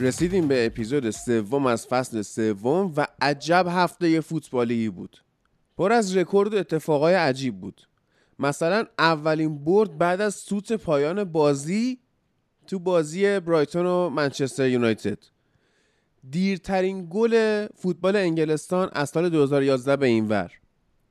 رسیدیم به اپیزود سوم از فصل سوم و عجب هفته فوتبالی بود. پر از رکورد و اتفاقای عجیب بود. مثلا اولین برد بعد از سوت پایان بازی تو بازی برایتون و منچستر یونایتد. دیرترین گل فوتبال انگلستان از سال 2011 به این ور.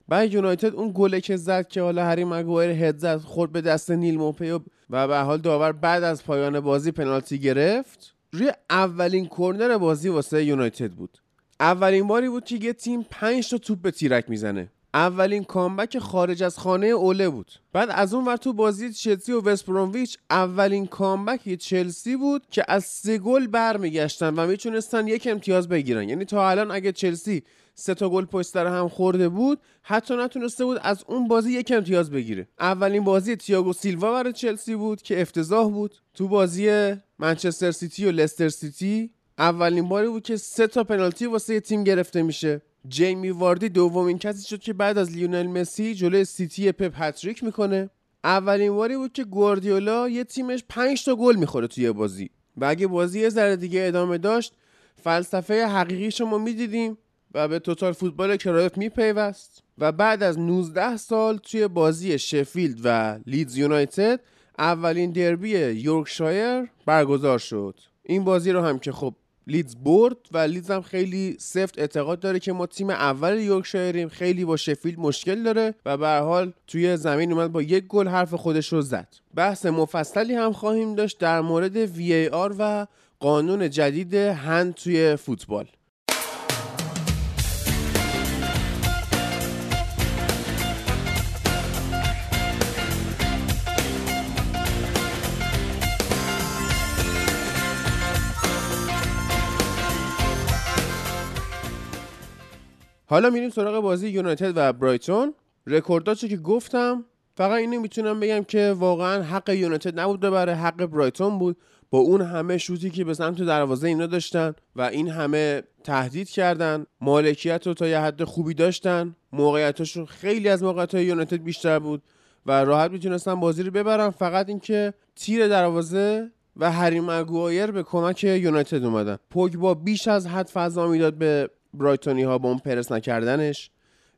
بعد یونایتد اون گله که زد که حالا هری مگوایر هد زد خورد به دست نیل موپی و به حال داور بعد از پایان بازی پنالتی گرفت. روی اولین کرنر بازی واسه یونایتد بود. اولین باری بود که یه تیم 5 تا توپ به تیرک می‌زنه. اولین کامبک خارج از خانه اوله بود. بعد از اون ور تو بازی چلسی و وستبرومویچ اولین کامبک چلسی بود که از سه گل برمیگشتن و می‌تونستن یک امتیاز بگیرن. یعنی تا الان اگه چلسی سه تا گل پشت سر هم خورده بود حتی نتونسته بود از اون بازی یک امتیاز بگیره. اولین بازی تییاگو سیلوا برای چلسی بود که افتضاح بود. تو بازی منچستر سیتی و لستر سیتی اولین باری بود که سه تا پنالتی واسه تیم گرفته میشه. جیمی واردی دومین کسی شد که بعد از لیونل مسی جلوی سیتی پپ هتریک می‌کنه. اولین باری بود که گواردیولا یه تیمش 5 تا گل می‌خوره توی بازی. و اگه بازی یه ذره دیگه ادامه داشت فلسفه حقیقیشو ما می‌دیدیم و به توتال فوتبال کرایف میپیوست. و بعد از 19 سال توی بازی شفیلد و لیدز یونایتد اولین دربی یورکشایر برگزار شد. این بازی رو هم که خب لیدز برد و لیدز هم خیلی سفت اعتقاد داره که ما تیم اول یورکشایریم خیلی با شفیلد مشکل داره و به حال توی زمین اومد با یک گل حرف خودش رو زد. بحث مفصلی هم خواهیم داشت در مورد VAR و قانون جدید هند توی فوتبال. حالا میریم سراغ بازی یونایتد و برایتون. رکورداچو که گفتم فقط اینو می‌تونم بگم که واقعا حق یونایتد نبود ببره حق برایتون بود. با اون همه شوتی که به سمت دروازه اینا داشتن و این همه تهدید کردن مالکیت رو تا یه حد خوبی داشتن. موقعیتاشون خیلی از موقعیت های یونایتد بیشتر بود و راحت می‌تونستن بازی رو ببرن فقط اینکه تیر دروازه و هری مگوایر به کمک یونایتد اومدن. پوگبا بیش از حد فضا می‌داد به برایتونی ها با اون پرس نکردنش.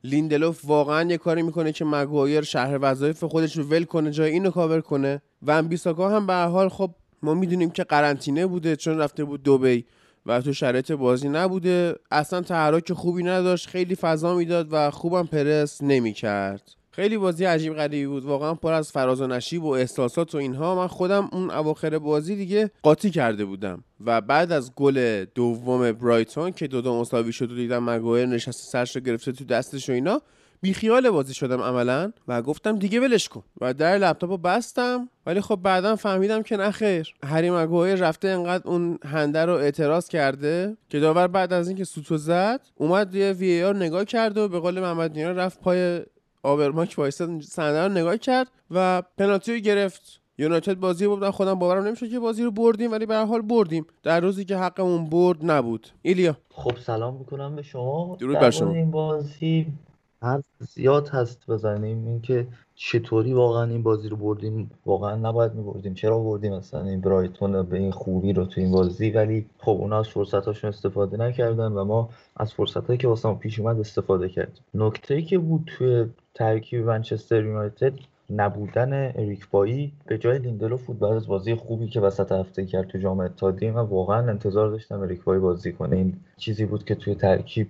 لیندلوف واقعا یه کاری می‌کنه که مگوایر شرح وظایف خودش رو ول کنه جای اینو کاور کنه و بیساکا هم به حال خب ما می‌دونیم که قرنطینه بوده چون رفته بود دوبی و تو شرایط بازی نبوده. اصلا تحرک خوبی نداشت خیلی فضا می‌داد و خوبم پرس نمی‌کرد. خیلی بازی عجیب غریبی بود. واقعا پر از فراز و نشیب و احساسات و اینها. من خودم اون اواخر بازی دیگه قاطی کرده بودم. و بعد از گل دوم برایتون که دو دو مساوی شد و دیدم مگوایر نشسته سرش رو گرفته تو دستش و اینا بیخیال بازی شدم عملا و گفتم دیگه ولش کن. و در لپتاپو بستم ولی خب بعدا فهمیدم که نه خیر. هری مگوایر رفته انقدر اون هنده رو اعتراض کرده که داور بعد از اینکه سوتو زد اومد روی وی نگاه کرد و به قول محمد نیان رفت پای آبرماک وایساد صحنه رو نگاه کرد و پنالتی رو گرفت. یونایتد بازی بود خودم باورم نمیشه که بازی رو بردیم ولی به هر حال بردیم. در روزی که حقمون برد نبود. ایلیا. خب سلام می‌کنم به شما. درود بر شما. این بازی حرف زیاد هست بزنیم. اینکه چطوری واقعا این بازی رو بردیم؟ واقعا نباید میبردیم. چرا بردیم مثلا این برایتون به این خوبی رو تو این بازی؟ ولی خب اونا از فرصتاشون استفاده نکردن و ما از فرصتهایی که واسه پیش اومد استفاده کردیم. نکته که بود توی ترکیب منچستر یونایتد نبودن اریک بایی به جای لیندلوف بود. بعد از بازی خوبی که وسط هفته کرد تو جام اتحادیه من واقعا انتظار داشتم اریک بایی بازی کنه. این چیزی بود که توی ترکیب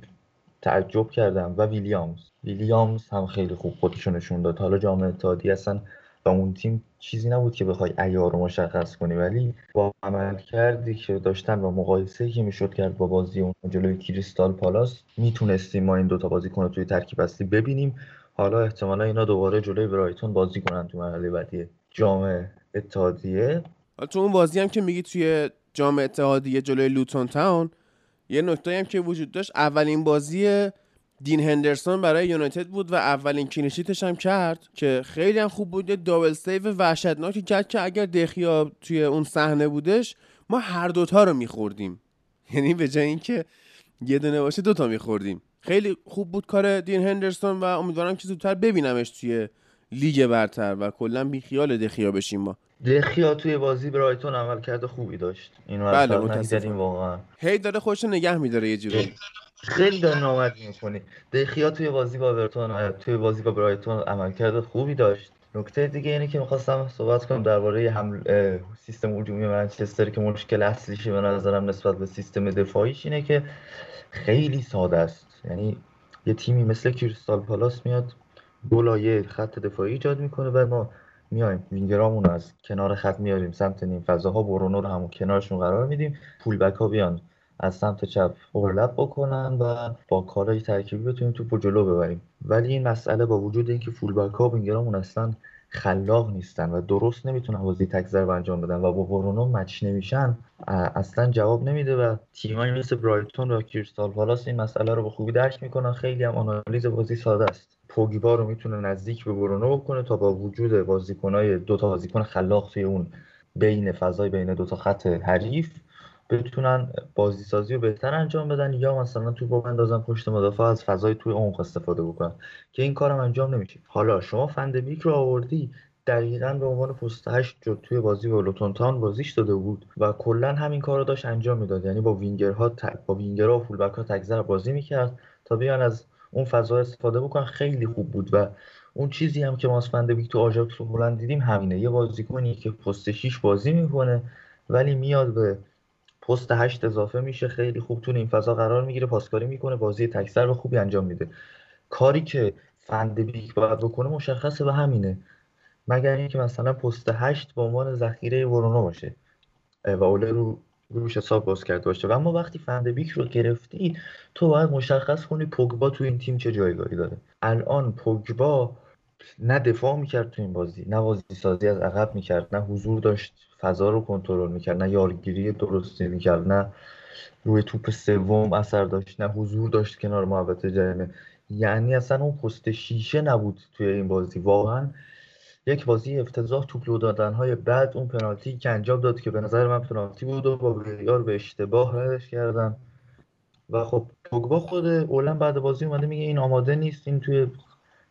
تعجب کردم. و ویلیامز. ویلیامز هم خیلی خوب خودشو نشون داد. حالا جام اتحادیه اصلا و اون تیم چیزی نبود که بخوای عیار رو مشخص کنی. ولی با عمل کردی که داشتن و مقایسه که می‌شد کرد با بازی اون جلوی کریستال پالاس می‌تونستیم ما این دوتا بازی کنه توی ترکیب اصلی ببینیم. حالا احتمالا اینا دوباره جلوی برایتون بازی کنن تو مرحله بعدی جام اتحادیه. تو اون بازی هم که میگی توی جام اتحادیه جلوی لوتون تاون یه نکته هم که وجود داشت اولین بازی دین هندرسون برای یونایتد بود و اولین clean sheet ش هم کرد که خیلی هم خوب بود یه double save وحشتناکی کرد که اگر دخیا توی اون صحنه بودش ما هر دوتا رو میخوردیم. یعنی به جای اینکه یه دونه باشه دوتا میخوردیم. خیلی خوب بود کار دین هندرسون و امیدوارم که زودتر ببینمش توی لیگ برتر و کلا بیخیال دخیا بشیم ما. دخیا توی بازی برایتون عملکرد خوبی داشت. اینو بله، واقعا. هی داره خودش رو نگه میداره یه جوری. خیلی داره نامردی می‌کنی. دخیا توی بازی با اورتون توی بازی با برایتون عملکرد خوبی داشت. نکته دیگه اینه که می‌خواستم صحبت کنم درباره اه، سیستم هجومی منچستر که مشکل اصلیش به نظرم نسبت به سیستم دفاعیش اینه که خیلی ساده است. یعنی یه تیمی مثل کریستال پالاس میاد دو لایه خط دفاعی ایجاد می‌کنه و ما میایم. وینگرامون از کنار خط میاریم سمت نیم فضاها برونو رو همون کنارشون قرار میدیم. پول بک ها بیان. از سمت چپ اورلپ بکنن و با کارهای ترکیبی بتونیم توپ جلو ببریم. ولی این مسئله با وجود اینکه فول بک ها وینگرامون اصلا خلاق نیستن و درست نمی‌تونن بازی تک انجام بدن و با برونو مچ نمیشن اصلا جواب نمیده و تیمایی مثل برایتون و کریستال پالاس این مسئله رو به خوبی درک می‌کنن. خیلی هم آنالیز بازی ساده است. پوگبا رو می‌تونه نزدیک به برونو بکنه تا با وجود بازیکنای دو تا بازیکن خلاق توی اون بین فضای بین دو تا خط حریف بتونن بازی سازی رو بهتر انجام بدن یا مثلا توپ رو بندازن پشت مدافع از فضای توی عمق استفاده بکنن که این کارم انجام نمیشه. حالا شما فندبیک رو آوردی دقیقا به عنوان پست 8 جو توی بازی با لوتون تاون بازیش داده بود و کلا همین کار رو داشت انجام می‌داد. یعنی با وینگرها تک با وینگرها و فولبک ها بازی می‌کرد تا بیان از اون فضا استفاده بکنن. خیلی خوب بود و اون چیزی هم که ما از فندبیک تو آژاکس و دیدیم همینه. یه بازیکنی که پست 6 بازی می‌کنه ولی میاد به پست 8 اضافه میشه خیلی خوب تو این فضا قرار می‌گیره پاسکاری می‌کنه بازی تکسر رو خوبی انجام میده. کاری که فندبیک باید بکنه مشخصه و همینه. مگر اینکه مثلا پست 8 به عنوان ذخیره برونو باشه. و اوله رو روش حساب باز کرده باشه. و اما وقتی فندبیک رو گرفتی تو باید مشخص کنی پوگبا تو این تیم چه جایگاهی داره. الان پوگبا نه دفاع می‌کرد تو این بازی نه بازی سازی از عقب می‌کرد نه حضور داشت فضا رو کنترل می‌کرد نه یارگیری درستی می‌کرد نه روی توپ سوم اثر داشت نه حضور داشت کنار محوطه جریمه. یعنی اصلا اون پست شیشه نبود توی این بازی. واقعا یک بازی افتضاح توپ لو دادنهای بعد اون پنالتی که انجام داد که به نظر من پنالتی بود و با ویار به اشتباه ردش کردن. و خب پوگبا خود اولن بعد بازی اومده میگه این آماده نیست این توی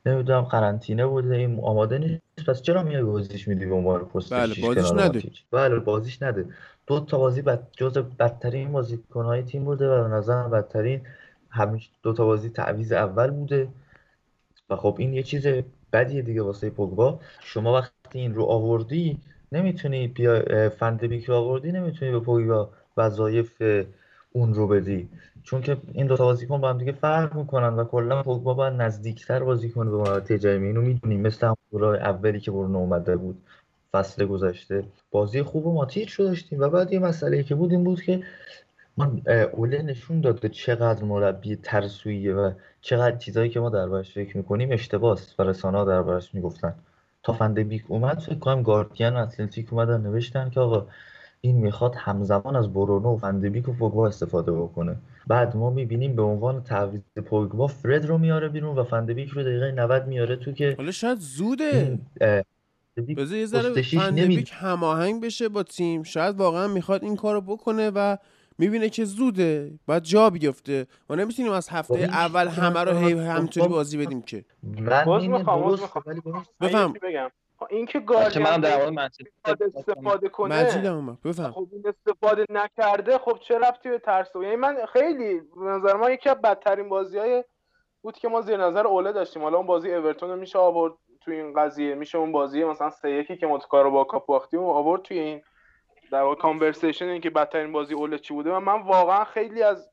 نمی‌دونم قرنطینه بوده این آماده نیست. پس چرا میای بازیش میدی به عنوان پست بله، بازیش نده. بله بازیش نده. دو تا بازی بد جز بدترین بازیکنهای تیم بوده و به نظر من بدترین همیشه دو تا بازی تعویض اول بوده. و خب این یه چیز بدیه دیگه واسه پوگبا. شما وقتی این رو آوردی نمی‌تونی بیا فندبیک رو آوردی نمی‌تونی به پوگبا وظایف اون رو بدی. چون که این دو تا بازیکن با هم دیگه فرق می‌کنن و کلا پوگبا باید نزدیکتر بازی کنه به محوطه جریمه اینو می‌دونیم مثل همون اولی که برونو اومده بود. فصل گذشته. بازی خوب و ماتیچ رو داشتیم. و بعد یه مسئله که بود این بود که من اوله نشون داد که چقدر مربی ترسویه و چقدر چیزایی که ما دربارش فکر می‌کنیم اشتباس و رسانه دربارش می‌گفتن. تا فندبیک اومد فکر کنم گاردین و اتلتیک اومدن نوشتن که آقا این می‌خواد همزمان از برونو و فندبیک و پوگبا استفاده بکنه. بعد ما می‌بینیم به عنوان تعویض پوگبا فرد رو میاره بیرون و فندبیک رو دقیقه 90 میاره تو که حالا شاید زوده. بذار یه ذره فندبیک هماهنگ بشه با تیم. شاید واقعا می‌خواد این کارو بکنه و می‌بینه که زوده. باید جا بیفته. ما نمی‌تونیم از هفته اول همه رو همینطوری بازی بدیم که. من می‌خوام، بفهم. اینکه بچه گاردین منم در منچستر استفاده کنه خب این استفاده نکرده خب چه ربطی به ترسو یعنی من خیلی به نظر من یکی از بدترین بازی های بود که ما زیر نظر اوله داشتیم. حالا اون بازی اورتون رو میشه آورد توی این قضیه. میشه اون بازی مثلا سه یکی که ما تو کارو با کاپ باختیم و آورد توی این. در واقع کانورسیشن این که بدترین بازی اوله چی بوده؟ و من واقعا خیلی از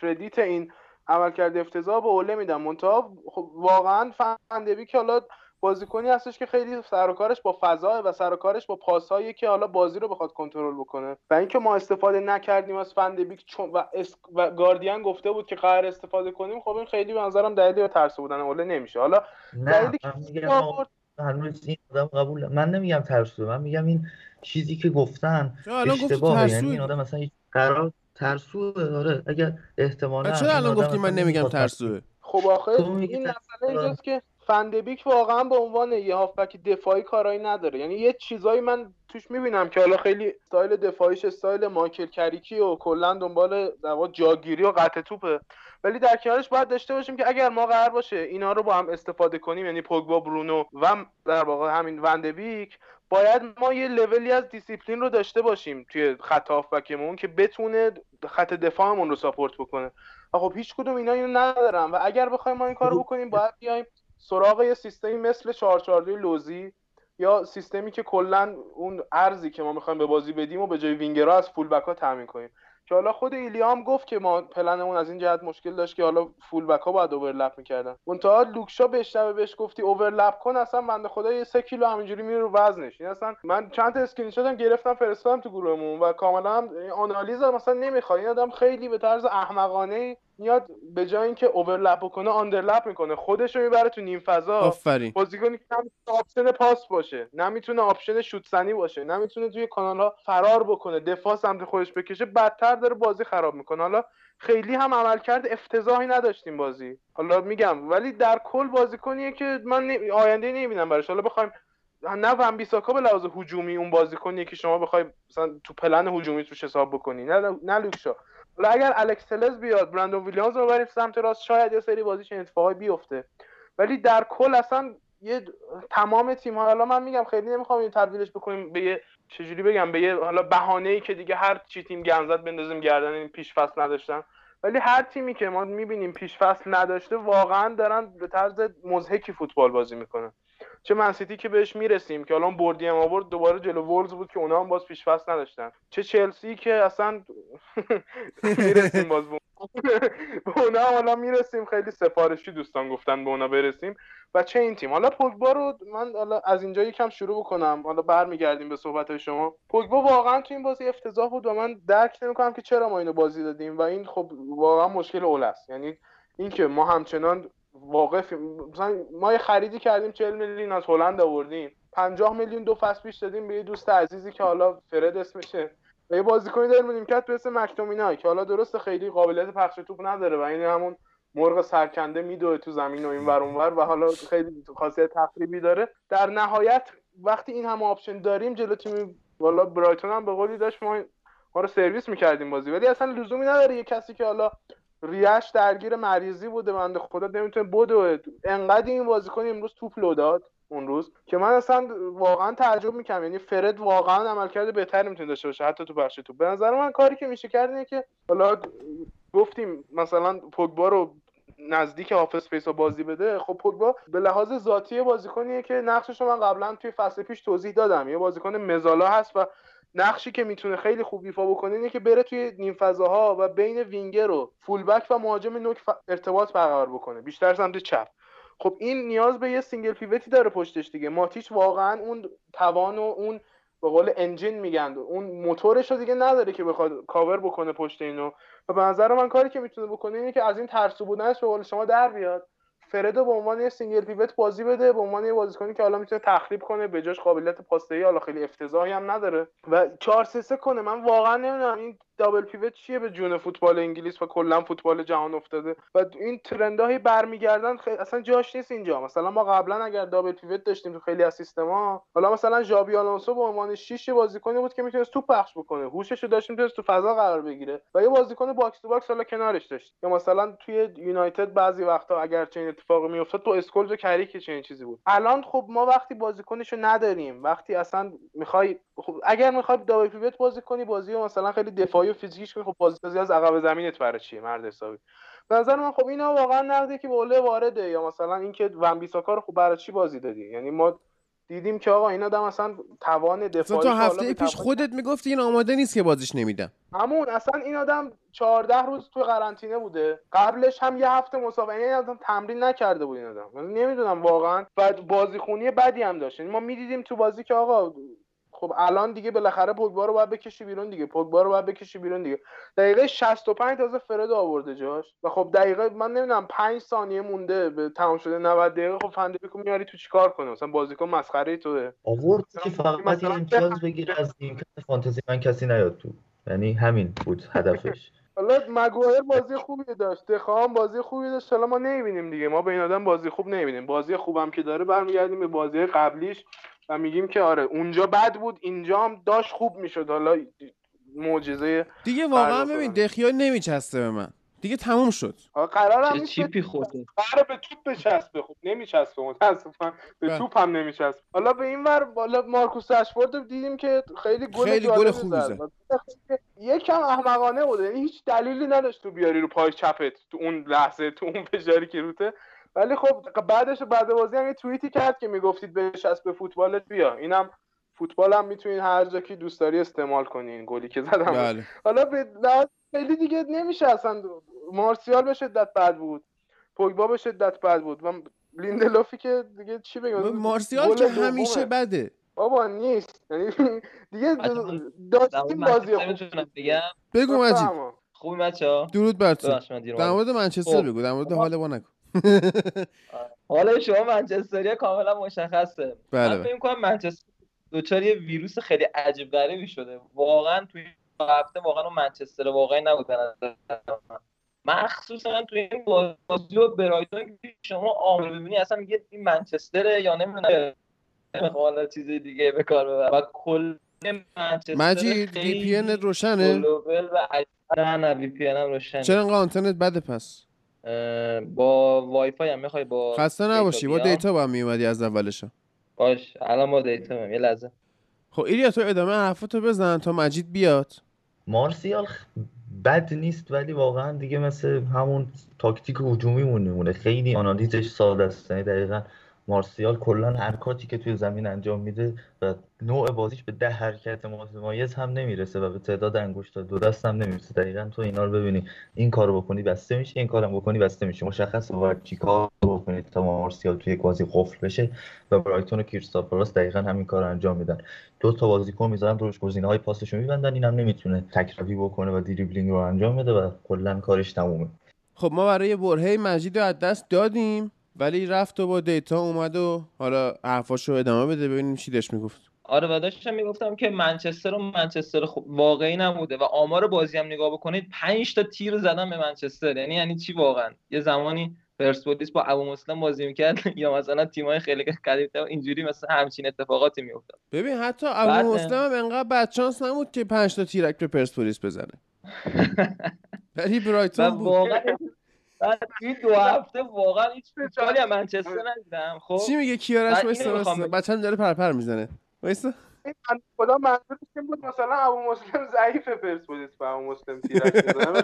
کردیت این عملکرد افتضاح به اوله میدم. منتها خب واقعا فندبی که حالا بازیکنی هستش که خیلی سر و کارش با فضا و سر و کارش با پاسهایی که حالا بازی رو بخواد کنترل بکنه. و اینکه ما استفاده نکردیم از فندبیک چون و, اس... و گاردین گفته بود که قرار استفاده کنیم خب این خیلی به نظرم دلیلی به ترس بودن اوله نمیشه. حالا دلیلی که آورد هنوز این آدم قبول من نمیگم ترسو من میگم این چیزی که گفتن اشتباهه. یعنی؟ این آدم مثلا هیچ قرار ترسو داره اگر احتمالا چرا الان گفتی من نمیگم ترسوه خب آخه این مسئله اینجاست که فن‌دبیک واقعا به عنوان یه هافبک دفاعی کارایی نداره. یعنی یه چیزایی من توش می‌بینم که حالا خیلی استایل دفاعیش استایل مایکل کریکی و کلا دنبال در جاگیری و قطع توپه. ولی در کنارش باید داشته باشیم که اگر ما قرار باشه اینا رو با هم استفاده کنیم یعنی پوگبا برونو و در واقع همین ون‌دبیک باید ما یه لولی از دیسیپلین رو داشته باشیم توی خط هافبکمون که بتونه خط دفاعمون رو support بکنه. خب هیچ کدوم اینا اینو ندارن و اگر بخوایم ما این کارو بکنیم باید بیایم سراغ یه سیستمی مثل 442 لوزی یا سیستمی که کلا اون عرضی که ما می‌خوایم به بازی بدیم و به جای وینگرها از full back ها تامین کنیم. که حالا خود ایلیا هم گفت که ما پلنمون از این جهت مشکل داشت که حالا full back ها باید overlap می‌کردن. منتها لوک شا بشنوه بهش گفتی overlap کن اصلا بنده خدا یه سه کیلو همینجوری میره رو وزنش. این اصلا من چند تا اسکرین شات هم گرفتم فرستادم تو گروهمون و کاملا آنالیز مثلا نمی‌خواد. این آدم خیلی به طرز احمقانه میاد به جای اینکه overlap بکنه underlap می‌کنه. خودش رو می‌بره تو نیم فضا. آفرین. بازیکنی که نمی‌تونه option پاس باشه. نمی‌تونه option شوت‌زنی باشه. نمی‌تونه توی کانال ها فرار بکنه. دفاع سمت خودش بکشه. بدتر داره بازی خراب می‌کنه. حالا خیلی هم عملکرد افتضاحی نداشتیم بازی. حالا میگم. ولی در کل بازیکنیه که من نمی... آینده نمی‌بینم براش. حالا بخوایم نه ون بیساکا به لحاظ هجومی اون بازیکنیه که شما بخوای مثلا تو پلن هجومی توش حساب بکنی. نه نه لوکشا. حالا اگر الکس تلز بیاد برندون ویلیامز رو ببریم سمت راست شاید یه سری بازی چنین اتفاقی بیفته. ولی در کل اصلا یه تمام تیم حالا من میگم خیلی نمی‌خوام این تبدیلش بکنیم به یه چجوری بگم به یه حالا بهانه ای که دیگه هر چی تیم گنزت بندازیم گردن این پیش فصل نداشتن. ولی هر تیمی که ما می‌بینیم پیش فصل نداشته واقعا دارن به طرز مزهکی فوتبال بازی می‌کنن. چه منسیتی که بهش می‌رسیم که الان بردی هم آورد دوباره جلو وولز بود که اونا هم باز پیش فصل نداشتن. چه چلسی که اصلا می‌رسیم باز به اونا. حالا می‌رسیم. خیلی سفارشی دوستان گفتن به اونا برسیم. و چه این تیم. حالا پوگبا رو من حالا از اینجا یکم شروع بکنم. حالا برمیگردیم به صحبت های شما. پوگبا واقعا تو این بازی افتضاح بود و من درک نمی‌کنم که چرا ما اینو بازی دادیم. و این خب واقعا مشکل اول است. یعنی اینکه ما همچنان واقف مثلا ما یه خریدی کردیم 40 میلیون از هلند آوردیم. 50 میلیون دو فصل پیش دادیم به یه دوست عزیزی که حالا فرد اسمشه. و یه بازیکنی داریم نیمکت به اسم مک‌تامینی که حالا درست خیلی قابلیت پخش توپ نداره و این همون مرغ سرکنده میدوه تو زمین و این ور اونور و حالا خیلی خاصیت تخریبی داره. در نهایت وقتی این همه option داریم جلو تیم والا برایتون هم به قولی داشت ما ما رو سرویس می‌کردیم بازی. ولی اصلا لزومی نداره یه کسی که حالا ریه‌ش درگیر مریضی بوده بنده خدا نمی‌تونه بدو انقدر این بازیکن امروز توپ لو داد اون روز که من اصلا واقعا تعجب می‌کنم. یعنی فرد واقعا عملکرد بهتری می‌تونه داشته باشه حتی تو بخش توپ. به نظر من کاری که میشه کرد اینه که حالا گفتیم مثلا پوگبا رو نزدیک half space بازی بده. خب پوگبا به لحاظ ذاتی بازیکنیه که نقشش رو من قبلا توی فصل پیش توضیح دادم. یه بازیکن mezzala هست و نقشی که می‌تونه خیلی خوب ایفا بکنه اینه که بره توی نیم فضاها و بین وینگر و fullback و مهاجم نوک ارتباط برقرار بکنه بیشتر سمت چپ. خب این نیاز به یه single pivot ی داره پشتش دیگه. ماتیچ واقعا اون توان و اون به قول انجین میگن اون موتورش رو دیگه نداره که بخواد کاور بکنه پشت اینو. و به نظر من کاری که می‌تونه بکنه اینه که از این ترسو بودنش به قول شما در بیاد. فردو به عنوان یه single pivot بازی بده به عنوان یه بازیکنی که حالا می‌تونه تخریب کنه به جاش قابلیت پاسدهی حالا خیلی افتضاحی هم نداره. و 4 3 3 کنه. من واقعا نمی‌دونم این double pivot چیه به جون فوتبال انگلیس و کلا فوتبال جهان افتاده. و این trend های برمیگردن خیلی اصلا جاش نیست اینجا. مثلا ما قبلا اگر double pivot داشتیم تو خیلی از سیستما حالا مثلا ژابی آلونسو به عنوان 6 بازیکنی بود که می‌تونست توپ پخش بکنه. هوشش رو داشت می‌تونست تو فضا قرار بگیره. و یه بازیکن box to box حالا کنارش داشت. یا مثلا توی یونایتد بعضی وقتا اگر چنین اتفاقی میافتاد تو اسکولز و کریک چنین چیزی بود. الان خب ما وقتی بازیکنشو نداریم وقتی اصلا می‌خوای خب اگر می‌خوای double pivot بازی کنی بازی رو مثلا خیلی دفاعی و فیزیکیش کنی خب بازی از عقب زمینت برای چیه؟ مرد حسابی. به نظر من خب اینا واقعا نقدی که به وارده یا مثلا اینکه ون بیساکا رو خب برای چی بازی دادی؟ یعنی ما دیدیم که آقا این آدم اصلا توان دفاعی تو هفته پیش خودت می‌گفتی این آماده نیست که بازیش نمیدم همون اصلا این آدم 14 روز تو قرنطینه بوده. قبلش هم یه هفته مسابقه این آدم تمرین نکرده بود این آدم. نمی‌دونم واقعا بعد بازیخونی بدی هم داشت. ما می‌دیدیم تو بازی که آقا خب الان دیگه بالاخره پوگبا رو باید بکشی بیرون دیگه. پوگبا رو باید بکشی بیرون دیگه. دقیقه 65 تازه فرد آورده جاش. و خب دقیقه من نمی‌دونم 5 ثانیه مونده به تمام شده 90 دقیقه. خب فندبیکو میاری تو چیکار کنه مثلا بازیکن مسخره توه. آورد که فقط امتیاز بگیره از نیمکت فانتزی من کسی نیاد تو. یعنی همین بود هدفش. حالا مگوایر بازی خوبی داشت. دخام بازی خوبی داشت. حالا ما نمی‌بینیم دیگه. ما به این آدم بازی خوب نمی‌بینیم. بازی خوبم که داره برمیگردیم به بازی قبلیش. و میگیم که آره اونجا بد بود اینجا هم داشت خوب می‌شد. حالا معجزه دیگه واقعا ببین. دخیا نمیچسته به من. دیگه تموم شد. قرار هم چه چیپی خورده؟ قرار به توپ بچسبه خب نمیچسبه متاسفم به بله. توپ هم نمیچسبه. حالا به این ور بالا مارکوس اشفورد رو دیدیم که خیلی گل خیلی گل خوبی زد. یکم احمقانه بود یعنی هیچ دلیلی نداشت تو بیاری رو پای چپت تو اون لحظه تو اون فشاری که روته ولی خب بعدش بعد بازی هم یه توییتی کرد که می‌گفتید بچسب به فوتبالت بیا. اینم فوتبال هم می‌تونین هر جا که دوست داری استعمال کنین گلی که زدم. بله. حالا به خیلی دیگه نمیشه اصلا. مارسیال به شدت بد بود. پوگبا به شدت بد بود. و لیندلوفی که دیگه چی بگم؟ مارسیال که. همیشه بده. بابا نیست. یعنی دیگه داشتیم بازی خوب بگو مجید. خوبی بچه ها درود بر تو. در. مورد منچستر خب. بگو. در مورد خب. حال ما نکن. حالا شما منچستری کاملا مشخصه. بله، من بله. فکر کنم منچستر دچار یه ویروس خیلی عجیب غریبی شده. واقعا توی هفته واقعا اون منچستر واقعی نبود به نظر من. مخصوصا توی این بازی و برایتون که شما آمار ببینی اصلا میگه این منچستره یا نمی‌دونم. حالا چیز دیگه به کار ببر و کل منچستر مجید وی پی روشنه؟ و نه نه وی پی هم روشن چرا انقدر آنتنت بده پس؟ با وای فای هم می‌خوای با خسته نباشی با؟ دیتا با هم میومدی از اولش باش الان با دیتا هم. یه لحظه خب ایریا تو ادامه حرفتو بزن تا مجید بیاد مارسیال خ- بد نیست ولی واقعا دیگه مثل همون تاکتیک هجومی میمونه خیلی آنالیزش ساده است یعنی دقیقا مارسیال کلا حرکاتی که توی زمین انجام میده و نوع بازیش به ده حرکت متمایز هم نمی‌رسه و به تعداد انگشتا دو دست هم نمی‌رسه. دقیقا تو اینا رو ببینی. این کارو بکنی بسته میشه این کارم بکنی بسته میشه. مشخصه باید چی کار بکنی تا مارسیال توی بازی قفل بشه و برایتون و کریستاپالاس دقیقا همین کار انجام میدن. دو تا بازیکن می‌ذارن روش گزینه های پاسشو میبندن. اینم نمی‌تونه تکروی بکنه و دریبلینگ رو انجام بده و کلا کارش تمومه. خب ما برای برهه مجید رو از دست دادیم. ولی رفت و با دیتا اومد و حالا حرفاشو ادامه بده ببینیم چی داشت می‌گفت. آره و داشتم می‌گفتم که منچستر و منچستر خب واقعی نبوده و آمار بازی هم نگاه بکنید 5 تا تیر زدن به منچستر. یعنی یعنی چی واقعا؟ یه زمانی پرسپولیس با ابو مسلم بازی می‌کرد یا مثلا تیمای خیلی قدیم‌تر اینجوری مثلا همچین اتفاقاتی میافتاد. ببین حتی ابو مسلم هم انقدر بدشانس نبود که پنج تا تیرک به پرسپولیس بزنه. ولی برایتون بود. واقعا بعد توی دو هفته واقعا هیچ فوتبالی از منچستر ندیدم خب؟ چی میگه؟ کیارش وایسا وایسا. بچه‌م داره پرپر می‌زنه. وایسا این من- خدا منظورش این بود مثلا ابو مسلم ضعیف پرسپولیس و ابو مسلم تیرک می‌زنه.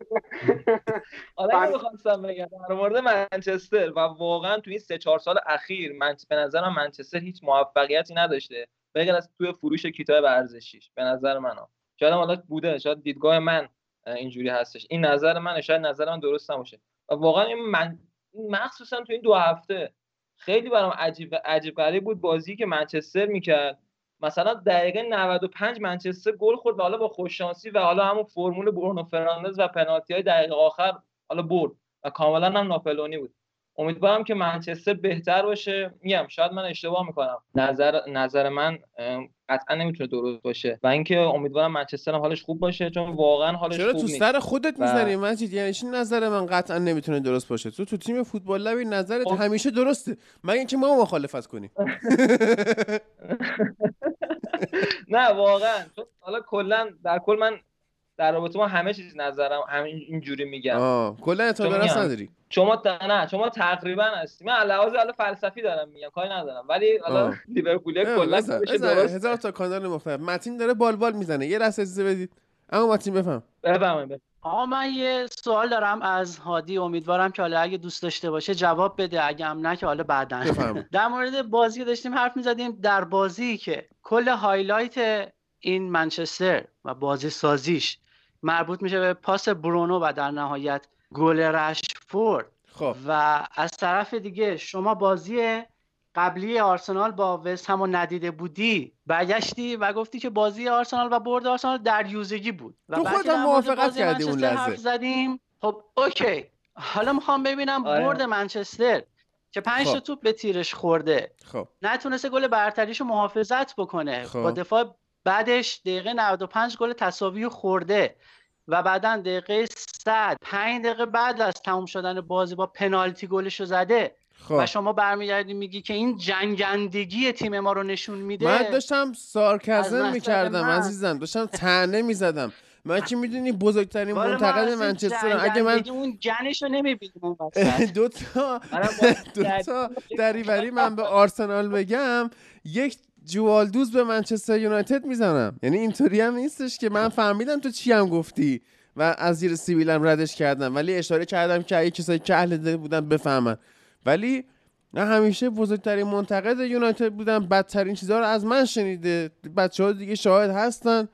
حالا من- اینو می‌خواستم بگم در مورد منچستر و واقعا تو این سه چهار سال اخیر من به نظرم منچستر هیچ موفقیتی نداشته. بغیر از توی فروش کیتاب ورزشیش به نظر من. شاید هم حالا بوده شاید دیدگاه من اینجوری هستش. این نظر من شاید نظر من درست نباشه. و واقعا این من مخصوصا تو این دو هفته خیلی برام عجیب عجیب غریب بود بازی که منچستر می‌کرد. مثلا دقیقه 95 منچستر گل خورد و حالا با خوششانسی و حالا همون فرمول برونو فرناندز و پنالتی های دقیقه آخر حالا برد و کاملا هم ناپلونی بود. امیدوارم که منچستر بهتر باشه. میگم شاید من اشتباه می‌کنم. نظر نظر من قطعا نمی‌تونه درست باشه. و اینکه امیدوارم منچستر هم حالش خوب باشه چون واقعا حالش چرا خوب تو سر خودت و- می‌زنی مجید؟ یعنی چی نظر من قطعا نمی‌تونه درست باشه؟ تو تو تیم فوتبال لبی نظرت خب. همیشه درسته. مگه اینکه ما مخالفت کنیم؟ نه واقعا. حالا کلا در کل من در رابطه با همه چیز نظرم همین اینجوری میگم. آه. کلا میگم. نداری. شما. نه شما تقریبا هستی. من لحاظ حالا فلسفی دارم میگم کاری ندارم. ولی حالا. لیورپول کلا هزار تا کانال مختلف. متین داره بال بال می‌زنه. یه لحظه اجازه بدید. اما متین بفهم. بفهمید آقا من یه سوال دارم از هادی. امیدوارم که حالا اگه دوست داشته باشه جواب بده. اگه هم نه که حالا بعدا. در مورد بازی که داشتیم حرف می‌زدیم. در بازی که کل highlight این منچستر و بازی سازیش مربوط میشه به پاس برونو و در نهایت گل رشفورد خب و از طرف دیگه شما بازی قبلی آرسنال با وست هم ندیده بودی برگشتی و گفتی که بازی آرسنال و برد آرسنال در یوزگی بود و مورد موافقت کردی اون لحظه. حرف زدیم خب اوکی حالا می‌خوام ببینم آره. برد منچستر که پنج تا خب. توپ به تیرش خورده خب نتونسته گل برتریشو محافظت بکنه خب. با دفاع بعدش دقیقه 95 گل تساوی خورده و بعدا دقیقه 100 5 دقیقه بعد از تموم شدن بازی با پنالتی گلشو زده. خب. و شما برمیگردی میگی که این جنگندگی تیم ما رو نشون میده. من داشتم سارکزم می‌کردم من- عزیزم داشتم تنه می‌زدم. من که می‌دونی بزرگترین منتقد اصلا منچسترم اگه من اون جنش رو نمی‌بینم. دو تا دو تا دریوری من به آرسنال بگم یک جوالدوز به منچستر یونایتد می‌زنم. یعنی اینطوری هم نیستش که من فهمیدم تو چی هم گفتی و از زیر سیبیلم ردش کردم. ولی اشاره کردم که اگه کسایی که اهل دل بودن بفهمن. ولی من همیشه بزرگترین منتقد یونایتد بودم. بدترین چیزها رو از من شنیده. بچه ها دیگه شاهد هستن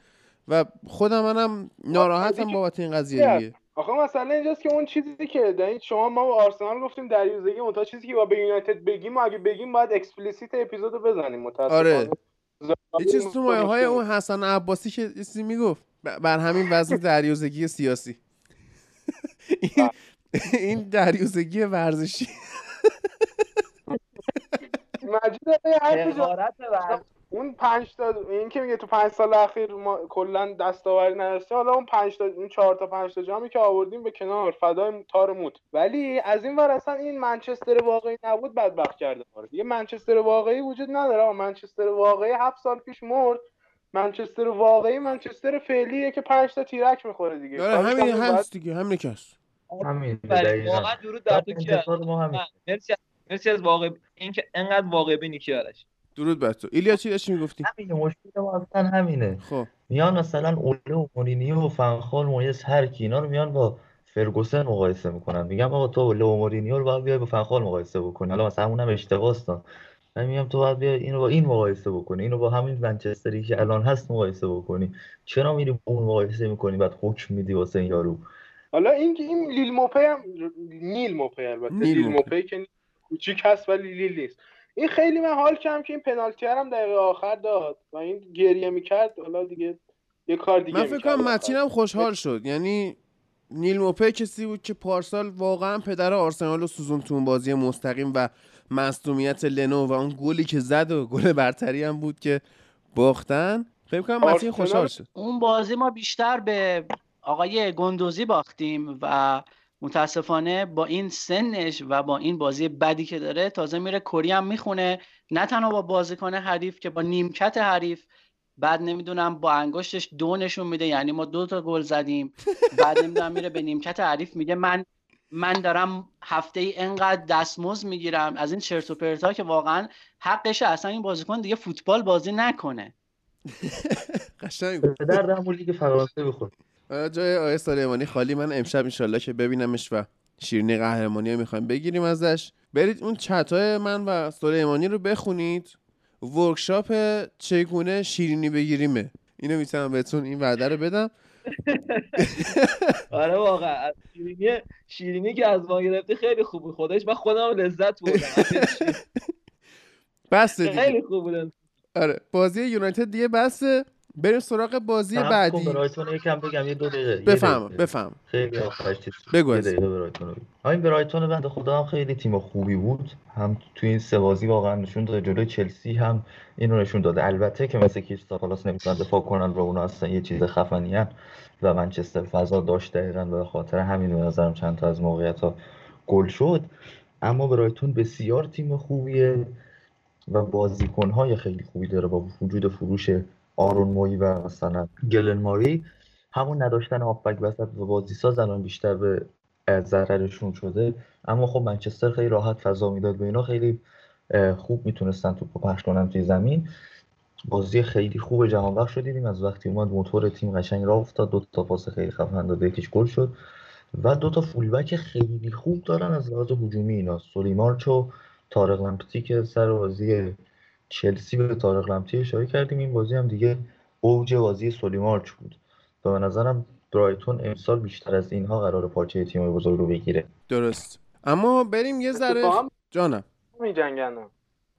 و خودم منم ناراحتم بابت این قضیه دیگه. آخه مثلا اینجاست که اون چیزی که دارید شما ما با آرسنال گفتیم دریوزگی اون تا چیزی که با به یونایتد بگیم و اگه بگیم باید explicit episode و بزنیم متاسفانه. آره. یه چیز تو مایه های اون حسن عباسی که چیزی می‌گفت بر همین وزن دریوزگی سیاسی. این این دریوزگی ورزشی. مجید اون پنج تا این که میگه تو پنج سال اخیر ما کلا دستاوری نداشتیم حالا اون پنج تا اون چهار تا پنج تا جامی که آوردیم به کنار فدای تار موت. ولی از این ور اصلا این منچستر واقعی نبود بدبخت کرده ما یه منچستر واقعی وجود نداره. منچستر واقعی هفت سال پیش مرد. منچستر واقعی منچستر فعلیه که پنج تا تیرک می‌خوره دیگه. داره همین هم باید- هست دیگه همین که هست همین دقیقاً. واقعا درود بر تو مرسی از- مرسی از واقع اینکه انقدر واقع بینی کیارش درود بر تو. ایلیا چی داشتی می‌گفتی؟ همینه مشکل ما اصلا همینه. خب. میان مثلا اوله و مورینیو و فنخال مویس هر کی اینا رو میان با فرگوسن مقایسه می‌کنن. میگم آقا تو اوله و مورینیو رو باید بیای با فنخال مقایسه بکنی. حالا مثلا اونم اشتباهه من میگم تو باید بیا اینو با این مقایسه بکنی. اینو با همین منچستری که الان هست مقایسه بکنی. چرا میری با اون مقایسه می‌کنی؟ بعد حکم میدی واسه این یارو. حالا این این لیل موپی هم نیل موپی البته. نیل لیل. موپی. که کوچیک هست ولی لیل نیست. این خیلی من حال کردم که این پنالتی هم دقیقه آخر داد و این گریه می‌کرد حالا دیگه یه کار دیگه من فکر می‌کرد. کنم. متینم خوشحال شد. یعنی نیل موپه کسی بود که پارسال واقعا پدر آرسنال رو سوزون تو اون بازی مستقیم و مصدومیت لنو و اون گلی که زد و گل برتری هم بود که باختن. فکر کنم متین خوشحال شد. اون بازی ما بیشتر به آقای گندوزی باختیم و متاسفانه با این سنش و با این بازی بدی که داره تازه میره کری هم می‌خونه. نه تنها با بازیکن حریف که با نیمکت حریف بعد نمی‌دونم با انگشتش دو نشون میده یعنی ما دو تا گل زدیم. بعد نمی‌دونم میره به نیمکت حریف میگه من من دارم هفته ای انقدر دستمزد می‌گیرم. از این چرت و پرتا که واقعا حقشه اصلا این بازیکن دیگه فوتبال بازی نکنه. قشنگ بود. به درد همون لیگ فرانسه بخور جای آقای سلیمانی خالی. من امشب انشالله که ببینمش و شیرینی قهرمانی رو می‌خوایم بگیریم ازش. برید اون چت های من و سلیمانی رو بخونید. ورکشاپ چگونه شیرینی بگیریمه. اینو می‌تونم بهتون این وعده رو بدم. آره واقعا. شیرینی شیرینی که از ما گرفته خیلی خوب بود. خودش من خودم لذت بردم. بس دیگه. خیلی خوب بود. آره. بازی یونایتد دیگه بسه. بریم سراغ بازی بعدی. برایتون یکم بگم یه دو دقیقه بفهم. بفهم. خیلی آخرش بگو رو. همین برایتون بنده خدا هم خیلی تیم خوبی بود. هم توی این سه بازی واقعا نشون داده جلوی چلسی هم اینو نشون داده. البته که مثل کریستال پالاس نمی‌تونن دفاع کنن و اونا اصلا یه چیز خفنی هن و منچستر فضا داشت دقیقا به خاطر همین به نظرم چند تا از موقعیت ها گل شد. اما برایتون بسیار تیم خوبیه و بازیکنهای خیلی خوبی داره با وجود فروش آرون موی و مثلا گلن ماری همون نداشتن هافبک وسط و بازی الان بیشتر به ضررشون شده. اما خب منچستر خیلی راحت فضا می‌داد و اینا خیلی خوب می‌تونستن توپو پخش کنن توی زمین. بازی خیلی خوب جهان بخش رو دیدیم. از وقتی اومد موتور تیم قشنگ راه افتاد. دو تا پاس خیلی خفن داد یکیش گل شد. و دو تا فولبک خیلی خوب دارن از لحاظ هجومی اینا. سولیمارچ و طارق لمپتی که سر بازی چلسی به طارق لمپتی اشاره کردیم. این بازی هم دیگه اوج بازی سولیمارچ بود. و به نظرم برایتون امسال بیشتر از اینها قرار پارچه تیم بزرگ رو بگیره. درست. اما بریم یه ذره جانم. میجنگن.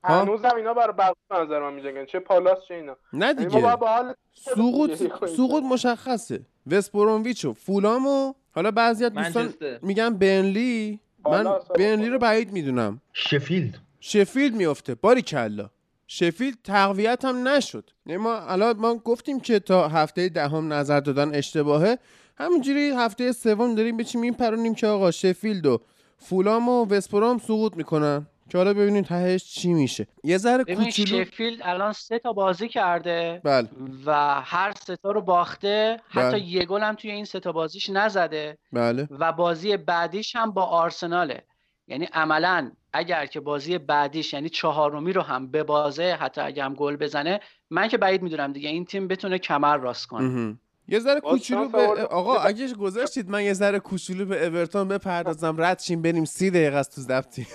ها؟ هنوزم اینا برای بقیه به نظر من میجنگن. چه پالاس چه اینا. نه یعنی دیگه. حال سقوط. سقوط مشخصه. وستبرومویچ و فولام و حالا بعضی از دوستان میگن بنلی. من بنلی رو. بعید می‌دونم. شفیلد. شفیلد میفته باری کلا شفیلد تقویت هم نشد. یعنی ما الان ما گفتیم که تا هفته دهم نظر دادن اشتباهه. همینجوری هفته سوم داریم بچیم این پرونیم که آقا شفیلد و فولام و وسپروم سقوط می‌کنن. که حالا ببینیم تهش چی میشه. یه ذره کوچولو شفیلد الان سه تا بازی کرده بله. و هر سه تا رو باخته. حتی بله. یه گل هم توی این سه تا بازیش نزده. بله. و بازی بعدیش هم با آرسناله. یعنی عملا اگر که بازی بعدیش یعنی چهارمی رو هم به بازه حتی اگه هم گل بزنه من که بعید می‌دونم دیگه این تیم بتونه کمر راست کنه. یه ذره کوچولو به. آقا اگه گذاشتید من یه ذره کوچولو به اورتون بپردازم رد شیم بریم سی دقیقه است تو ضبطی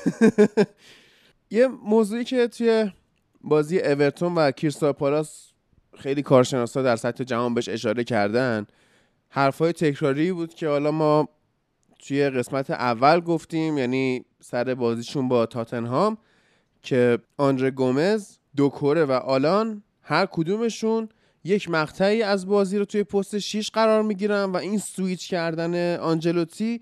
یه موضوعی که توی بازی اورتون و کریستال پالاس خیلی کارشناسا در سطح جهان بهش اشاره کردن حرفای تکراری بود که حالا ما توی قسمت اول گفتیم یعنی سر بازیشون با تاتنهام که آندره گومز دوکوره و آلان هر کدومشون یک مقطعی از بازی رو توی پست 6 قرار می‌گیرن و این سویچ کردن آنجلوتی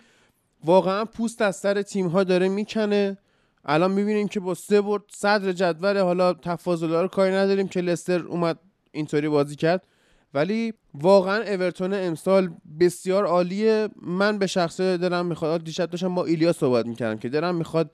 واقعا پوست از سر تیم ها داره می‌کنه. الان می‌بینیم که با سه برد صدر جدول حالا تفاضل رو کاری نداریم که لستر اومد اینطوری بازی کرد. ولی واقعا اورتون امسال بسیار عالیه. من به شخصه دارم می‌خواد دیشب داشتم با ایلیا صحبت می‌کردم که دارم می‌خواد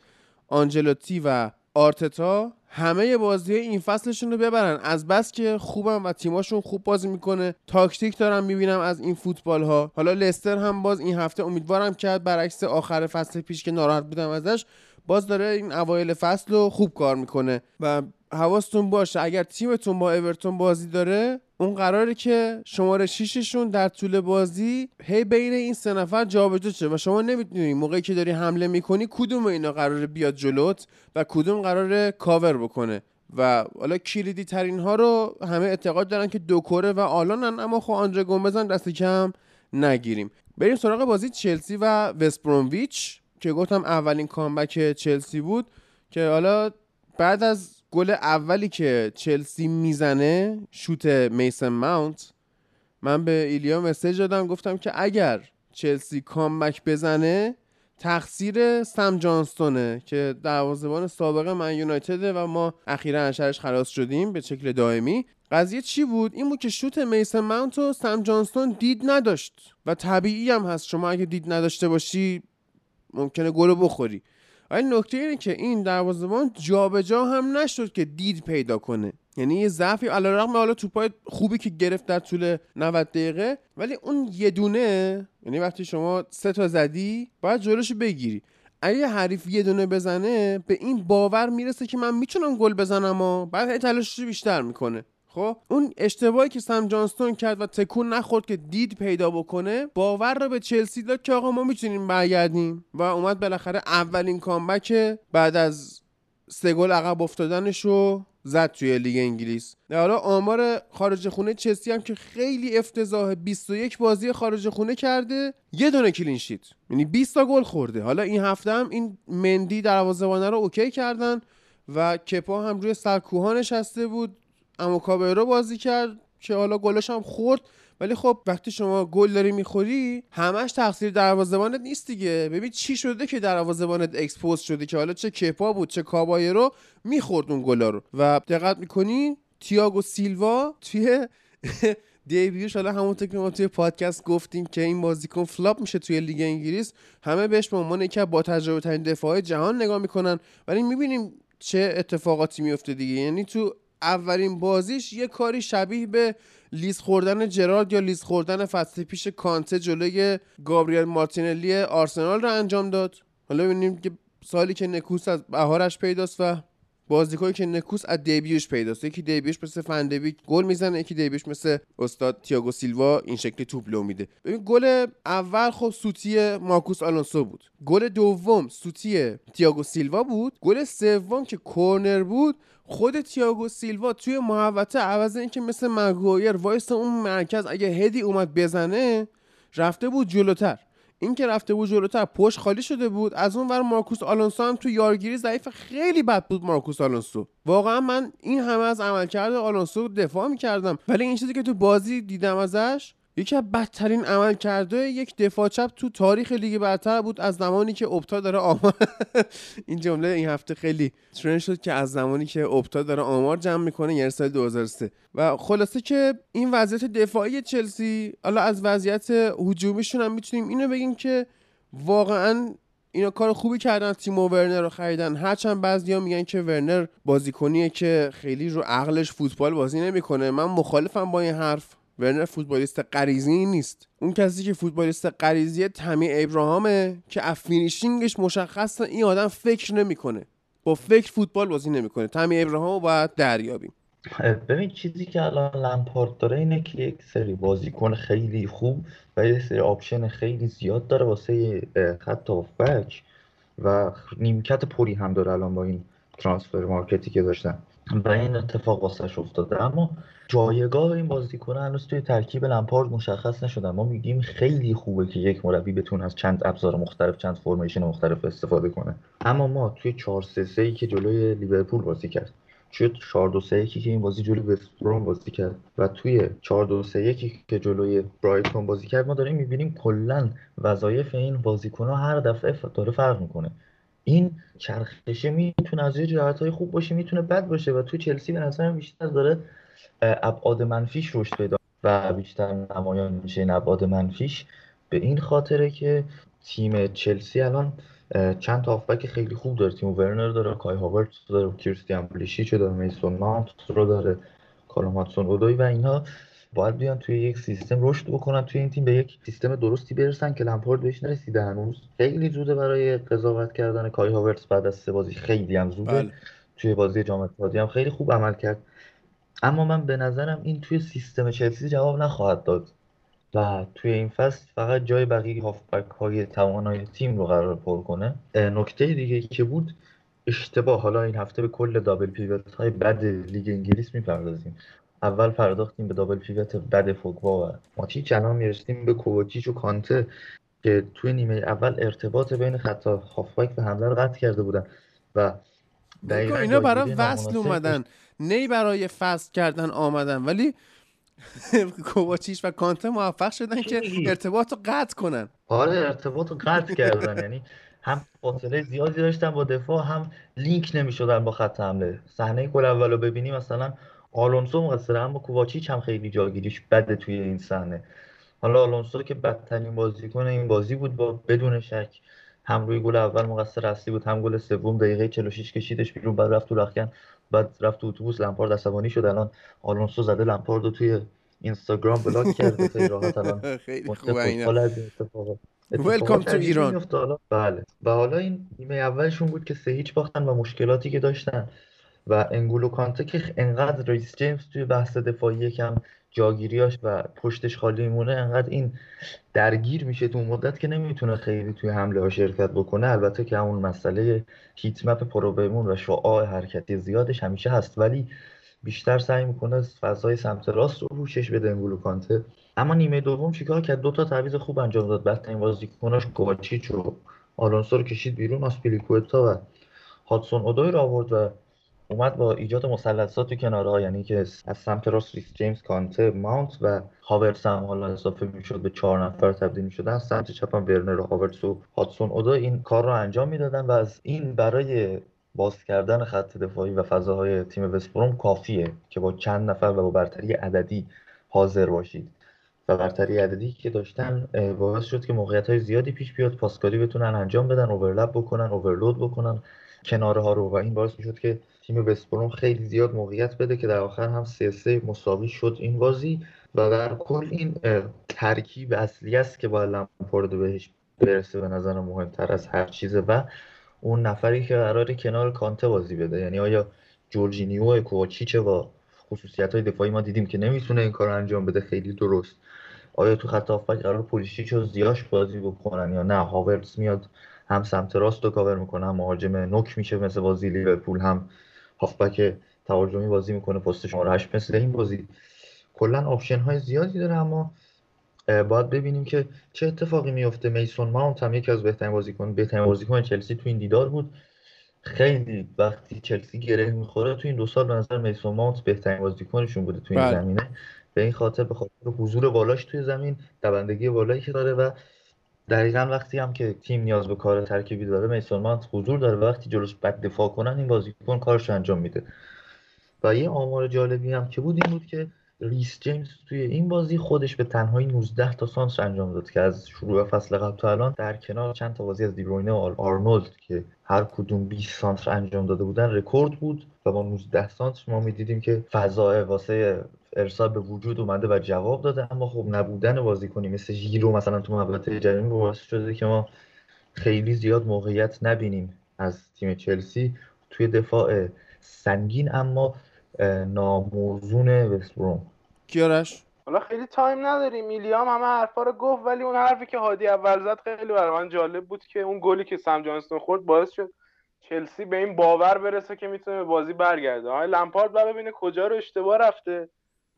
آنجلوتی و آرتتا همه بازی این فصلشون رو ببرن. از بس که خوبم و تیماشون خوب بازی می‌کنه. تاکتیک دارم می‌بینم از این فوتبال ها حالا لستر هم باز این هفته امیدوارم کرد برعکس آخر فصل پیش که ناراحت بودم ازش. باز داره این اوایل فصل رو خوب کار می‌کنه و حواستون باشه اگر تیمتون با اورتون بازی داره اون قراره که شماره 6 شون در طول بازی هی بین این سه نفر جابجا شه و شما نمی‌دونی موقعی که داری حمله می‌کنی کدوم اینا قراره بیاد جلوت و کدوم قراره کاور بکنه. و حالا کلیدی ترین ها رو همه اعتقاد دارن که دوکوره و آلانن اما خب آندره گومزن دست کم نگیریم. بریم سراغ بازی چلسی و وستبرومویچ که گفتم اولین کامبک چلسی بود که حالا بعد از گل اولی که چلسی می‌زنه شوت میسن ماونت من به ایلیا مسیج دادم گفتم که اگر چلسی کامبک بزنه تقصیر سم جانستونه که دروازه‌بان سابق من یونایتد و ما اخیرا از شرش خلاص شدیم به شکل دائمی. قضیه چی بود؟ این بود که شوت میسن ماونت و سم جانستون دید نداشت و طبیعی هم هست. شما اگه دید نداشته باشی ممکنه گل بخوری. ولی نکته اینه که این دروازه‌بان جابجا هم نشد که دید پیدا کنه. یعنی یه ضعفی علیرغم حالا توپای خوبی که گرفت در طول 90 دقیقه ولی اون یه دونه یعنی وقتی شما سه تا زدی باید جلوش بگیری. اگه حریف یه دونه بزنه به این باور می‌رسه که من می‌تونم گل بزنم و بعد تلاشش بیشتر می‌کنه. خب؟ اون اشتباهی که سم جانستون کرد و تکون نخورد که دید پیدا بکنه باور رو به چلسی داد که آقا ما می‌تونیم برگردیم. و اومد بالاخره اولین کامبک بعد از سه گل عقب افتادنش رو زد توی لیگ انگلیس. حالا آمار خارج خونه چلسی هم که خیلی افتضاح 21 بازی خارج خونه کرده یه دونه clean sheet. یعنی 20 تا گل خورده. حالا این هفته هم این مندی دروازه‌بان رو OK کردن و کپا هم روی سکوها نشسته بود. اما کابایرو بازی کرد که حالا گلش هم خورد. ولی خب وقتی شما گل داری می‌خوری همش تقصیر دروازه‌بانت نیست دیگه. ببین چی شده که دروازه‌بانت expose شده که حالا چه کپا بود چه کابایرو می‌خورد اون گلا رو. و دقت می‌کنی تیاگو سیلوا توی debut ش حالا همونطور که ما توی پادکست گفتیم که این بازیکن flop میشه توی لیگ انگلیس. همه بهش به عنوان یکی با تجربه ترین دفاع جهان نگاه می‌کنن. ولی می‌بینیم چه اتفاقاتی میفته دیگه. یعنی تو اولین بازیش یه کاری شبیه به لیز خوردن جرارد یا لیز خوردن فصل پیش کانته جلوی گابریل مارتینلی آرسنال رو انجام داد. حالا ببینیم که سالی که نکوست از بهارش پیداست و بازیکنی که نکوست از debut ش پیداست. یکی debut ش مثل فندبیک گل می‌زنه یکی debut ش مثل استاد تیاگو سیلوا این شکلی توپ لو میده. ببین گل اول خب سوتی مارکوس آلونسو بود. گل دوم سوتی تیاگو سیلوا بود. گل سوم که کورنر بود خود تیاگو سیلوا توی محوطه عوض اینکه مثل مگوایر وایسه اون مرکز اگه head ی اومد بزنه رفته بود جلوتر. این که رفته بود جلوتر پشت خالی شده بود. از اون ور مارکوس آلونسو هم تو یارگیری ضعیف خیلی بد بود مارکوس آلونسو. واقعا من این همه از عملکرد آلونسو دفاع می‌کردم. ولی این چیزی که تو بازی دیدم ازش یکی از بدترین عمل کرده یک دفاع چپ تو تاریخ لیگ برتر بود از زمانی که اپتا داره آمار این جمله این هفته خیلی ترند شد که از زمانی که اپتا داره آمار جمع می‌کنه یعنی سال 2003 و خلاصه که این وضعیت دفاعی چلسی حالا از وضعیت هجومیشون هم می‌تونیم اینو بگیم که واقعا اینا کار خوبی کردن تیمو ورنر رو خریدن. هرچند بعضیا میگن که ورنر بازیکنیه که خیلی رو عقلش فوتبال بازی نمی‌کنه. من مخالفم با این حرف. ورنر فوتبالیست غریزی نیست. اون کسی که فوتبالیست غریزی تمی ابراهامه که از finishing ش مشخص این آدم فکر نمی‌کنه. با فکر فوتبال بازی نمی‌کنه. تمی ابراهام رو باید دریابیم. ببین چیزی که الان لمپارد داره اینه که یک سری بازیکن خیلی خوب و یک سری option خیلی زیاد داره واسه خط back و نیمکت پری هم داره الان با این transfer market ی که داشتن. و این اتفاق واسش افتاده. اما جایگاه این بازیکن هنوز توی ترکیب لمپارد مشخص نشده. ما میگیم خیلی خوبه که یک مربی بتونه از چند ابزار مختلف چند formation مختلف استفاده کنه. اما ما توی 4 3 3 که جلوی لیورپول بازی کرد توی 4 2 3 که این بازی جلوی وستبروم بازی کرد و توی 4 2 3 1 که جلوی برایتون بازی کرد ما داریم می‌بینیم کلا وظایف این بازیکن هر دفعه داره فرق می‌کنه. این چرخشه می‌تونه از یه جهت خوب باشه می‌تونه بد باشه و تو چلسی به نظرم بیشتر داره ابعاد منفیش رشد پیدا و بیشتر نمایان میشه. این ابعاد منفیش به این خاطره که تیم چلسی الان چند تا آفبک خیلی خوب داره. تیم ورنر داره کای هاورت داره کریستیان بلیشیچ داره میسون مانت رو داره کالوماتسون اودوی و اینها. باید بیان توی یک سیستم رشد بکنن توی این تیم به یک سیستم درستی برسن که لمپارد بهش نرسیده هنوز. خیلی زوده برای قضاوت کردن کای هاورتس بعد از سه بازی. خیلی هم زوده. بله. توی بازی جام هم خیلی خوب عمل کرد. اما من به نظرم این توی سیستم چلسی جواب نخواهد داد. و توی این فصل فقط جای بقیه هافبک های توانای تیم رو قرار پر کنه. نکته دیگه که بود اشتباه. حالا این هفته به کل دابل پیوت های بد لیگ انگلیس می‌پردازیم. اول پرداختیم به دابل پیوت بد فوگبا و ماتیچ. الان می‌رسیم به کوواچیچ و کانته که توی نیمه اول ارتباط بین خط هافبک و حمله رو قطع کرده بودن. و اینا برای وصل اومدن. نی برای فصل کردن آمدن ولی کوواچیش و کانته موفق شدن که ارتباط رو قطع کنن. آره ارتباط رو قطع کردن. یعنی هم فاصله زیادی داشتن با دفاع هم لینک نمی‌شدن با خط حمله. صحنه گل اولو ببینیم مثلا آلونسو مقصره اما کوواچیچ هم خیلی جاگیریش بده توی این صحنه. حالا آلونسو که بدترین بازیکن این بازی بود با بدون شک هم روی گل اول مقصر اصلی بود هم گل سوم دقیقه 46 کشیدش بیرون بعد رفت تو رخکن بعد رفت تو اتوبوس لمپارد عصبانی شد. الان آلونسو زده لمپارد رو توی اینستاگرام بلاک کرده. خیلی راحت الان خیلی خوبه اینا. welcome to Iran. بله. و حالا این نیمه اولشون بود که سه هیچ باختن و مشکلاتی که داشتن. و انگولو کانته که انقدر ریس جیمز توی بحث دفاعی یکم جاگیریاش و پشتش خالی میمونه انقدر این درگیر میشه تو مدت که نمی‌تونه خیلی توی حمله ها شرکت بکنه. البته که همون مسئله heat map پر و پیمون و شعاع حرکتی زیادش همیشه هست ولی بیشتر سعی می‌کنه فضای سمت راست رو پوشش بده انگولو کانته. اما نیمه دوم چیکار کرد؟ دو تا تعویض خوب انجام داد. بعد این بازیکناش کوواچیچ و آلونسو رو کشید بیرون آسپیلیکوتا و هادسون اودوی رو آورد و اومد با ایجاد مثلثات تو کنارها یعنی که از سمت راست ریس جیمز کانته ماونت و هاورتس هم حالا اضافه می‌شد به چهار نفر تبدیل می‌شدن سمت چپ هم ورنر و هاورتس و هادسون اودوی این کار رو انجام می‌دادن و از این برای باز کردن خط دفاعی و فضاهای تیم وستبروم کافیه که با چند نفر و با برتری عددی حاضر باشید. و برتری عددی که داشتن باعث شد که موقعیت های زیادی پیش بیاد پاسکاری بتونن انجام بدن اوورلپ بکنن اوورلود بکنن کناره ها رو. و این باعث می‌شد که تیم وستبروم خیلی زیاد موقعیت بده که در آخر هم سه سه مساوی شد این بازی و در کل این ترکیب اصلی است که باید لمپارد بهش برسه به نظر مهمتر از هر چیزه و اون نفری که قرار کنار کانته بازی بده. یعنی آیا جورجینیو کوواچیچه و خصوصیت های دفاعی ما دیدیم که نمی‌تونه این کار انجام بده خیلی درست. آیا تو خط هافبک قرار پولیشیچ و زیاش بازی بکنن یا نه؟ هاورتس میاد هم سمت راست رو کاور می‌کنه هم مهاجم نوک میشه مثل بازی لیورپول هم هافبک تهاجمی بازی می‌کنه پست شماره 8 مثل این بازی کلا آپشن های زیادی داره اما باید ببینیم که چه اتفاقی میفته میسون ماونت هم یکی از بهترین بازیکن بهترین بازیکن چلسی تو این دیدار بود. خیلی وقتی چلسی گره می‌خوره تو این دو سال به نظر میسون ماونت بهترین بازیکنشون بوده تو این بله. زمینه. به این خاطر به خاطر حضور بالاش توی زمین دوندگی بالایی که داره و دقیقا وقتی هم که تیم نیاز به کار ترکیبی داره میسون ماونت حضور داره. وقتی جلوش بد دفاع کنن این بازیکن کارش انجام میده. و یه آمار جالبی هم که بود این بود که ریس جیمز توی این بازی خودش به تنهایی 19 تا سانتر انجام داد که از شروع فصل قبل تا الان در کنار چند تا بازی از دیبروینه و آرنولد که هر کدوم 20 سانتر انجام داده بودن رکورد بود. و با 19 سانتر ما می‌دیدیم که فضای واسه ارسال به وجود اومده و جواب داده اما خب نبودن بازیکنی مثل ژیرو مثلا تو محوطه جریمه باعث شده که ما خیلی زیاد موقعیت نبینیم از تیم چلسی. توی دفاع سنگین اما ناموزون وستبروم کیارش؟ حالا خیلی تایم نداریم. میلیام همه حرفا رو گفت ولی اون حرفی که هادی اول زد خیلی برای من جالب بود که اون گلی که سم جانستون خورد باعث شد چلسی به این باور برسه که می‌تونه به بازی برگرده. های لمپارد باید ببینه کجا رو اشتباه رفته.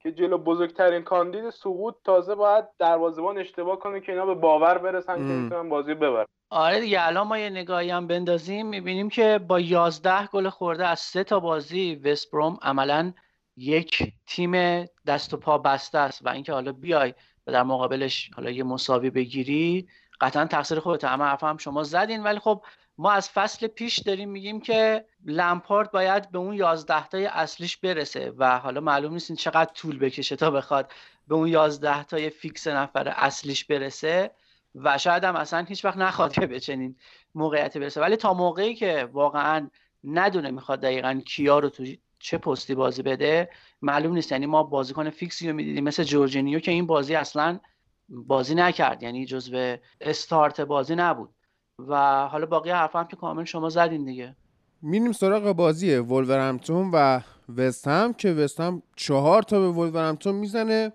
که جلو بزرگترین کاندید سقوط تازه باید دروازه‌بان اشتباه کنه که اینا به باور برسن که. می‌تونن بازی ببرن. آره دیگه الان ما یه نگاهی هم بندازیم. می‌بینیم که با 11 گل خورده از سه تا بازی وستبروم عملا یک تیم دست و پا بسته است و اینکه حالا بیای و در مقابلش حالا یه مساوی بگیری قطعا تقصیر خودت همه حرف هم شما زدین. ولی خب ما از فصل پیش داریم میگیم که لمپارد باید به اون 11 تای اصلیش برسه و حالا معلوم نیست این چقدر طول بکشه تا بخواد به اون 11 تای فیکس نفر اصلیش برسه و شاید هم اصلا هیچ وقت نخواد که به چنین موقعیتی برسه. ولی تا موقعی که واقعا ندونه می‌خواد دقیقا کیا رو تو چه پستی بازی بده معلوم نیست. یعنی ما بازیکن فیکسی رو می‌دیدیم مثل جورجینیو که این بازی اصلا بازی نکرد. یعنی جزو استارت بازی نبود. و حالا باقی حرف هم که کامل شما زدین دیگه. میریم سراغ بازی ولورهمپتون و وست هم که وست هم چهار تا به ولورهمپتون می‌زنه.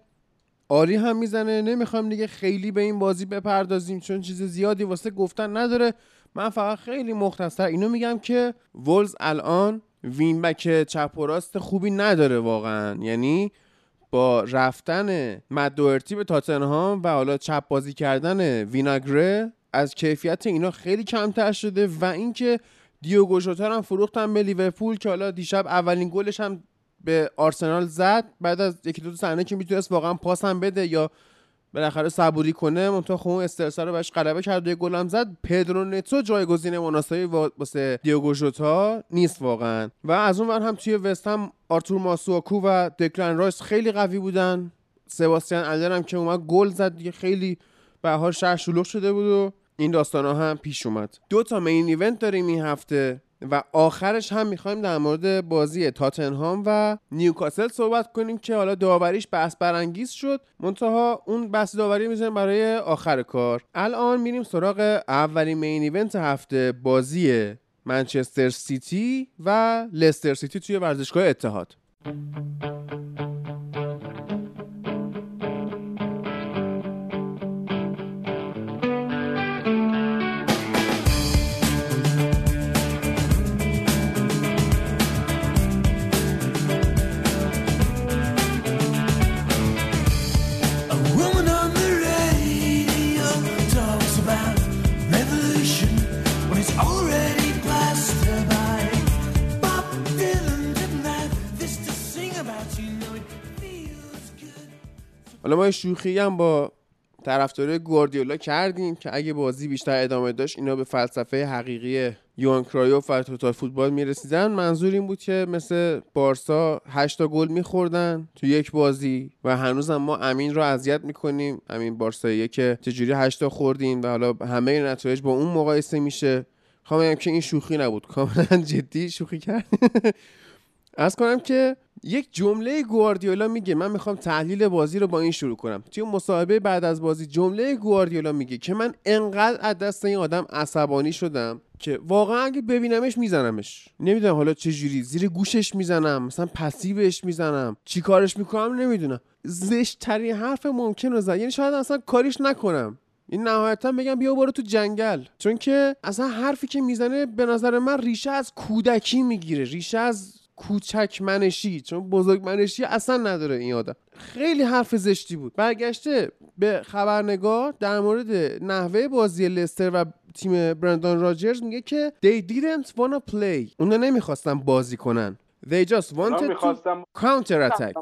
عالی هم می‌زنه. نمی‌خوام دیگه خیلی به این بازی بپردازیم چون چیز زیادی واسه گفتن نداره. من فقط خیلی مختصر اینو میگم که ولز الان وینبک چپ و راست خوبی نداره واقعا. یعنی با رفتن مدوئرتی به تاتنهام و حالا چپ بازی کردن ویناگره از کیفیت اینا خیلی کمتر شده و اینکه دیوگو ژوتا هم فروختن به لیورپول که حالا دیشب اولین گلش هم به آرسنال زد. بعد از یکی دو صحنه که می‌تونست واقعا پاس هم بده یا بالاخره صبوری کنه منتها خب اون استرسا رو بهش غلبه کرد و گل هم زد. پدرو نتو جایگزین مناسبی وا- واسه دیوگو ژوتا نیست واقعا. و از اون ور هم توی وستهم آرتور ماسواکو و دکلن رایس خیلی قوی بودن. سباستین آلر که اومد گل زد دیگه خیلی به حال شهر شلوغ شده بود و این داستان ها هم پیش اومد. دو تا main event داریم این هفته و آخرش هم می‌خوایم در مورد بازی تاتنهام و نیوکاسل صحبت کنیم که حالا داوریش بحث برانگیز شد. منتها اون بحث داوری می‌ذاریم برای آخر کار. الان میریم سراغ اولین main event هفته بازی منچستر سیتی و لستر سیتی توی ورزشگاه اتحاد. حالا ما شوخی هم با طرفدارای گواردیولا کردیم که اگه بازی بیشتر ادامه داشت اینا به فلسفه حقیقی یوان کرایوف و توتال فوتبال می‌رسیدن. منظور این بود که مثل بارسا 8 تا گل میخوردن تو یک بازی و هنوزم ما امین رو اذیت می‌کنیم. امین بارساییه که چجوری 8 تا خوردیم و حالا همه نتایج با اون مقایسه میشه. خواهم بگم که این شوخی نبود. کاملا جدی شوخی کرد از کنم که یک جمله گواردیولا میگه. من می‌خوام تحلیل بازی رو با این شروع کنم. توی مصاحبه بعد از بازی جمله گواردیولا میگه که من انقدر از دست این آدم عصبانی شدم که واقعا اگه ببینمش میزنمش. نمی‌دونم حالا چه جوری. زیر گوشش می‌زنم مثلا پسیبش می‌زنم. چی کارش می‌کنم نمی‌دونم. زشت ترین حرف ممکن رو زد. یعنی شاید اصلا کاریش نکنم. این نهایتا بگم بیا برو تو جنگل. چون که اصلا حرفی که می‌زنه به نظر من ریشه از کودکی می‌گیره. ریشه از کوچک منشی چون بزرگ منشی اصلا نداره این آدم. خیلی حرف زشتی بود. برگشته به خبرنگار در مورد نحوه بازی لستر و تیم برندان راجرز میگه که they didn't wanna play. اونا نمی‌خواستن بازی کنن. They just wanted to counter attack.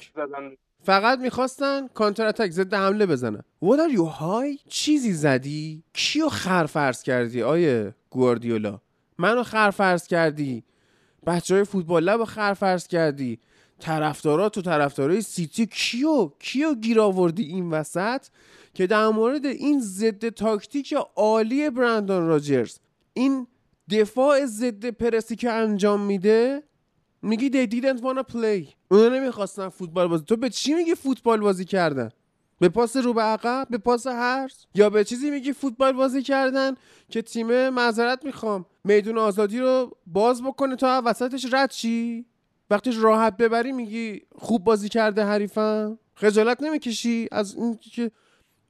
فقط می‌خواستن کانتر اتک ضد حمله بزنن. What are you high؟ چیزی زدی؟ کیو خرفرز کردی آیه گواردیولا؟ منو خرفرز کردی. بچه های فوتبال لب خرفرز کردی. طرفدارات و طرفدارای سیتی کیو کیو گیر آوردی این وسط؟ که در مورد این ضد تاکتیک عالی برندان راجرز این دفاع ضد پرسی که انجام میده؟ میگی they didn't wanna play. اونا نمی‌خواستن فوتبال بازی. تو به چی میگی فوتبال بازی کردن؟ به پاس رو به عقب؟ به پاس هرز یا به چیزی میگی فوتبال بازی کردن که تیم معذرت می‌خوام؟ میدون آزادی رو باز بکنه تا وسطش رد چی وقتی راحت ببری میگی خوب بازی کرده حریفم؟ خجالت نمی‌کشی؟ از این که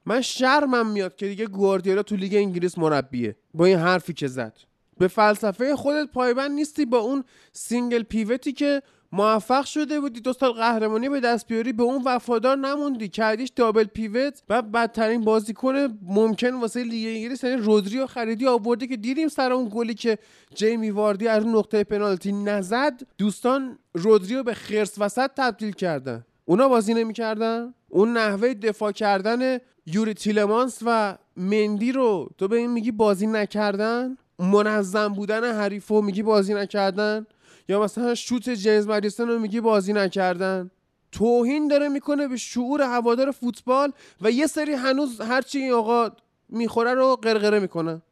من شرمم میاد که دیگه گواردیولا تو لیگ انگلیس مربیه. با این حرفی که زد. به فلسفه خودت پایبند نیستی با اون single pivot ی که موفق شده بودی دو سال قهرمانی به دست بیاری به اون وفادار نموندی. کردیش double pivot و بدترین بازیکن ممکن واسه لیگ انگلیس یعنی رودری رو خریدی آورده که دیدیم سر اون گلی که جیمی واردی از نقطه پنالتی نزد دوستان رودریو به خرس وسط تبدیل کردن. اونا بازی نمی‌کردن؟ اون نحوه دفاع کردن یوری تیلمانس و مندی رو تو به این میگی بازی نکردن؟ منظم بودن حریفو میگی بازی نکردن؟ یا مثلا شوت جیمز مدیسون رو میگی بازی نکردن؟ توهین داره می‌کنه به شعور هوادار فوتبال و یه سری هنوز هرچی این آقا می‌خوره رو قرقره می‌کنن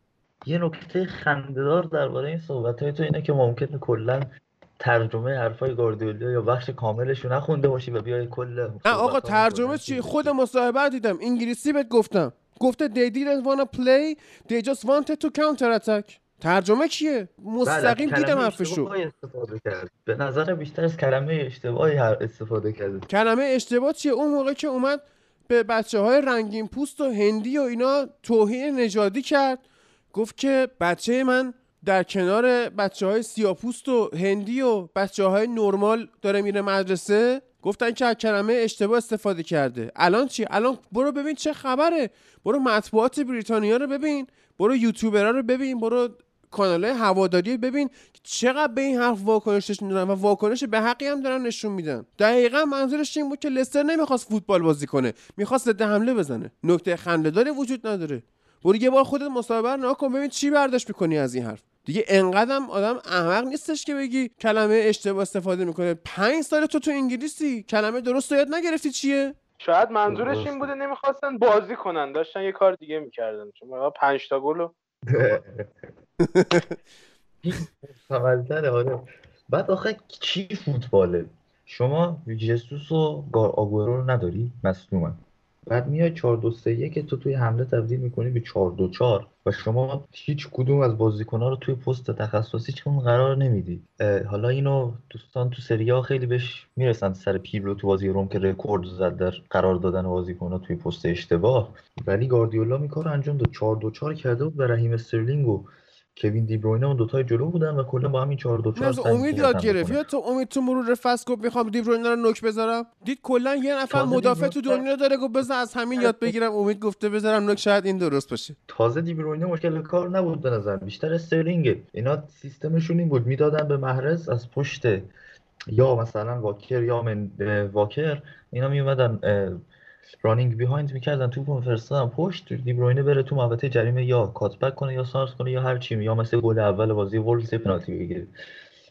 یه نکته خندهدار درباره این صحبت های تو اینه که ممکنه کلا ترجمه حرفای گاردیولا یا بخش کاملش رو نخونده باشی و بیای کل نه آقا ترجمه چی؟ خود مصاحبه دیدم. انگلیسی بهت گفتم. گفته they didn't wanna play. They just wanted to counter attack. ترجمه کیه؟ مستقیم بله، دیدم حرفشو. استفاده کرد. به نظر بیشتر از کلمه اشتباهی هر استفاده کرده. کلمه اشتباه چیه؟ اون موقع که اومد به بچه های رنگین پوست و هندی و اینا توهین نژادی کرد گفت که بچه من در کنار بچه های سیاپوست و هندی و بچه های نرمال داره میره مدرسه. گفتن که از کلمه اشتباه استفاده کرده. الان چی؟ الان برو ببین چه خبره. برو مطبوعات بریتانیا رو ببین. برو یوتیوبرها رو ببین. برو کانال های هواداری ببین چقدر به این حرف واکنش نشون دادن و واکنش به حقی هم دارن نشون میدن. دقیقا منظورش این بود که لستر نمی‌خواست فوتبال بازی کنه می‌خواست ضد حمله بزنه. نکته خندهداری وجود نداره. برو یه بار خودت مصاحبه رو نگاه کن ببین چی برداشت می‌کنی از این حرف. دیگه انقدرم آدم احمق نیستش که بگی کلمه اشتباه استفاده می‌کنه. پنج سال تو تو انگلیسی کلمه درست رو یاد نگرفتی چیه؟ شاید منظورش. این بوده نمی‌خواستن بازی کنن داشتن یه کار دیگه می‌کردن. چون واقعا پنج تا گل رو محتمل‌تره آره. بعد آخه چی فوتباله شما جسوس و آگورو رو نداری؟ مصدومن بعد میای 4 2 3 1 تو توی حمله تبدیل می‌کنی به 4 2 4 و شما هیچ کدوم از بازیکن‌ها رو توی پست تخصصی چون قرار نمیدی. حالا اینو دوستان تو سری ها خیلی بهش می‌رسن سر پیرلو تو بازی روم که رکورد زد در قرار دادن بازیکن‌ها توی پست اشتباه. ولی گاردیولا این کار رو انجام داد. 4 2 4 کرده بود به رحیم استرلینگ و کوین دی بروینه اون دوتای جلو بودن و کلا با همین 4 2 4 از امید یاد گرفت. یا تو امید تو مرور فصل گفت می‌خوام دیبروینه رو نوک بذارم. دید کلا یه نفر مدافع تو دنیا داره گفت بذار از همین یاد بگیرم. امید گفته بذارم نوک شاید این درست باشه. تازه دی بروینه مشکل کار نبود به نظر بیشتر استرلینگه اینا سیستمشون این بود می‌دادن به محرز از پشت. یا مثلا واکر یا من واکر اینا می اومدن رانینگ بیهایند می‌کردن توپ میفرستادن پشت. دی بروینه بره تو محوطه جریمه یا کاتبک کنه یا سانس کنه یا هر چی یا مثل گل اول بازی وولز پنالتی بگیره.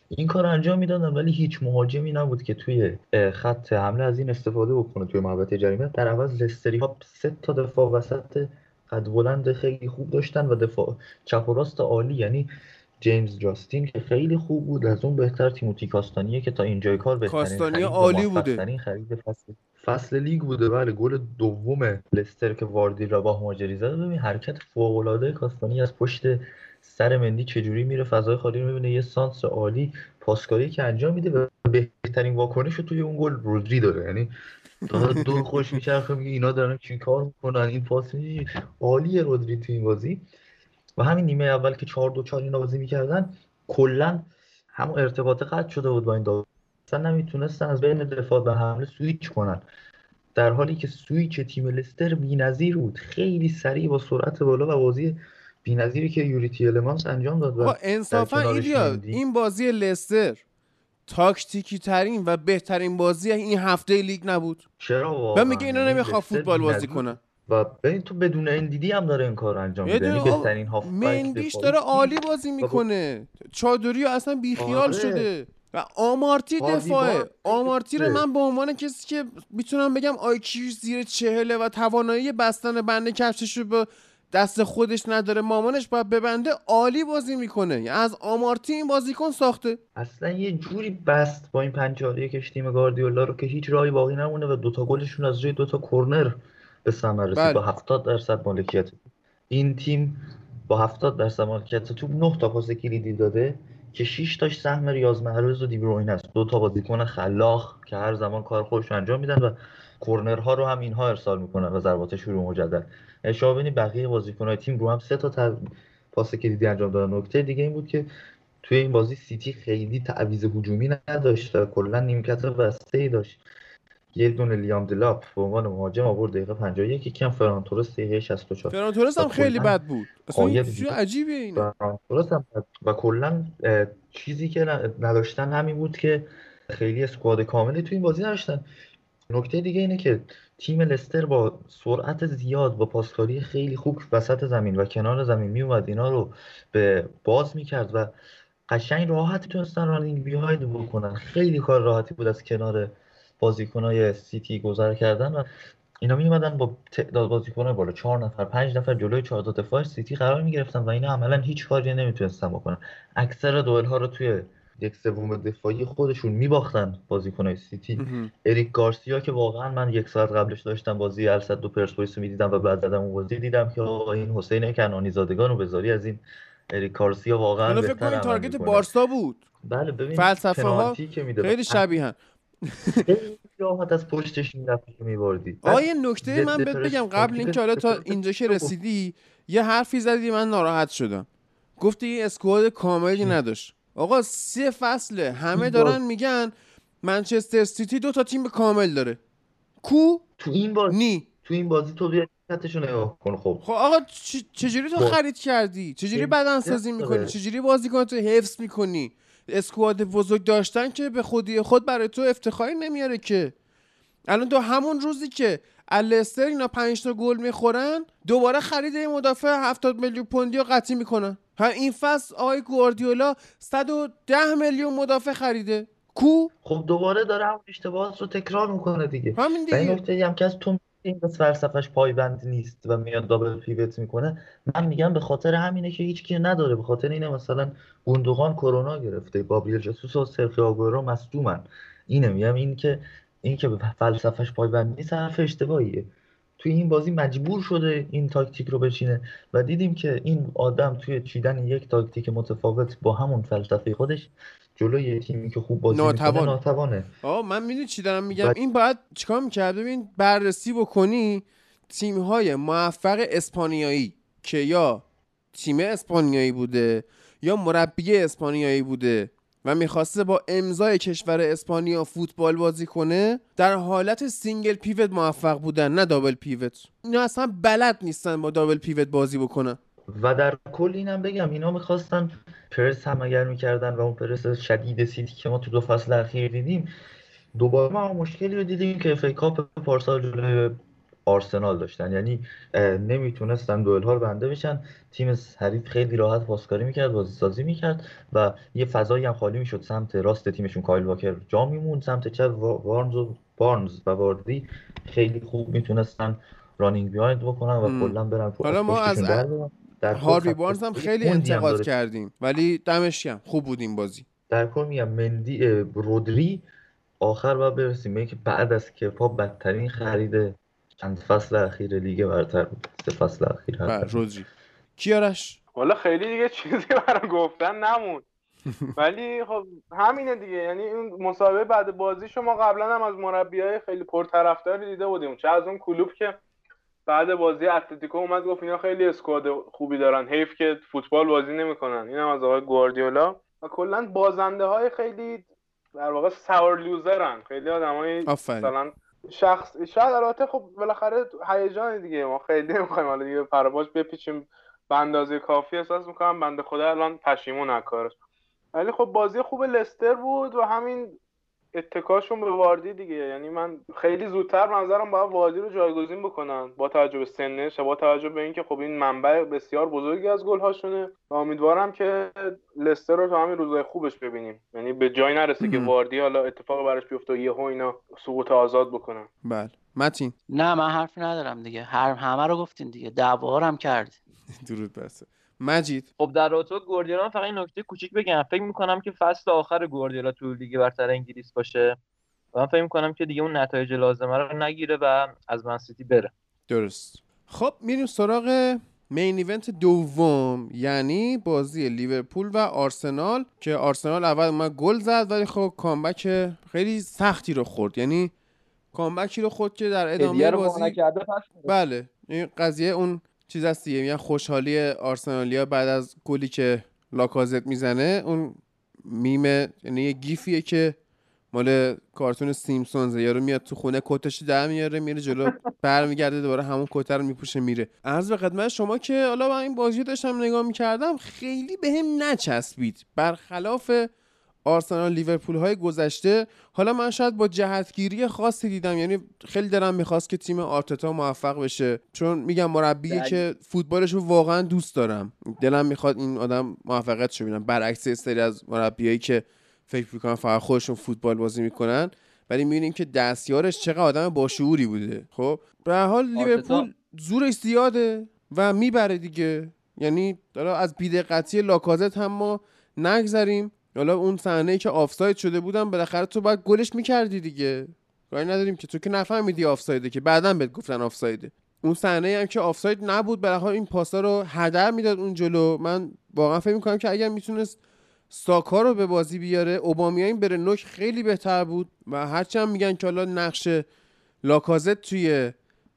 این کار انجام می‌دادن ولی هیچ مهاجمی نبود که توی خط حمله از این استفاده بکنه توی محوطه جریمه. در عوض لستری ها سه تا دفاع وسط قد بلند خیلی خوب داشتن و دفاع چپ و راست عالی. یعنی جیمز جاستین که خیلی خوب بود. از اون بهتر تیموتی کاستانیه که تا اینجای کار بهترین و عالی بوده. خرید فصل فصل لیگ بوده. بله گل دوم لستر که واردی رباه مهاجری زده ببین حرکت فوق‌العاده کاستانی از پشت سر مندی چجوری میره؟ فضای خالی رو می‌بینه. یه سانس عالی پاسکاری که انجام میده و بهترین واکنش رو توی اون گل رودری داره. یعنی داره دور خوش میچرخه میگه اینا دارن چی کار می‌کنن؟ این پاس عالیه رودری تو این بازی. و همین نیمه اول که 4 2 4 اینا بازی می‌کردن کلا همون ارتباط قطع شده بود با این اصلا نمی‌تونستن از بین دفاع به حمله سویچ کنن. در حالی که سویچ تیم لستر بی‌نظیر بود. خیلی سریع با سرعت بالا و بازی بی‌نظیری که یوری تیلمانس انجام داد و انصافا ایلیا. این بازی لستر تاکتیکی ترین و بهترین بازی این هفته لیگ نبود. چرا و میگه اینا یعنی نمی‌خواد فوتبال بازی کنن و ببین تو بدون اندیدی هم داره این کار انجام میده. یعنی بهترین هافبک مندیش داره. عالی بازی می‌کنه. چادری اصلا بیخیال آره. شده. و آمارتی دفاعه. آمارتی رو من به عنوان کسی که می‌تونم بگم آیکیوش زیر چهله و توانایی بستن بنده کفشش رو به دست خودش نداره مامانش باید ببنده عالی بازی می‌کنه. یعنی از آمارتی این بازیکن ساخته. اصلا یه جوری بست با این پنجاره کش تیم گاردیولا رو که هیچ راهی باقی نمونه و دوتا گلشون از روی دوتا کرنر به ثمر رسید بله. با 70 درصد مالکیت این تیم با 70 درصد مالکیت توپ 9 تا پاس کلیدی داده که 6 تاش سهم ریاض محرز و دیبروین است. دو تا بازیکن خلاق که هر زمان کار خودش انجام میدن و کرنرها رو هم اینها ارسال می‌کنن و ضربات شروع مجدد. شما ببینید بقیه بازیکن‌های تیم رو هم سه تا تر- پاس کلیدی انجام دادن. نکته دیگه این بود که توی این بازی سیتی خیلی تعویض هجومی نداشت و کلا نیمکت بسته ای داشت. یه دونه لیام دلاپ به عنوان مهاجم آورد دقیقه 51 یکی هم فران تورس دقیقه 64 فران تورس هم خیلی بد بود. اصلا این چیز. عجیبیه اینه. فران تورس هم بد. و کلا چیزی که نداشتن همین بود که خیلی اسکواد کاملی توی این بازی نداشتن. نکته دیگه اینه که تیم لستر با سرعت زیاد با پاسکاری خیلی خوب وسط زمین و کنار زمین میومد اینا رو به باز می‌کرد و قشنگ راحت تونستن رانینگ بیهایند بکنن. خیلی کار راحتی بود از کنار بازیکنهای سیتی گذر کردن و اینا میومدن با تعداد بازیکنهای بالا. چهار نفر پنج نفر جلوی چهار تا دفاع سیتی قرار می‌گرفتن و اینا عملا هیچ کاری نمی‌تونستن بکنن. اکثر دوئل ها رو توی یک سوم دفاعی خودشون میباختن بازیکنهای سیتی. اریک گارسیا که واقعا من یک ساعت قبلش داشتم بازی الصد دو پرسپولیس رو می‌دیدم و بعد زدم اون بازی دیدم که آقا این حسین کنانی زادگان رو بذاری از این اریک گارسیا واقعا فکر تارگت بارسا بود. بله ببین فلسفه ها که میده خیلی شبیهن. خیلی راحت از پشتش که میبردی. آقا یه نکته من بهت بگم قبل اینکه حالا تا اینجا که رسیدی یه حرفی زدی من ناراحت شدم. گفتی این اسکواد کاملی نداشت. آقا سه فصله همه این دارن میگن منچستر سیتی دو تا تیم کامل داره. کو؟ تو این بازی نی. تو این بازی تو بیا خطشو نگاه کن خب. خب آقا چجوری تو با- خرید کردی؟ چجوری بدن سازی. می‌کنی؟ چجوری بازیکن تو حفظ می‌کنی؟ اسکواد بزرگ داشتن که به خودی خود برای تو افتخاری نمیاره که. الان تو همون روزی که الستر اینا 5 تا گل می‌خورن دوباره خرید این مدافع 70 میلیون پوندی رو قطعی می‌کنن. هم این فصل آقای گواردیولا 110 میلیون مدافع خریده. کو؟ خب دوباره داره همون اشتباهات رو تکرار می‌کنه دیگه. همین این دیگه. نکته هم که از تو این بس فلسفش پایبند نیست و میاد دابل پیوت می‌کنه. من میگم به خاطر همینه که هیچ کی نداره به خاطر اینه مثلا گوندوغان کرونا گرفته گابریل جسوس و سرخیو آگورو مصدومن. اینه میگم این که این که به فلسفش پایبند نیست حرف اشتباهیه. توی این بازی مجبور شده این تاکتیک رو بچینه و دیدیم که این آدم توی چیدن یک تاکتیک متفاوت با همون فلسفه خودش جلوی یه تیمی که خوب بازی می‌کنه ناتوانه. آقا من می‌دونی چی دارم میگم؟ این باید چیکار می‌کرد؟ ببین بررسی بکنی تیم های موفق اسپانیایی که یا تیم اسپانیایی بوده یا مربی اسپانیایی بوده و می‌خواسته با امضای کشور اسپانیا فوتبال بازی کنه در حالت single pivot موفق بودن نه double pivot. اینا اصلا بلد نیستن با double pivot بازی بکنن. و در کل اینم بگم اینا می‌خواستن پرس هم اگر می‌کردن و اون پرس شدید سیتی که ما تو دو فصل اخیر دیدیم دوباره ما مشکلی رو دیدیم که FA Cup پارسال جلوی آرسنال داشتن. یعنی نمی‌تونستن دوئل ها رو بنده بشن. تیم حریف خیلی راحت پاسکاری می‌کرد بازی سازی می‌کرد و یه فضایی هم خالی می‌شد. سمت راست تیمشون کایل واکر جا میموند سمت چپ وا- وارنز و بارنز و واردی خیلی خوب می‌تونستن رانینگ بیهایند بکنن و. کلا برن حالا ما از در هاروی بارنز هم خیلی انتقاد. کردیم ولی دمش گرم. خوب بود این بازی. در کل میگم مندی رودری آخر باید برسیم اینکه بعد از کپا بدترین خرید چند فصل اخیر لیگ برتر بود. سه فصل اخیر بله رودری. کیارش؟ والا خیلی دیگه چیزی برای گفتن نمون. ولی خب همینه دیگه. یعنی این مسابقه بعد بازی شما قبلا هم از مربیای خیلی پرطرفداری دیده بودیم. چه از اون کلوپ که بعد بازی اتلتیکو اومد گفت اینا خیلی squad خوبی دارن. حیف که فوتبال بازی نمی‌کنن. اینم از آقای گواردیولا. و کلا بازنده های خیلی در واقع sore loser ن خیلی آدمای مثلا شخص شاید البته خب بالاخره هیجان دیگه. ما خیلی نمی‌خوایم حالا دیگه پرواز بپیچیم. به اندازه کافی احساس می‌کنم بنده خدا الان پشیمون از کارش. ولی خب بازی خوب لستر بود و همین اتکاشون به واردی دیگه. یعنی من خیلی زودتر منظرم باید واردی رو جایگزین بکنن. با توجه به سنش و با توجه به اینکه خب این منبع بسیار بزرگی از گل‌هاشونه و امیدوارم که لستر رو تو همین روزای خوبش ببینیم. یعنی به جای نرسه که. واردی حالا اتفاق براش بیفته و یهو اینا سقوط آزاد بکنن. بله. متین؟ نه من حرف ندارم دیگه. هر همه رو گفتین دیگه. دعوا هم کردی درود برسه مجید. خب در رابطه من فقط این نکته کوچیک بگم. فکر می‌کنم که فصل آخر گواردیولا تو لیگ برتر انگلیس باشه. و من فکر می‌کنم که دیگه اون نتایج لازمه رو نگیره و از منسیتی بره. درست. خب میریم سراغ main event دوم یعنی بازی لیورپول و آرسنال که آرسنال اول اومد گل زد ولی خب comeback خیلی سختی رو خورد. یعنی کامبکی رو خورد که در ادامه بازی. بله این قضیه اون چیز هست دیگه میگن خوشحالی آرسنالیا بعد از گلی که لاکازت می‌زنه اون میمه یعنی یه گیفیه که مال کارتون سیمسونز یارو میاد تو خونه کتش در میاره میره جلو برمیگرده دوباره همون کت رو میپوشه میره. عرض به خدمت شما که حالا من این بازی داشتم نگاه می‌کردم خیلی بهم نچسبید. برخلاف آرسنال لیورپول های گذشته. حالا من شاید با جهتگیری خاصی دیدم. یعنی خیلی دلم می‌خواست که تیم آرتتا موفق بشه. چون میگم مربیه دلیل. که فوتبالش رو واقعا دوست دارم. دلم می‌خواد این آدم موفقیت ببینم. برعکس سری از مربیایی که فکر می‌کنن فقط خودشون فوتبال بازی می‌کنن. ولی می‌بینیم که دستیارش چقدر آدم باشعوری بوده. خب؟ به هر حال لیورپول زورش زیاده و می‌بره دیگه. یعنی حالا از بیدقتی لاکازت هم ما نگذریم. حالا اون صحنه که آفساید شده بودم بالاخره تو باید گلش می‌کردی دیگه. کاری نداریم که. تو که نفهمیدی آفسایده که. بعدا بهت گفتن آفسایده. اون صحنه هم که آفساید نبود بالاخره این پاسا رو هدر می‌داد اون جلو. من واقعا فکر می‌کنم که اگر می‌تونست ساکا رو به بازی بیاره اوبامیان بره نوک خیلی بهتر بود. و هرچند میگن که حالا نقش لاکازت توی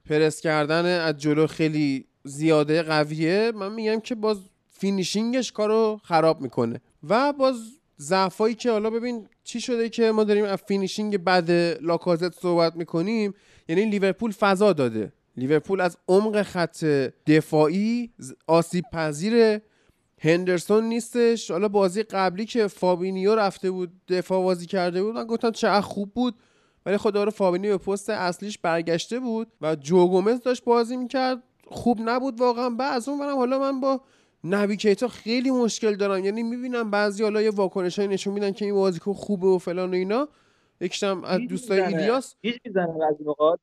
پرس کردن از جلو خیلی زیاده قویه من میگم که باز finishing ش کارو خراب می‌کنه. و باز ضعفایی که حالا ببین چی شده که ما داریم از finishing بعد لاکازت صحبت می‌کنیم؟ یعنی لیورپول فضا داده. لیورپول از عمق خط دفاعی آسیب پذیر هندرسون نیستش. حالا بازی قبلی که فابینیو رفته بود دفاع بازی کرده بود من گفتم چقدر خوب بود ولی خدا رو فابینیو به پست اصلیش برگشته بود و جو گومز داشت بازی می‌کرد. خوب نبود واقعا. بعد از اون حالا من با نبی کیتا خیلی مشکل دارم یعنی می‌بینم بعضی حالا یه واکنش نشون میدن که این بازیکن خوبه و فلان و اینا. یکیشم از دوستای. ایلیاس.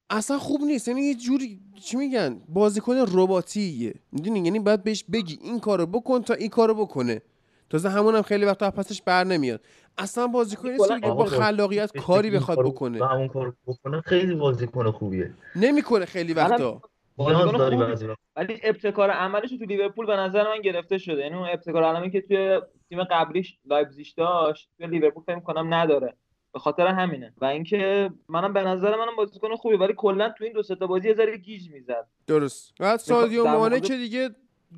اصلا خوب نیست. یعنی یه جوری چی میگن؟ بازیکن رباتیه. می‌دونی؟ یعنی باید بهش بگی این کارو بکن تا این کارو بکنه. تازه همون هم خیلی وقتا پسش بر نمیاد. اصلا بازیکن نیست که با خلاقیت کاری بخواد کارو- بکنه. همون کار بکنه خیلی بازیکن خوبیه. نمی‌کنه خیلی وقتا. ولی ابتکار عملش تو لیورپول به نظر من گرفته شده. یعنی اون ابتکار عملی که توی تیم قبلیش لایپزیگ داشت توی لیورپول فکر کنم نداره. به خاطر همینه. و اینکه منم به نظر منم بازیکن خوبی ولی کلا تو این دو سه تا بازی یه ذره گیج می‌زد. درست. بعد سادیو مانه که دیگه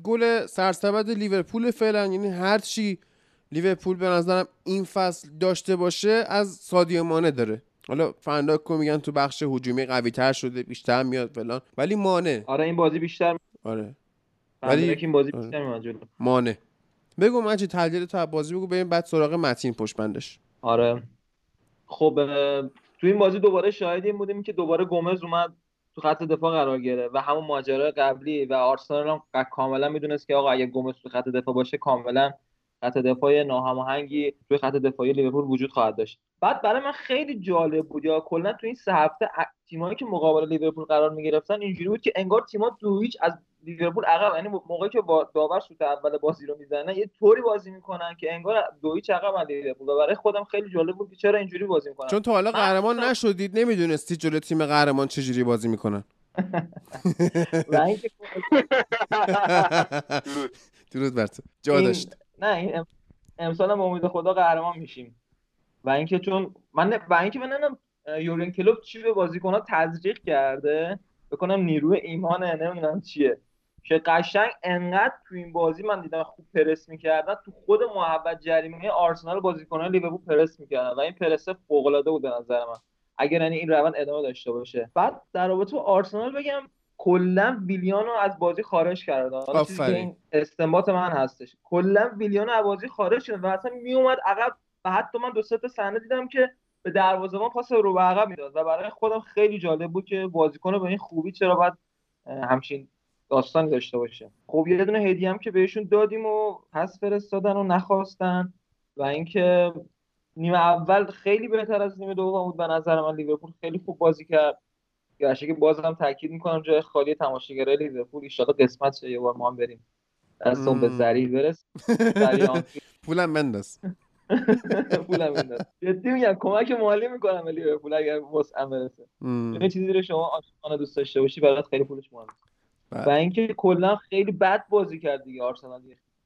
گل سرسبد لیورپول فعلا یعنی هر چی لیورپول به نظرم این فصل داشته باشه از سادیو مانه داره. حالا فنداکو میگن تو بخش هجومی قوی تر شده بیشتر میاد فلان ولی مانه. آره این بازی بیشتر آره. ولی این بازی آره. بیشتر میاد جلو. مانه. بگو مجید تحلیل تو از بازی بگو بریم بعد سراغ متین پشت بندش آره. خب تو این بازی دوباره شاهد این بودیم که دوباره گومز اومد تو خط دفاع قرار گرفت و همون ماجرای قبلی و آرسنال هم کاملا می‌دونست که آقا اگه گومز تو خط دفاع باشه کاملا خط دفاع ناهماهنگی توی خط دفاعی لیورپول وجود خواهد داشت. بعد برای من خیلی جالب بود یا کلا تو این سه هفته تیمایی که مقابل لیورپول قرار می‌گرفتن اینجوری بود که انگار تیم‌ها دو هیچ از لیورپول عقب یعنی موقعی که با- داور سوت اول بازی رو می‌زنه یه طوری بازی می‌کنن که انگار دو هیچ عقب از لیورپول. و برای خودم خیلی جالب بود که چرا اینجوری بازی می‌کنن. چون تا حالا قهرمان نشدید نمی‌دونستید جلو تیم قهرمان چجوری بازی می‌کنن. درود بر تو. جا داشت. نه این امسال هم امید خدا قهرمان میشیم. و اینکه چون من و اینکه من یورین کلوب چی به بازیکن‌ها تزریق کرده؟ بکنم نیروی ایمان نمی‌دونم چیه. که قشنگ انقدر تو این بازی من دیدم خوب پرس می‌کردن. تو خود محبت جریمه آرسنال بازیکن های لیورپول پرس می‌کردن و این پرسه فوق العاده بود به نظر من. اگر یعنی این روند ادامه داشته باشه. بعد در رابطه با آرسنال بگم کلا ویلیانو از بازی خارج کردن. چیزی که. این استنباط من هستش. کلا ویلیانو از بازی خارج شد و اصلا میومد عقب و حتی من دو سه تا صحنه دیدم که به دروازه‌بان پاس رو به عقب می‌داد و برای خودم خیلی جالب بود که بازیکن به این خوبی چرا باید همچین داستانی داشته باشه. خب یه دونه هدیه هم که بهشون دادیم و پس فرستادن و نخواستن و اینکه نیمه اول خیلی بهتر از نیمه دوم بود. به نظر من لیورپول خیلی خوب بازی کرد. گرچه که بازم تاکید می‌کنم جای خالی تماشاگرای لیورپول ان قسمت شه یه بار ما هم بریم دستمون به مم. زریل برس. پولم بنداز پولم می‌داد جدی میگم کمک مالی می‌کنم به لیورپول اگر وسعم برسه مم. یه چیزی رو شما عاشقانه دوست داشته باشی برات خیلی پولش مهمه بله. و اینکه کلا خیلی بد بازی کرد دیگه آرسنال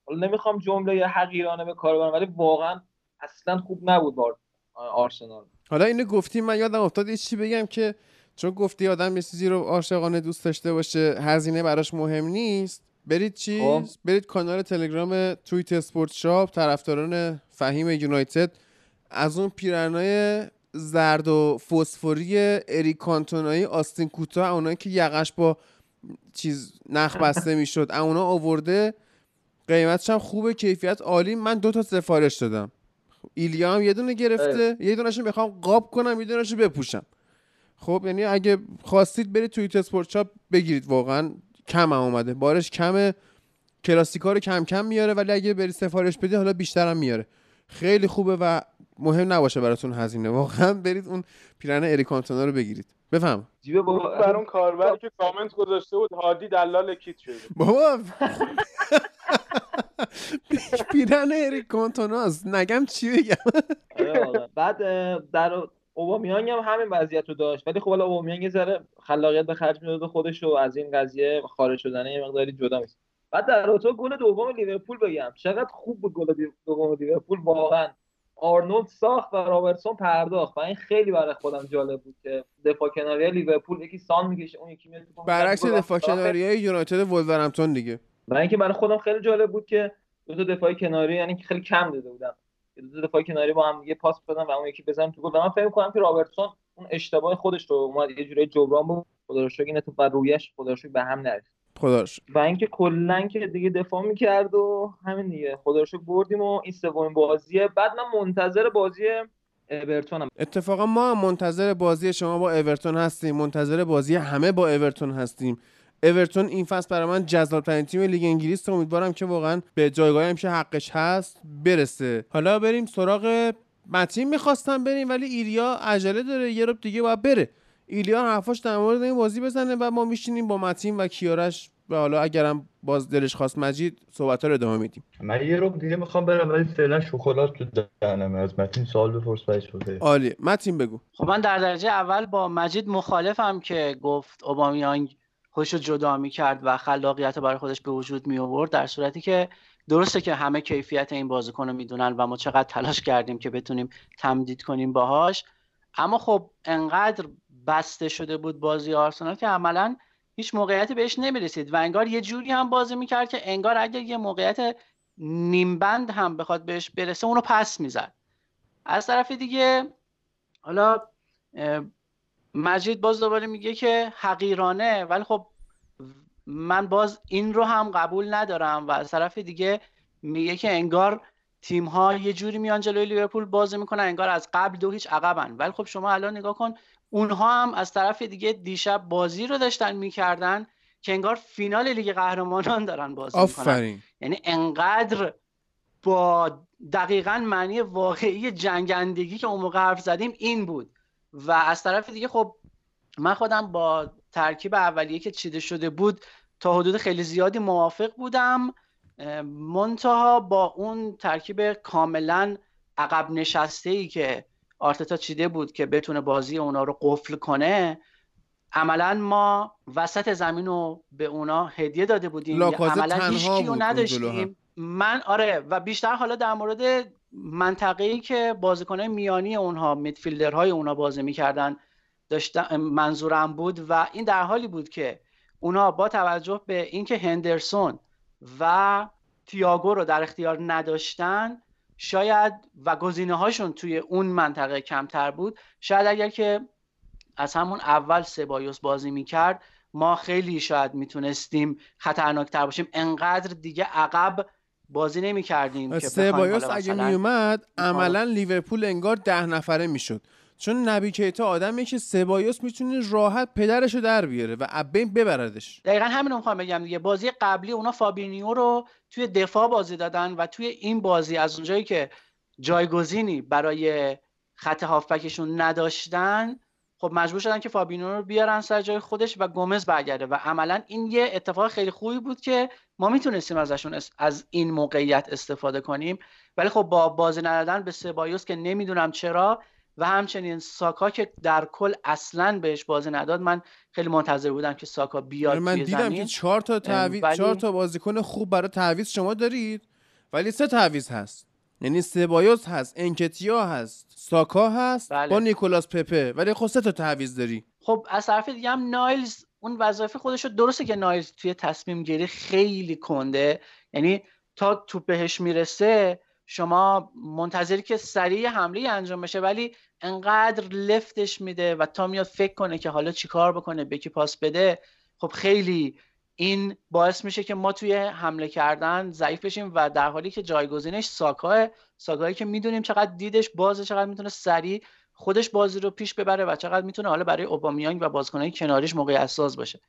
حالا نمی‌خوام جمله یا حقیرانه به کار برم ولی واقعا اصلا خوب نبود بار آرسنال حالا اینو گفتی من یادم افتاد یه چی بگم که چون گفتی آدم یه چیزی رو عاشقانه دوست داشته باشه هزینه براش مهم نیست. برید چیز؟ خب. برید کانال تلگرام توییت اسپورت شاپ طرفداران فهیم یونایتد. از اون پیرنای زرد و فسفوری اریک کانتونایی آستین کوتاه اونایی که یقش با چیز نخ بسته می‌شد اونا آورده. قیمتش هم خوبه کیفیت عالی. من دو تا سفارش دادم. ایلیا هم یه دونه گرفته. یه دونهش می‌خوام قاب کنم یه دونهش بپوشم. خب یعنی اگه خواستید برید توی اسپورت شاپ بگیرید واقعا کم هم اومده. بارش کمه کلاسیکا رو کم کم میاره ولی اگه برید سفارش بدید حالا بیشتر هم میاره. خیلی خوبه و مهم نباشه براتون هزینه. واقعا برید اون پیرن اریکانتونا رو بگیرید. بفهم. جیب با بر اون کاربری که کامنت گذاشته بود هادی دلال کیت شده. بابا. پیرن اریکانتوناست نگم چی بگم. آره واقعا. بعد در اوبامیانگ هم همین وضعیت رو داشت. ولی خب حالا اوبامیانگ یه ذره خلاقیت به خرج می‌داد خودش رو از این قضیه خارج شدن یه مقداری جدا میشه بعد در رابطه گل دوم لیورپول بگم. چقدر خوب بود گل دوم لیورپول. واقعا آرنولد ساخت و رابرتسون پرداخت. و این خیلی برای خودم جالب بود که دفاع کناری لیورپول یکی سان می‌کشه اون یکی میاد برعکس. دفاع کناری یونایتد ولورهمپتون دیگه. و اینکه برای خودم خیلی جالب بود که دو تا دفاع کناری یعنی که خیلی کم داده بودم. دو دفاع کناری با هم دیگه پاس بدن و اون یکی بزنن تو گل. و من فکر می‌کنم که رابرتسون اون اشتباه خودش رو اومد یه جوری جبران بود. خدا رو شکر این اتفاق رویش خدا رو شکر به هم نرسید. خدا. و اینکه کلا که دیگه دفاع می‌کرد و همین دیگه. خدا رو شکر بردیم و این سومین بازیه بعد من منتظر بازی اورتونم. اتفاقا ما هم منتظر بازی شما با اورتون هستیم. منتظر بازی همه با اورتون هستیم. اورتون این فصل برای من جذاب‌ترین تیم لیگ انگلیس است. امیدوارم که واقعا به جایگاهی هم که حقش هست برسه. حالا بریم سراغ متین می‌خواستم بریم ولی ایلیا عجله داره. یه رب دیگه باید بره. ایلیا حرفاش در مورد این بازی بزنه و ما میشینیم با متین و کیارش و حالا اگرم باز دلش خواست مجید صحبت رو ادامه میدیم. من یه رو دیگه می‌خوام برم ولی فعلا شکلات تو دهنمه از متین سوال بپرس بعدش بپرس. عالی متین بگو. خب من در درجه اول با مجید مخالفم که گفت اوبامیانگ خودش رو جدا می‌کرد و خلاقیت برای خودش به وجود می آورد در صورتی که درسته که همه کیفیت این بازیکن رو می‌دونن و ما چقدر تلاش کردیم که بتونیم تمدید کنیم باهاش. اما خب انقدر بسته شده بود بازی آرسنال که عملا هیچ موقعیتی بهش نمی‌رسید و انگار یه جوری هم بازی می‌کرد که انگار اگر یه موقعیت نیمبند هم بخواد بهش برسه اونو پس می‌زد. از طرف دیگه حالا مجید باز دوباره میگه که حقیرانه ولی خب من باز این رو هم قبول ندارم و از طرف دیگه میگه که انگار تیم ها یه جوری میان جلوی لیورپول بازی می‌کنن انگار از قبل دو هیچ عقبن. ولی خب شما الان نگاه کن اونها هم از طرف دیگه دیشب بازی رو داشتن می‌کردن که انگار فینال لیگ قهرمانان دارن بازی می‌کنن. یعنی انقدر با دقیقا معنی واقعی جنگندگی که اون موقع حرف زدیم این بود. و از طرف دیگه خب من خودم با ترکیب اولیه که چیده شده بود تا حدود خیلی زیادی موافق بودم منتها با اون ترکیب کاملا عقب نشسته ای که آرتتا چیده بود که بتونه بازی اونا رو قفل کنه عملا ما وسط زمین رو به اونا هدیه داده بودیم لاکازت عملا هیچ کیو. نداشتیم من آره و بیشتر حالا در مورد منطقه‌ای که بازیکنهای میانی اونها میدفیلدرهای اونها بازی می‌کردن داشتم منظورم بود و این در حالی بود که اونا با توجه به اینکه هندرسون و تییاگو رو در اختیار نداشتن شاید و گزینه هاشون توی اون منطقه کمتر بود. شاید اگر که از همون اول سبایوس بازی می‌کرد ما خیلی شاید می‌تونستیم خطرناکتر باشیم. انقدر دیگه عقب بازی نمی‌کردیم که بخوایم سبایوس اگه مثلا- میومد عملا لیورپول انگار ده نفره می‌شد. چون نبی کیتا آدمیه که سبایوس می‌تونه راحت پدرشو در بیاره و از بین ببردش دقیقا همین رو می‌خوام بگم دیگه. بازی قبلی اونا فابینیو رو توی دفاع بازی دادن و توی این بازی از اونجایی که جایگزینی برای خط هافبکشون نداشتن خب مجبور شدن که فابینیو رو بیارن سر جای خودش و گومز برگرده و عملا این یه اتفاق خیلی خوبی بود که ما می‌تونستیم ازشون از این موقعیت استفاده کنیم. ولی خب با بازی ندادن به سبایوس که نمی‌دونم چرا و همچنین ساکا که در کل اصلا بهش بازی نداد من خیلی منتظر بودم که ساکا بیاد من دیدم زمین. که چهار تا تعویض ولی- چهار تا بازیکن خوب برای تعویض شما دارید ولی سه تعویض هست. یعنی سبایوس هست انکتیا هست ساکا هست بله. با نیکولاس پپه. ولی خب سه تا تعویض داری. خب از طرف دیگه هم نایلز اون وظایف خودش رو درسته که نایلز توی تصمیم گیری خیلی کنده. یعنی تا توپ بهش می‌رسه شما منتظری که سریع حمله انجام بشه ولی انقدر لفتش میده و تا میاد فکر کنه که حالا چیکار بکنه به کی پاس بده خب خیلی این باعث میشه که ما توی حمله کردن ضعیف بشیم و در حالی که جایگزینش ساکاه ساکایی که می‌دونیم چقدر دیدش بازه چقدر می‌تونه سریع خودش بازی رو پیش ببره و چقدر می‌تونه حالا برای اوبامیانگ و بازیکنهای کناریش موقع اساس باشه.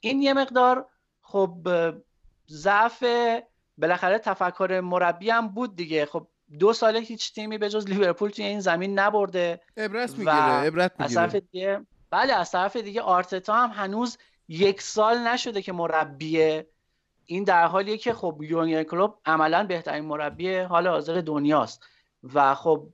این یه مقدار خب ضعف بالاخره تفکر مربی هم بود دیگه. خب دو ساله هیچ تیمی به جز لیورپول توی این زمین نبرده عبرت می‌گیره عبرت از طرف می‌گیره. دیگه بله از طرف دیگه آرتتا هم هنوز یک سال نشده که مربیه این در حالیه که خب یورگن کلوپ عملا بهترین مربی حال حاضر دنیاست. و خب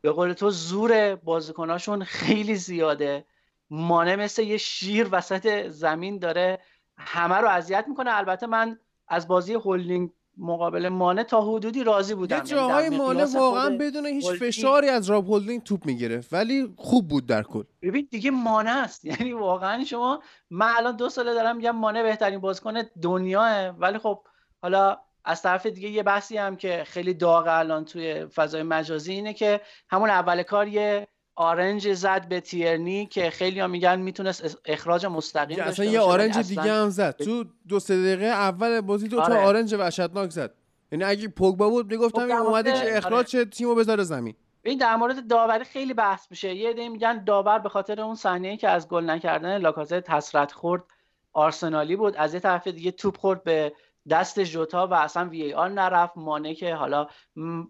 به قول تو زور بازیکناشون خیلی زیاده. مانع مثل یه شیر وسط زمین داره. همه رو اذیت می‌کنه. البته من از بازی هولدینگ مقابل مانع تا حدودی راضی بودم یه یعنی جاهای مقیاس واقعا بدون هیچ هولدینگ- فشاری از راب هولدینگ توپ می‌گرفت ولی خوب بود در کل. ببین دیگه مانع است. یعنی واقعا شما من الان دو ساله دارم میگم مانع بهترین بازیکن دنیاه. ولی خب حالا از طرف دیگه یه بحثی هم که خیلی داغه الان توی فضای مجازی اینه که همون اول کار یه آرنج زد به تیرنی که خیلی ها میگن می‌تونست اخراج مستقیم داشته اصلا یه آرنج اصلاً دیگه هم زد. تو دو سه دقیقه اول بازی دو تا آره. آرنج وحشتناک زد. یعنی اگه پوگبا بود می‌گفتم خب این اومده که اخراج شه، تیمو بذاره زمین. این در مورد داوری خیلی بحث میشه. یه عده میگن داور به خاطر اون صحنه‌ای که از گل نکردن لاکازت حسرت خورد آرسنالی بود. از یه طرف دیگه توپ خورد به دست جوتا و اصلا وی ای آر نرفت. مانع که حالا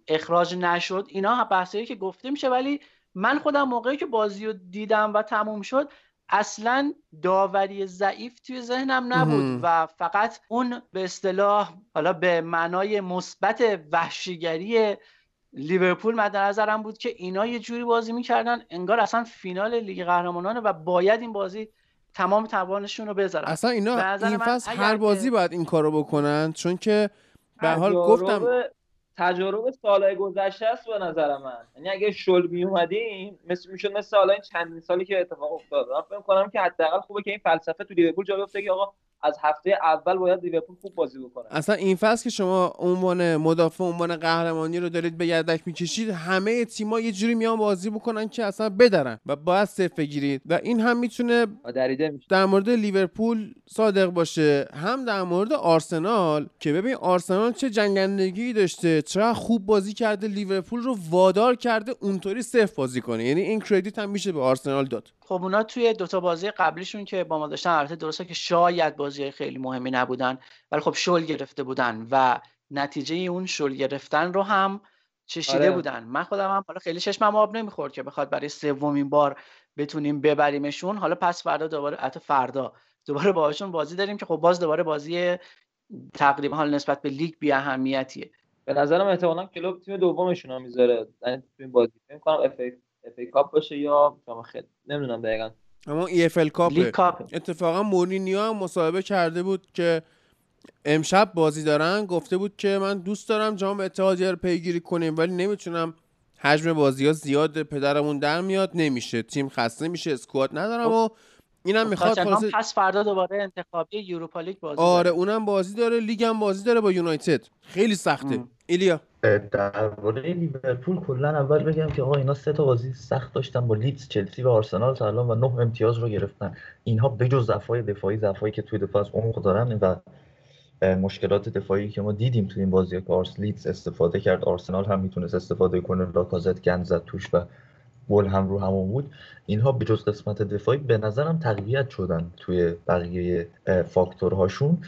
اخراج نشد. اینا بحثایی که گفته میشه ولی من خودم موقعی که بازی رو دیدم و تموم شد اصلا داوری ضعیف توی ذهنم نبود. و فقط اون به اصطلاح حالا به معنای مثبت وحشیگری لیورپول مد نظرم بود که اینا یه جوری بازی می‌کردن انگار اصلا فینال لیگ قهرمانانه و باید این بازی تمام توانشون رو بذارن اصلا اینا این فصل هر بازی باید این کارو بکنن چون که به حال گفتم تجارب سالهای گذشته است به نظر من. یعنی اگه شل می اومدیم مثل می‌شد مثل حالا این چندین سالی که اتفاق افتاد. من فکر کنم که حداقل خوبه که این فلسفه تو لیورپول جا بیفته که آقا از هفته اول باید لیورپول خوب بازی بکنه. اصلا این فصل که شما عنوان مدافع عنوان قهرمانی رو دارید به گردک می‌کشید همه تیم‌ها یه جوری میان بازی بکنن که اصلا بدرن و باید صفر بگیرید. و این هم می‌تونه دریده میشه. در مورد لیورپول صادق باشه. هم در مورد آرسنال که ببین آرسنال چه جنگندگی داشته چقدر خوب بازی کرده لیورپول رو وادار کرده اونطوری صفر بازی کنه. یعنی این کردیت هم میشه به آرسنال داد. خب اونا توی دوتا بازی قبلیشون که با ما داشتن البته درسته که شاید بازی خیلی مهمی نبودن ولی خب شل گرفته بودن و نتیجه اون شل گرفتن رو هم چشیده آره. بودن. من خودم هم حالا خیلی چشمم آب نمی‌خورد که بخواد برای سومین بار بتونیم ببریمشون. حالا پس فردا دوباره حتی فردا دوباره باهاشون بازی داریم که خب باز دوباره بازی تقریبا حال نسبت به لیگ بی اهمیتیه. به نظرم احتمالاً کلوپ تیم دومشون رو می‌ذاره. یعنی تو این بازی. فکر کنم FA FA Cup باشه یا جام خیلی نمی‌دونم دقیقاً. اما EFL Cup اتفاقا مورینیو هم مصاحبه کرده بود که امشب بازی دارن. گفته بود که من دوست دارم جام اتحادیه رو پیگیری کنیم ولی نمی‌تونم حجم بازی ها زیاد پدرمون در میاد. نمیشه. تیم خسته میشه. squad ندارم و اینم می‌خواد تاتنهام خلاصه پس فردا دوباره انتخابی Europa League بازی آره داره. اونم بازی داره لیگ هم بازی داره با یونایتد. خیلی سخته. ام. ایلیا. درباره لیورپول کلا اول بگم که آقا اینا سه تا بازی سخت داشتن با لیدز چلسی و آرسنال تا الان و نه امتیاز رو گرفتن. اینها بجز ضعف‌های دفاعی ضعفایی که توی دفاع از عمق دارن و مشکلات دفاعی که ما دیدیم توی این بازی که آرس لیدز استفاده کرد. آرسنال هم می‌تونست استفاده کنه. لاکازت گند زد توش و گل هم رو همون بود. اینها بجز قسمت دفاعی به نظرم تقویت شدن توی بقیه فاکتورهاشون.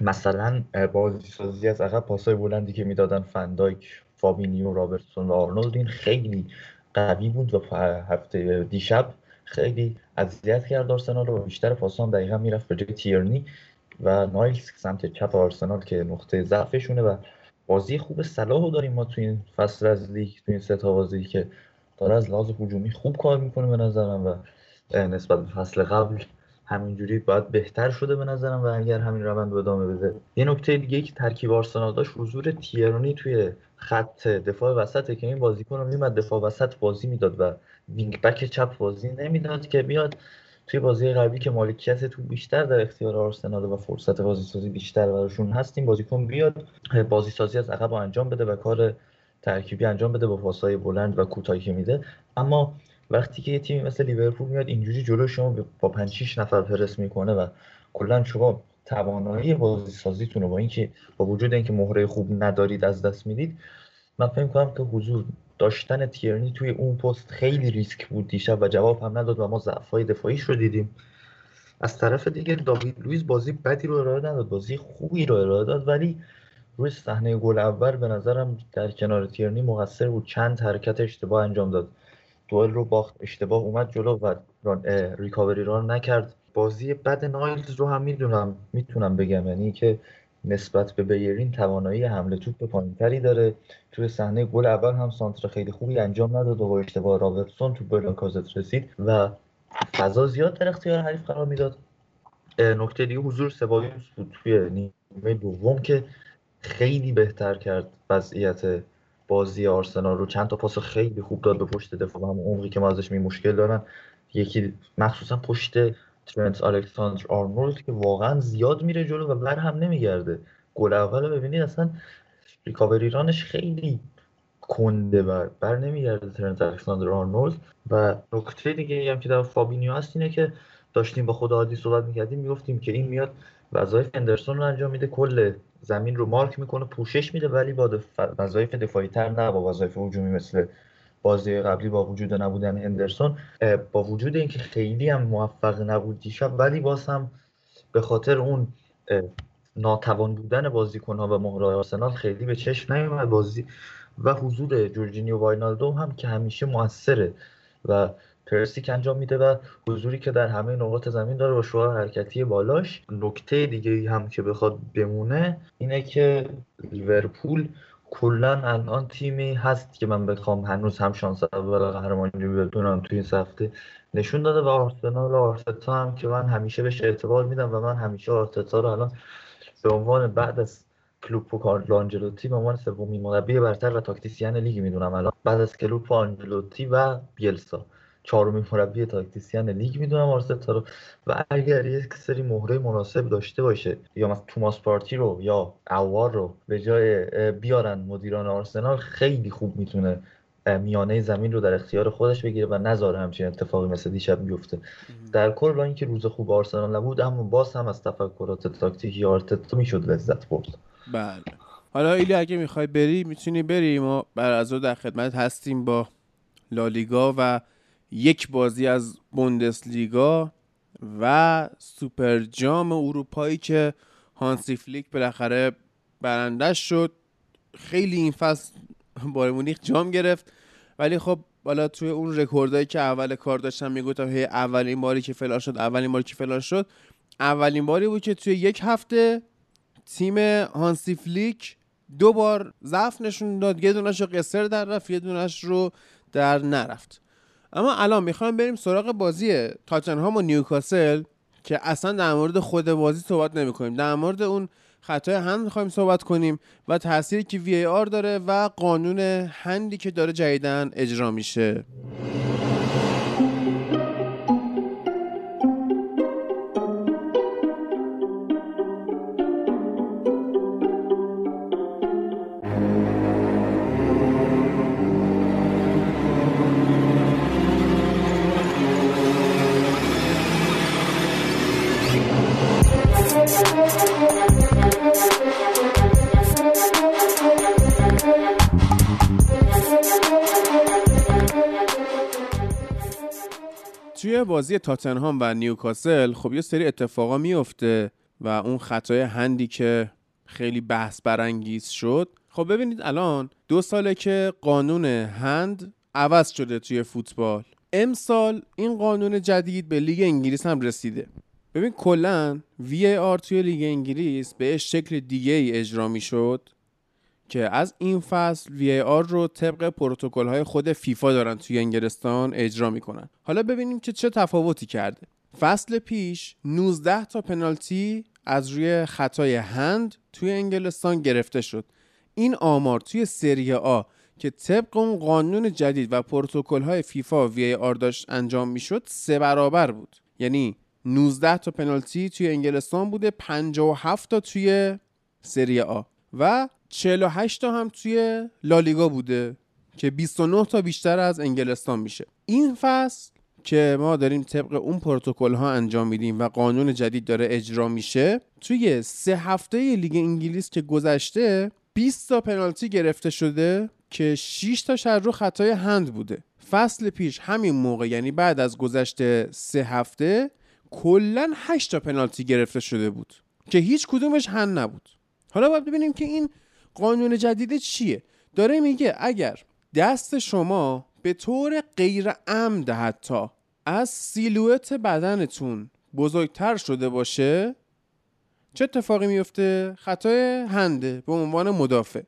مثلا بازی سازی از عقب پاسای بلندی که می‌دادن فن‌دایک فابینیو رابرتسون و آرنولد این خیلی قوی بود و هفته دیشب خیلی اذیت کرد آرسنال رو بیشتر پاسام دقیقا می‌رفت به جای تیرنی و نایلز سمت چپ آرسنال که نقطه ضعفشونه و بازی خوب صلاح داریم ما تو این فصل از لیگ تو این سه تا بازی که داره از لحاظ هجومی خوب کار می‌کنه به نظرم و نسبت به فصل قبل همینجوری باید بهتر شده به نظرم و اگر همین روند رو ادامه بده. یه نکته دیگه که ترکیب آرسنال داشت حضور تیرنی توی خط دفاع وسطه که این بازیکن رو میومد دفاع وسط بازی می‌داد و wing back چپ بازی نمی‌داد که بیاد توی بازی قبلی که مالکیت تو بیشتر در اختیار آرسنال و فرصت بازی سازی بیشتر براشون هست این بازیکن بیاد بازی سازی از عقب انجام بده و کار ترکیبی انجام بده با پاسهای بلند و کوتاهی که میده. اما وقتی که یه تیمی مثل لیورپول میاد اینجوری جلو شما با 5 6 نفر پرس می‌کنه و کلا شما توانایی بازی سازیتون رو با اینکه با وجود اینکه مهره خوب ندارید از دست می‌دید من فکر کنم که حضور داشتن تیرنی توی اون پست خیلی ریسک بود. دیشب و جواب هم نداد و ما ضعف‌های دفاعیش رو دیدیم. از طرف دیگه داوید لوئیس بازی بدی رو ارائه نداد بازی خوبی رو ارائه داد ولی روی صحنه گل اول به نظرم در کنار تیرنی مقصر بود. چند حرکت اشتباه انجام داد. دوئل رو باخت اشتباه اومد جلو و ران ریکاوری رو نکرد. بازی بد نایلز رو هم می‌دونم می‌تونم بگم. یعنی که نسبت به بیرین توانایی حمله توپ پایینتری داره. توی صحنه گل اول هم سانتر خیلی خوبی انجام نداد و با اشتباه رابرتسون تو به لاکازت رسید و فضا زیاد در اختیار حریف قرار می‌داد. نکته دیگه حضور سبایوس بود توی نیمه دوم که خیلی بهتر کرد وضعیت بازی آرسنال رو. چند تا پاس خیلی خوب داد به پشت دفاع همون عمقی که ما ازش می مشکل دارن. یکی مخصوصا پشت ترنت الکساندر آرنولد که واقعا زیاد میره جلو و بر هم نمیگرده. گل اول رو ببینید اصلا ریکاوری رانش خیلی کنده و بر نمیگرده ترنت الکساندر آرنولد. و نکته دیگه هم که در فابینیو هست اینه که داشتیم با خود عادی صحبت می‌کردیم می‌گفتیم که این میاد وظایف هندرسون رو انجام میده کل زمین رو مارک می‌کنه پوشش میده ولی با وظایف دفاعی تر نه با وظایف هجومی مثل بازی قبلی با وجود نبودن هندرسون اه، با وجود اینکه خیلی هم موفق نبود دیشب ولی باز هم به خاطر اون ناتوان بودن بازیکن‌ها و مهره آرسنال خیلی به چشم نیومد بازی. و حضور جورجینیو واینالدوم هم که همیشه موثره. و پرسیک انجام میده و حضوری که در همه نقاط زمین داره با شعاع حرکتی بالاش نکته دیگه هم که بخواد بمونه اینه که لیورپول کلا الان تیمی هست که من بخوام هنوز هم شانس اول قهرمانی بدونم توی این هفته نشون داده و آرسنال و آرتتا هم که من همیشه بهش اعتبار میدم و من همیشه آرتتا رو الان به عنوان بعد از کلوپ و کارلو آنجلوتی به عنوان سومین مربی برتر و tactician لیگ می‌دونم الان. بعد از کلوپ و آنجلوتی و بیلسا. چهارمین مربی tactician لیگ می‌دونم آرتتا رو. و اگر یک سری مهره مناسب داشته باشه یا مثلا توماس پارتی رو یا اوار رو به جای بیارن مدیران آرسنال خیلی خوب می‌تونه میانه زمین رو در اختیار خودش بگیره و نذاره همچین اتفاقی مثل دیشب بیفته. در کل با اینکه روز خوب آرسنال نبود اما باز هم از تفکرات تاکتیکی آرتتا می‌شد لذت برد. بله. حالا ایلی اگه می‌خوای بری می‌تونی بری. ما بر از در خدمت هستیم با لالیگا و یک بازی از بوندسلیگا و سوپر جام اروپایی که هانسی فلیک بالاخره برنده‌ش شد. خیلی این فصل بایر مونیخ جام گرفت. ولی خب حالا توی اون رکوردایی که اول کار داشتم می‌گفتم هی اولین باری که فلان شد اولین باری که فلان شد. اولین باری بود که توی یک هفته تیم هانسی فلیک دو بار ضعف نشون داد. یه دونش رو قصر در رفت یه دونش رو در نرفت. اما الان می‌خوایم بریم سراغ بازی تاتنهام و نیوکاسل که اصلا در مورد خود بازی صحبت نمی کنیم در مورد اون خطای هند می‌خوایم صحبت کنیم و تأثیری که وی آر داره و قانون هندی که داره جدیدن اجرا میشه. توی بازی تاتنهام و نیوکاسل خب یه سری اتفاقا میفته و اون خطای هندی که خیلی بحث برانگیز شد. خب ببینید الان دو ساله که قانون هند عوض شده توی فوتبال. امسال این قانون جدید به لیگ انگلیس هم رسیده. ببین کلا VAR توی لیگ انگلیس به شکل دیگه ای اجرا می شد که از این فصل VAR رو طبق پروتکل های خود فیفا دارن توی انگلستان اجرا می‌کنن. حالا ببینیم که چه تفاوتی کرده. فصل پیش 19 تا پنالتی از روی خطای هند توی انگلستان گرفته شد. این آمار توی سری آ که طبق اون قانون جدید و پروتکل های فیفا وی آر داشت انجام می‌شد سه برابر بود. یعنی 19 تا پنالتی توی انگلستان بوده 57 تا توی سری آ. و 48 تا هم توی لالیگا بوده که 29 تا بیشتر از انگلستان میشه. این فصل که ما داریم طبق اون پروتکل ها انجام میدیم و قانون جدید داره اجرا میشه توی سه هفته لیگ انگلیس که گذشته 20 تا پنالتی گرفته شده که 6 تاش از رو خطای هند بوده. فصل پیش همین موقع یعنی بعد از گذشته سه هفته کلا 8 تا پنالتی گرفته شده بود که هیچ کدومش هند نبود. حالا باید ببینیم که این قانون جدید چیه؟ داره میگه اگر دست شما به طور غیر عمد حتی از سیلویت بدنتون بزرگتر شده باشه چه اتفاقی میفته؟ خطای هنده به عنوان مدافع.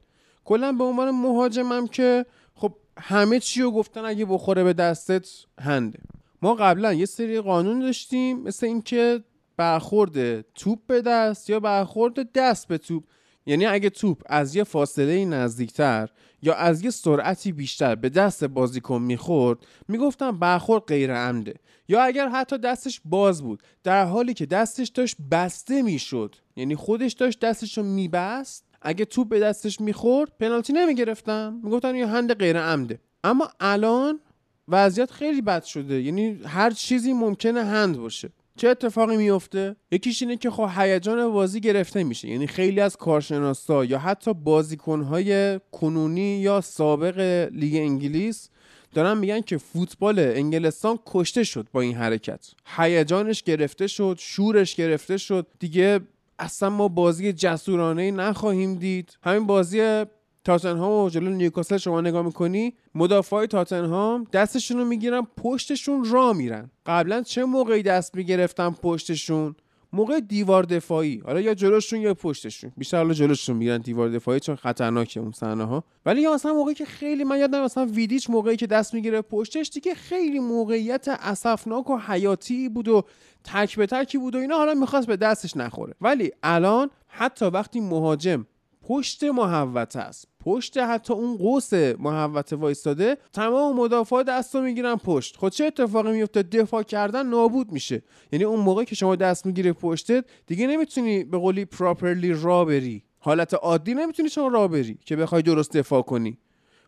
کلا به عنوان مهاجمم که خب همه چی رو گفتن اگه بخوره به دستت هنده. ما قبلا یه سری قانون داشتیم مثل اینکه برخورد توپ به دست یا برخورد دست به توپ. یعنی اگه توپ از یه فاصله نزدیکتر یا از یه سرعتی بیشتر به دست بازیکن می‌خورد می‌گفتم برخورد غیر عمده. یا اگر حتی دستش باز بود در حالی که دستش داشت بسته می‌شد یعنی خودش داشت دستش رو میبست اگه توپ به دستش می‌خورد پنالتی نمی‌گرفتم. می‌گفتن یه هند غیر عمده. اما الان وضعیت خیلی بد شده. یعنی هر چیزی ممکنه هند باشه. چه اتفاقی میفته یکیش اینه که خب هیجان بازی گرفته میشه. یعنی خیلی از کارشناسا یا حتی بازیکنهای کنونی یا سابق لیگ انگلیس دارن میگن که فوتبال انگلستان کشته شد با این حرکت. هیجانش گرفته شد شورش گرفته شد. دیگه اصلا ما بازی جسورانه نخواهیم دید. همین بازی تاتنهام و جلو نیوکاسل شما نگاه می‌کنی مدافعای تاتنهام دستشون رو می‌گیرن پشتشون را میرن. قبلا چه موقعی دست می‌گرفتن پشتشون؟ موقع دیوار دفاعی. حالا یا جلوشون یا پشتشون. بیشتر حالا جلوشون میرن دیوار دفاعی چون خطرناکه اون صحنه ها ولی یا مثلا موقعی که خیلی من یادم مثلا ویدیچ موقعی که دست می‌گیره پشتش دیگه خیلی موقعیت اسفناک و حیاتی بود و تک به تکی بود و اینا حالا می‌خواست به دستش نخوره. ولی الان حتی وقتی مهاجم پشت محوت است. پشت حتی اون قوس محوت وایستاده تمام مدافع دست رو می‌گیرن پشت. خب چه اتفاقی میفته دفاع کردن نابود میشه. یعنی اون موقع که شما دست می‌گیره پشتت دیگه نمی‌تونی به قولی پراپرلی را بری. حالت عادی نمی‌تونی شما را بری که بخوای درست دفاع کنی.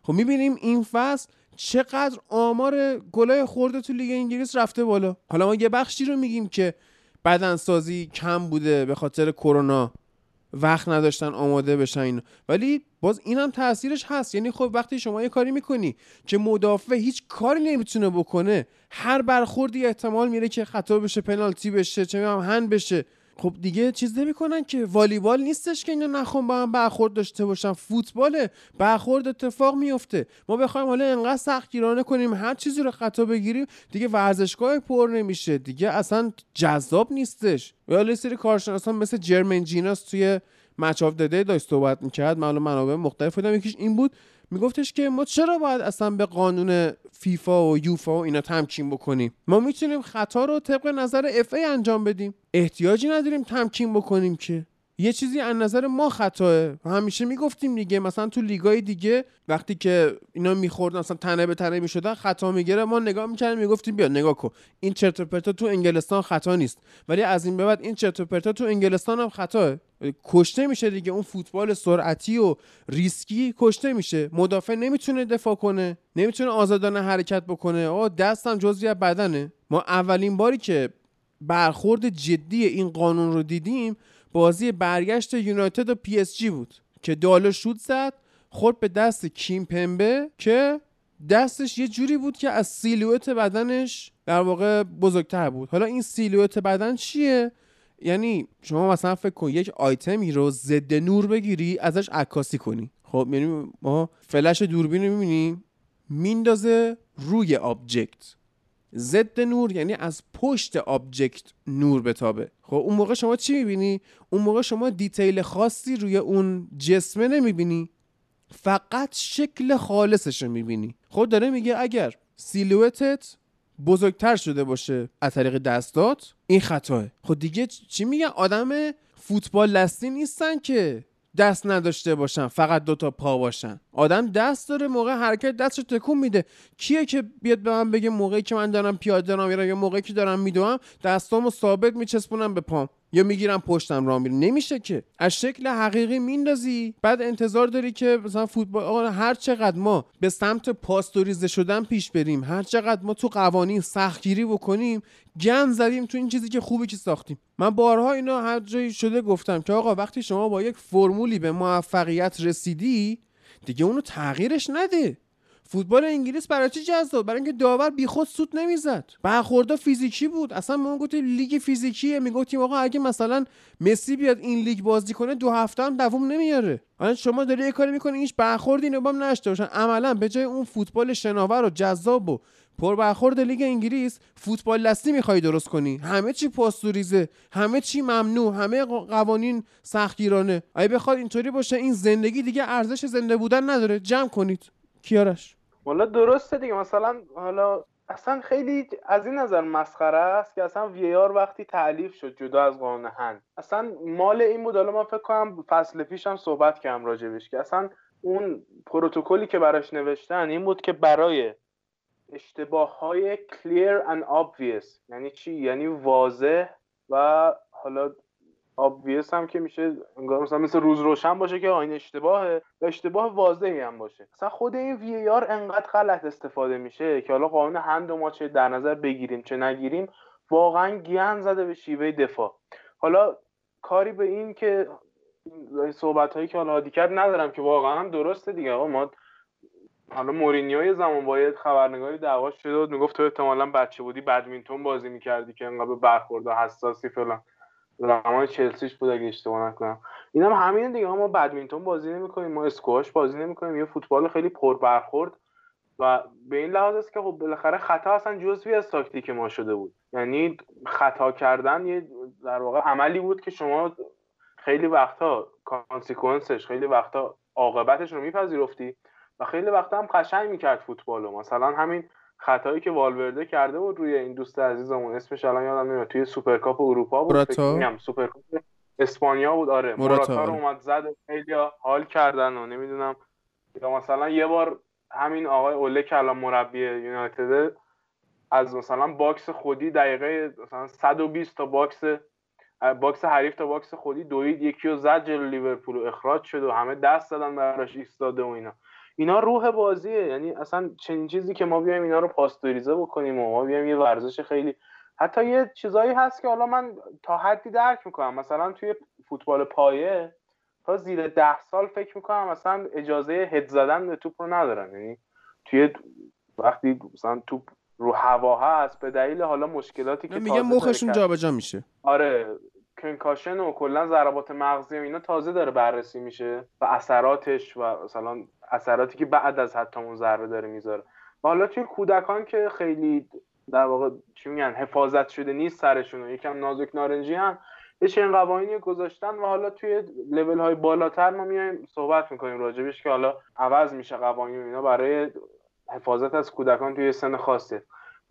خب می‌بینیم این فصل چقدر آمار گلای خورده تو لیگ انگلیس رفته بالا. حالا ما یه بخشی رو میگیم که بدنسازی کم بوده به خاطر کرونا. وقت نداشتن آماده بشن اینا ولی باز این هم تاثیرش هست. یعنی خب وقتی شما یه کاری می‌کنی که مدافع هیچ کاری نمی‌تونه بکنه هر برخوردی احتمال میره که خطا بشه پنالتی بشه چه می‌دونم هند بشه. خب دیگه چیز نمی‌کنن که والیبال نیستش که اینا نخون با هم برخورد داشته باشن. فوتباله برخورد اتفاق میفته ما بخوایم حالا انقدر سختگیرانه کنیم هر چیزی رو خطا بگیریم دیگه ورزشگاه پر نمیشه. دیگه اصلا جذاب نیستش. یه سری کارشناسان مثل جرمن جیناس توی Match of the Day داشت صحبت می‌کرد. حالا منابع مختلف بودم یکیش این بود میگفتش که ما چرا باید اصلا به قانون فیفا و یوفا و اینا تمکین بکنیم؟ ما می‌تونیم خطا رو طبق نظر FA انجام بدیم. احتیاجی نداریم تمکین بکنیم که. یه چیزی از نظر ما خطاه همیشه می‌گفتیم دیگه مثلا تو لیگای دیگه وقتی که اینا میخوردن مثلا تنه به تنه می‌شدن خطا می‌گیره ما نگاه می‌کردیم می‌گفتیم بیا نگاه کن. این چرت پرتا تو انگلستان خطا نیست. ولی از این به بعد این چرت پرتا تو انگلستان هم خطاه کشته میشه دیگه. اون فوتبال سرعتی و ریسکی کشته میشه. مدافع نمی‌تونه دفاع کنه نمی‌تونه آزادانه حرکت بکنه. آه دستم جزئی از بدنه. ما اولین باری که برخورد جدی این قانون رو دیدیم بازی برگشت یونایتد و پی اس جی بود که دالو شوت زد خورد به دست کیم پمبه که دستش یه جوری بود که از silhouette بدنش در واقع بزرگتر بود. حالا این silhouette بدن چیه؟ یعنی شما مثلا فکر کن یک آیتمی رو ضد نور بگیری ازش عکاسی کنی. خب یعنی ما فلش دوربین رو می‌بینیم میندازه روی object ضد نور یعنی از پشت object نور بتابه. خب اون موقع شما چی می‌بینی؟ اون موقع شما detail خاصی روی اون جسمه نمی‌بینی. فقط شکل خالصش رو می‌بینی. خب داره میگه اگر silhouette ت بزرگتر شده باشه از طریق دستات این خطاه خب دیگه چی میگن؟ آدم فوتبالدستی نیستن که. دست نداشته باشن فقط دوتا پا باشن. آدم دست داره موقع حرکت دستش تکون میده. کیه که بیاد به من بگه موقعی که من دارم پیاده دارم یا موقعی که دارم میدوم؟ دستامو ثابت میچسبونم به پام. یا می‌گیرم پشتم راه میرم نمیشه که. از شکل حقیقی میندازی. بعد انتظار داری که مثلا فوتبال آقا هر چقدر ما به سمت پاستوریزه شدن پیش بریم هر چقدر ما تو قوانین سختگیری بکنیم گند زدیم تو این چیزی که خوبی که ساختیم. من بارها اینا هر جایی شده گفتم که آقا وقتی شما با یک فرمولی به موفقیت رسیدی دیگه اونو تغییرش نده. فوتبال انگلیس برای چی جذاب؟ برای اینکه داور بیخود سوت نمی‌زد. برخوردا فیزیکی بود. اصلا ما گفتیم لیگ فیزیکیه. می‌گفتیم آقا اگه مثلا مسی بیاد این لیگ بازی کنه دو هفته هم دووم نمیاره. الان شما داری یه کاری می‌کنی؟ هیچ برخوردی نباید نداشته باشن. عملا به جای اون فوتبال شناور و جذاب و پر برخورد لیگ انگلیس فوتبال دستی می‌خوای درست کنی. همه چی پاستوریزه همه چی ممنوع. همه قوانین سختگیرانه. اگه بخواد اینطوری باشه؟ این زندگی دیگه ارزش زنده بودن نداره. جمع کنید. کیارش؟ والا درسته دیگه. مثلا حالا اصلا خیلی از این نظر مسخره است که اصلا وی آر وقتی تعلیف شد جدا از قانون هند. اصلا مال این بود. حالا من فکر کنم فصل پیش هم صحبت کردم راجبش که اصلا اون پروتکلی که براش نوشتن این بود که برای اشتباه های clear and obvious یعنی چی؟ یعنی واضح و حالا obvious هم که میشه انگار مثلا مثل روز روشن باشه که این اشتباهه. و اشتباه واضحی هم باشه. مثلا خود این وی آر انقدر غلط استفاده میشه که حالا قانون هند ما چه در نظر بگیریم چه نگیریم واقعا گیان زده به شیوه دفاع. حالا کاری به این که صحبت هایی که حالا کرد ندارم که واقعا هم درسته دیگه. آقا ما حالا مورینیو یه زمان با یه خبرنگاری دعوا شده بود می‌گفت تو احتمالا بچه بودی بدمینتون بازی می‌کردی که انقدر برخورد حساسی فلان. زمان چلسیش بود اگه اشتباه نکنم. این هم همینه دیگه. ما بدمینتون بازی نمی‌کنیم ما اسکواش بازی نمی‌کنیم. یه فوتبال خیلی پر برخورد و به این لحاظ است که خب بالاخره خطا اصلا جزوی از تاکتیک ما شده بود. یعنی خطا کردن یه در واقع عملی بود که شما خیلی وقتا consequence ش خیلی وقتا عاقبتش رو میپذیرفتی و خیلی وقتا هم قشنگ می‌کرد فوتبالو. مثلا همین خطایی که والورده کرده بود روی این دوست عزیزمون. اسمش الان یادم نمیاد. توی سوپرکاپ اروپا بود؟ فکر سوپرکاپ اسپانیا بود. آره موراتا، موراتا رو آره. اومد زد خیلی حال کردن و نمی‌دونم. یا مثلا یه بار همین آقای اوله که الان مربی یونایتد از مثلا box خودی دقیقه مثلا 120 تا box box حریف تا box خودی دوید یکی رو زد جلو لیورپول و اخراج شد و همه دست دادن براش ایستاده و اینا. اینا روح بازیه. یعنی اصلا چنین چیزی که ما بیایم اینا رو پاستوریزه بکنیم و ما بیایم یه ورزش خیلی حتی یه چیزایی هست که حالا من تا حدی درک می‌کنم. مثلا توی فوتبال پایه تا زیر ده سال فکر می‌کنم مثلا اجازه هد زدن به توپ رو ندارن. یعنی توی وقتی مثلا توپ رو هوا هست به دلیل حالا مشکلاتی که داره مخشون جابجا میشه. آره. کنکاشن و کلا ضربات مغزی و اینا تازه داره بررسی میشه و اثراتش و مثلا اثراتی که بعد از حتی اون ضربه داره می‌ذاره. و حالا توی کودکان که خیلی در واقع چی میگن حفاظت شده نیست سرشون و یکم نازک نارنجی هم یه چنین قوانینی گذاشتن و حالا توی لول های بالاتر ما میایم صحبت می‌کنیم راجبش که حالا عوض میشه قوانین اینا برای حفاظت از کودکان توی سن خاصه.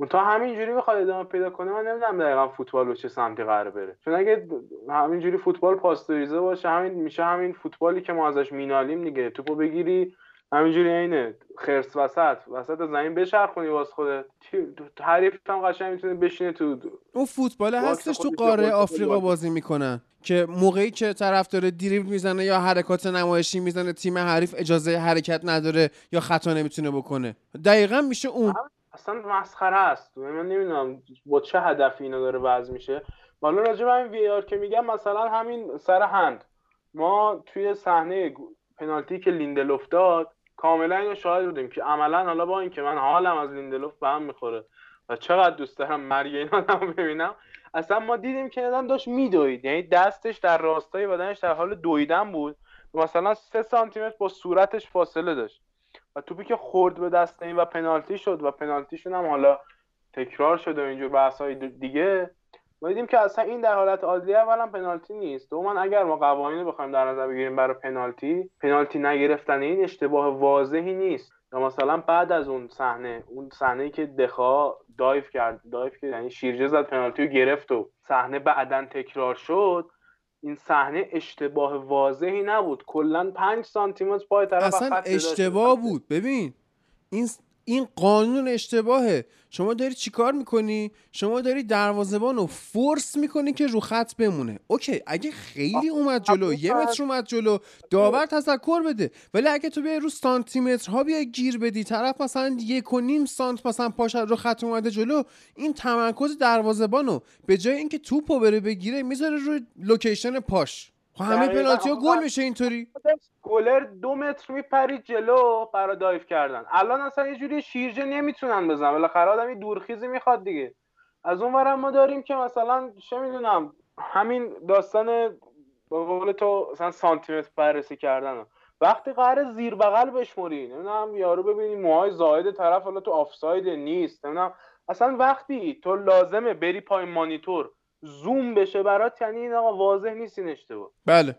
تا همینجوری بخواد ادامه پیدا کنه من نمی‌دونم دقیقا فوتبال به چه سمتی قرار بره. چون اگه همینجوری فوتبال پاستوریزه باشه همین میشه همین فوتبالی که ما ازش مینالیم دیگه. توپو بگیری همینجوری عینه خرس وسط وسط زمین بچرخونی واس خودت. تی- حریف هم قشنگ می‌تونه بشینه تو اون فوتبال هستش تو قاره آفریقا خود بازی می‌کنن که موقعی که طرف داره دریبل می‌زنه یا حرکات نمایشی می‌زنه تیم حریف اجازه حرکت نداره یا خطا نمی‌تونه بکنه. دقیقا میشه اون. اصلا مسخره است. من نمی‌دونم با چه هدفی اینا داره وضع میشه. حالا راجع به همین وی آر که میگم مثلا همین سر هند. ما توی صحنه پنالتی که لیندلوف داد کاملا اینو شاهد بودیم که عملا حالا با اینکه من حالم از لیندلوف به هم می‌خوره و چقدر دوست دارم مرگ این آدم ببینم اصلا ما دیدیم که این آدم داشت میدوید. یعنی دستش در راستای بدنش در حال دویدن بود. مثلا سه سانتی متر با صورتش فاصله داشت. توپی که خورد به دست این و پنالتی شد و پنالتیشون هم حالا تکرار شد و اینجور بحث‌های دیگه. ما دیدیم که اصلا این در حالت عادی اولا پنالتی نیست. دوما اگر ما قوانین رو بخوایم در نظر بگیریم برای پنالتی پنالتی نگرفتن این اشتباه واضحی نیست. یا مثلا بعد از اون صحنه اون صحنه که دخا دایو کرد دایو کرد یعنی شیرجه زد پنالتی رو گرفت و صحنه بعدا تکرار شد. این صحنه اشتباه واضحی نبود کلا 5 سانتی متر پای طرف اصلا. اشتباه بود ببین این این قانون اشتباهه. شما داری چیکار می‌کنی؟ شما داری دروازه‌بان رو force می‌کنی که رو خط بمونه. okay اگه خیلی اومد جلو یه متر اومد جلو داور تذکر بده. ولی اگه تو بیای رو سانتی مترها بیای گیر بدی طرف مثلا یک و نیم سانت مثلا پاش رو خط اومده جلو این تمرکز دروازه‌بان رو به جای اینکه توپو بره بگیره می‌ذاره روی location پاش. خب همه. پنالتی ها آقا، گل میشه اینطوری. گلر دو متر میپرید جلو برای dive کردن. الان اصلا یه جوری شیرجه نمی‌تونن بزنن. بالاخره آدم یه دورخیزی می‌خواد دیگه. از اون ورم ما داریم که مثلا چه می‌دونم همین داستان به قول تو مثلا سانتی متر بررسی کردن وقتی قرار زیر بغل بشموری نمی‌دونم یارو ببینی موهای زائد طرف حالا تو آفساید نیست نمی‌دونم. اصلا وقتی تو لازمه بری پای مانیتور زوم بشه برات یعنی این آقا واضح نیست این اشتباه. بله.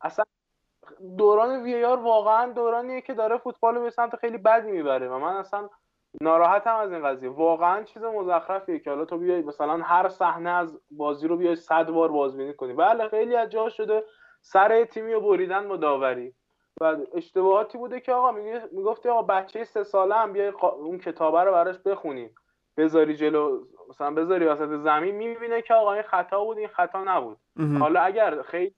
اصلا دوران وی آر واقعا دورانیه که داره فوتبال رو به سمت خیلی بدی می‌بره و من اصلا ناراحتم از این قضیه. واقعا چیز مزخرفیه که حالا تو بیای مثلا هر صحنه از بازی رو بیای صد بار بازبینی کنی. بله خیلی از جا شده سر تیمی رو بریدن با داوری. و اشتباهاتی بوده که آقا می‌گفتی آقا بچه سه ساله هم بیای اون کتابه رو براش بخونی. بذاری جلو مثلا بذاری وسط زمین می‌بینه که آقا این خطا بود این خطا نبود. حالا اگر خیلی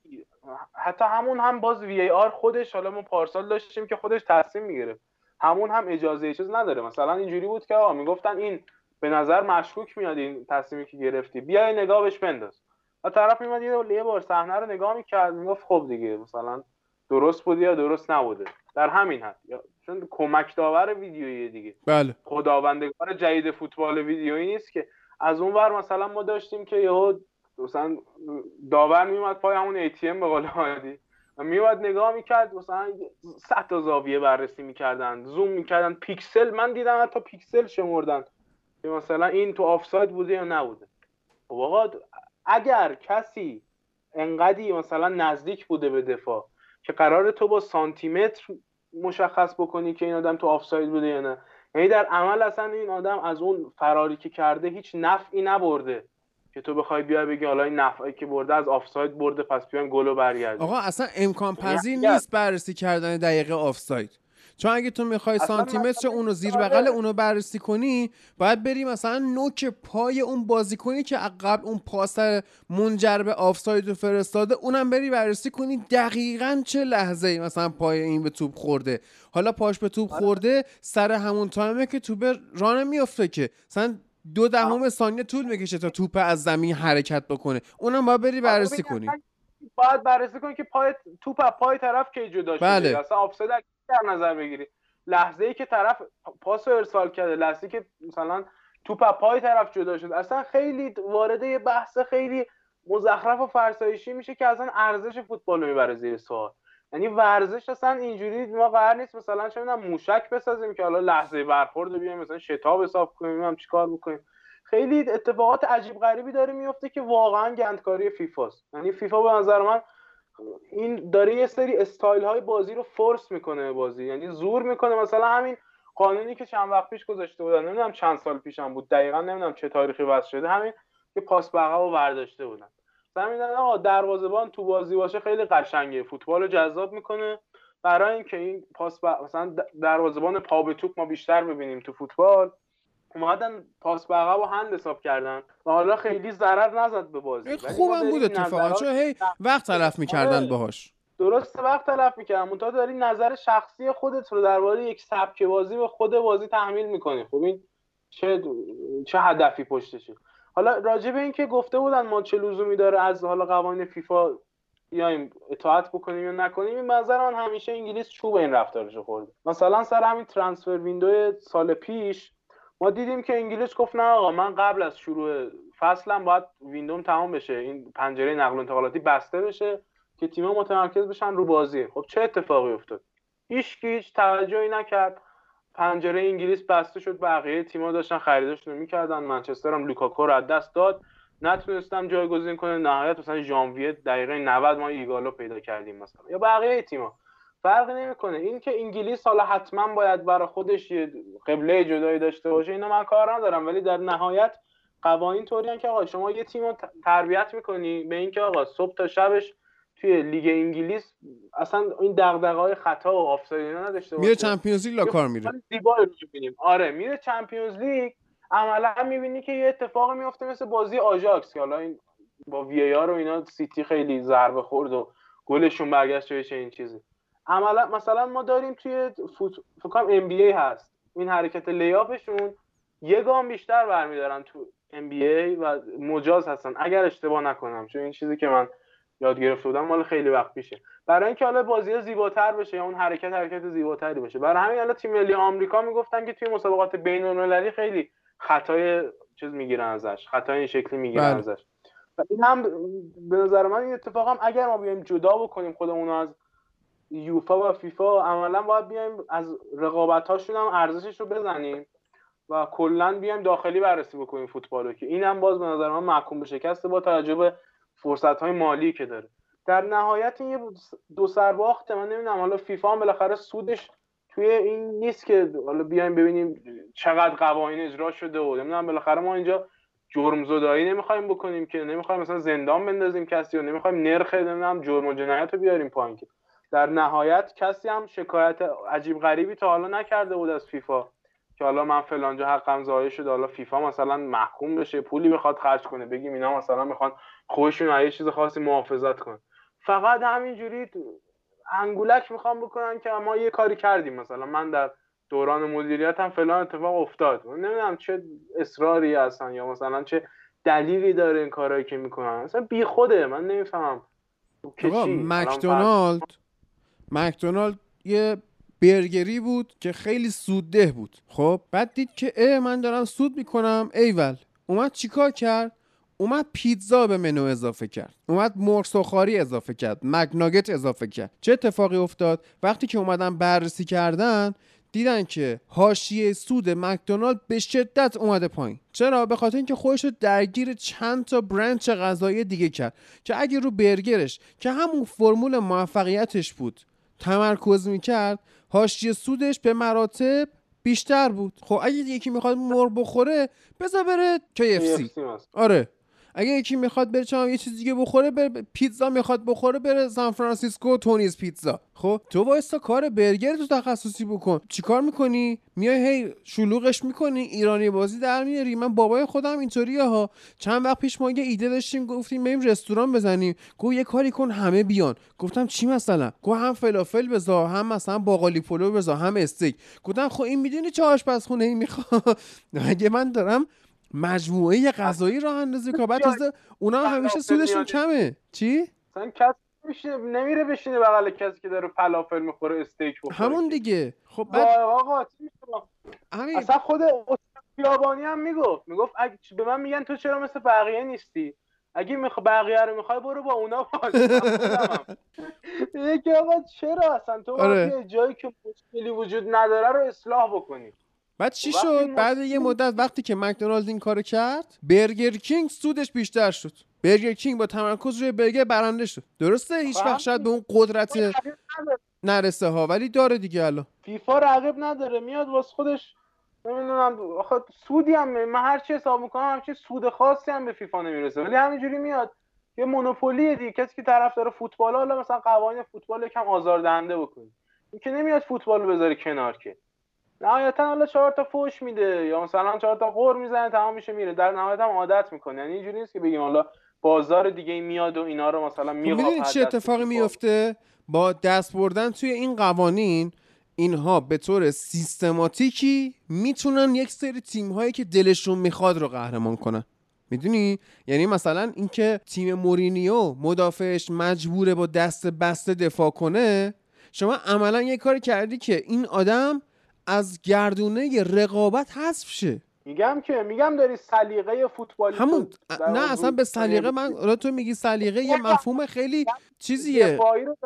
حتی همون هم باز وی ای آر خودش حالا ما پارسال داشتیم که خودش تصمیم می‌گرفت. همون هم اجازه چیز نداره. مثلا اینجوری بود که آقا می‌گفتن این به نظر مشکوک میاد این تصمیمی که گرفتی. بیا یه نگاه بهش بنداز. و طرف میمد یه بار صحنه رو نگاه می‌کرد می‌گفت خب دیگه مثلا درست بود یا درست نبوده؟ در همین حد. چون کمک داور ویدیویی دیگه. بله. خداوندگار جدید فوتبال ویدیویی نیست که. از اون ور مثلا ما داشتیم که یهو مثلا داور میومد پای همون ATM به قول عادی. میومد نگاه می‌کرد مثلا صد تا زاویه بررسی می‌کردن زوم می‌کردن پیکسل من دیدم حتی پیکسل شمردن. که مثلا این تو آفساید بوده یا نبوده. خب آقا اگر کسی انقدی مثلا نزدیک بوده به دفاع که قرار تو با سانتیمتر مشخص بکنی که این آدم تو آفساید بوده یا نه. یعنی در عمل اصلا این آدم از اون فراری که کرده هیچ نفعی نبرده که تو بخوای بیای بگی حالا این نفعی که برده از آفساید برده پس بیایم گلو برگردیم. آقا اصلا امکان پذیر اگر- نیست بررسی کردن دقیقه آفساید. چون اگه تو می‌خوای سانتی متر اونو زیر آره. بغل اونو بررسی کنی باید بری مثلا نوک پای اون بازیکنی که قبل اون پاس منجر به آفساید رو فرستاده اونم بری بررسی کنی دقیقا چه لحظه ای مثلا پای این به توپ خورده. حالا پاش به توپ خورده سر همون تایمه که توپ رانه میفته که مثلا دو دهم ثانیه طول می‌کشه تا توپ از زمین حرکت بکنه. اونم باید بری بررسی کنی. باید بررسی کنی که پای توپ از پای طرف کی جدا شده؟ بله. اصلا آفساید در نظر بگیری. لحظه ای که طرف پاس ارسال کرده لحظه ای که مثلا توپ پای طرف جدا شد اصلا خیلی وارد یه بحث خیلی مزخرف و فرسایشی میشه که اصلا ارزش فوتبال رو می‌بره زیر سوال. یعنی ورزش اصلا اینجوری ما قرار نیست مثلا چه می‌دونم موشک بسازیم که حالا لحظه برخورد رو بیایم مثلا شتاب حساب کنیم هم چیکار بکنیم. خیلی اتفاقات عجیب غریبی داره میفته که واقعا گندکاری فیفاست. یعنی فیفا به نظر من این داره یه سری استایل های بازی رو فورس می‌کنه بازی. یعنی زور می‌کنه. مثلا همین قانونی که چند وقت پیش گذاشته بودن. نمی‌دونم چند سال پیشم بود. دقیقا نمی‌دونم چه تاریخی وضع شده. همین که پاس به عقب برداشته بودن. می‌دونن آقا دروازه‌بان تو بازی باشه خیلی قشنگه. فوتبال رو جذاب می‌کنه. برای اینکه این پاس ب... مثلا دروازه‌بان پا به توپ ما بیشتر ببینیم تو فوتبال. اومدن پاس به عقب و هند حساب کردن. و حالا خیلی ضرر نزد به بازی. خوبم بود اتفاقا چون هی وقت تلف می‌کردن آره. باهاش. درست وقت تلف می‌کردم منتها داری نظر شخصی خودت رو درباره یک سبک بازی به خود بازی تحمیل می‌کنی. خب این چه چه هدفی پشتشه؟ حالا راجع به اینکه گفته بودن ما چه لزومی داره از حالا قوانین فیفا بیایم اطاعت بکنیم یا نکنیم این نظر من همیشه انگلیس چوب این رفتارشو خورده. مثلا سر همین transfer window سال پیش ما دیدیم که انگلیس گفت نه آقا من قبل از شروع فصلم باید window م تمام بشه. این پنجره نقل و انتقالاتی بسته بشه که تیم‌ها متمرکز بشن رو بازی. خب چه اتفاقی افتاد؟ هیچ هیچ توجهی نکرد. پنجره انگلیس بسته شد بقیه تیم‌ها داشتن خریداشون رو می‌کردن. منچستر هم لوکاکو رو از دست داد. نتونستم جایگزین کنه. نهایت مثلا ژانویه دقیقه 90 ما ایگالو پیدا کردیم مثلا. یا بقیه تیم‌ها. فرقی نمی‌کنه. این که انگلیس حالا حتما باید برای خودش یه قبله جدایی داشته باشه اینا من کار ندارم. ولی در نهایت قوانین طوری که آقا شما یه تیم رو تربیت می‌کنی به اینکه آقا صبح تا شبش توی لیگ انگلیس اصلا این دغدغه‌های خطا و آفساید اینا نداشته باشه. میره Champions League لا کار میره. فوتبال زیبایی رو می‌بینیم. آره میره Champions League عملا می‌بینی که یه اتفاقی میفته مثل بازی آژاکس که حالا این با VAR و اینا سیتی خیلی ضربه خورد و گلشون برگشت و این چیزی. عملا مثلا ما داریم توی فوت فکر کنم NBA هست. این حرکت layup شون یه گام بیشتر برمیدارن تو NBA و مجاز هستن. اگر اشتباه نکنم چون این چیزی که من یاد گرفته بودم مال خیلی وقت پیشه. برای اینکه حالا بازی زیباتر بشه یا اون حرکت حرکت زیباتری بشه. برای همین الان تیم ملی آمریکا می‌گفتن که توی مسابقات بین المللی خیلی خطای چیز می‌گیرن ازش. خطای این شکلی می‌گیرن بله. ازش. و این هم به نظر من این اتفاق هم اگر ما بیایم جدا بکنیم خودمون از یوفا و فیفا عملا باید بیایم از رقابت هاشون هم ارزشش رو بزنیم و کلا بیایم داخلی بررسی بکنیم فوتبال رو که این هم باز به نظر من محکوم به شکسته با توجه به فرصت های مالی که داره. در نهایت این یه دو سرباخته من نمی‌دونم حالا فیفا هم بالاخره سودش توی این نیست که حالا بیایم ببینیم چقدر قوانین اجرا شده و نمی‌دونم بالاخره ما اینجا جرم زدایی نمی‌خوایم بکنیم که نمی‌خوایم مثلا زندان بندازیم کسی و نمی‌خوایم نرخ نمی‌دونم جرم و جنایت رو بیاریم پایین که. در نهایت کسی هم شکایت عجیب غریبی تا حالا نکرده بود از فیفا. که حالا من فلانجا حقم ضایع شده. حالا فیفا مثلا محکوم بشه پولی بخواد خرج کنه. بگیم اینا مثلا می‌خوان خودشون یه چیز خاصی محافظت کنن. فقط همینجوری انگولک می‌خوام بکنن که ما یه کاری کردیم. مثلا من در دوران مدیریت هم فلان اتفاق افتاد. نمی‌دونم چه اصراری هستن یا مثلا چه دلیلی داره این کارهایی که می‌کنن. مثلا بی خوده من نمی‌فهمم. مکدونالد مکدونالد یه برگری بود که خیلی سودده بود. خب بعد دید که اه من دارم سود می‌کنم. ایول اومد چیکار کرد؟ اومد پیتزا به منو اضافه کرد. اومد مرغ اضافه کرد. مگناگت اضافه کرد. چه اتفاقی افتاد؟ وقتی که اومدن بررسی کردن دیدن که حاشیه سود مکدونالد به شدت اومده پایین. چرا؟ به خاطر اینکه خودش رو درگیر چند تا برنچ غذایی دیگه کرد. که اگه رو برگرش که همون فرمول موفقیتش بود. تمرکز می‌کرد حاشیه سودش به مراتب بیشتر بود. خب اگه یکی می‌خواد مرغ بخوره بذار بره KFC. آره. اگه یکی می‌خواد بره چم یه چیز دیگه بخوره بره پیتزا می‌خواد بخوره بره سان فرانسیسکو Tony's Pizza. خب؟ تو وایستا کار برگر تو تخصصی بکن. چیکار می‌کنی؟ میای هی شلوغش می‌کنی ایرانی بازی در میاری. من بابای خودم اینطوریه ها. چند وقت پیش ما یه ایده داشتیم گفتیم بریم رستوران بزنیم. گفت یه کاری کن همه بیان. گفتم چی مثلا؟ گفت هم فلافل بذار هم مثلا باقالی پلو بذار هم استیک. گفتم خب این می‌دونی چه آشپزخونه ای می‌خواد؟ اگه من دارم مجموعه غذایی راه اندازی کنم بعد تازه اونا هم همیشه سودشون کمه. چی؟ مثلا کسی میشه نمیره بشینه بغل کسی که داره فلافل می‌خوره استیک بخوره همون دیگه. خب بعد آقا؟ همین اصلا خود خیابانی هم می‌گفت. می‌گفت اگه به من میگن تو چرا مثل بقیه نیستی؟ اگه میخوا بقیه رو می‌خوای برو با اونا باش. یکی آقا چرا اصلا تو آره. جایی که مشکلی وجود نداره رو اصلاح بکنی؟ بعد چی وقتی شد؟ بعد یه مدت وقتی که مکدونالد این کارو کرد برگر کینگ سودش بیشتر شد. برگر کینگ با تمرکز روی برگر برنده شد. درسته؟ هیچ خب وقت شاید به اون قدرت. نرسه ها ولی داره دیگه الان. فیفا رقیب نداره. میاد واسه خودش نمی‌دونم آخه سودی هم من هر چی حساب می‌کنم همچین سود خاصی هم به فیفا نمی‌رسه. ولی همینجوری میاد. یه مونوپولی دیگه. کسی که طرفدار فوتبال حالا مثلا قوانین فوتبال یکم آزاردهنده بکنی این که نمیاد فوتبال رو بذاره کنار که. نهایتا حالا چهار تا فوش میده یا مثلا چهار تا قور می‌زنه تمام میشه میره. در نهایت هم عادت می‌کنه. یعنی اینجوری نیست که بگیم حالا بازار دیگه میاد و اینا رو مثلا میقاپه می‌دونی چه اتفاقی. میفته با دست بردن توی این قوانین اینها به طور سیستماتیکی می‌تونن یک سری تیم هایی که دلشون می‌خواد رو قهرمان کنن. می‌دونی؟ یعنی مثلا اینکه تیم مورینیو مدافعش مجبوره با دست بسته دفاع کنه شما عملا یه کاری کردی که این آدم از گردونه رقابت حذف شه. میگم که میگم داری سلیقه فوتبالی همون نه اصلا به سلیقه من حالا تو میگی سلیقه یه مفهوم خیلی چیزیه. دفاعی رو.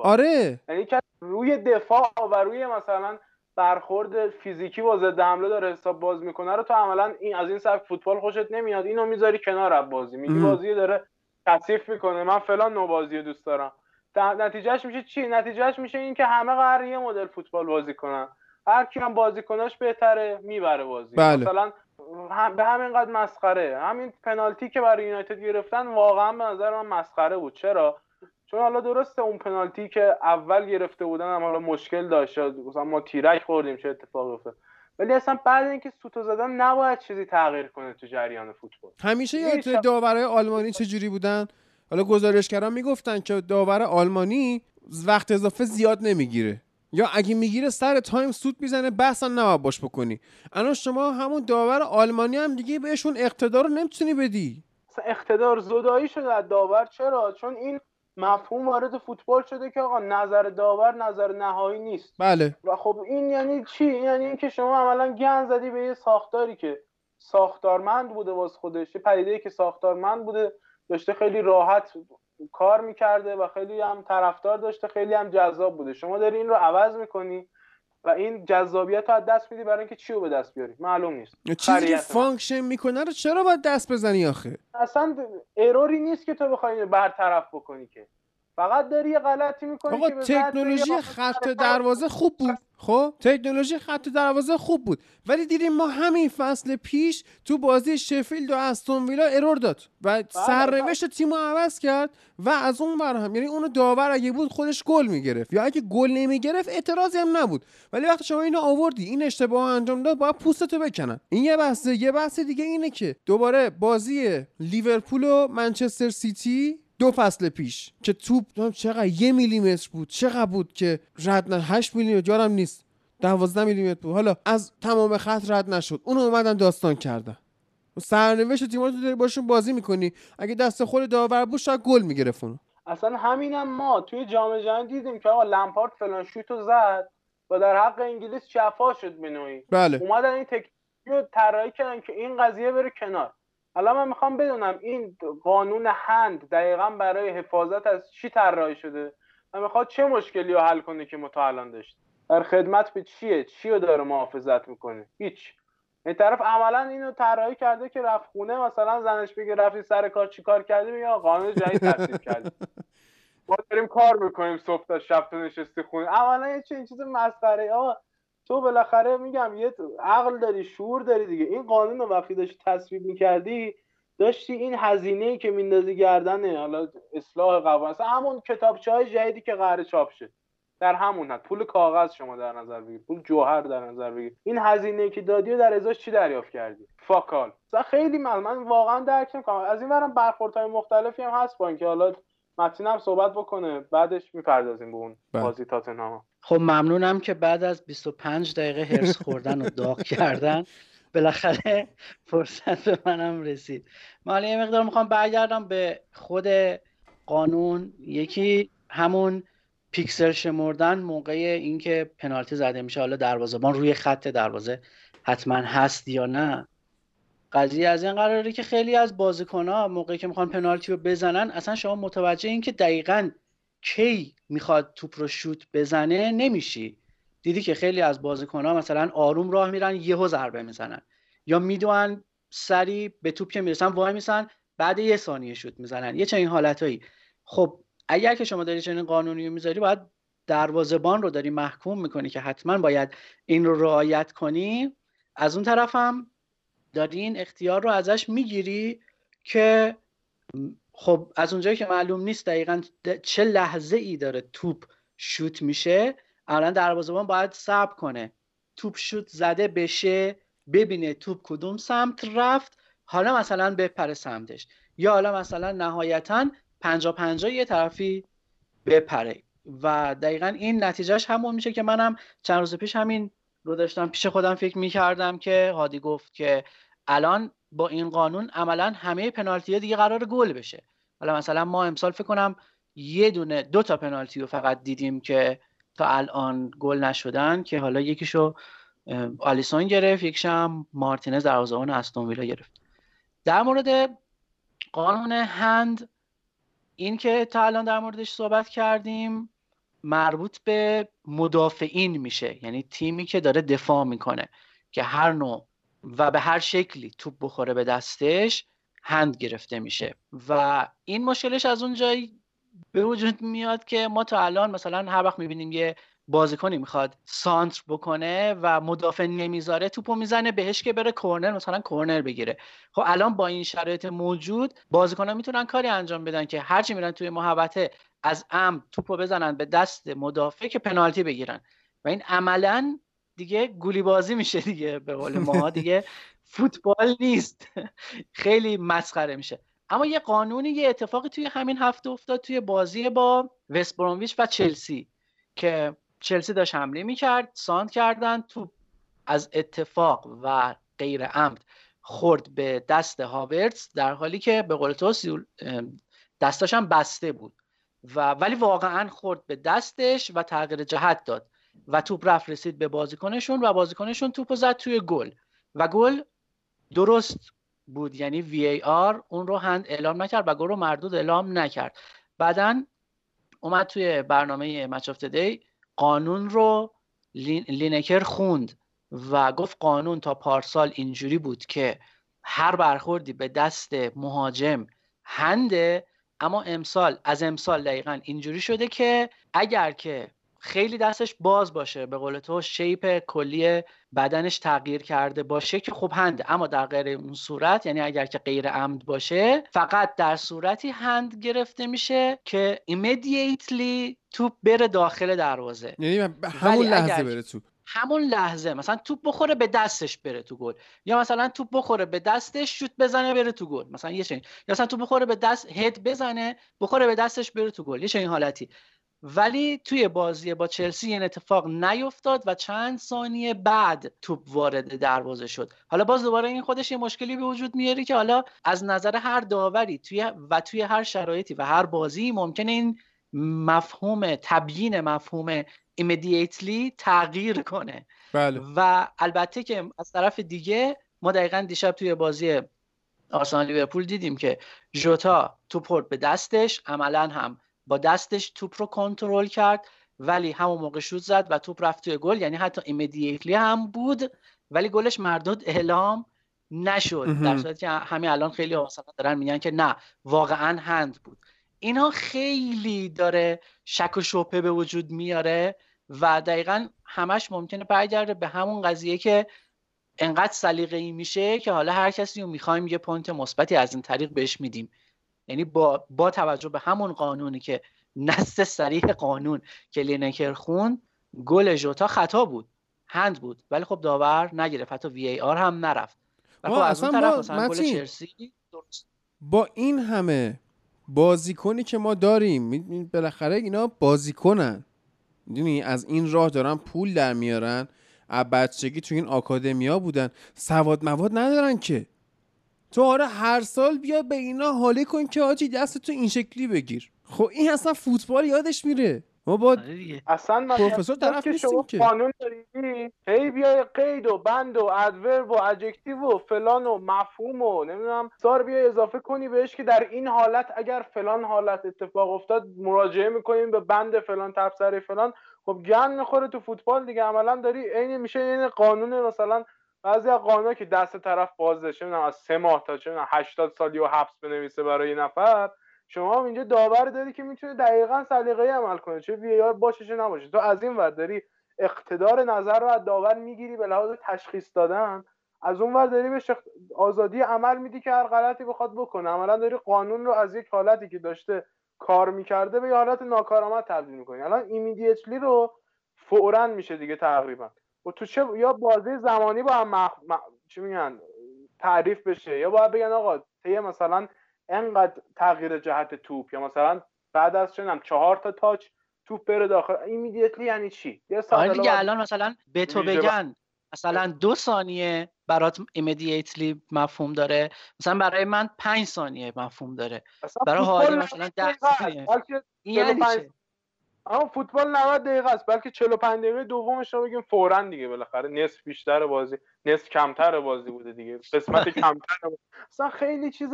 آره. یعنی که روی دفاع و روی مثلا برخورد فیزیکی با ضد حمله داره حساب باز می‌کنه رو تو عملا این از این سبک فوتبال خوشت نمیاد. اینو می‌ذاری کنار از بازی. میگی. بازی داره کثیف می‌کنه. من فلان نوع بازی دوست دارم. نتیجهش میشه چی؟ نتیجهش میشه این که همه قرار یه مدل فوتبال بازی کنن. هر کی هم بازیکناش بهتره می‌بره بازی. بله. مثلا هم به همین قد مسخره. همین پنالتی که برای یونایتد گرفتن واقعا به نظر من مسخره بود. چرا؟ چون حالا درسته اون پنالتی که اول گرفته بودن هم حالا مشکل داشت. مثلا ما تیرک خوردیم چه اتفاقی افتاد. ولی اصلا بعد اینکه سوتو زدن نباید چیزی تغییر کنه تو جریان فوتبال. همیشه وقت- داورای آلمانی چجوری بودن؟ حالا گزارشگران می‌گفتن که داور آلمانی وقت اضافه زیاد نمی‌گیره. یا اگه می‌گیره سر تایم سود می‌زنه بحثا نباید باش بکنی. الان شما همون داور آلمانی هم دیگه بهشون اقتدار رو نمی‌تونی بدی. اقتدار زدایی شده از داور چرا؟ چون این مفهوم وارد فوتبال شده که آقا نظر داور نظر نهایی نیست. بله. و خب این یعنی چی؟ یعنی اینکه شما عملا گن زدی به یه ساختاری که ساختارمند بوده واس خودش یه پدیده که ساختارمند بوده داشته خیلی راحت کار می‌کرده و خیلی هم طرفدار داشته خیلی هم جذاب بوده. شما داری این رو عوض می‌کنی و این جذابیت رو از دست میدی برای اینکه چی رو به دست بیاری؟ معلوم نیست. چیزی که. function می‌کنه رو چرا باید دست بزنی آخه؟ اصلا error ی نیست که تو بخوای برطرف بکنی که. فقط داری یه غلطی می‌کنی آقا تکنولوژی خط دروازه خوب بود خب؟ تکنولوژی خط دروازه خوب بود. ولی دیدیم ما همین فصل پیش تو بازی شفیلد و استون ویلا error داد و سرنوشت تیم رو عوض کرد و از اون ور هم یعنی اونو داور اگه بود خودش گل می‌گرفت. یا اگه گل نمی‌گرفت اعتراضی هم نبود. ولی وقتی شما اینو آوردی این اشتباه انجام داد باید پوستتو بکنن. این یه بحثه یه بحث دیگه اینه که دوباره بازی لیورپول و منچستر سیتی دو فصل پیش که توپ چقدر یه میلیمتر بود چقدر بود که رد نه 8 میلیمتر یادم نیست 12 میلیمتر بود. حالا از تمام خط رد نشد. اونو اومدن داستان کردن. سرنوشت تیم‌ها رو تو داری باشون بازی می‌کنی. اگه دست خود داور بود شاید گل می‌گرفت اونو. اصلا همینم ما توی جام جهانی دیدیم که آقا لمپارد فلان شوتو زد و در حق انگلیس جفا شد به نوعی. بله. اومدن این تکنیک رو طراحی کردن که این قضیه بره کنار. حالا من می‌خوام بدونم این قانون هند دقیقا برای حفاظت از چی طراحی شده؟ و می‌خواد چه مشکلی رو حل کنه که ما تا الان داشتیم؟ در خدمت به چیه؟ چی رو داره محافظت می‌کنه؟ هیچ. این طرف عملا اینو طراحی کرده که رفت خونه مثلا زنش بگه رفتی سر کار چی کار کردی؟ میگه قانون جدید تصویب کردی ما داریم کار می‌کنیم صبح تا شب تو نشستی خونه. عملا یه چیز مسخره. آقا تو بالاخره میگم یه عقل داری شعور داری دیگه. این قانون رو وقتی داشتی تصویب می‌کردی داشتی این هزینه ای که میندازی گردنه. حالا اصلاح قوانین همون کتابچه های جدیدی که قرار چاپ شه. در همون حد. پول کاغذ شما در نظر بگیر. پول جوهر در نظر بگیر. این هزینه ای که دادی و در ازاش چی دریافت کردی؟ فاکال. خیلی من من واقعا درک نمی‌کنم. از این ورم برخوردهای مختلفی هم هست با اینکه حالا متین هم صحبت بکنه بعدش می‌پردازیم به اون بله. بازی تاتنهام خب ممنونم که بعد از 25 دقیقه هرس خوردن و داغ کردن بالاخره فرصت به منم رسید. من یه مقدار می‌خوام برگردم به خود قانون. یکی همون پیکسل شمردن موقع اینکه پنالتی زده میشه حالا دروازه‌بان روی خط دروازه حتما هست یا نه. قضیه از این قراره که خیلی از بازیکن‌ها موقعی که می‌خوان پنالتی رو بزنن اصلا شما متوجه این که دقیقاً کی می‌خواد توپ رو شوت بزنه نمیشی. دیدی که خیلی از بازیکن‌ها مثلا آروم راه میرن یهو ضربه می‌زنن. یا می‌دونن سری به توپ که می‌رسن وای میسن بعد یه ثانیه شوت می‌زنن. یه چنین حالتایی خب اگر که شما داری چنین قانونی می‌ذاری باید دروازه‌بان رو داری محکوم می‌کنی که حتما باید این رو رعایت کنی. از اون طرف هم داری این اختیار رو ازش می‌گیری که خب از اونجایی که معلوم نیست دقیقا چه لحظه ای داره توپ شوت میشه الان دروازه‌بان باید صبر کنه. توپ شوت زده بشه ببینه توپ کدوم سمت رفت حالا مثلا بپره سمتش. یا حالا مثلا نهایتا پنجا پنجا یه طرفی بپره. و دقیقا این نتیجهش همون میشه که منم چند روز پیش همین رو داشتم پیش خودم فکر می‌کردم که هادی گفت که الان با این قانون عملا همه پنالتی دیگه قرار گل بشه. حالا مثلا ما امسال فکر کنم یه دونه دو تا پنالتی رو فقط دیدیم که تا الان گل نشدن که حالا یکیشو آلیسون گرفت یکیش هم مارتینز دروازه‌بان استون ویلا گرفت. در مورد قانون هند این که تا الان در موردش صحبت کردیم مربوط به مدافعین میشه. یعنی تیمی که داره دفاع می‌کنه که هر نوع و به هر شکلی توپ بخوره به دستش هند گرفته میشه. و این مشکلش از اون جایی به وجود میاد که ما تا الان مثلا هر وقت می‌بینیم یه بازیکنی می‌خواد سانتر بکنه و مدافع نمی‌ذاره توپو می‌زنه بهش که بره کورنر مثلا کورنر بگیره. خب الان با این شرایط موجود بازیکنان می‌تونن کاری انجام بدن که هرچی میرن توی محوطه از ام توپو بزنن به دست مدافع که پنالتی بگیرن. و این عملا دیگه گولی بازی میشه دیگه به قول ما. دیگه فوتبال نیست. خیلی مسخره میشه. اما یه قانونی یه اتفاقی توی همین هفته افتاد توی بازی با وست و چلسی که چلسی داشت حمله می‌کرد ساند کردن تو از اتفاق و غیر عمد خورد به دست هاورتس در حالی که به قول تو سیول- ام، دستاش هم بسته بود. و ولی واقعا خورد به دستش و تغییر جهت داد و توپ رفت رسید به بازیکنشون و بازیکنشون توپ زد توی گل و گل درست بود یعنی VAR اون رو هند اعلام نکرد و گل رو مردود اعلام نکرد. بعدا اومد توی برنامه Match of the Day قانون رو لین- لینکر خوند و گفت قانون تا پارسال اینجوری بود که هر برخوردی به دست مهاجم هنده اما امسال از امسال دقیقا اینجوری شده که اگر که خیلی دستش باز باشه به قول تو شیپ کلی بدنش تغییر کرده باشه که خب هنده اما در غیر اون صورت یعنی اگر که غیر عمد باشه فقط در صورتی هند گرفته میشه که immediately توپ بره داخل دروازه. یعنی همون لحظه اگر- بره تو همون لحظه مثلا توپ بخوره به دستش بره تو گل. یا مثلا توپ بخوره به دستش شوت بزنه بره تو گل. مثلا یه چنین. یا مثلا توپ بخوره به دست هد بزنه بخوره به دستش بره تو گل. یه چنین حالتی. ولی توی بازی با چلسی این اتفاق نیفتاد و چند ثانیه بعد توپ وارد دروازه شد. حالا باز دوباره این خودش یه مشکلی به وجود میاره که حالا از نظر هر داوری توی و توی هر شرایطی و هر بازی ممکنه این مفهوم تبیین مفهوم immediately تغییر کنه. بله. و البته که از طرف دیگه ما دقیقا دیشب توی بازی آرسنال لیورپول دیدیم که ژوتا توپ خورد به دستش عملا هم با دستش توپ رو کنترل کرد ولی همون موقع شوت زد و توپ رفت توی گل یعنی حتی immediately هم بود ولی گلش مردود اعلام نشد. در صورتی که همین الان خیلی مثلا دارن میگن که نه واقعا هند بود. اینا خیلی داره شک و شبهه به وجود میاره. و دقیقا همش ممکنه برگرده به همون قضیه که انقدر سلیقه ای میشه که حالا هر کسی رو می‌خوایم یه point مثبتی از این طریق بهش میدیم. یعنی با با توجه به همون قانونی که نص صریح قانون که لینکر خوند گل ژوتا خطا بود هند بود. ولی خب داور نگرفت. حتی VAR هم نرفت. و خب از اون طرف مثلا گل چلسی درست. با این همه بازیکنی که ما داریم بالاخره اینا بازیکنن. می‌دونی از این راه دارن پول در میارن. از بچگی تو این آکادمیا بودن. سواد مواد ندارن که. تو آره هر سال بیا به اینا حاله کن که آجی دست تو این شکلی بگیر. خب این اصلا فوتبال یادش میره. ما با آره. اصلا پروفسور طرف که شما که. قانون داری؟ هی بیای قید و بند و adverb و adjective و فلان و مفهوم و نمی‌دونم. سار بیای اضافه کنی بهش که در این حالت اگر فلان حالت اتفاق افتاد مراجعه می‌کنیم به بند فلان تبصره فلان. خب گند می‌خوره تو فوتبال دیگه. عملا داری عین میشه این قانون مثلا بعضی از قانونا که دست طرف بازه چه می‌دونم از سه ماه تا چه می‌دونم 80 سالی و حبس بنویسه برای یه نفر. شما اینجا داور داری که می‌تونه دقیقا سلیقه‌ای عمل کنه چه VAR باشه چه نباشه. تو از این ور داری اقتدار نظر رو از داور می‌گیری به لحاظ تشخیص دادن. از اون ور داری بهش اخت- آزادی عمل میدی که هر غلطی بخواد بکنه. عملا داری قانون رو از یک حالتی که داشته کار می‌کرده به یه حالت ناکارآمد تبدیل می‌کنی. الان ایمیدیتلی رو فورا میشه دیگه تقریبا. و تو چه یا بازی زمانی با هم مخ... م... چی میگن؟ تعریف بشه. یا باید بگن آقا طی مثلا انقدر تغییر جهت توپ یا مثلا بعد از می‌دونم چهار تا تاچ توپ بره داخل. ایمیدیتلی یعنی چی؟ یه آره حالا دیگه الان مثلا به تو بگن مثلا دو ثانیه برات immediately مفهوم داره. مثلا برای من پنج ثانیه مفهوم داره. برای 90 مثلا ده. ثانیه. این یعنی 45 چه اما فوتبال 90 دقیقه است بلکه 45 دقیقه دومش رو بگیم فورا دیگه بالاخره. نصف بیشتر بازی نصف کمتر بازی بوده دیگه. قسمت کمتر. اصلا خیلی چیز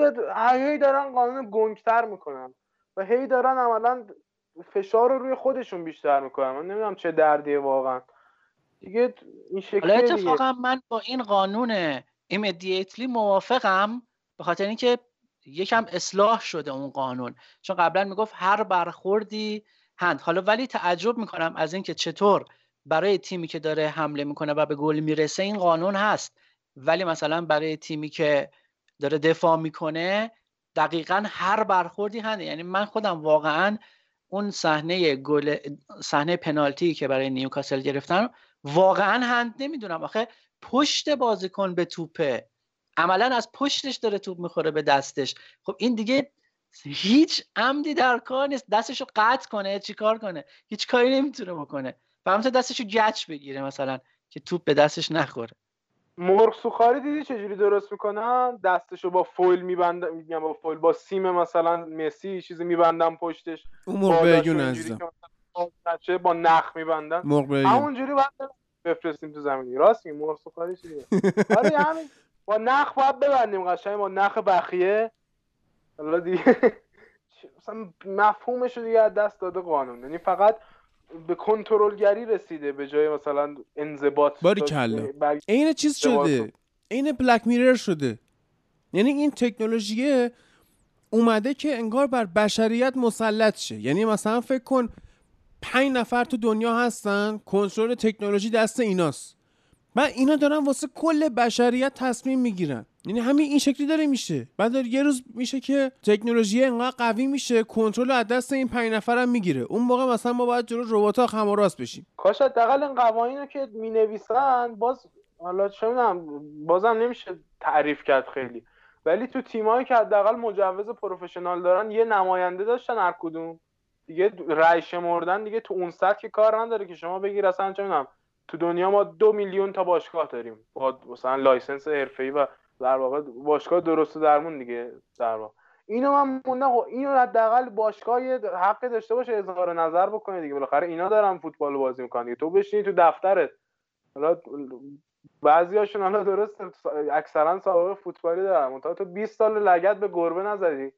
هی دارن قانون گنگتر می‌کنن و هی دارن عملا فشار رو روی خودشون بیشتر می‌کنن. من نمی‌دونم چه دردیه واقعا. دیگه این دیگه. اتفاقا من با این قانون immediately موافقم به خاطر اینکه یکم اصلاح شده اون قانون. چون قبلا می‌گفت هر برخوردی هند. حالا ولی تعجب می‌کنم از اینکه چطور برای تیمی که داره حمله می‌کنه و به گل می‌رسه این قانون هست. ولی مثلا برای تیمی که داره دفاع می‌کنه دقیقا هر برخوردی هند یعنی من خودم واقعا اون صحنه گل صحنه پنالتی که برای نیوکاسل گرفتن واقعا هند نمی‌دونم. آخه پشت بازیکن به توپه. عملا از پشتش داره توپ می‌خوره به دستش. خب این دیگه هیچ عمدی در کار نیست. دستشو قطع کنه چیکار کنه؟ هیچ کاری نمی‌تونه بکنه. فهمت دستشو گچ بگیره مثلا که توپ به دستش نخوره. مرغ سوخاری دیدی چجوری درست می‌کنن؟ دستشو با فویل میبندن میگم با فویل با سیم مثلا مسی چیزی میبندن پشتش. اون مرغ بیگون عزیزم. با نخ میبندن. مرغ همونجوری باید بفرستیم تو زمین راست میگی مرغ سوخاری چیه؟ آره همین. با نخ باید ببندیم قشنگ با نخ بخیه. حالا دیگه مثلا مفهومش رو دیگه از دست داده قانون. یعنی فقط به کنترلگری رسیده به جای مثلا انضباط باریکلا. بر- عین چیز شده. عین بلک میرر شده. یعنی این تکنولوژیه اومده که انگار بر بشریت مسلط شه. یعنی مثلا فکر کن پنج نفر تو دنیا هستن کنترل تکنولوژی دست ایناست. بعد اینا دارن واسه کل بشریت تصمیم می‌گیرن. یعنی همین این شکلی داره میشه. بعد داره یه روز میشه که تکنولوژی انقدر قوی میشه کنترل از دست این پنج نفرم می‌گیره. اون موقع مثلا ما باید جلو ربات‌ها خم راست بشیم. کاش حداقل این قوانین رو که می نویسن باز حالا چه بازم نمیشه تعریف کرد خیلی. ولی تو تیمایی که حداقل مجوز professional دارن یه نماینده داشتن هر کدوم. دیگه رأی شمردن دیگه تو اون سطح که کار نداره که شما بگیر اصلا چه تو دنیا ما دو میلیون تا باشگاه داریم. با مثلا license حرفه‌ای و در واقع باشگاه درست درمون دیگه در واقع. اینو من موندم خب اینو حداقل باشگاه حقی داشته باشه اظهار نظر بکنه دیگه. بالاخره اینا دارن فوتبال بازی می‌کنن تو بشینی تو دفترت حالا بعضیاشون حالا درست اکثرا سابقه فوتبالی دارن. منتها تو 20 سال لگت به گربه نزدی.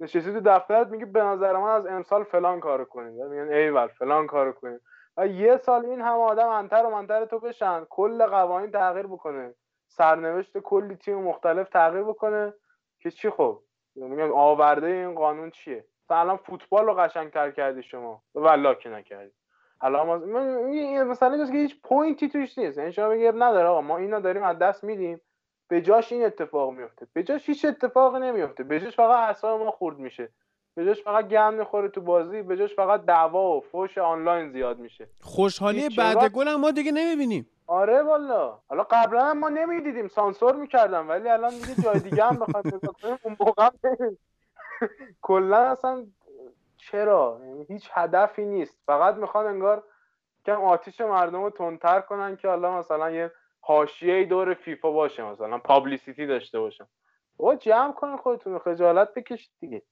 نشستی تو دفترت میگی به نظر من از امسال فلان کارو کنید میگن ایول فلان کارو کنید و یه سال این همه آدم انتر و منتر تو بشن. کل قوانین تغییر بکنه. سرنوشت کلی تیم مختلف تغییر بکنه. که چی خب؟ میگم آورده این قانون چیه؟ الان فوتبال رو قشنگتر کردی شما. والله که نکردی. الان این مثلا که هیچ پوینتی توش نیست. یعنی شما بگید نداره آقا ما اینا داریم از دست میدیم. به جاش این اتفاق میفته. به جاش هیچ اتفاقی نمیفته. به جاش فقط اعصاب ما خورد میشه. به جاش فقط گم می‌خوره تو بازی به جاش فقط دعوا و فوش آنلاین زیاد میشه. خوشحالی بعد؟ گل هم ما دیگه نمی‌بینیم. آره والا. حالا قبلا هم ما نمی‌دیدیم سانسور می‌کردم ولی الان دیگه جای دیگه هم بخواد اون موقع. کلا اصلا چرا؟ یعنی هیچ هدفی نیست. فقط می‌خوان انگار کم آتیش مردم رو تندتر کنن که حالا مثلا یه حاشیه دور فیفا باشه مثلا پابلیسیتی داشته باشن. بابا جمع کنین خودتون خجالت بکشید دیگه.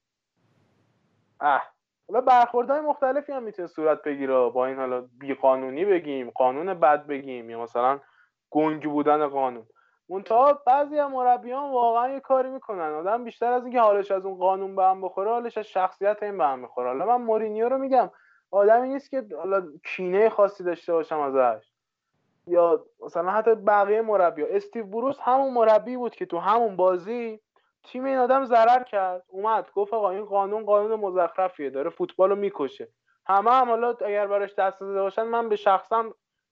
اه. حالا برخوردهای مختلفی هم می‌تونه صورت بگیره. با این حالا بی قانونی بگیم قانون بد بگیم یا مثلا گنگ بودن قانون. منتها بعضی از مربیان واقعا یه کاری می‌کنن. آدم بیشتر از اینکه حالش از اون قانون به هم بخوره حالش از شخصیت این به هم می‌خوره. حالا من مورینیو رو میگم. آدمی نیست که حالا کینه خاصی داشته باشم ازش. یا مثلا حتی بقیه مربی استیو بروس همون مربی بود که تو همون بازی تیم این آدم ضرر کرد. اومد گفت آقا این قانون قانون مزخرفیه داره فوتبال رو می‌کشه. همه هم حالا اگر براش دست داده باشن من به شخصا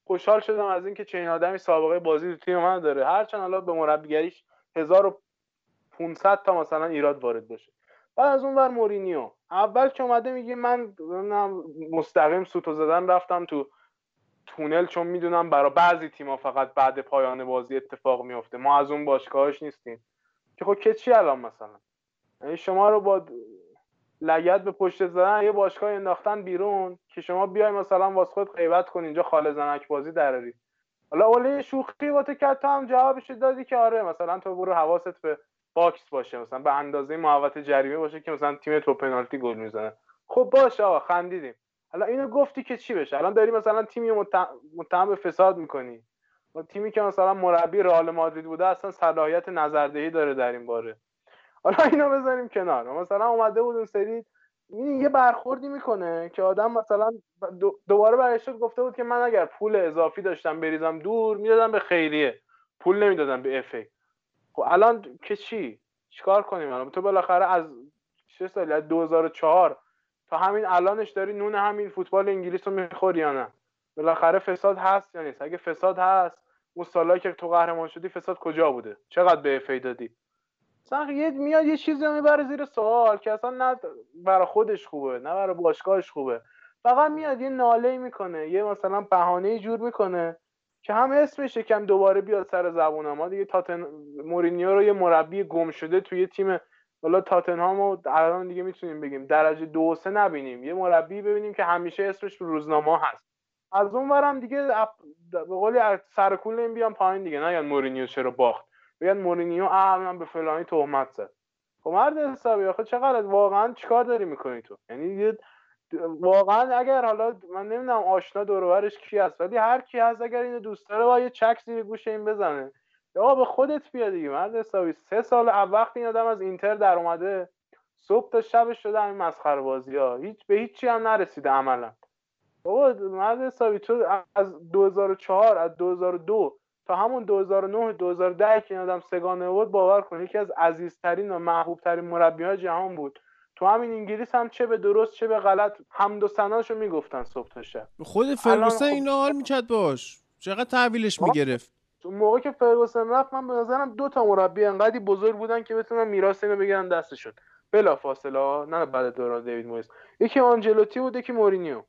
خوشحال شدم از اینکه چنین آدمی سابقه بازی تو تیم من داره. هرچند حالا به مربیگریش 1500 تا مثلا ایراد وارد بشه. بعد از اون ور مورینیو. اول که اومده میگه من مستقیم سوتو زدن رفتم تو تونل چون می‌دونم برای بعضی تیم‌ها فقط بعد پایان بازی اتفاق میفته ما از اون باشگاهاش نیستیم. که خب که چی الان مثلا؟ یعنی شما رو با لگت به پشت زدن یه باشگاه انداختن بیرون که شما بیای مثلا واسه خود غیبت کن اینجا خاله زنک بازی دراری. حالا اوله شوخی با تو هم جوابش دادی که آره مثلا تو برو حواست به box باشه مثلا به اندازه محوطه جریمه باشه که مثلا تیم تو پنالتی گل می‌زنه. خب باشه آقا خندیدیم. حالا اینو گفتی که چی بشه؟ الان داری مثلا تیمی متهم به فساد می‌کنی. و تیمی که مثلا مربی رئال مادرید بوده اصلا صلاحیت نظردهی داره در این باره. حالا اینو بذاریم کنار. مثلا اومده بود اون سری این یه برخوردی می‌کنه که آدم مثلا دو- دوباره برگشت گفته بود که من اگر پول اضافی داشتم بریزم دور می‌دادم به خیریه. پول نمی‌دادم به اف ای. خب الان که چی؟ چیکار کنیم الان؟ تو بالاخره از چه سالی؟ از 2004 تا همین الانش داری نون همین فوتبال انگلیس رو می‌خوری یا نه؟ بالاخره فساد هست یا نیست؟ اگه فساد هست اون سالایی که تو قهرمان شدی فساد کجا بوده؟ چقدر به اف ای دادی یه میاد یه چیزی می‌بره زیر سوال که اصلا نه برای خودش خوبه نه برای باشگاهش خوبه. فقط میاد یه ناله می‌کنه یه مثلا بهانه جور می‌کنه که هم اسمش یکم دوباره بیاد سر زبون ما دیگه تاتن مورینیو رو یه مربی گم شده توی تیم. حالا تاتنهام رو الان دیگه می‌تونیم بگیم درجه دو سه نبینیم. یه مربی ببینیم که همیشه اسمش رو روزنامه هست. از اون ورم دیگه به قولی از سر کول این بیان پایین دیگه. نه مورینیو چرا باخت. بگن مورینیو اه من به فلانی تهمت زد. خب مرد حسابی آخه چقدر واقعا چیکار داری می‌کنی تو؟ یعنی یه واقعا اگر حالا من نمی‌دونم آشنا دور و برش کی هست ولی هر کی هست اگر اینو دوست داره با یه چک زیر گوش این بزنه. یا به خودت بیا دیگه مرد حسابی. سه سال اول وقتی این آدم از اینتر در اومده صبح تا شبش شده همین مسخره بازی ها هیچ به هیچ چی هم نرسیده عملا. بابا مرد حسابی تو از 2004 از 2002 تا همون 2009 2010 که این آدم سگانه بود باور کن یکی از عزیزترین و محبوبترین مربی‌های جهان بود. تو همین انگلیس هم چه به درست چه به غلط حمد و ثناشو می‌گفتن صبح تا شب. خود فرگوسن خب- اینو حال می‌کرد باش چقدر تحویلش می‌گرفت. تو موقع که فرگوسن رفت من به نظرم دو تا مربی انقدی بزرگ بودن که بتونن میراث اینو بگیرن دستشون. بلا فاصله نه بعد دوران دیوید مویس یکی آنجلوتی بود یکی مورینیو.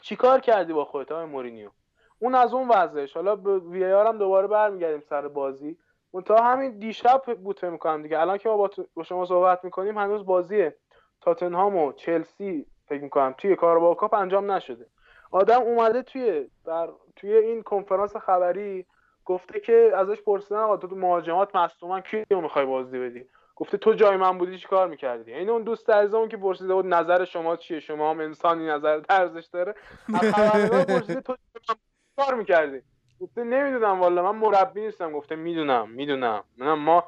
چیکار کردی با خودت های مورینیو؟ اون از اون وضعش. حالا به وی هم دوباره برمیگردیم سر بازی. اون تا همین دیشب بود فکر می‌کنم دیگه. الان که ما با, با شما صحبت می‌کنیم هنوز بازی تاتنهام و چلسی فکر می‌کنم توی کاراباو کاپ انجام نشده. آدم اومده توی در توی این کنفرانس خبری گفته که ازش پرسیدن آقا تو مهاجمات مصدومن کی رو می‌خوای بازی بدی؟ گفته تو جای من بودی چی کار می‌کردی؟ این اون دوست عزیزمون که پرسیده بود نظر شما چیه؟ شما هم انسانی نظر ارزش داره. از پرسیده تو من کار می‌کردی؟ گفته نمی‌دونم والا من مربی نیستم. گفته می‌دونم می‌دونم. منم ما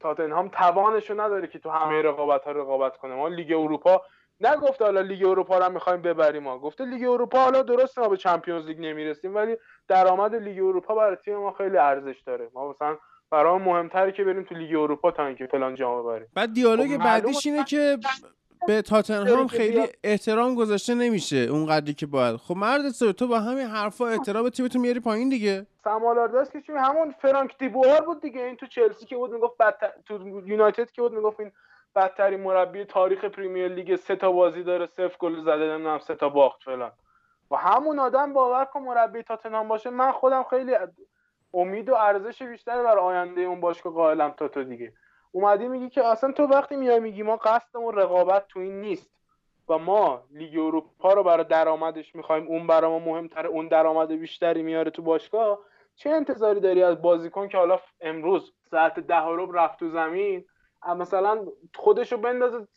تاتنهام توانشو نداره که تو همه رقابت ها رقابت کنه. ما لیگ اروپا نگفته حالا لیگ اروپا رو می‌خوایم ببریم ما گفته لیگ اروپا حالا درست ما به Champions League نمی‌رسیم ولی درآمد لیگ اروپا برای تیم ما خیلی ارزش داره. ما مثلا برای مهمتره که بریم تو لیگ اروپا تا اینکه فلان جام ببریم. بعد دیالوگ خب بعدیش. اینه که به تاتنهام خیلی احترام گذاشته نمیشه اون قدری که باید. خب مرد حسابی تو با همین حرفا احترام تیمتو میاری پایین دیگه. سمالارداس که چی؟ همون فرانک دیبوار بود دیگه. این تو چلسی که بود می‌گفت بدتر تو یونایتد که بود می‌گفت این بدترین مربی تاریخ پریمیر لیگ سه تا بازی داره صفر گل زده نمی‌دونم سه تا باخت فلان. و همون آدم باور کن مربی تاتنهام باشه. من خودم خیلی امید و ارزش بیشتری برای آینده اون باشگاه قائلم تا تو دیگه. اومدی میگی که اصلا تو وقتی میای میگی ما قصدمون رقابت تو این نیست و ما لیگ اروپا رو برای درآمدش می‌خوایم اون برای ما مهمتره اون درآمد بیشتری میاره تو باشگاه چه انتظاری داری از بازیکن که حالا امروز ساعت ده رو رفت تو زمین مثلا خودشو بندازه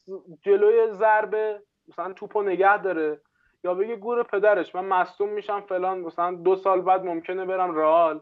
جلوی ضربه مثلا توپو نگه داره یا بگه گور پدرش من مصدوم میشم فلان مثلا دو سال بعد ممکنه برم رئال.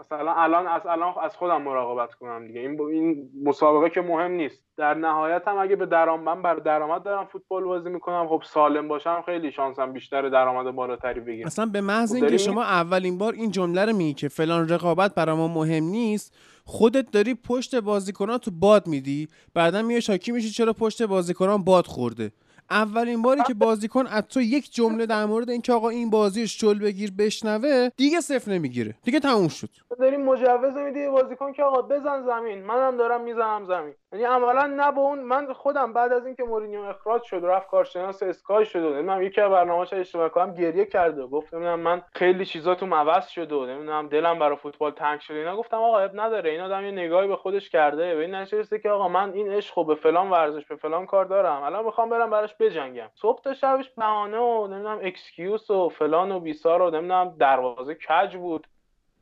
مثلا الان از الان از خودم مراقبت کنم دیگه. این این مسابقه که مهم نیست. در نهایت هم اگه به درآمد من بر درآمد دارم فوتبال بازی می‌کنم. خب سالم باشم خیلی شانسم بیشتر درآمد بالاتری بگیرم. اصلا به محض خب اینکه شما اولین بار این جمله رو میگی که فلان رقابت برای ما مهم نیست خودت داری پشت بازیکنان تو باد میدی. بعدا میای شاکی میشی چرا پشت بازیکنان باد خورده. اولین باری که بازیکن از تو یک جمله در مورد اینکه آقا این بازی شل بگیر بشنوه دیگه صفر نمی‌گیره. دیگه تموم شد. داریم مجوز میدی بازیکن که آقا بزن زمین. منم دارم می‌زنم زمین. یعنی عملا نه به اون من خودم بعد از اینکه مورینیو اخراج شد و رفت کارشناس اسکای شد و نمی‌دونم یکی از برنامه‌اش اشتباه کنم گریه کرده و گفت نمی‌دونم من خیلی چیزاتون عوض شده و نمی‌دونم دلم برای فوتبال تنگ شده اینا. گفتم آقا اب نداره این آدم یه نگاهی به خودش کرده. به این نشسته که آقا من این عشق رو به فلان ورزش به فلان کار دارم. الان می‌خوام برم براش بجنگم. صبح تا شبش بهانه و نمی‌دونم excuse و فلان و بیسار و نمی‌دونم دروازه کج بود.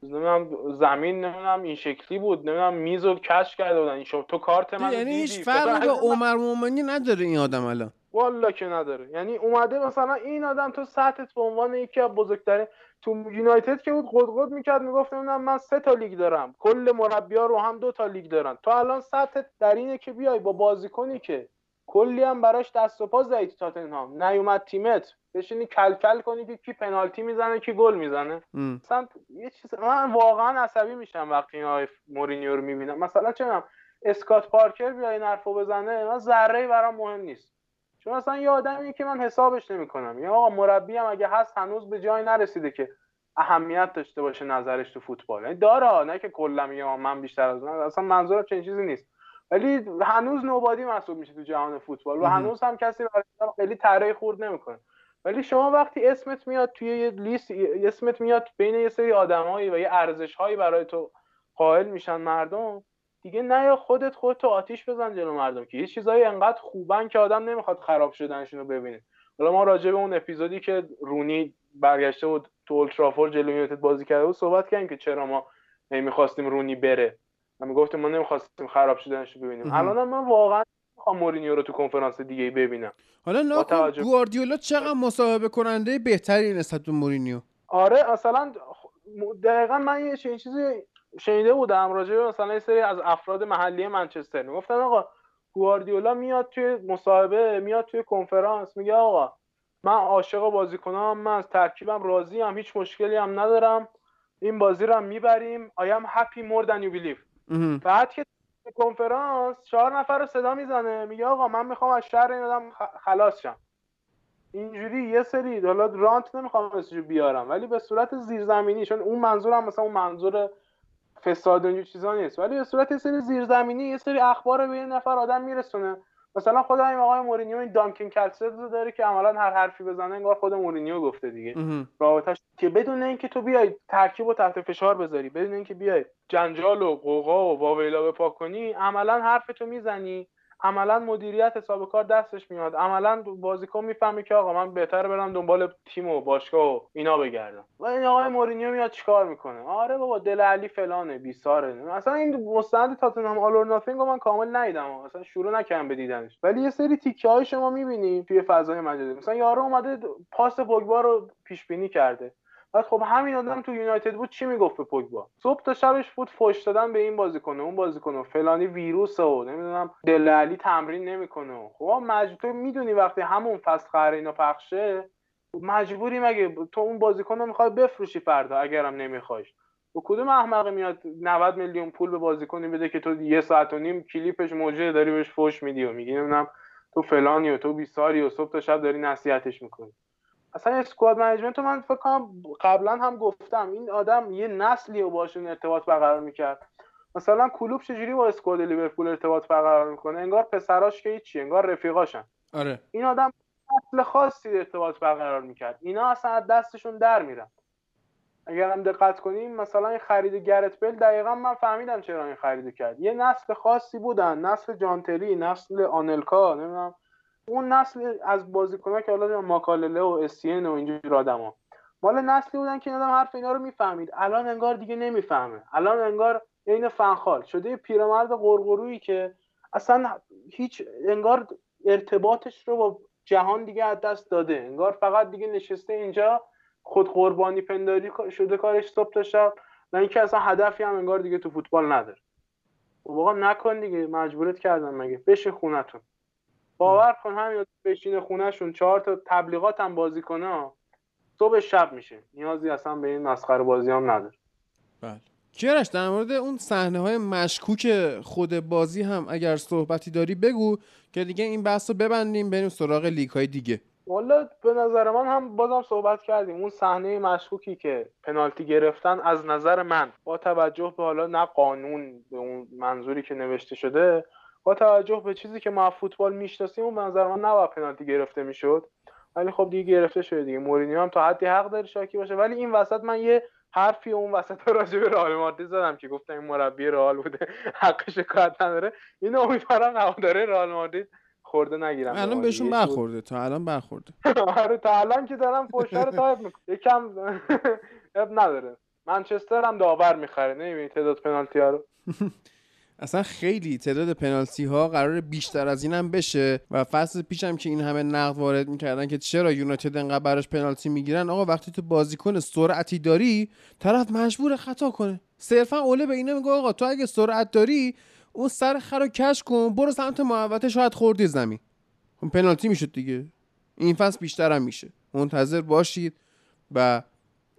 نمی‌دونم زمین نمی‌دونم این شکلی بود. نمی‌دونم میز رو کش کرده بودن. این تو کارت من یعنی هیچ فرقی من- عمر مومنی نداره این آدم الان. والا که نداره. یعنی اومده مثلا این آدم تو سطحت به عنوان یکی از بزرگترین تو یونایتد که بود قد می‌کرد می‌گفت نمی‌دونم من سه تا لیگ دارم. کل مربیا رو هم دو تا لیگ دارن. تو الان سطحت در اینه که بیای با بازیکنی که کلی هم براش دست و پا زدی تو تاتنهام. نیومد تیمت. بشینی کلکل کنی که کی پنالتی می‌زنه کی گل می‌زنه. ام. مثلا یه چیز من واقعا عصبی میشم وقتی این آقای مورینیو رو می‌بینم. مثلا چه اسکات پارکر بیا این حرفو بزنه من ذره برام مهم نیست. چون اصلا یه آدمیه که من حسابش نمی‌کنم. یا آقا مربی هم اگه هست هنوز به جای نرسیده که اهمیت داشته باشه نظرش تو فوتبال. یعنی داره نه که کلا آقا من بیشتر از اون اصلا منظورم چنین چیزی نیست. ولی هنوز نوبادی محسوب میشه تو جهان فوتبال و. هنوز هم کسی برای خیلی طرح خورد نمی‌کنه. ولی شما وقتی اسمت میاد توی یه لیست اسمت میاد بین یه سری آدمایی و یه ارزشهایی برای تو قائل میشن مردم دیگه نه یا خودت خودتو آتیش بزن جلو مردم که یه چیزایی انقدر خوبن که آدم نمی‌خواد خراب شدنشون رو ببینه. حالا ما راجع به اون اپیزودی که رونی برگشته بود تو اولترافور جلو یونایتد بازی کرده بود صحبت کردیم که چرا ما نمی‌خواستیم رونی بره. و می‌گفتیم ما نمی‌خواستیم خراب شدنش رو ببینیم. الان من واقعا می‌خوام مورینیو رو تو کنفرانس دیگه ببینم حالا توجه- گواردیولا چقدر مصاحبه کننده بهتری نسبت به مورینیو آره اصلا دقیقا من یه چنین چیزی شنیده بودم راجع به مثلا یه سری از افراد محلی منچستر می‌گفتن آقا گواردیولا میاد توی مصاحبه میاد توی کنفرانس میگه آقا من عاشق بازیکنام من از ترکیبم راضی هم هیچ مشکلی هم ندارم این بازی رو هم می‌بریم I am happy more than you believe مهم. بعد که کنفرانس چهار نفر رو صدا می‌زنه میگه آقا من می‌خوام از شر این آدم خلاص شم. اینجوری یه سری حالا رانت نمی‌خوام اسمشو بیارم ولی به صورت زیرزمینی چون اون منظورم مثلا اون منظور فساد و چیزا نیست ولی به صورت یه سری زیرزمینی یه سری اخبار به یه نفر آدم میرسونه. مثلا خود همین آقای مورینیو این دانکن کلسد رو داره که عملا هر حرفی بزنه انگار خود مورینیو گفته دیگه. رابطش که بدون اینکه تو بیای ترکیب و تحت فشار بذاری بدون اینکه بیای جنجال و قوقا و واویلا بپاک کنی عملا حرفتو می‌زنی عملا مدیریت حساب کار دستش میاد. عملا بازیکن می‌فهمه که آقا من بهتره برم دنبال تیم و باشگاه و اینا بگردم. و این آقای مورینیو میاد چیکار می‌کنه؟ آره بابا دل علی فلانه بیساره. اصلا این مستند تاتنهام آل اور ناتینگ من کامل ندیدم. اصلا شروع نکردم به دیدنش. ولی یه سری تیکه های شما می‌بینیم توی فضای مجازی. مثلا یارو اومده پاس پوگبا رو پیش بینی کرده. بعد خب همین آدم تو یونایتد بود چی می‌گفت به پوگبا؟ صبح تا شبش بود فوش دادن به این بازیکن اون بازیکن فلانی ویروس و نمی‌دونم دل علی تمرین نمی‌کنه خب مجبور می‌دونی وقتی همون فصل قراره اینا پخشه مجبوری مگه تو اون بازیکن رو می‌خوای بفروشی فردا اگرم نمیخوایش؟ و کدوم احمقی میاد 90 میلیون پول به بازیکنی بده که تو یه ساعت و نیم کلیپش موجه داری بهش فوش میدی و میگی نمی‌دونم تو فلانی و تو بیساری و صبح تا شب داری نصیحتش می‌کنی. اصلا squad management من فکر کنم قبلا هم گفتم. این آدم یه نسلی رو باشون ارتباط برقرار می‌کرد. مثلا کلوب چجوری با squad لیورپول ارتباط برقرار می‌کنه؟ انگار پسراش که هیچی انگار رفیقاشن. آره. این آدم نسل خاصی ارتباط برقرار می‌کرد. اینا اصلا از دستشون در میرن. اگر هم دقت کنیم مثلا این خرید گرت بیل دقیقا من فهمیدم چرا این خریدو کرد. یه نسل خاصی بودن. نسل جان تری نسل آنلکا نمی‌دونم. اون نسل از بازیکن‌ها که حالا ماکالله و اسین و اینجور آدما. مال نسلی بودن که آدم حرف اینا رو می‌فهمید. الان انگار دیگه نمی‌فهمه. الان انگار عین فنخال شده پیرمرد قرقرویی که اصلا هیچ انگار ارتباطش رو با جهان دیگه از دست داده. انگار فقط دیگه نشسته اینجا خود قربانی پنداری شده کارش صبح تا شب. و اینکه اصلا هدفی هم انگار دیگه تو فوتبال نداره. خب آقا نکن دیگه مجبورت کردن مگه. بشین خونتون. باور کن همین بشین خونهشون چهار تا تبلیغات هم بازی کنه صبح شب میشه. نیازی اصلا به این مسخره بازی هم نداره. بله. کیارش در مورد اون صحنه های مشکوک خود بازی هم اگر صحبتی داری بگو که دیگه این بحث رو ببندیم بریم سراغ لیگ های دیگه. والا به نظر من هم بازم صحبت کردیم. اون صحنه مشکوکی که پنالتی گرفتن از نظر من با توجه به حالا نه قانون به اون منظوری که نوشته شده با توجه به چیزی که ما فوتبال می‌شناسیم اون به نظر من نباید پنالتی گرفته می‌شد. ولی خب دیگه گرفته شده دیگه. مورینیو هم تا حدی حق داره شاکی باشه. ولی این وسط من یه حرفی اون وسط راجع به رئال مادرید زدم که گفتم این مربی رئال بوده. حق شکایت نداره. اینو امیدوارم هواداره رئال مادرید خرده نگیرن الان بهشون برخورده. تا الان برخورده. آره تا الان که دارم فوشا رو تایپ می‌کنم. یکم اب نداره. منچستر هم داور می‌خره. نمی‌بینی تعداد پنالتی ها رو؟ اصلا خیلی تعداد پنالتی ها قرار بیشتر از این هم بشه و فصل پیشم که این همه نقد وارد می‌کردن که چرا یونایتد انقدر براش پنالتی می‌گیرن آقا وقتی تو بازیکن سرعتی داری طرف مجبور خطا کنه. صرفا اوله به اینا میگه آقا تو اگه سرعت داری اون سر خر رو کش کن برو سمت محوطه شاید خوردی زمین. اون پنالتی می‌شد دیگه. این فصل بیشتر هم میشه. منتظر باشید و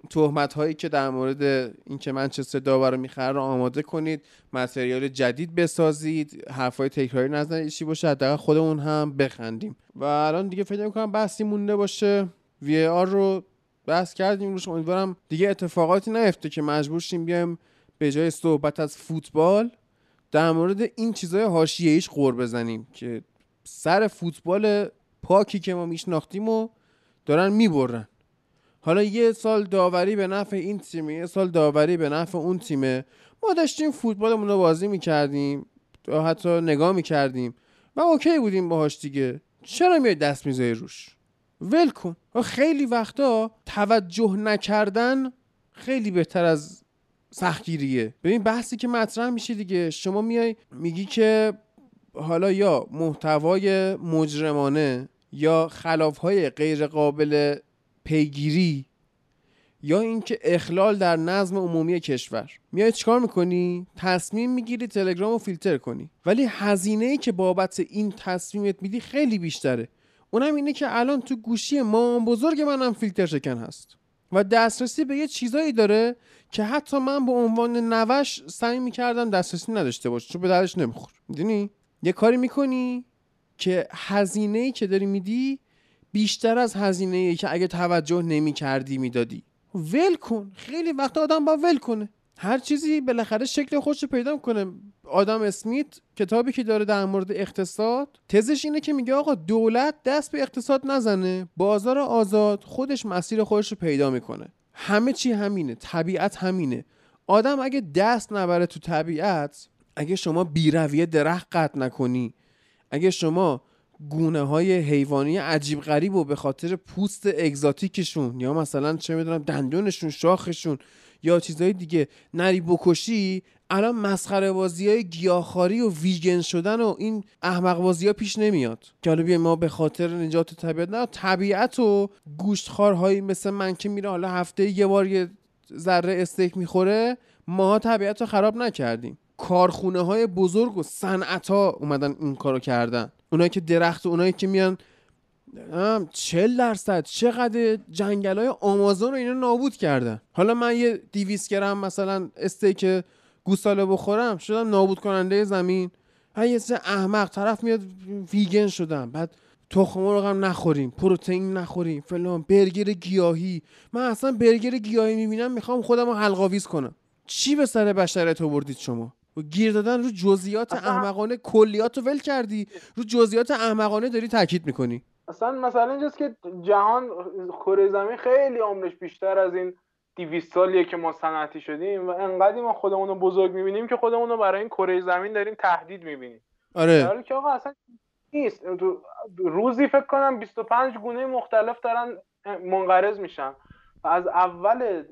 تهمت هایی که در مورد اینکه منچستر داور رو می‌خره رو آماده کنید متریال جدید بسازید حرفای تکراری نزنید چی باشه حداقل خودمون هم بخندیم. و الان دیگه فکر می‌کنم بحثی مونده باشه. وی آر رو بحث کردیم روش امیدوارم دیگه اتفاقاتی نیفته که مجبور شیم بیایم به جای صحبت از فوتبال در مورد این چیزای حاشیه‌ایش قور بزنیم که سر فوتبال پاکی که ما میشناختیم و دارن می‌برن. حالا یه سال داوری به نفع این تیمه یه سال داوری به نفع اون تیمه. ما داشتیم فوتبالمون رو بازی می‌کردیم حتی نگاه می‌کردیم و اوکی بودیم باهاش دیگه. چرا میای دست می‌ذاری روش؟ ول کن. خیلی وقتا توجه نکردن خیلی بهتر از سختگیریه. ببین بحثی که مطرح میشه دیگه. شما میای میگی که حالا یا محتوای مجرمانه یا خلافهای غیر قابل پیگیری یا اینکه اخلال در نظم عمومی کشور. میای چیکار می‌کنی؟ تصمیم می‌گیری تلگرام رو فیلتر کنی. ولی هزینه ای که بابت این تصمیمت میدی خیلی بیشتره. اونم اینه که الان تو گوشی مامان بزرگ منم فیلتر شکن هست. و دسترسی به یه چیزایی داره که حتی من به عنوان نوش سعی می‌کردم دسترسی نداشته باشه چون به دردش نمیخور می‌دونی؟ یه کاری می‌کنی که هزینه ای که داری میدی بیشتر از هزینه ای که اگه توجه نمی کردی می‌دادی. ول کن. خیلی وقت آدم با ول کنه. هر چیزی بالاخره شکل خودش رو پیدا کنه آدم اسمیت کتابی که داره در مورد اقتصاد تزش اینه که میگه آقا دولت دست به اقتصاد نزنه بازار آزاد خودش مسیر خودش رو پیدا می‌کنه. همه چی همینه طبیعت همینه. آدم اگه دست نبره تو طبیعت اگه شما بیرویه درخت قطع نکنی اگه شما گونه های حیوانی عجیب غریب و به خاطر پوست اگزاتیکشون یا مثلا چه می‌دونم دندونشون شاخشون یا چیزهای دیگه نری بکشی الان مسخره بازی های گیاهخواری و ویگن شدن و این احمق بازی ها پیش نمیاد. که حالا ما به خاطر نجات طبیعت نه طبیعت و گوشتخوارهایی مثل من که میره حالا هفته یه بار یه ذره استیک می‌خوره ما طبیعت رو خراب نکردیم. کارخونه های بزرگ و صنعت ها اومدن این کارو کردن. اونایی که درخت و اونایی که میان چل درصد چقدر جنگل های آمازون رو اینا نابود کردن. حالا من یه دیویس گرم مثلا استیک گوساله بخورم شدم نابود کننده زمین یه سه احمق طرف میاد ویگن شدم. بعد تخم مرغ هم نخوریم پروتئین نخوریم فلان برگر گیاهی. من اصلا برگر گیاهی می‌بینم می‌خوام خودم رو حلقاویز کنم. چی به سر بشریت آوردید شما؟ و گیر دادن رو جزئیات احمقانه کلیات رو ول کردی. رو جزئیات احمقانه داری تاکید می‌کنی. اصلا مثلا اینجاست که جهان کره زمین خیلی عمرش بیشتر از این 200 سالیه که ما صنعتی شدیم و انقدری ما خودمون رو بزرگ می‌بینیم که خودمون رو برای این کره زمین داریم تهدید می‌بینیم. آره. که آقا اصلا نیست. روزی فکر کنم 25 گونه مختلف دارن منقرض میشن. و از اول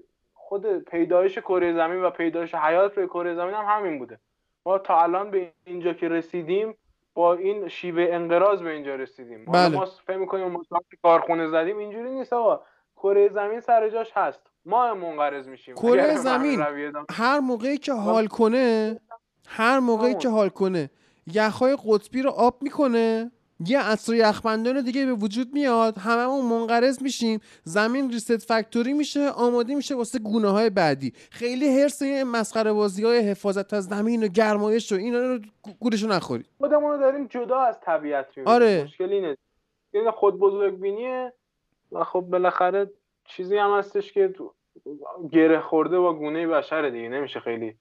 خود پیدایش کره زمین و پیدایش حیات روی کره زمین هم همین بوده. ما تا الان به اینجا که رسیدیم با این شیوه انقراض به اینجا رسیدیم. بله. ما فکر می‌کنیم ما کارخونه زدیم اینجوری نیست آقا. کره زمین سر جاش هست. ما هم منقرض میشیم. کره زمین هر موقعی که حال کنه هر موقعی. که حال کنه یخهای قطبی رو آب می‌کنه. یه عصر یخبندان دیگه به وجود میاد. هممون منقرض میشیم. زمین ریست فکتوری میشه آماده میشه واسه گونه های بعدی. خیلی حرس این مسخره بازی های حفاظت از زمین و گرمایش و اینا رو گورشو نخورید. خودمون رو داریم جدا از طبیعت می‌بینیم. آره. مشکل اینه این خود بزرگ بینیه و خب بالاخره چیزی هم هستش که تو- گره خورده با گونه بشر دیگه. نمیشه خیلی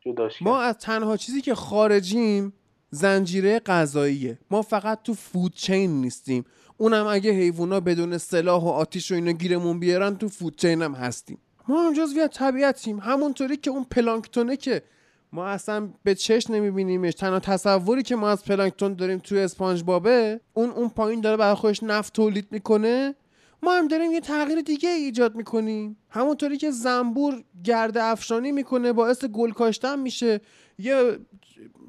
جداش ما از تنها چیزی که خارجیم زنجیره غذاییه. ما فقط تو فود چین نیستیم. اونم اگه حیوونا بدون سلاح و آتیش و اینا گیرمون بیارن تو فود چین هم هستیم. ما هم جزوی طبیعتیم. همونطوری که اون پلانکتونه که ما اصلا به چشم نمیبینیمش. تنها تصوری که ما از پلانکتون داریم توی اسپانج بابه اون اون پایین داره برای خودش نفت تولید می‌کنه. ما هم داریم یه تغییر دیگه ایجاد می‌کنیم. همونطوری که زنبور گرد افشانی می‌کنه باعث گل کاشتن میشه. یه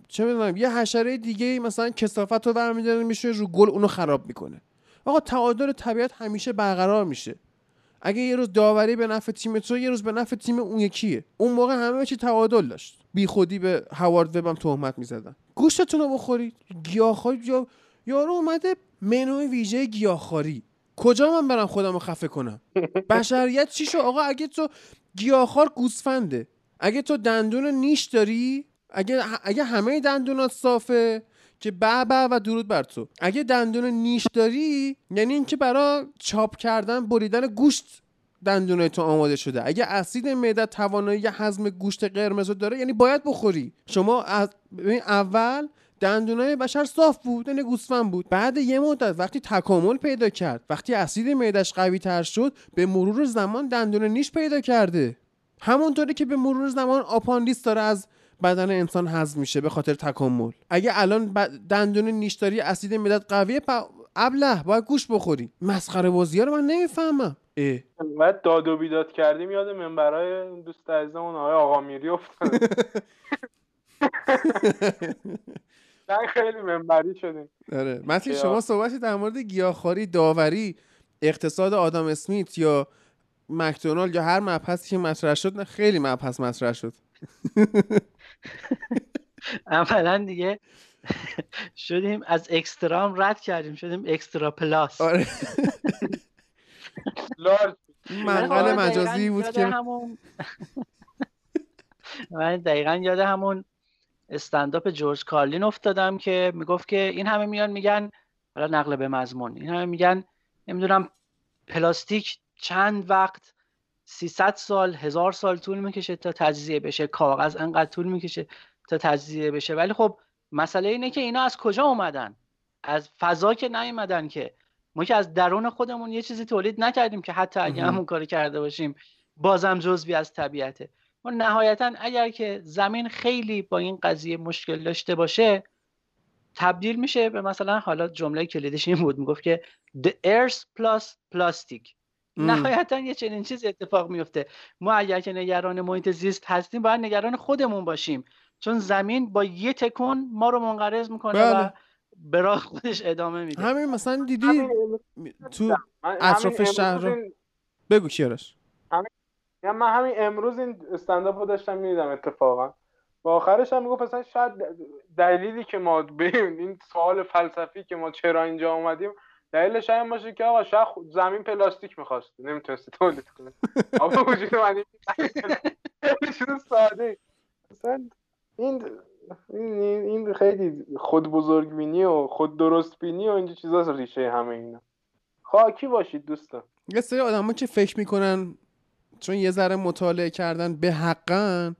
چه می‌دونم یه حشره دیگه مثلا کسافت رو برمیداره میشه رو گل اونو خراب می‌کنه. آقا تعادل طبیعت همیشه برقرار میشه. اگه یه روز داوری به نفع تیم تو یه روز به نفع تیم اون یکیه. اون موقع همه چی تعادل داشت. بی خودی به هوارد وبم تهمت می‌زدن. گوشتتون رو بخورید. گیاهخواری یا یارو اومده منوی ویژه گیاهخواری. کجا من برم خودم رو خفه کنم؟ بشریت چی شو آقا اگه تو گیاهخوار گوسفنده اگه تو دندون نیش داری اگه اگه همه دندونات صافه که به به و درود بر تو. اگه دندون نیش داری یعنی اینکه برای چاپ کردن بریدن گوشت دندونای تو آماده شده. اگه اسید معده توانایی هضم گوشت قرمز رو داره یعنی باید بخوری. شما از اول دندونای بشر صاف بود یعنی گوسفند بود. بعد یه مدت وقتی تکامل پیدا کرد وقتی اسید معدش قوی تر شد به مرور زمان دندون نیش پیدا کرده. همونطوری که به مرور زمان آپاندیس داره از بدن انسان هضم میشه به خاطر تکامل. اگه الان دندون نیش داری اسید معدت قویه پ- ابله باید گوش بخوری مسخره بازی رو من نمی‌فهمم. اه. بعد داد و بیداد کردیم یاد منبرای دوست عزیزمون آقای آقا میری افتاد. نه خیلی منبری شدیم. آره. متین یا- شما صحبتی در مورد گیاهخواری داوری اقتصاد آدم اسمیت یا مکدونالد یا هر مبحثی که مطرح شد نه خیلی مبحث مطرح شد. اولا دیگه شدیم از اکسترام رد کردیم شدیم اکسترا پلاس. آره. لارج. منقل دقیقاً مجازی بود یاد که. همون من دقیقا یاد همون استنداپ جورج کارلین افتادم که می‌گفت که این همه میان میگن حالا نقل به مضمون این همه میگن نمی‌دونم پلاستیک چند وقت 300 سال هزار سال طول می‌کشه تا تجزیه بشه. کاغذ انقدر طول می‌کشه تا تجزیه بشه. ولی خب مسئله اینه که اینا از کجا اومدن؟ از فضا که نیومدن که. ما که از درون خودمون یه چیزی تولید نکردیم که حتی اگه. همون کاری کرده باشیم بازم جزوی از طبیعته. و نهایتا اگر که زمین خیلی با این قضیه مشکل داشته باشه تبدیل میشه به مثلا حالا جمله کلیدش این بود می‌گفت که the earth plus plastic. نهایتا یه چنین چیزی اتفاق میفته. ما اگر که نگران محیط زیست هستیم باید نگران خودمون باشیم. چون زمین با یه تکون ما رو منقرض می‌کنه و بله. به راه خودش ادامه میده. همین مثلا دیدی همین تو اطراف همین شهر این- بگو کیارش یعنی من همین امروز این استنداپ رو داشتم می‌دیدم اتفاقا. و آخرش هم می‌گفت مثلا شاید دلیلی که ما به این سوال فلسفی که ما چرا اینجا اومدیم دلیلش این باشه که آقا خود- زمین پلاستیک می‌خواست. نمی‌تونستی تولید کنه آقا وجود من ساده. این این این خیلی خود بزرگ بینی و خود درست بینی و اینجا چیزاست ریشه همه اینا. خاکی باشید دوستان؟ یه سری آدم که فکر می‌کنن چون یه ذره مطالعه کردن به حقن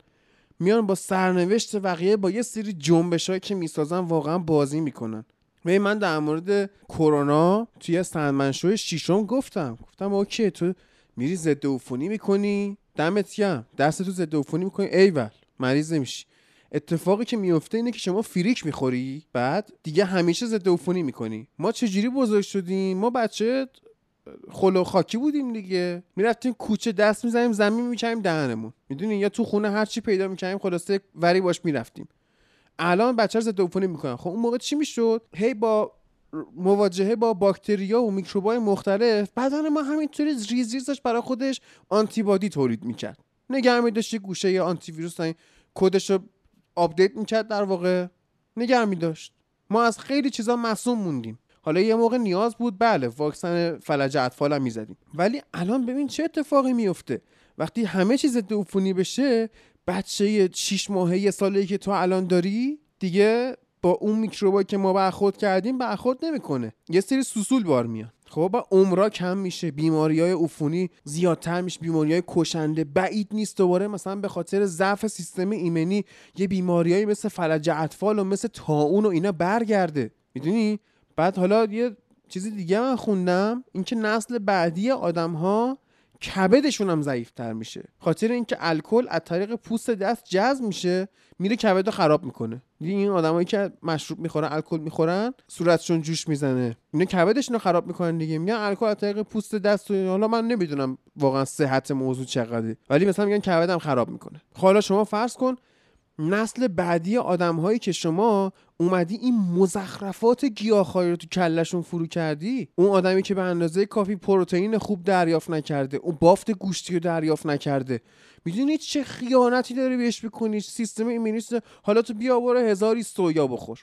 میان با سرنوشت بقیه با یه سری جنبش که می‌سازن واقعا بازی می‌کنن. و من در مورد کرونا توی سندمنشوی شیشم گفتم. گفتم اوکی تو میری ضد عفونی می‌کنی؟ دمت گرم. دست تو ضد عفونی می‌کنی؟ ایول مریض نمیشی. اتفاقی که میفته اینه که شما فریک می‌خوری بعد دیگه همیشه ضد عفونی می‌کنی. ما چجوری بزرگ شدیم؟ ما بچه گل و خاکی بودیم دیگه. می‌رفتیم کوچه دست می‌زنیم زمین می‌کنیم دهنمون. می‌دونی؟ یا تو خونه هر چی پیدا می‌کنیم خلاصه وری باش می‌رفتیم. الان بچه ضد عفونی می‌کنن. خب اون موقع چی می‌شد؟ هی با مواجهه با باکتریا و میکروبای مختلف بدن ما همینطوری ریز ریز داشت برای خودش آنتیبادی تولید می‌کرد. نگه میداشت یه گوشه یه آنتی ویروس کدش رو update می‌کرد در واقع. نگه میداشت. ما از خیلی چیزا معصوم موندیم. حالا یه موقع نیاز بود بله واکسن فلج اطفال هم می‌زدیم. ولی الان ببین چه اتفاقی میفته وقتی همه چیز ضد عفونی بشه بچه 6 ماهه یه ساله که تو الان داری دیگه با اون میکروبایی که ما برخورد کردیم برخورد نمی‌کنه. یه سری سوسول بار میان خب با عمرا کم میشه. بیماری های عفونی زیادتر میشه. بیماری های کشنده بعید نیست. دوباره مثلا به خاطر ضعف سیستم ایمنی یه بیماریایی مثل فلج اطفال و مثل طاعون و اینا برگرده. می‌دونی؟ بعد حالا یه چیزی دیگه من خوندم. اینکه نسل بعدی آدم ها کبدشون هم ضعیفتر میشه. خاطر اینکه الکل از طریق پوست دست جذب میشه میره کبد رو خراب می‌کنه. دیگه این آدمایی که مشروب می‌خورن الکل می‌خورن صورتشون جوش می‌زنه. اینا کبدشون رو خراب می‌کنن دیگه. میگن الکل از طریق پوست دست و حالا من نمی‌دونم واقعا صحت موضوع چقدره. ولی مثلا میگن کبدم خراب می‌کنه. خب حالا شما فرض کن نسل بعدی آدم هایی که شما اومدی این مزخرفات گیاهخواری رو تو کلشون فرو کردی؟ اون آدمی که به اندازه کافی پروتئین خوب دریافت نکرده اون بافت گوشتی رو دریافت نکرده. می‌دونی چه خیانتی داری بهش بکنی سیستم ایمنی حالا تو بیا برو هزاری سویا بخور.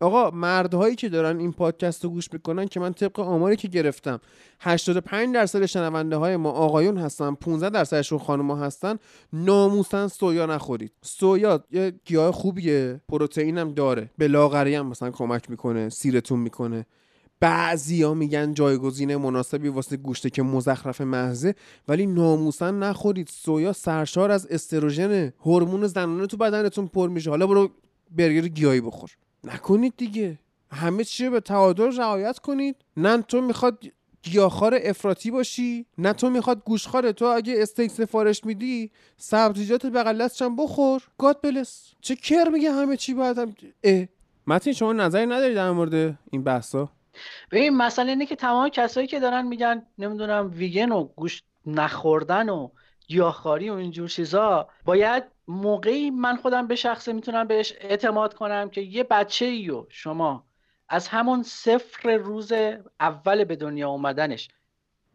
آقا مردهایی که دارن این پادکست رو گوش می‌کنن که من طبق آماری که گرفتم 85 درصد شنونده های ما آقایون هستن 15 درصدشون خانم هستن ناموسن سویا نخورید. سویا یه گیاه خوبیه پروتئین هم داره. به لاغری هم مثلا کمک می‌کنه سیرتون می‌کنه. بعضیا میگن جایگزین مناسبی واسه گوشته که مزخرف محضه ولی ناموسن نخورید. سویا سرشار از استروژن هورمون زنانه تو بدنتون پر میشه. حالا برو برگر گیاهی بخور. نکنید دیگه. همه چی به تعادل رعایت کنید. نه تو می‌خواد گیاهخوار افراطی باشی نه تو می‌خواد گوشخواره تو اگه استیک سفارش میدی سبزیجات بغل دستشم بخور. گاد بلس چه کر میگه همه چی باید هم اه. متین شما نظری نداری در مورد این بحثا؟ ببین مسئله اینه که تمام کسایی که دارن میگن نمی‌دونم ویگن و گوشت نخوردن و گیاهخواری و اینجور چیزا باید موقعی من خودم به شخصه می‌تونم بهش اعتماد کنم که یه بچه ایو شما از همون صفر روز اول به دنیا اومدنش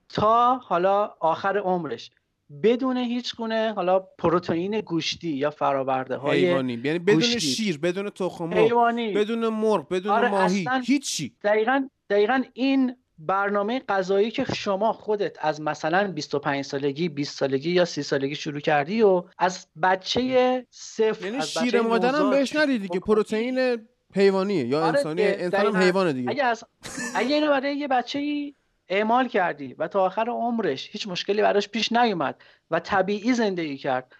تا حالا آخر عمرش بدون هیچ گونه حالا پروتئین گوشتی یا فرآورده های حیوانی. یعنی بدون گوشتی. شیر بدون تخم مرغ بدون مرغ بدون آره، ماهی هیچی. دقیقا دقیقا این برنامه غذایی که شما خودت از مثلا 25 سالگی 20 سالگی یا 30 سالگی شروع کردی و از بچه صفر یعنی از شیر بچه مادرم نوزاد بهش شروع ندید دیگه. پروتئین حیوانیه یا آره انسانی انسان هم. حیوانه دیگه اگه از اگه اینو برای یه بچه اعمال کردی و تا آخر عمرش هیچ مشکلی براش پیش نیومد و طبیعی زندگی کرد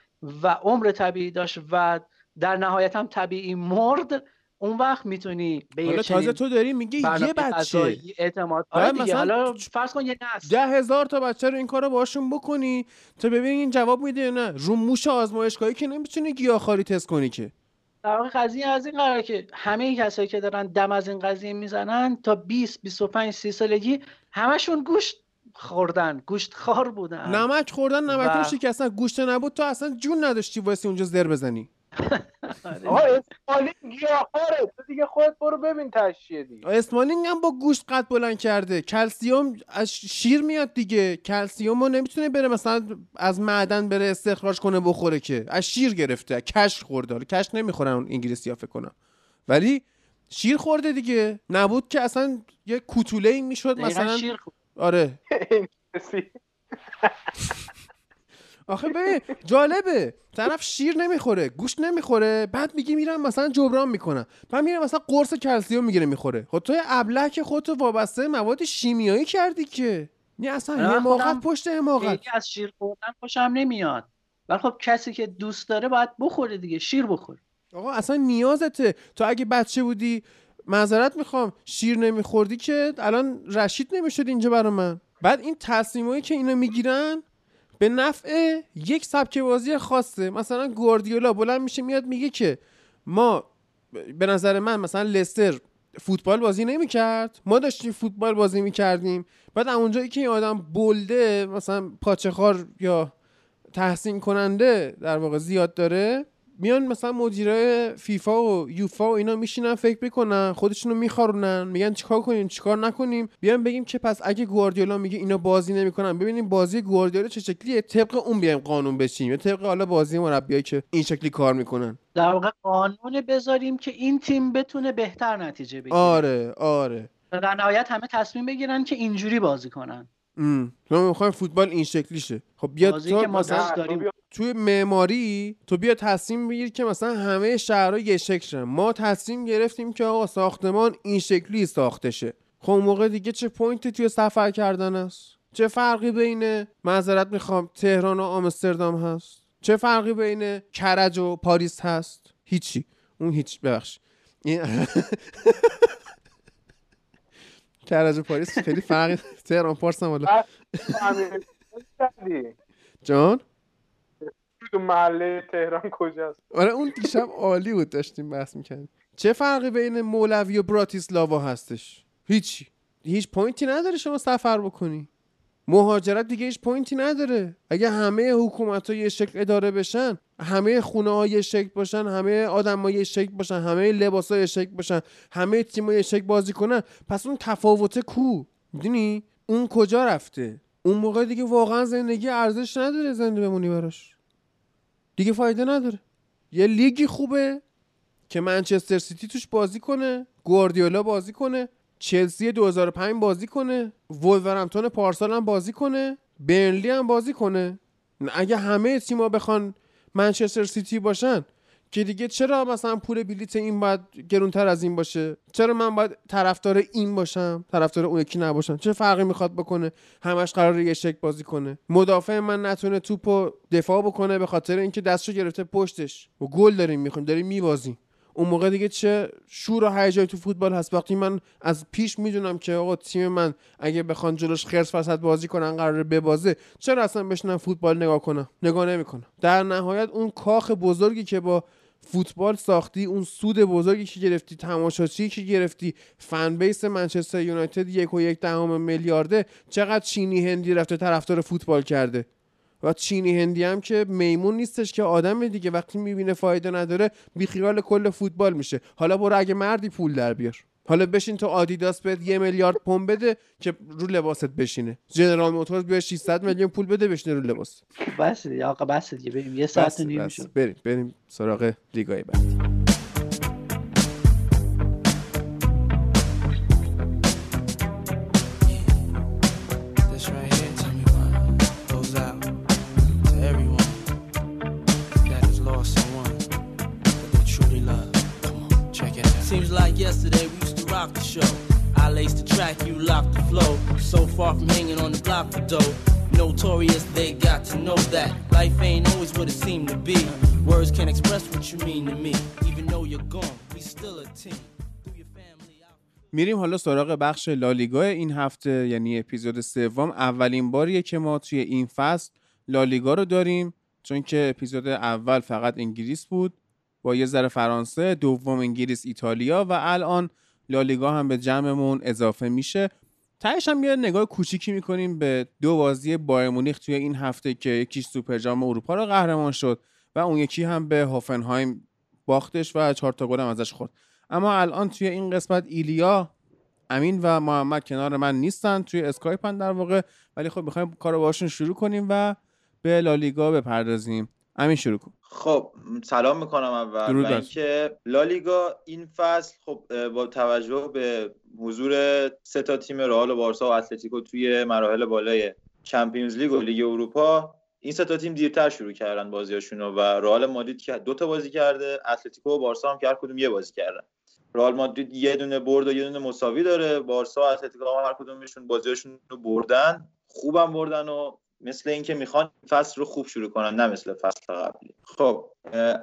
و عمر طبیعی داشت و در نهایت هم طبیعی مرد اون وقت می‌تونی به حالا یه تازه تو داری میگی یه بچه. اعتماد آره دیگه حالا فرض کن یه نسل. ده هزار تا بچه رو این کارو باشون بکنی تا ببین این جواب میده یا نه. رو موش آزمایشگاهی که نمی‌تونی گیاهخواری تست کنی که. در واقع قضیه از این قراره که همه کسایی که دارن دم از این قضیه می‌زنن تا 20 25 30 سالگی همشون گوشت خوردن گوشت خار بودن. نمک خوردن نمک رو و- شکستن گوشت نبود تو اصلا جون نداشتی واسه اونجا زر بزنی. آقا اسماعیل گیاهخواره تو دیگه خودت برو ببین تشیه دیگه. اسمالینگ هم با گوشت قد بلند کرده. کلسیوم از شیر میاد دیگه. کلسیوم رو نمی‌تونه بره مثلا از معدن بره استخراج کنه بخوره که. از شیر گرفته. کش خورده. حالا کش نمی‌خورن اون انگلیسی ها فکر کنم. ولی شیر خورده دیگه. نبود که اصلا یه کوتوله ای می‌شد مثلا شیر خورد. آره. آخه ببین جالبه. طرف شیر نمی‌خوره گوشت نمی‌خوره بعد میگه میرم مثلا جبران می‌کنم. بعد میره مثلا قرص کلسیوم می‌گیره می‌خوره. خب تو ابله که خودتو وابسته مواد شیمیایی کردی که. نه اصلا من حماقت پشت حماقت. از شیر خوردن خوشم نمیاد. ولی خب کسی که دوست داره باید بخوره دیگه شیر بخور آقا اصلا نیازته. تو اگه بچه بودی معذرت می‌خوام شیر نمیخوردی که الان رشید نمی‌شد اینجا برا من. بعد این تصمیمایی که اینا می‌گیرن به نفع یک سبک بازی خاصه. مثلا گواردیولا بلند میشه میاد میگه که ما به نظر من مثلا لستر فوتبال بازی نمی‌کرد. ما داشتیم فوتبال بازی می‌کردیم. بعد اونجایی که این آدم بلده مثلا پاچخار یا تحسین کننده در واقع زیاد داره میان مثلا مدیرای فیفا و یوفا و اینا میشینن فکر می‌کنن خودشونو میخارونن میگن چیکار کنیم چیکار نکنیم. بیان بگیم که پس اگه گواردیولا میگه اینا بازی نمی‌کنن ببینیم بازی گواردیولا چه شکلیه طبق اون بیایم قانون بچینیم یا طبق حالا بازی مربیایی که این شکلی کار می‌کنن. در واقع قانون بذاریم که این تیم بتونه بهتر نتیجه بگیره. آره آره. در نهایت همه تصمیم بگیرن که اینجوری بازی کنن. ما می‌خوایم فوتبال این شکلی شه خب بیا تو مثلا داریم. توی معماری تو بیا تصمیم بگیر که مثلا همه شهرها یه شکل شن. ما تصمیم گرفتیم که آقا ساختمان این شکلی ساخته شه. خب اون موقع دیگه چه point ی توی سفر کردن است؟ چه فرقی بین معذرت می‌خوام تهران و آمستردام هست؟ چه فرقی بین کرج و پاریس هست؟ هیچی. اون هیچ ببخش کرج و پاریس خیلی فرقی تهران پارس هم حالا. جان؟ تو محله تهران کجاست؟ آره اون دیشب عالی بود داشتیم بحث می‌کنیم چه فرقی بین مولوی و براتیسلاوا هستش؟ هیچی هیچ point ی نداره شما سفر بکنی. مهاجرت دیگه هیچ point ی نداره. اگه همه حکومت ها یه شکل اداره بشن همه خونه ها یه شکل باشن همه آدم ها یه شکل باشن همه لباس ها یه شکل باشن همه تیم ها یه شکل بازی کنن پس اون تفاوته کو؟ می‌دونی؟ اون کجا رفته؟ اون موقع دیگه واقعا زندگی ارزش نداره زنده بمونی براش. دیگه فایده نداره. یه لیگی خوبه که منچستر سیتی توش بازی کنه گواردیولا بازی کنه چلسی 2005 بازی کنه. وولورهمپتون پارسال هم بازی کنه. برنلی هم بازی کنه. اگه همه تیما بخوان منچستر سیتی باشن که دیگه چرا مثلا پول بلیت این باید گرونتر از این باشه؟ چرا من باید طرفدار این باشم؟ طرفدار اون یکی نباشم. چه فرقی می‌خواد بکنه؟ همش قراره یه شک بازی کنه. مدافع من نتونه توپو دفاع بکنه به خاطر اینکه دستشو گرفته پشتش. و گل داریم می‌خوایم داریم میبازیم. اون موقع دیگه چه شور و هیجانی تو فوتبال هست. وقتی من از پیش می‌دونم که آقا تیم من اگه بخوان جلوش خرس وسط بازی کنن قراره ببازه چرا اصلا بشنم فوتبال نگاه کنم؟ نگاه نمی‌کنم. در نهایت اون کاخ بزرگی که با فوتبال ساختی اون سود بزرگی که گرفتی تماشاچی که گرفتی فن بیس منچستر یونایتد یک و یک دهم میلیارده چقدر چینی هندی رفته طرفدار فوتبال کرده؟ و چینی هندی هم که میمون نیستش که آدم دیگه وقتی می‌بینه فایده نداره بیخیال کل فوتبال میشه. حالا برو اگه مردی پول در بیار. حالا بشین تو آدیداس بهت یه میلیارد پوند بده که رو لباست بشینه. جنرال موتورز بیا 600 میلیون پول بده بشینه رو لباس. بس دیگه آقا بس دیگه. بریم. یه ساعت بس و نیم بس. شد. بریم بریم سراغ لیگای بعد. Like yesterday we used to rock the show. I laced the track, you locked the flow. So far from hanging on the block for dough. Notorious, they got to know that life ain't always what it seemed to be. Words can't express what you mean to me. Even though you're gone, we still a team. میریم حالا سراغ بخش لالیگا این هفته یعنی اپیزود سوم اولین باریه که ما توی این فصل لالیگا رو داریم چون که اپیزود اول فقط انگلیس بود با یه ذره فرانسه دوم انگلیس ایتالیا و الان لالیگا هم به جمعمون اضافه میشه. تهش هم یه نگاه کوچیکی می‌کنیم به دو بازی بایر مونیخ توی این هفته که یکیش سوپر جام اروپا رو قهرمان شد و اون یکی هم به هوفنهایم باختش و چهار تا گل هم ازش خورد. اما الان توی این قسمت ایلیا امین و محمد کنار من نیستن توی اسکایپن در واقع ولی خب می‌خوایم کار رو باشون شروع کنیم و به لالیگا بپردازیم. امین شروع کن. خب سلام می‌کنم اول. اینکه لالیگا این فصل خب با توجه به حضور سه تا تیم رئال و بارسا و اتلتیکو توی مراحل بالای Champions League و لیگ اروپا این سه تا تیم دیرتر شروع کردن بازیاشون و رئال مادرید که دو تا بازی کرده اتلتیکو و بارسا هم که هر کدوم یه بازی کردن. رئال مادرید یه دونه برد و یه دونه مساوی داره بارسا و اتلتیکو هم هر کدومشون بازیاشون رو بردن خوبم بردن و مثل اینکه می‌خوان فصل رو خوب شروع کنن نه مثل فصل قبلی. خب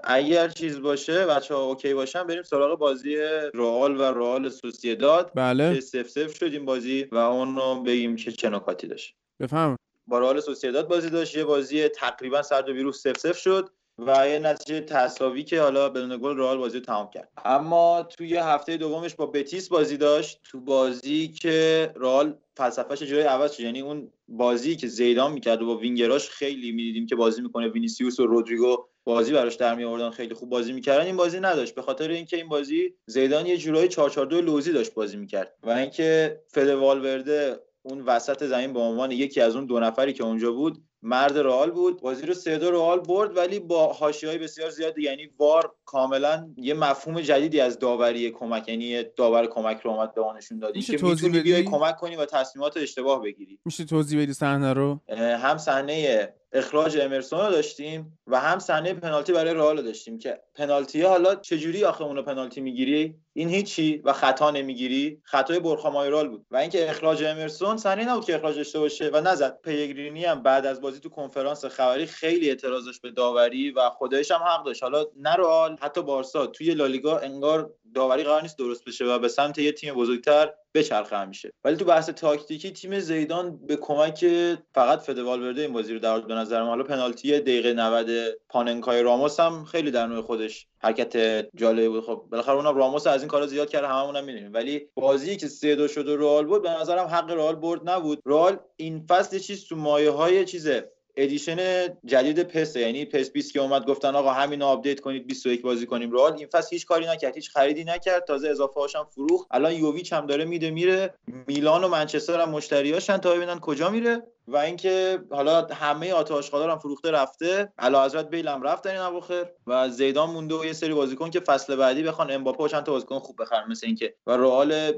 اگر چیز باشه بچه ها OK باشن بریم سراغ بازی رئال و رئال سوسیداد بله. که صفر صفر شد این بازی و اون بگیم که چه نکاتی داشت. بفهم. با رئال سوسیداد بازی داشت یه بازی تقریبا سرد و بی‌روح صفر صفر شد. و یه نتیجه تساوی که حالا بدون گل رئال بازی رو تمام کرد. اما توی هفته دومش با بتیس بازی داشت. تو بازی که رئال فلسفهش جای عوض شد. یعنی اون بازی که زیدان می‌کرد و با وینگراش خیلی می‌دیدیم که بازی می‌کنه. وینیسیوس و رودریگو بازی براش در می آوردن خیلی خوب بازی می‌کردن. این بازی نداشت. به خاطر اینکه این بازی زیدان یه جورایی 442 لوزی داشت بازی می‌کرد. و اینکه فد والورده اون وسط زمین به عنوان یکی از اون دو نفری که اونجا بود مرد رئال بود بازی رو سه دو رئال برد ولی با حاشیه‌های بسیار زیاد یعنی وار کاملا یه مفهوم جدیدی از داوری کمک یعنی داور کمک رو اومد به ما نشون داد میشه که می‌تونی بیای؟ کمک کنی و تصمیمات اشتباه بگیری. میشه توضیح بدی صحنه رو؟ هم صحنه اخراج امرسون رو داشتیم و هم صحنه پنالتی برای رئال رو داشتیم که پنالتی حالا چجوری آخه اونو پنالتی می‌گیری؟ این هیچی و خطا نمی‌گیری. خطای برخا مایرال بود. و اینکه اخراج امرسون صحنه نبود که اخراج داشته باشه و نزد پیگرینی هم بعد از بازی تو کنفرانس خبری خیلی اعتراض داشت به داوری و خودش هم حق داشت. حالا نه رئال حتی بارسا توی لالیگا انگار داوری قرار نیست درست بشه و به سمت یه تیم بزرگتر بچرخه همیشه ولی تو بحث تاکتیکی تیم زیدان به کمک فقط فده والورده این بازی رو در به نظر من حالا پنالتی دقیقه 90 پاننکای راموس هم خیلی در نوع خودش حرکت جالبی بود. خب بالاخره اونم راموس از این کارا زیاد کرده هممون هم می‌دونیم. ولی بازی که سه دو شد و رئال بود به نظرم حق رئال برد نبود. رئال این فصل چیز تو مایه های چیزه. edition جدید PES یعنی PES 20 که اومد گفتن آقا همین update کنید 21 بازی کنیم رئال. این فصل هیچ کاری نکرد هیچ خریدی نکرد. تازه اضافه هاشم فروخت. الان یوویچ هم داره میده میره. میلان و منچستر هم مشتریاشن تا ببینن کجا میره. و اینکه حالا همه آتاشغالا رو هم فروخته رفته. اعلی حضرت Bale هم رفت در این اواخر و زیدان مونده و یه سری بازیکن که فصل بعدی بخوان امباپه و چند تا بازیکن خوب بخرن مثل اینکه و رئال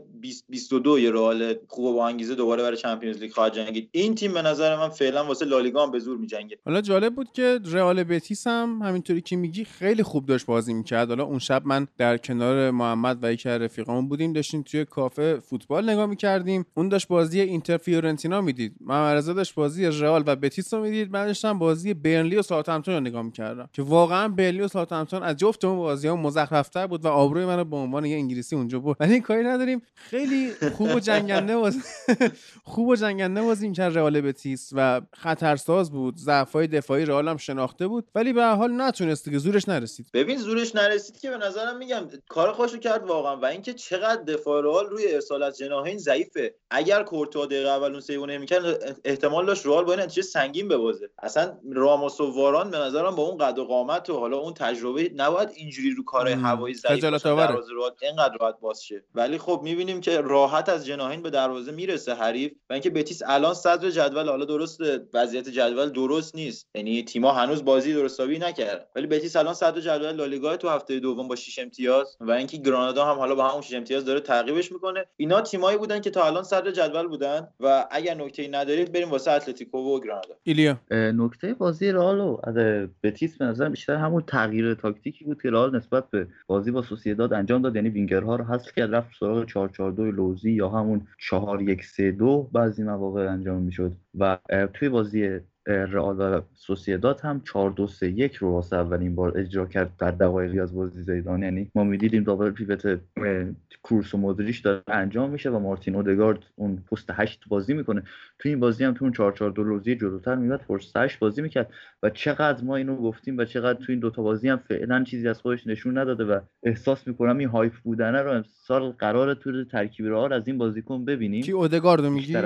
22 یه رئال خوب با انگیزه دوباره برای چمپیونز لیگ خواهد جنگید. این تیم به نظر من فعلا واسه لالیگا هم به زور میجنگه. حالا جالب بود که رئال بتیس هم همینطوری که میگی خیلی خوب داشت بازی می‌کرد. حالا اون شب من در کنار محمد و یکی از رفیقامون بودیم داشتیم توی کافه فوتبال نگاه می‌کردیم. اون داشت بازی اینتر فیورنتینا می‌دید. محمد داشت بازی رئال و بتیس رو می‌دید. من داشتم بازی برنلی و ساوثهمپتون رو نگاه می‌کردم که واقعا برنلی و ساوثهمپتون از جفت اون بازی ها مزخرفتر بود و آبروی منو به عنوان یه انگلیسی اونجا بود ولی کاری نداریم. خیلی خوب و جنگنده بازی خوب و جنگنده بازی می‌کرد رئال بتیس و خطرساز بود. ضعفای دفاعی رئال هم شناخته بود. ولی به حال نتونست که زورش نرسید. ببین زورش نرسید که به نظرم میگم کار خودشو کرد واقعا و اینکه چقدر دفاع رئال روی ارسال از جناحین ضعیفه. اگر کورتوا دقیقه اول اون save نمی‌کرد احتمال داشت رئال با این نتیجه سنگین ببازه. اصلا راموس و واران به نظرم با اون قد و قامت و حالا اون تجربه نباید اینجوری رو کار. هوایی ضعیف. دروازه رو اینقدر راحت باز شه. ولی خب می‌بینیم که راحت از جناحین به دروازه می‌رسه حریف و اینکه بتیس الان صدر جدول حالا درست وضعیت جدول درست نیست. یعنی تیما هنوز بازی درستابی نکردن. ولی بتیس الان صدر جدول لالیگا تو هفته دوم با 6 امتیاز و اینکه گرانادا هم حالا با همون 6 امتیاز داره تعقیبش می‌کنه. اینا تیمایی بودن که تا الان صدر جدول بودن و اگر نکته ندارید بریم واسه اتلتیکو و گرانادا. ایلیا. نکته بازی رئال و از بتیس به نظر بیشتر همون تغییر تاکتیکی بود که رئال نسبت به بازی با سوسیداد انجام داد. یعنی وینگرها رو حذف کرد رفت سراغ 442 لوزی یا همون 4132 بعضی مواقع انجام می‌شد. و توی بازی رئال و سوسیداد هم 4 2 3 1 رو واسه اولین بار اجرا کرد در دقایقی از بازی زیدان. یعنی ما می‌دیدیم دابل پیوت کروس و مودریچ داره انجام میشه و مارتین اودگارد اون پست 8 بازی می‌کنه. توی این بازی هم تو اون 4 4 2 لوزی جلوتر میاد پست 8 بازی می‌کرد و چقدر ما اینو گفتیم و چقدر تو این دوتا بازی هم فعلا چیزی از خودش نشون نداده و احساس می‌کنم این هایپ بودنه رو امسال قرار تو ترکیب رئال از این بازیکن ببینیم. کی اودگاردو میگی؟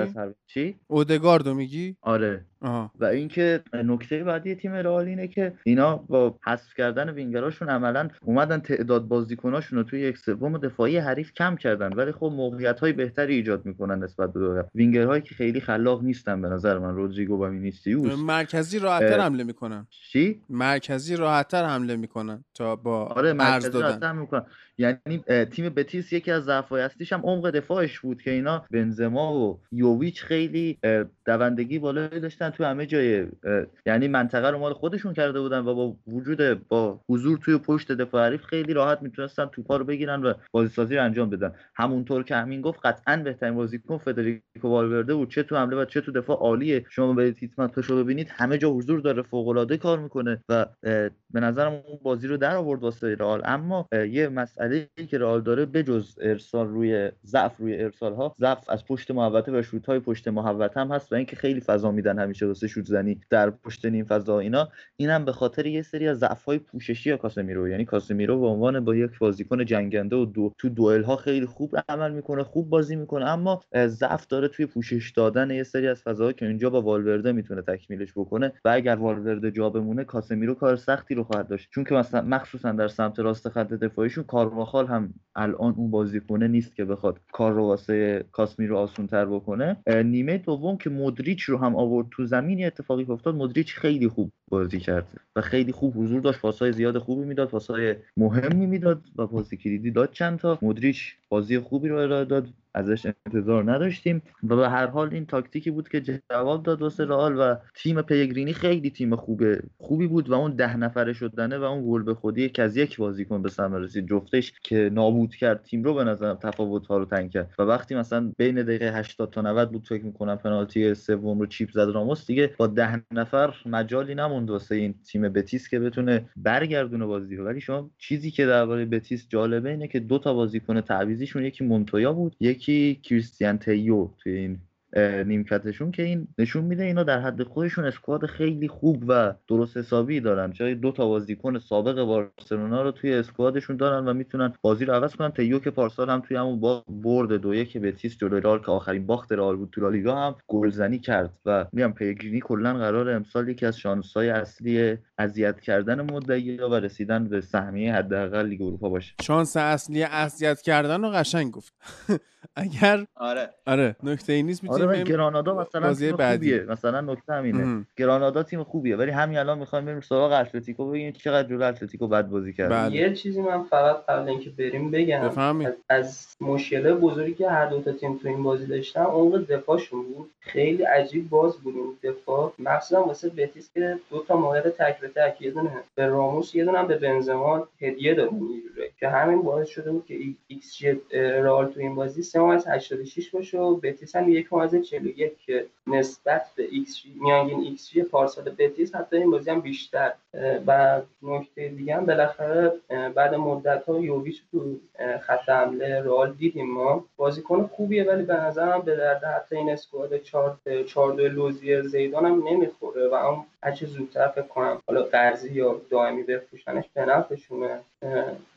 چی؟ اودگارد رو میگی؟ آره. آها. و اینکه نکته بعدی تیم رئال اینه که اینا با حذف کردن وینگراشون عملا اومدن تعداد بازیکناشون رو توی یک سوم دفاعی حریف کم کردن. ولی خب موقعیت های بهتری ایجاد می‌کنن نسبت به دو وینگرهایی که خیلی خلاق نیستن به نظر من. رودریگو و وینیسیوس. مرکزی راحتتر حمله می‌کنن. چی؟ مرکزی راحتتر حمله می‌کنن تا با آره مرکزی دادن. می‌کنن. یعنی تیم بتیس یکی از ضعف‌های اصلیش هم عمق دفاعش بود که اینا بنزما و یوویچ خیلی دوندگی بالایی داشتن. تو همه جای یعنی منطقه رو مال خودشون کرده بودن و با وجود با حضور توی پشت دفاع حریف خیلی راحت می‌تونستن توپا رو بگیرن و بازیسازی رو انجام بدن. همونطور که همین گفت قطعا بهترین بازیکن فدریکو والورده بود. چه تو حمله و چه تو دفاع عالیه. شما برید هیتمپشو ببینید. همه جا حضور داره فوق العاده کار می‌کنه و به نظرم اون بازی رو در آورد واسه رئال. اما یه مسئله که رئال داره بجز ارسال روی ضعف روی ارسال ها ضعف از پشت محوطه و شوت های پشت محوطه هم هست و اینکه خیلی فضا میدن همیشه واسه شوت زنی در پشت نیم فضا اینا. اینم به خاطر یه سری از ضعف های پوششی کاسمیرو. یعنی کاسمیرو به عنوان با یک بازیکن جنگنده و دو تو دوئل ها خیلی خوب عمل می‌کنه خوب بازی می‌کنه اما ضعف داره توی پوشش دادن یه سری از فضاها که اینجا با والورده می‌تونه تکمیلش بکنه. و اگر والورده جا بمونه کاسمیرو کار سختی رو خواهد داشت. چون که مثلا مخصوصا در سمت راست خط دفاعیشون کارواخال هم الان اون بازیکنه نیست که بخواد کار رو واسه کاسمیرو آسون تر بکنه نیمه دوم که مودریچ رو هم آورد تو زمین یه اتفاقی که افتاد مودریچ خیلی خوب بازی کرد و خیلی خوب حضور داشت پاسهای زیاد خوبی می‌داد پاسهای مهمی می‌داد و پاس کلیدی داد چند تا. مودریچ بازی خوبی رو ارائه داد. ازش انتظار نداشتیم و به هر حال این تاکتیکی بود که جواب داد واسه رئال و تیم پیگرینی خیلی تیم خوبه خوبی بود و اون ده نفره شدنه و اون گل به خودی که از یک بازیکن به ثمر رسید. جفتش که نابود کرد تیم رو به نظرم تفاوت ها رو تنگ کرد. و وقتی مثلا بین دقیقه 80 تا 90 بود فکر می‌کنم پنالتی سوم رو چیپ زد راموس دیگه با ده نفر مجالی نموند واسه این تیم بتیس که بتونه برگردونه بازی رو. ولی شما چیزی که درباره بتیس جالبه اینه که دو تا بازیکن تعویضیشون یکی مونتویا بود یکی کریستیان تیو توی این نیمکتشون که این نشون میده اینا در حد خودشون اسکواد خیلی خوب و درست حسابی دارن. چون دو تا بازیکن سابق بارسلونا رو توی اسکوادشون دارن و می‌تونن بازی رو عوض کنن؟ تیو که پارسال هم توی همون با برد دو یک بتیس جلوی رئال که آخرین باخت رئال بود تو لالیگا هم گلزنی کرد و میگم پیگرینی کلا قرار امسال یکی از شانس‌های اصلی اذیت کردن مدعی‌ها و رسیدن به سهمیه حداقل لیگ اروپا باشه. شانس اصلی اذیت کردن رو قشنگ گفت. اگر آره. آره نکته ای نیست آره می‌تونیم بریم گرانادا مثلا بازی تیم بعدی. خوبیه. مثلا نکته همینه. گرانادا تیم خوبیه ولی همین الان می‌خوایم بریم سراغ اتلتیکو ببینیم چقدر جلو اتلتیکو بد بازی کرد بله. یه چیزی من فقط قبل اینکه بریم بگم بفهمید از, از مشکل بزرگی که هر دو تا تیم تو این بازی داشتن عمق دفاعشون بود. خیلی عجیب باز بود این دفاع مخصوصا واسه بتیس که دو تا موقع تک به تک یه دونه به راموس یه دونه به بنزما هدیه دادن که همین باعث شده بود که ایکس جی رئال تو این بازی 3.86 باشه و بتیس هم 1.41 که نسبت به ایکس میانگین ایکس جی پارسال بتیس حتی این بازی هم بیشتر و نکته دیگه هم بالاخره بعد مدت ها یوویچ تو خط حمله رئال دیدیم ما. بازیکن خوبیه ولی به نظرم به درد حتی این squad 4 4 2 لوزی زیدان هم نمی‌خوره و اون هرچه زودتر فکر کنم حالا قرضی یا دائمی بفروشنش به نفعشونه.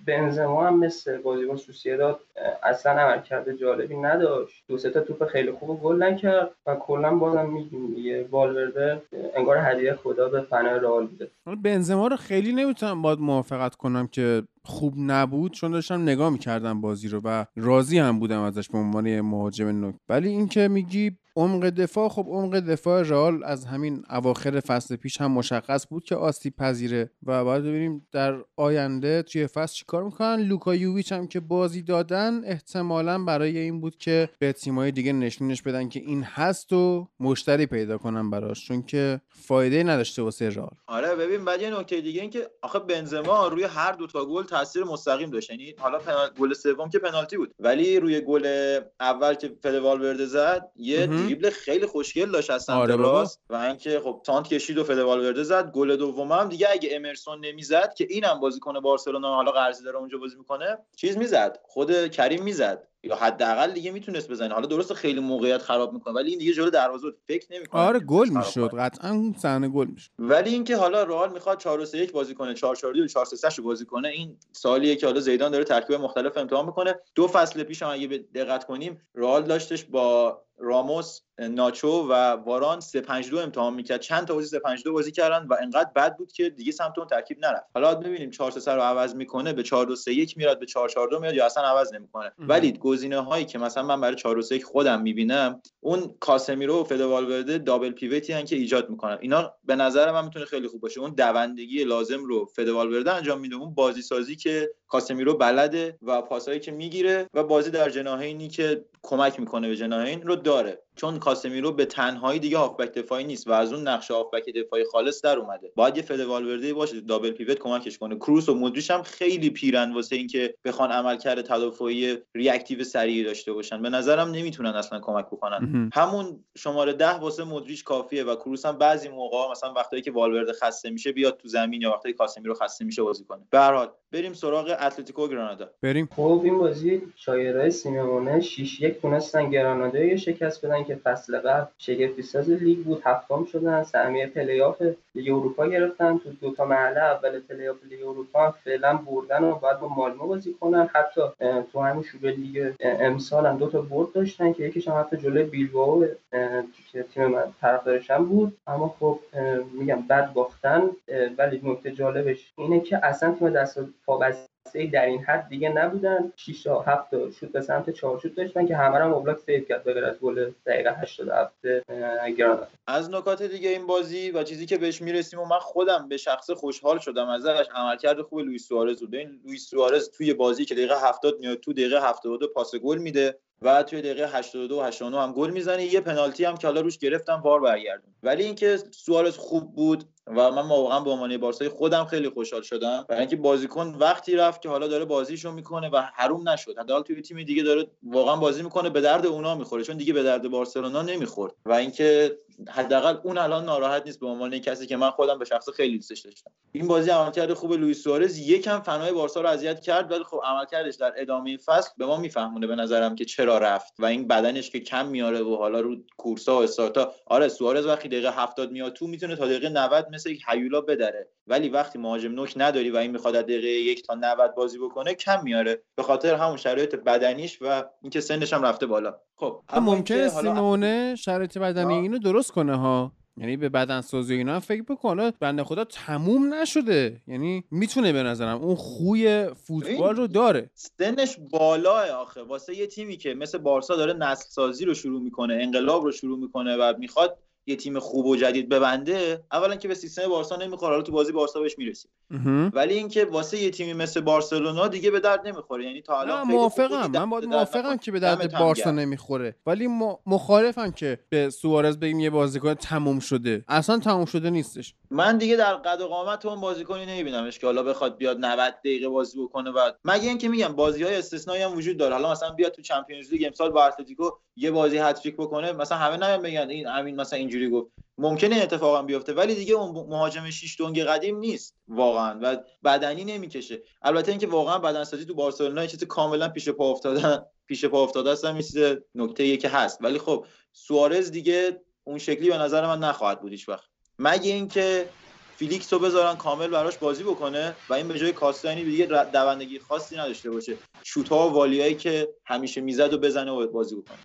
بنزما هم مثل بازیکن سوسیداد اصلا عملکرد جالبی نداشت. دو سه تا توپ خیلی خوب گل نکرد و کلا بازم میگیم دیگه والورده انگار هدیه خدا به فنای رئال بوده. بنزما رو خیلی نمی‌تونم باید موافقت کنم که خوب نبود چون داشتم نگاه می‌کردم بازی رو و راضی هم بودم ازش به عنوان مهاجم نوک ولی اینکه میگی عمق دفاع خب عمق دفاع رئال از همین اواخر فصل پیش هم مشخص بود که آسیب پذیره و باید ببینیم در آینده توی فصل چیکار می‌کنن. لوکا یوویچ هم که بازی دادن احتمالا برای این بود که به تیمای دیگه نشونش بدن که این هست و مشتری پیدا کنن براش چون که فایده نداشته واسه رئال. آره ببین بعد یه نکته دیگه این که آخه بنزما روی هر دو تا گل تاثیر مستقیم داشت. یعنی حالا پنال... گل سوم که پنالتی بود. ولی روی گل اول که فد والورده زد یه. دریبل خیلی خوشگل داشت از سمت آره. راست و اینکه خب تانت کشید و فد والورده زد گل دوم هم دیگه اگه امرسون نمی‌زد که اینم بازیکن بارسلونا حالا قرضی داره اونجا بازی می‌کنه چیز می‌زد خود کریم می‌زد. یا حداقل دیگه می‌تونست بزنه. حالا درسته خیلی موقعیت خراب می‌کنه ولی این دیگه جلو دروازه. فکر نمی‌کنه آره گل می‌شد. قطعا اون صحنه گل می‌شد. ولی اینکه حالا رئال می‌خواد 4 3 1 بازی کنه 4 4 2 4 3 3 بازی کنه این سوالیه که حالا زیدان داره ترکیب مختلف امتحان می‌کنه. دو فصل پیش هم اگه به دقت کنیم رئال داشتش با راموس ناچو و واران 3 5 2 امتحان می‌کرد. چند تا بازی 3 5 2 بازی کردن و انقدر بد بود که دیگه سمت اون ترکیب نرفت. حالا ببینیم 4 3 رو عوض می‌کنه به 4 2 3 1 میاد به 4 4 2 میاد یا اصلا عوض نمی‌کنه. ولی گزینه هایی که مثلا من برای 4 3 خودم می‌بینم اون کاسمیرو و فدوالورده دابل پیوتی هن که ایجاد می‌کنن. اینا به نظر من می‌تونه خیلی خوب باشه. اون دوندگی لازم رو فدوالورده انجام میده. اون بازی سازی که کاسمیرو بلده و پاسایی که می‌گیره و بازی در جناحینی که کمک می‌کنه به جناحین رو داره. چون کاسمیرو به تنهایی دیگه هافبک دفاعی نیست و از اون نقش هافبک دفاعی خالص در اومده. باید یه فدوالورده باشه دابل پیوت کمکش کنه. کروس و مودریچ هم خیلی پیرن واسه اینکه بخوان عملکرد تدافعی ریاکتیو سریعی داشته باشن. به نظرم نمی‌تونن اصلا کمک بکنن. همون شماره ده واسه مودریچ کافیه و کروس هم بعضی موقع مثلا وقتایی که والورده خسته میشه بیاد تو زمین یا وقتایی کاسمیرو خسته میشه بازی کنه. به هر حال بریم سراغ اتلتیکو گرانادا. بریم. خب این بازی شاگردای سیمونه 6 1 تونستن گرانادا رو شکست بدن که فصل قبل شگفتی ساز لیگ بود هفتم شدن سهمیه پلی آف لیگ اروپا گرفتن. تو دو تا مرحله اول پلی آف لیگ اروپا هم فعلا بردن و باید با مالمو بازی کنن. حتی تو همین شروع لیگ امسال هم دو تا برد داشتن که یکیش هم حتی جلوی بیلبائو که تیم من طرفدارشم بود. اما خب میگم بد باختن ولی نکته جالبش اینه که اصلا تیم دست پابسته در این حد دیگه نبودن. 6 تا 7 تا شوت به سمت چارچوب داشتن که همه هم اوبلاک save کرد به غیر از گل دقیقه 87 اه، گرانادا از نکات دیگه این بازی و چیزی که بهش می‌رسیم و من خودم به شخص خوشحال شدم ازش عملکرد خوب لوئیس سوارز بود. این لوئیس سوارز توی بازی که دقیقه 70 میاد تو دقیقه 72 پاس گل میده و توی دقیقه 82 و 89 هم گل می‌زنه. یه پنالتی هم که حالا روش گرفتن VAR برگردوند. ولی اینکه سوارز خوب بود و من واقعا به عنوان بارسای خودم خیلی خوشحال شدم. برای اینکه بازیکن وقتی رفت که حالا داره بازیشو می‌کنه و حروم نشد. حداقل توی تیم دیگه داره واقعا بازی می‌کنه به درد اونا می‌خوره. چون دیگه به درد بارسلونا نمی‌خورد. و اینکه حداقل اون الان ناراحت نیست به عنوان کسی که من خودم به شخص خیلی دوستش داشتم. این بازی عملکرد خوب لوئیس سوارز یکم فنای بارسا رو اذیت کرد ولی خب عملکردش در ادامه فصل به ما میفهمونه به نظرم که چرا رفت و این بدنش که کم میاره و حالا رو کورسا و استارتا. آره سوارز وقتی دقیقه 70 میاد تو می‌تونه تا دقیقه 90 مثل یک هیولا بدره. ولی وقتی مهاجم نوک نداری و این می‌خواد از دقیقه یک تا 90 بازی بکنه کم میاره. به خاطر همون شرایط بدنیش و اینکه سنش هم رفته بالا. خب ممکنه حالا- سیمونه شرایط بدنی. اینو درست کنه ها. یعنی به بدن سازی اینا هم فکر بکنه بنده خدا تموم نشده. یعنی می‌تونه به نظرم اون خوی فوتبال رو داره. سنش بالاه آخه. واسه یه تیمی که مثل بارسا داره نسل سازی رو شروع می‌کنه انقلاب رو شروع می‌کنه و می‌خواد یه تیم خوب و جدید ببنده اولا که به سیستم بارسا نمی‌خوره. حالا تو بازی بارسا بهش می‌رسیم. ولی اینکه واسه یه تیمی مثل بارسلونا دیگه به درد نمی‌خوره. یعنی تا الان خوب موافقم. من باید موافقم. که به درد بارسا. نمی‌خوره. ولی م- مخالفم که به سوارز بگیم یه بازیکن تموم شده. اصلا تموم شده نیستش. من دیگه در قد و قامت اون بازیکنی نمیبینمش که حالا بخواد بیاد 90 دقیقه بازی بکنه و مگه اینکه میگم بازی های استثنایی هم وجود داره. حالا مثلا بیاد تو چمپیونز لیگ امسال با اتلتیکو یه بازی هتریک بکنه مثلا همه نمیان بگن این امین مثلا اینجوری گفت. ممکنه این اتفاق هم بیفته ولی دیگه اون مهاجم شیش دنگ قدیم نیست واقعا و بدنی نمی‌کشه. البته اینکه واقعا بدنسازی تو بارسلونا چیز کاملا پیش پا افتادن پیش پا افتاده است یه چیز نکته که هست. ولی خب سوارز دیگه اون شکلی به نظر من نخواهد بود هیچ وقت. مگه اینکه فیلیکس رو بذارن کامل براش بازی بکنه و این به جای کاستا اینی دیگه دوندگی خاصی نداشته باشه. شوت ها و volley هایی که همیشه می‌زد و بزنه و بازی بکنه.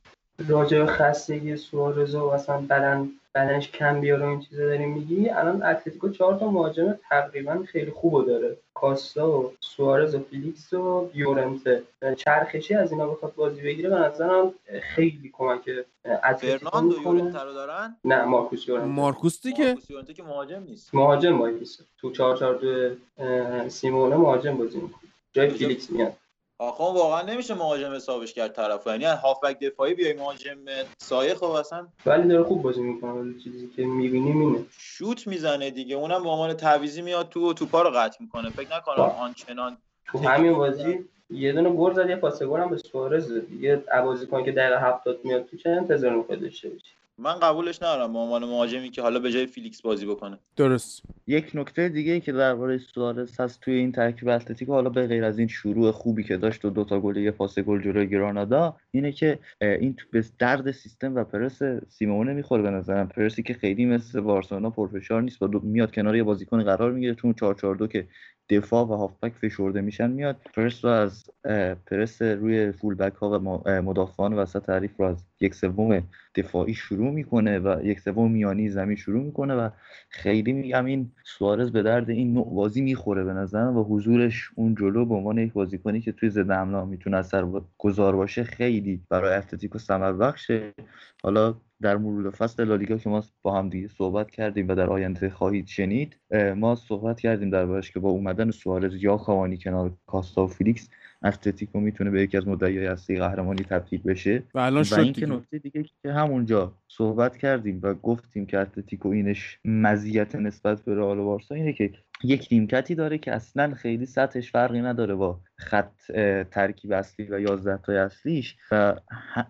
راجع به خستگی سوارز و مثلا بدن بدنش کم بیاره و این چیزا داریم میگی الان اتلتیکو چهار تا مهاجم تقریبا خیلی خوبو داره. کاستا و سوارز و فیلیکس و یورنته چرخشی از اینا بخواد بازی بگیره؟ به نظرم خیلی کمک اتلتیکو فرناندو می‌کنه. یورنته رو دارن؟ نه مارکوس یورنته مارکوس دیگه؟ مارکوس یورنته که مهاجم نیست. مهاجم وایس تو 4 4 2 سیمونه مهاجم بازی می‌کنه. جای فیلیکس میاد. آخه واقعا نمیشه مهاجم حسابش کرد طرفو. یعنی هافبک دفاعی بیای مهاجم سایه خب اصلا ولی داره خوب بازی می‌کنه. چیزی که می‌بینیم اینه. شوت می‌زنه دیگه. اونم به عنوان تعویضی میاد تو توپا رو قطع می‌کنه. فکر نکنم. آنچنان تو همین بازی یه دونه گل زد یه پاس گل هم به سوارز. دیگه بازیکن که دقیقه 70 میاد تو چه انتظار می‌خواد داشته باشی من قبولش ندارم به عنوان مهاجمی که حالا به جای فیلیکس بازی بکنه. درست. یک نکته دیگه ای که درباره سوارز هست توی این ترکیب اتلتیکو حالا به غیر از این شروع خوبی که داشت و دوتا گل و یه پاس گل جلوی گرانادا اینه که این تو به درد سیستم و پرس سیمونه می‌خوره به نظرم. پرسی که خیلی مثل بارسلونا پرفشار نیست دو- میاد کنار یه بازیکن قرار می‌گیره تو اون 442 که دفاع و هافبک فشرده میشن میاد پرس رو از پرس روی فول بک ها و مدافعان وسط تعریف رو از یک سوم دفاعی شروع می‌کنه و یک سوم میانی زمین شروع می‌کنه و خیلی میگم این سوارز به درد این نوع بازی می‌خوره به نظرم و حضورش اون جلو به عنوان یک بازیکنی که توی ضد حمله می‌تونه اثر گذار باشه خیلی برای اتلتیکو ثمر بخشه حالا در مرور فصل لالیگا که ما با هم دیگه صحبت کردیم و در آینده خواهید شنید ما صحبت کردیم دربارش که با اومدن سوارز یا کاوانی کنار کاستا و فیلیکس اتلتیکو می‌تونه به یکی از مدعیای اصلی قهرمانی تبدیل بشه. و الان شد اینکه دیگه. نکته دیگه که همونجا صحبت کردیم و گفتیم که اتلتیکو اینش مزیت نسبت به رئال و بارسا اینه که یک نیمکتی داره که اصلا خیلی سطحش فرقی نداره با خط ترکیب اصلی و 11 تای اصلیش و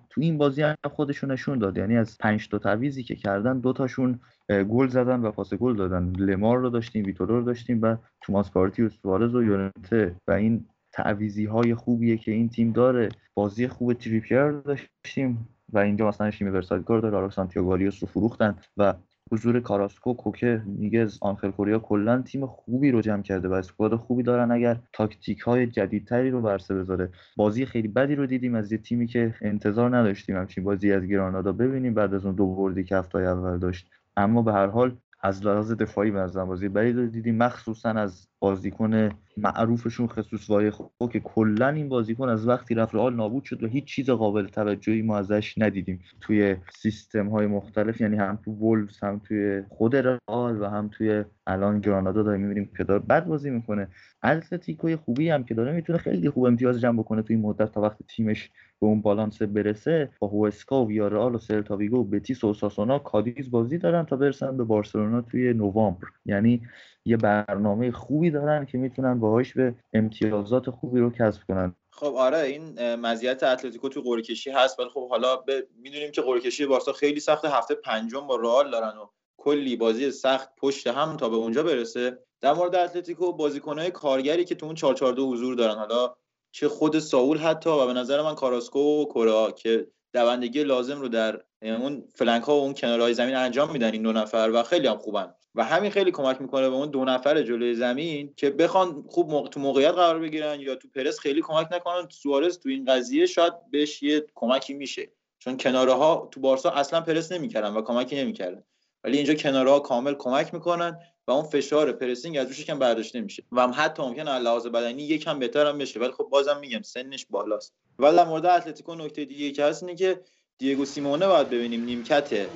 تو این بازی هم خودشون نشون داد. یعنی از 5 تا تعویضی که کردن دو تاشون گل زدن و پاس گل دادن. لمار رو داشتیم ویتورو رو داشتیم و توماس پارتی و سوارز و یورنته. و این تعویضی های خوبیه که این تیم داره. بازی خوب تریپیر داشتیم و اینجا مثلا شیمه ورسالکو داره آرا سانتیاگو رو فروختن و حضور کاراسکو کوکه نیگز آنخل کوریا کلا تیم خوبی رو جمع کرده و squad خوبی دارن. اگر تاکتیک های جدیدتری رو برسه بذاره. بازی خیلی بدی رو دیدیم از یه تیمی که انتظار نداشتیم همچین بازی از گرانادا ببینیم بعد از اون دو بردی که هفته اول داشت. اما به هر حال از لحاظ دفاعی نظرم بازی بدی رو دیدیم. مخصوصا از بازیکن معروفشون خصوص وایخو که کلا این بازیکن از وقتی رفت رئال نابود شد و هیچ چیز قابل توجهی ما ازش ندیدیم. توی سیستم های مختلف یعنی هم تو وولفز هم توی خود رئال و هم توی الان گرانادا داریم می‌بینیم که داره بد بازی می‌کنه. اتلتیکوی خوبی هم که داره می‌تونه خیلی خوب امتیاز جمع بکنه توی این مدت تا وقتی تیمش به اون بالانس برسه. با هوسکا و ویارال و سلتاویگو و بتیس و اوساسونا کادیز بازی دارن تا برسن به بارسلونا توی نوامبر. یعنی یه برنامه خوبی دارن که می‌تونن باهاش به امتیازات خوبی رو کسب کنن. خب آره این مزیت اتلتیکو تو قرعه کشی هست ولی خب حالا ب... می‌دونیم که قرعه کشی بارسا خیلی سخت هفته پنجم با رئال دارن و کلی بازی سخت پشت هم تا به اونجا برسه. در مورد اتلتیکو بازیکنهای کارگری که تو اون 442 حضور دارن. حالا چه خود ساول حتی و به نظر من کاراسکو و کوریا که دوندگی لازم رو در اون flank ها و اون کنارهای زمین انجام میدن این دو نفر و خیلی هم خوبن. و همین خیلی کمک می‌کنه به اون دو نفر جلوی زمین که بخوان خوب موقع تو موقعیت قرار بگیرن یا تو پرس خیلی کمک نکنن. سوارز تو این قضیه شاید بهش یه کمکی میشه. چون کناره ها تو بارسا اصلا پرس نمی‌کردن و کمکی نمی‌کردن. ولی اینجا کناره ها کامل کمک می‌کنن و اون فشار پرسینگ از روش یکم برداشته میشه. و هم حتی ممکنه از لحاظ بدنی یکم بهتر هم بشه. ولی خب بازم میگم سنش بالاست. ولی در مورد اتلتیکو نکته دیگه که هست اینه که دیگو سیمونه باید ببینیم. نیمکت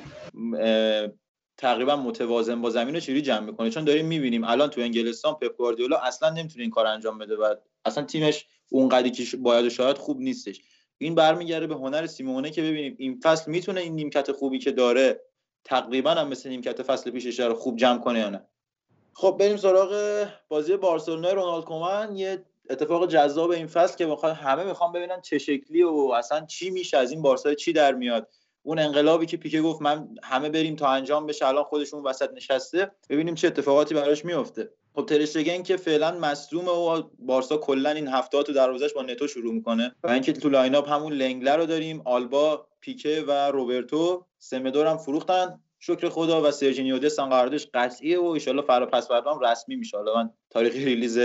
تقریبا متوازن با زمین رو چجوری جمع می‌کنه چون داریم می‌بینیم الان تو انگلستان پپ گواردیولا اصلا نمی‌تونه این کار انجام بده و اصلا تیمش اونقدری که باید و شاید خوب نیستش. این برمیگرده به هنر سیمونه که ببینیم این فصل می‌تونه این نیمکت خوبی که داره تقریبا هم مثل نیمکت فصل پیشش داره خوب جمع کنه یا نه؟ خب بریم سراغ بازی بارسلونا رونالد کومن یه اتفاق جذاب این فصل که می‌خوان همه می‌خوان ببینن چه شکلی و اصلا چی میشه از این بارسا چی در میاد. اون انقلابی که پیکه گفت من همه بریم تا انجام بشه الان خودشون وسط نشسته. ببینیم چه اتفاقاتی براش میفته خب تراشتگن که فعلا مصدومه و بارسا کلا این هفتهات تو دروازش با نتو شروع می‌کنه. و اینکه تو line-up همون لنگلر رو داریم آلبا پیکه و روبرتو سمدو رو هم فروختن. شکر خدا و سرجینیو دست هم قراردادش قطعیه و همین فردا پس فردا رسمی میشه. حالا من تاریخ release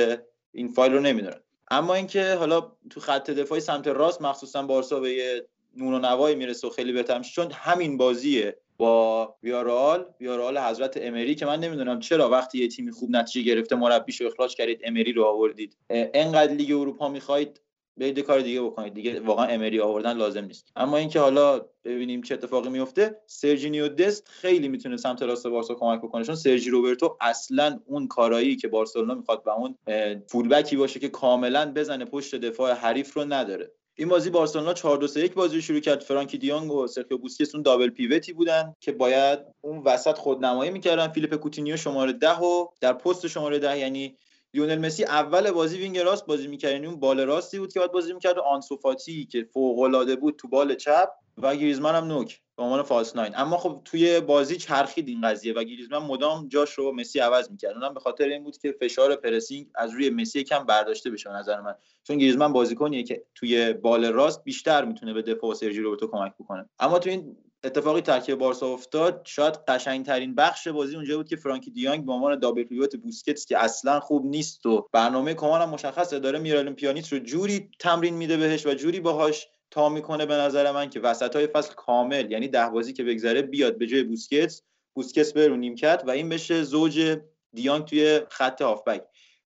این فایل رو نمی‌دونم. اما اینکه حالا تو خط دفاعی سمت راست مخصوصا بارسا به یه نون و نوایی می‌رسه و خیلی بهتر میشه. چون همین بازیه با ویارال ویارال حضرت امری که من نمی‌دونم چرا وقتی یه تیمی خوب نتیجه گرفته مربیشو اخراج کردید امری رو آوردید. انقدر لیگ اروپا می‌خواید برید کار دیگه بکنید. دیگه واقعا امری آوردن لازم نیست. اما اینکه حالا ببینیم چه اتفاقی میفته سرجینیو دست خیلی می‌تونه سمت راست بارسا کمک بکنه. چون سرجی روبرتو اصلا اون کارایی که بارسلونا می‌خواد و اون fullback ی باشه که کاملا بزنه پشت دفاع حریف رو نداره. این بازی بارسلونا 4 2 1 بازی شروع کرد. فرانکی دیانگ و سرخیو بوسکس اون double pivot ی بودن که باید اون وسط خودنمایی می‌کردن. فیلیپ کوتینیو شماره 10 و در پست شماره 10 یعنی لیونل مسی اول بازی wing راست بازی می‌کرد. یعنی اون بال راستی بود که باید بازی می‌کرد و آنسوفاتی که فوق العاده بود تو بال چپ و گریزمان هم نوک به عنوان false nine. اما خب توی بازی چرخید این قضیه و گریزمان مدام جاش رو مسی عوض می‌کرد. اونم به خاطر این بود که فشار pressing از روی مسی کم برداشته بشه نظر من. چون گریزمان بازیکنیه که توی بال راست بیشتر می‌تونه به دفاع سرجی روبرتو کمک بکنه. اما تو این اتفاقی ترکیب بارسا افتاد. شاید قشنگترین بخش بازی اونجا بود که فرانکی دیانگ به عنوان double pivot بوسکتس که اصلا خوب نیست و برنامه کمان هم مشخصه داره میرالم پیانیچ رو جوری تمرین میده بهش و جوری باهاش تا می‌کنه به نظر من که وسط های فصل کامل یعنی ده بازی که بگذره بیاد به جای بوسکتس بوسکتس بره رو نیمکت و این بشه زوج دیانگ توی خط هافبک.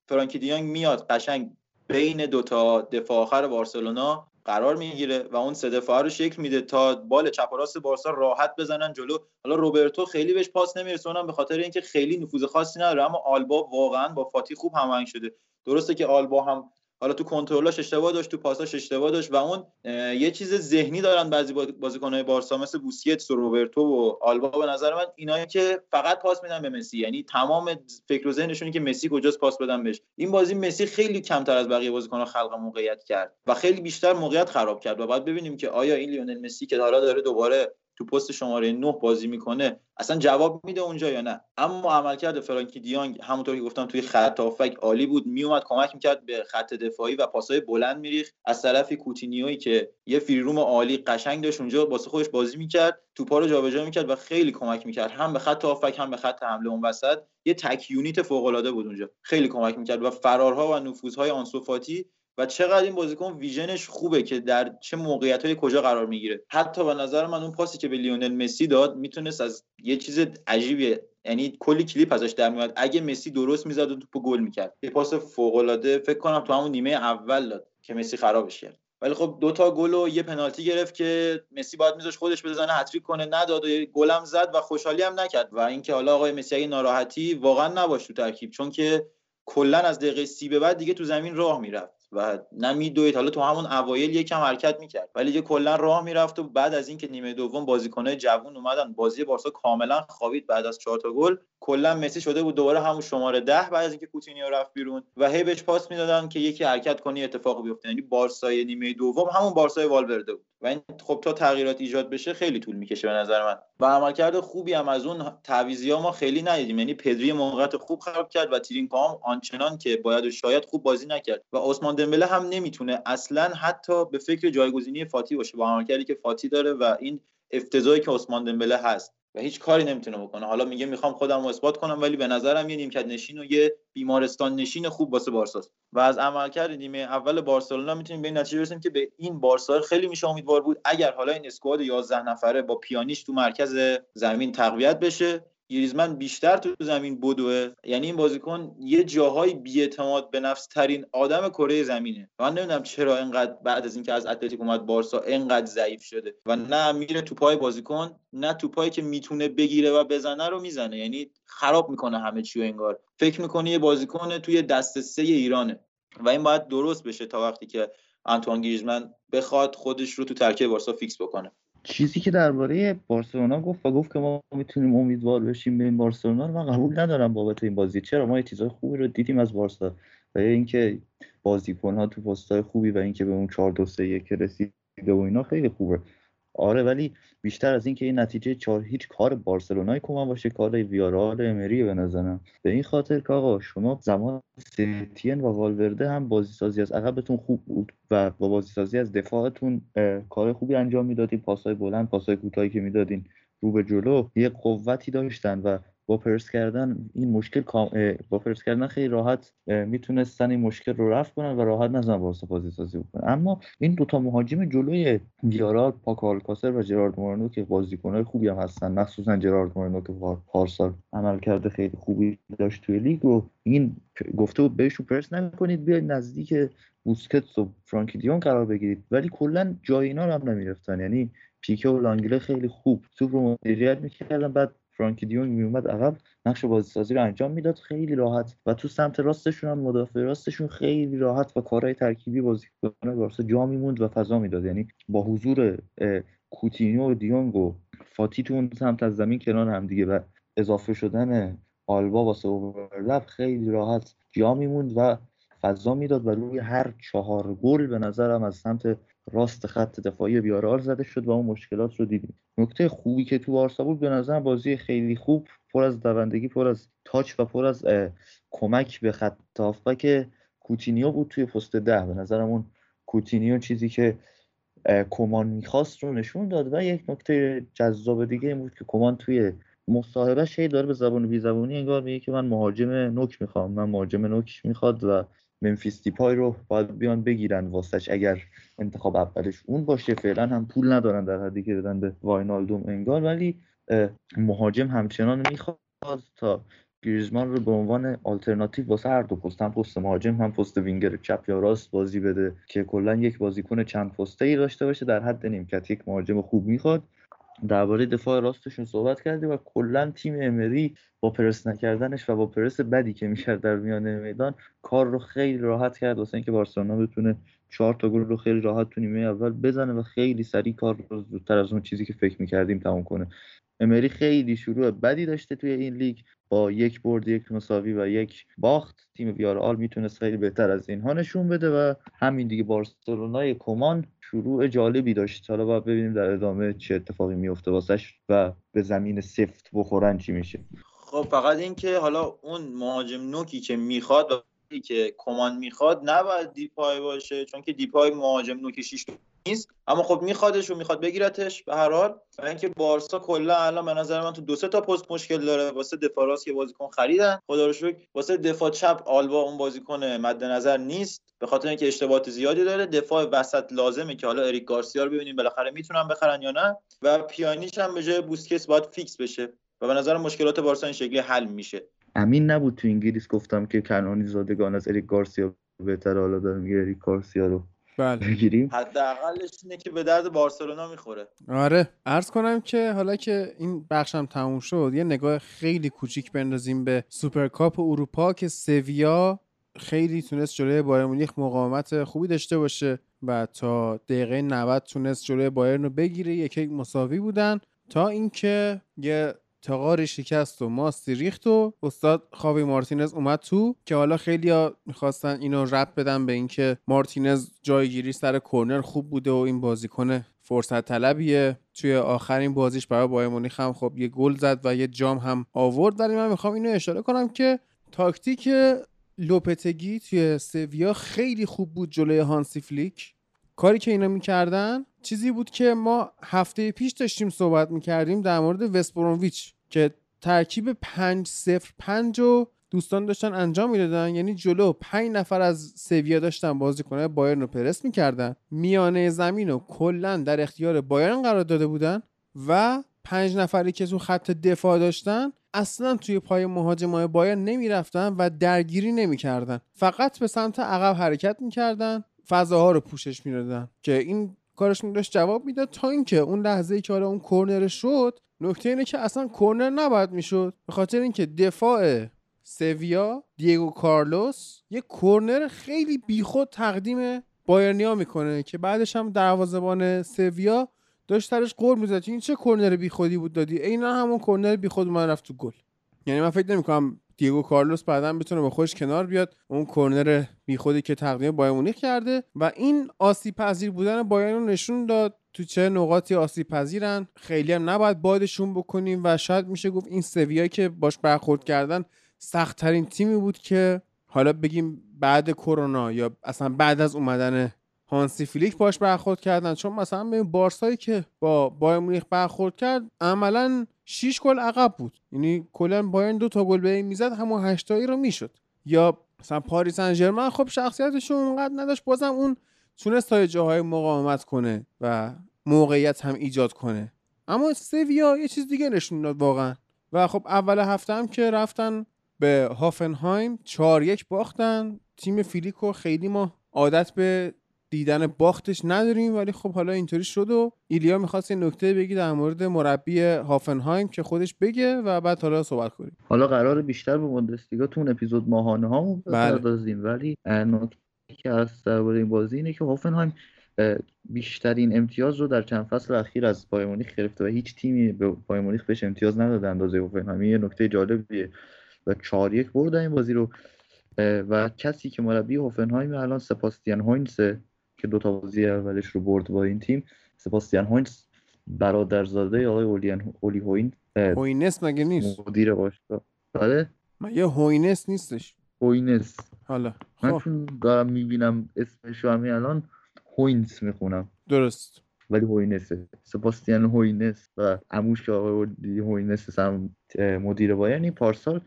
فرانکی دیانگ میاد قشنگ بین دوتا دفاع آخر بارسلونا قرار می‌گیره و اون سه رو شکل میده تا بال چپ و راست بارسا راحت بزنن جلو. حالا روبرتو خیلی بهش پاس نمی‌رسه اونم به خاطر اینکه خیلی نفوذ خاصی نداره اما آلبا واقعا با فاتی خوب هماهنگ شده. درسته که آلبا هم حالا تو کنترلاش اشتباه داشت تو پاساش اشتباه داشت و اون یه چیز ذهنی دارن بعضی بازیکن‌های بارسا مثل بوسکتس و روبرتو و آلبا به نظر من اینایی که فقط پاس میدن به مسی. یعنی تمام فکر و ذهنشون که مسی کجاست پاس بدن بهش. این بازی مسی خیلی کمتر از بقیه بازیکن‌ها خلق موقعیت کرد و خیلی بیشتر موقعیت خراب کرد و بعد ببینیم که آیا این لیونل مسی که حالا داره دوباره تو پست شماره 9 بازی می‌کنه اصلا جواب میده اونجا یا نه. اما عملکرد فرانکی دیانگ همونطور که گفتم توی خط هافک عالی بود میومد کمک می‌کرد به خط دفاعی و پاسای بلند میریخت. از طرفی کوتینیوی که یه فریروم عالی قشنگ داشت اونجا واسه خودش بازی می‌کرد توپا رو جابجا می‌کرد و خیلی کمک می‌کرد. هم به خط هافک هم به خط حمله اون وسط. یه تک unit فوق العاده بود اونجا. خیلی کمک می‌کرد و فرارها و نفوذهای آنسوفاتی و چقدر این بازیکن vision ش خوبه که در چه موقعیت های کجا قرار می‌گیره. حتی به نظر من اون پاسی که به لیونل مسی داد می‌تونست از یه چیز عجیبیه یعنی کلی کلیپ ازش در میاد اگه مسی درست می‌زد و توپو گل می‌کرد. یه پاس فوق العاده فکر کنم تو همون نیمه اول داد که مسی خرابش کرد. ولی خب دوتا گل و یه پنالتی گرفت که مسی باید میذاشت خودش بزنه هت‌تریک کنه. نداد و گلم زد و خوشحالی هم نکرد. و اینکه حالا آقای مسی اگه ناراحتی واقعا نباش تو ترکیب. چون که کلا از دقیقه سی به بعد دیگه تو زمین راه می‌رفت. و نمیدوید حالا تو همون اوایل یکم حرکت می‌کرد. ولی دیگه کلا راه می‌رفت و بعد از اینکه نیمه دوم بازیکنهای جوون اومدن بازی بارسا کاملا خوابید بعد از چهار تا گل. کلا مسی شده بود دوباره همون شماره ده بعد از اینکه کوتینیو رفت بیرون و هی بهش پاس می‌دادن که یکی حرکت کنی اتفاق بیفته. یعنی بارسای نیمه دوم همون بارسای والورده بود. و این خب تا تغییرات ایجاد بشه خیلی طول می‌کشه به نظر من. و عملکرد خوبی هم از اون تعویضی ها ما خیلی ندیدیم. یعنی پدری موقعیت خوب خراب کرد و ترینکا هم آنچنان که باید و شاید خوب بازی نکرد. و عثمان دمبله هم نمی‌تونه اصلا حتی به فکر جایگزینی فاتی باشه با عملکردی که فاتی داره و این افتضاحی که عثمان دمبله هست. هیچ کاری نمی‌تونه بکنه. حالا میگه می‌خوام خودم رو اثبات کنم ولی به نظرم یه نیمکت نشین و یه بیمارستان نشین خوب واسه بارساست. و از عملکرد نیمه اول بارسلونا می‌تونیم به این نتیجه برسیم که به این بارسا خیلی میشه امیدوار بود. اگر حالا این اسکواد 11 نفره با پیانیش تو مرکز زمین تقویت بشه گریزمن بیشتر تو زمین بدوه. یعنی این بازیکن یه جاهای بیاعتماد به نفس ترین آدم کره زمینه. من نمی‌دونم چرا اینقدر بعد از اینکه از اتلتیک اومد بارسا اینقدر ضعیف شده. و نه میره تو پای بازیکن نه تو پایی که می‌تونه بگیره و بزنه رو می‌زنه. یعنی خراب می‌کنه همه چی انگار. فکر می‌کنه یه بازیکن توی دست سه ایرانه. و این باید درست بشه تا وقتی که آنتوان گریزمن بخواد خودش رو تو ترکیب بارسا فیکس بکنه. چیزی که درباره بارسلونا گفت و گفت که ما می‌تونیم امیدوار بشیم به این بارسلونا رو من قبول ندارم بابت این بازی. چرا؟ ما یه چیزای خوبی رو دیدیم از بارسا. و اینکه بازیکن ها تو پستای خوبی و اینکه به اون 4 2 3 1 رسیده و اینا خیلی خوبه. آره ولی بیشتر از اینکه این نتیجه چهار هیچ کار بارسلونای کومان باشه کار ویارال امری به نظرم. به این خاطر که آقا شما زمان ستین و والورده هم بازی سازی از عقبتون خوب بود و با بازی سازی از دفاعتون کار خوبی انجام می‌دادین. پاسای بلند پاسای کوتاهی که می‌دادین رو به جلو یه قوتی داشتن و با پرس کردن این مشکل با پرس کردن خیلی راحت می‌تونستن این مشکل رو رفع کنن و راحت نزن بارسا بازی سازی بکنن. اما این دوتا مهاجم جلوی ویارال پاکو آلکاسر و جرارد مورنو که بازیکنهای خوبی هم هستن. مخصوصا جرارد مورنو که پارسال عمل کرده خیلی خوبی داشت توی لیگ و این گفته بود بهشون پرس نکنید بیاید نزدیک بوسکتس و فرانکی دیون قرار بگیرید. ولی کلا جای اینا رو هم نمی‌رفتن. یعنی پیکه و لانگله خیلی خوب. توپ رو مدیریت می‌کردن بعد فرانکی دیونگ میومد عقب نقش بازیسازی رو انجام می‌داد خیلی راحت. و تو سمت راستشون هم مدافع راستشون خیلی راحت و کارهای ترکیبی بازیکن بارسا جا میموند و فضا می‌داد. یعنی با حضور کوتینیو و دیونگ و فاتی تو اون سمت از زمین کنار هم دیگه و اضافه شدن آلبا واسه اوورلپ خیلی راحت جا میموند و فضا می‌داد و روی هر چهار گل به نظرم از سمت راست خط دفاعی بیارال زده شد و اون مشکلات رو دیدیم. نکته خوبی که تو بارسا بود به نظر بازی خیلی خوب پر از دوندگی پر از تاچ و پر از کمک به خط که کوتینیو بود توی پست ده. به نظرم اون کوتینیو چیزی که کمان می‌خواست رو نشون داد و یک نکته جذاب دیگه این بود که کمان توی مصاحبه شی داره به زبان بی زبانی انگار میگه که من مهاجم نوک می‌خوام من مهاجم نوک می‌خواد و منفیس دیپای رو باید بیان بگیرن واسش اگر انتخاب اولش اون باشه. فعلا هم پول ندارن در حدی که دادن به واینالدوم انگار. ولی مهاجم همچنان می‌خواد تا گریزمان رو به عنوان آلترناتیو واسه هر دو پست هم پست مهاجم هم پست وینگر چپ یا راست بازی بده که کلا یک بازیکن چند پسته ای داشته باشه. در حد نیمکت یک مهاجم خوب می‌خواد. درباره دفاع راستشون صحبت کردیم و کلا تیم امری با پرس نکردنش و با پرس بدی که می‌کرد در میان میدان کار رو خیلی راحت کرد. واسه اینکه بارسلونا بتونه چهار تا گل رو خیلی راحت تو نیمه اول بزنه و خیلی سریع کار رو زودتر از اون چیزی که فکر می‌کردیم تمام کنه. امری خیلی شروع بدی داشته توی این لیگ. با یک برد یک مساوی و یک باخت تیم ویارال می‌تونست خیلی بهتر از اینها نشون بده و همین دیگه بارسلونای کمان شروع جالبی داشت. حالا باید ببینیم در ادامه چه اتفاقی میفته واسش و به زمین سفت بخورن چی میشه. خب فقط اینکه حالا اون مهاجم نوکی که می‌خواد و که کمان می‌خواد نباید دیپای باشه چون که دیپای مهاجم نوک 6 نیست. اما خب میخوادش و می‌خواد بگیرتش به هر حال. و اینکه بارسا کلا الان به نظر من تو دو سه تا پست مشکل داره. واسه دفاع راست که بازیکن خریدن. خدا رو شکر واسه دفاع چپ آلبا اون بازیکن مد نظر نیست. به خاطر اینکه اشتباهات زیادی داره. دفاع وسط لازمه که حالا اریک گارسیا رو ببینیم بالاخره می‌تونن بخرن یا نه. و پیانیچ هم به جای بوسکس باید فیکس بشه. و به نظر مشکلات بارسا این شکلی حل میشه. امین نبود تو انگلیس. گفتم که کنانی زادگان از اریک گارسیا بهتر حالا داره میگه اریک گارسیا رو. بله. بگیریم. حداقلش اینه که به درد بارسلونا می‌خوره. آره. عرض کنم که حالا که این بخشم تموم شد یه نگاه خیلی کوچیک بندازیم به سوپرکاپ اروپا که سویا خیلی تونست جلوی بایرن مونیخ مقاومت خوبی داشته باشه و تا دقیقه 90 تونست جلوی بایرن رو بگیره. یک یک مساوی بودن. تا اینکه یه تغاری شکست و ماستی ریخت و استاد خاوی مارتینز اومد تو که حالا خیلی ها می‌خواستن اینو ربط بدن به اینکه مارتینز جایگیری سر کرنر خوب بوده و این بازیکن فرصت طلبیه. توی آخرین بازیش برای بایرن مونیخ هم خب یه گل زد و یه جام هم آورد. ولی من می‌خوام اینو اشاره کنم که تاکتیک لوپتگی توی سویا خیلی خوب بود جلوی هانسی فلیک. کاری که اینا می‌کردن چیزی بود که ما هفته پیش داشتیم صحبت می‌کردیم در مورد وسپرونویچ که ترکیب 5 0 5 و دوستان داشتن انجام می‌دادن. یعنی جلو 5 نفر از سویا داشتن بازیکنهای بایرن رو پرس می‌کردن. میانه زمین رو کلا در اختیار بایرن قرار داده بودن و پنج نفری که تو خط دفاع داشتن اصلا توی پای مهاجمای بایرن نمی‌رفتن و درگیری نمی‌کردن. فقط به سمت عقب حرکت می‌کردن. فضاها رو پوشش می‌دادن که این کارشون داشت جواب می‌داد تا اینکه اون لحظه ای که حالا اون کرنر شد نکته اینه که اصلا کرنر نباید می‌شد. به خاطر اینکه دفاع سویا دیگو کارلوس یه کرنر خیلی بیخود تقدیم بایرنیا می‌کنه که بعدش هم دروازه‌بان سویا داشت سرش غر می‌زد. این چه کرنر بیخودی بود دادی؟ عینا همون کرنر بیخود من رفت تو گل. یعنی من فکر نمی‌کنم دیگو کارلوس بعدا بتونه با خودش کنار بیاد. اون کرنر بیخودی که تقدیم بایرن مونیخ کرده و این آسیب پذیر بودن بایرن رو نشون داد تو چه نقاطی آسیب پذیرن خیلی هم نباید بادشون بکنیم و شاید میشه گفت این سویایی که باش برخورد کردن سختترین تیمی بود که حالا بگیم بعد کرونا یا اصلا بعد از اومدن هانسی فلیک باش برخورد کردن. چون مثلا به بارسایی که با بایر مونیخ برخورد کرد عملا 6 گل عقب بود. یعنی کلا بایرن دو تا گل به این می‌زد همون هشتایی رو می‌شد. یا مثلا پاریس سن خب شخصیتشون اونقدر نداشت بازم اون تونست تا جاهای مقاومت کنه و موقعیت هم ایجاد کنه. اما سویا یه چیز دیگه نشون داد واقعا. و خب اول هفته هم که رفتن به هافنهایم 4 یک باختن. تیم فیلیکو خیلی ما عادت به دیدن باختش نداریم ولی خب حالا اینطوری شد و ایلیا می‌خواست یه نکته بگی در مورد مربی هافنهایم که خودش بگه و بعد حالا صحبت کنیم. حالا قرار بیشتر به بوندسلیگا تو اون اپیزود ماهانه ها بله. بپردازیم ولی نکته که از درباره این بازی اینه که هافنهایم بیشترین امتیاز رو در چند فصل اخیر از بایرن مونیخ گرفته و هیچ تیمی به بایرن مونیخ بهش امتیاز نداده اندازه هوفنهایم. این یه نکته جالبیه و 4 یک بردن این بازی رو. و کسی که مربی هوفنهایم الان سباستین هوینسه که دو تا بازی اولش رو برد با این تیم سباستین هوینس برادرزاده آقای اولیان اولی هوین هوینس مگه نیست؟ مدیر باشگاه. بله. مگه هوینس نیستش؟ هوینس. حالا من خب. چون دارم می‌بینم اسمش رو همین الان هوینس می‌خونم. درست. ولی هوینسه. سباستین هوینس و عموش که آقای اولی هوینس هم مدیر بایرنی پارسال اه،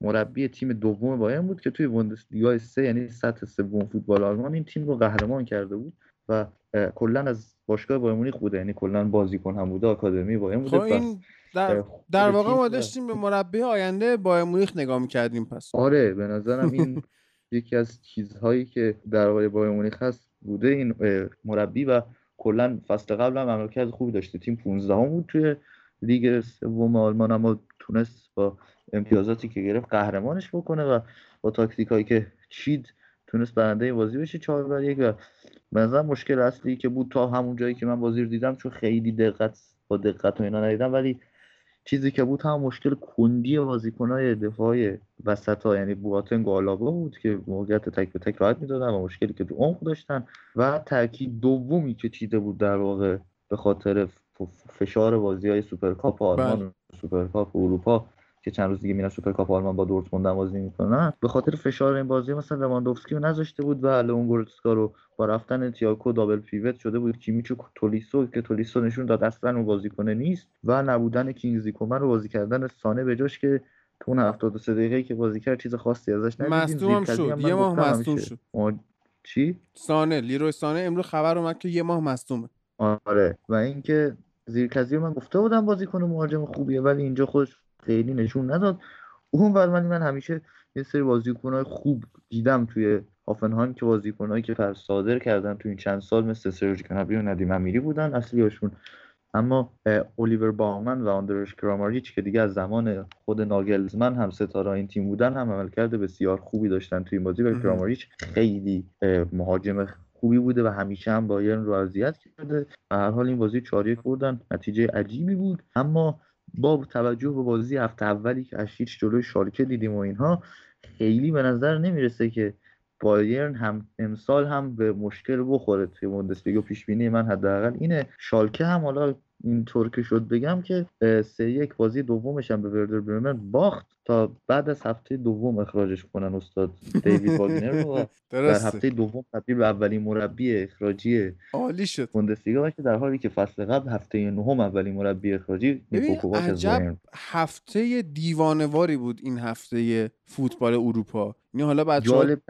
مربی تیم دوم بایرن بود که توی بوندسلیگا سه یعنی سطح سوم فوتبال آلمان این تیم رو قهرمان کرده بود و کلا از باشگاه بایرن مونیخ بوده یعنی کلا بازیکن هم بوده آکادمی بایرن خب بوده و این در, در واقع تیم ما داشتیم به مربی آینده بایر مونیخ نگاه می‌کردیم پس. آره به نظرم این یکی از چیزهایی که درباره بایر مونیخ هست بوده این مربی و کلا فصل قبل هم عملکرد خوبی داشته. تیم 15 هم بود توی لیگ سوم آلمان اما تونست با امتیازاتی که گرفت قهرمانش بکنه و با تاکتیک هایی که چید تونست برنده بازی بشه 4 بر 1 و به نظر مشکل اصلی که بود تا همون جایی که من بازی رو دیدم چون خیلی دقت با دقت و اینا ندیدم ولی چیزی که بود هم مشکل کندی بازیکنهای دفاعی وسط ها یعنی بواتنگ و آلابا بود که موقعیت تک به تک راحت می‌دادن و مشکلی که تو عمق داشتن. و ترکیب دومی که چیده بود در واقع به خاطر فشار بازی های سوپرکاپ آلمان و سوپرکاپ اروپا که چند روز دیگه میرن سوپرکاپ آلمان با دورتموند بازی می‌کنن به خاطر فشار این بازی مثلا لواندوفسکی رو نذاشته بود و لئون گورتسکا رو با رفتن تیاگو double pivot شده بود کیمیچ و تولیسو که تولیسو نشون داد اصلا اون بازیکن نیست و نبودن کینگزلی کومن رو بازی کردن سانه به جاش که تو اون 73 دقیقه‌ای که بازی کرد چیز خاصی ازش ندیدیم هم زیرکزی شد. یه ماه مصدوم. شد. چی سانه لیروی سانه امروز خبر اومد که یه ماه مصدومه آره و اینکه زیرکزی رو من گفته بودم بازیکن مهاجم خوبیه ولی اینجا خودش خیلی نشون نداد. اون ور من من همیشه یه سری بازیکنهای خوب دیدم توی هافنهایم که بازیکنهایی که پر صادر کردن توی این چند سال مثل سرژ گنابری و ندیم امیری بودن اصلیاشون اما اه، الیور باومن و آندرش کراماریچ که دیگه از زمان خود ناگلزمن هم ستاره این تیم بودن هم عملکرد بسیار خوبی داشتن توی این بازی و. کراماریچ خیلی مهاجم خوبی بوده و همیشه هم بایرن رو اذیت کرده. و هر حال این بازی 4 1 بردن نتیجه عجیبی بود. اما با توجه به بازی هفته اولی که از هیچ جلوی شالکه دیدیم و اینها خیلی به نظر نمی‌رسه که بایرن هم امسال هم به مشکل بخوره توی بوندسلیگا. پیش بینی من حداقل اینه. شالکه هم حالا اینطور که شد بگم که سه یک بازی دومش هم به وردر برمن باخت تا بعد از هفته دوم اخراجش کنن استاد دیوید واگنر رو. در هفته دوم تبدیل به اولین مربی اخراجی عالی شد. بوندسلیگا بشه در حالی که فصل قبل هفته نهم اولین مربی اخراجی عجب هفته دیوانواری بود این هفته فوتبال اروپا. یعنی حالا بچه جالب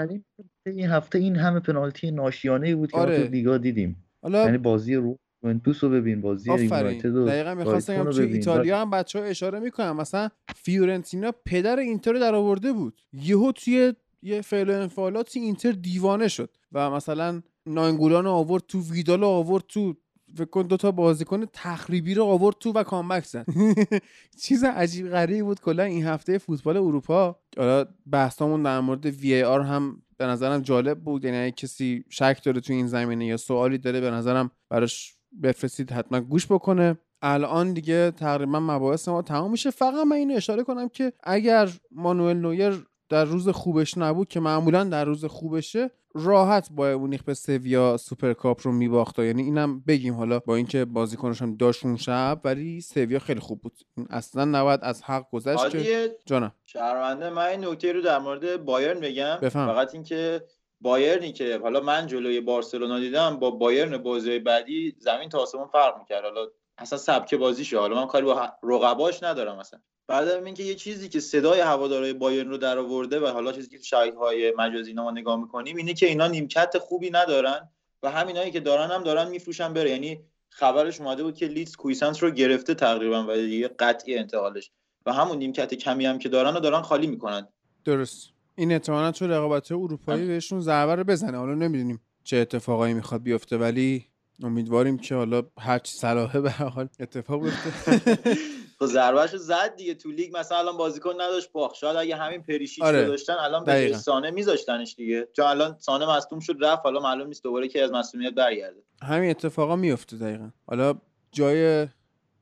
این هفته این همه پنالتی ناشیانه بود که ما آره. تو لیگا دیدیم. حالا یعنی بازی رو یوونتوس رو ببین بازی یونایتد و دقیقا می‌خواستم بگم رو. ایتالیا هم بچه ها اشاره می‌کنم مثلا فیورنتینا پدر اینتر رو در آورده بود. یهو توی یه فعل و انفعالاتی اینتر دیوانه شد و مثلا ناینگولان رو آورد تو ویدال رو آورد تو فکر کن دوتا بازیکن تخریبی رو آورد تو و comeback زد. چیز عجیب غریبی بود کلا این هفته فوتبال اروپا. حالا بحثامون در مورد VAR هم به نظرم جالب بود. یعنی کسی شک داره تو این زمینه یا سوالی داره به نظرم براش بفرستید حتما گوش بکنه. الان دیگه تقریبا مباحث ما تمام میشه. فقط من اینو اشاره کنم که اگر مانوئل نویر در روز خوبش نبود که معمولا در روز خوبشه راحت بایرن مونیخ به سویا سوپرکاپ رو میباخت. یعنی اینم بگیم حالا با اینکه بازیکنش هم داشت اون شب ولی سویا خیلی خوب بود. اصلا نباید از حق گذشت که جانم. شهرونده من این نکته رو در مورد بایرن بگم. بفهم. فقط اینکه بایرنی که حالا من جلوی بارسلونا دیدم با بایرن بازی بعدی زمین تا آسمون فرق می‌کرد. حالا اصلا سبک بازیشه. حالا من کاری با رقباش ندارم اصلا. بعد اینکه یه چیزی که صدای هوادارهای بایرن رو در آورده و حالا چیزی که شایعه های مجازی ما نگاه می‌کنیم اینه که اینا نیمکت خوبی ندارن و همینایی که دارن هم دارن میفروشن بره. یعنی خبرش اومده بود که لیدز کویسنت رو گرفته تقریبا و دیگه قطعی انتقالش. و همون نیمکت کمی هم که دارن رو دارن خالی می‌کنن. درست. این احتمالا چون رقابت اروپایی بهشون ضربه رو بزنه. حالا نمی‌دونیم چه اتفاقایی می‌خواد بیفته ولی امیدواریم که حالا هر چی صلاحه به حال اتفاق بیفته. خب ضربهش زد دیگه. تو لیگ مثلا الان بازیکن نداشت. باخت شاید اگه همین پریشیچ آره. رو داشتن الان به سانه میذاشتنش دیگه. چون الان سانه مصدوم شد رفت. حالا معلوم نیست دوباره که از مصدومیت برگرده. همین اتفاقا میفته دقیقا. حالا جای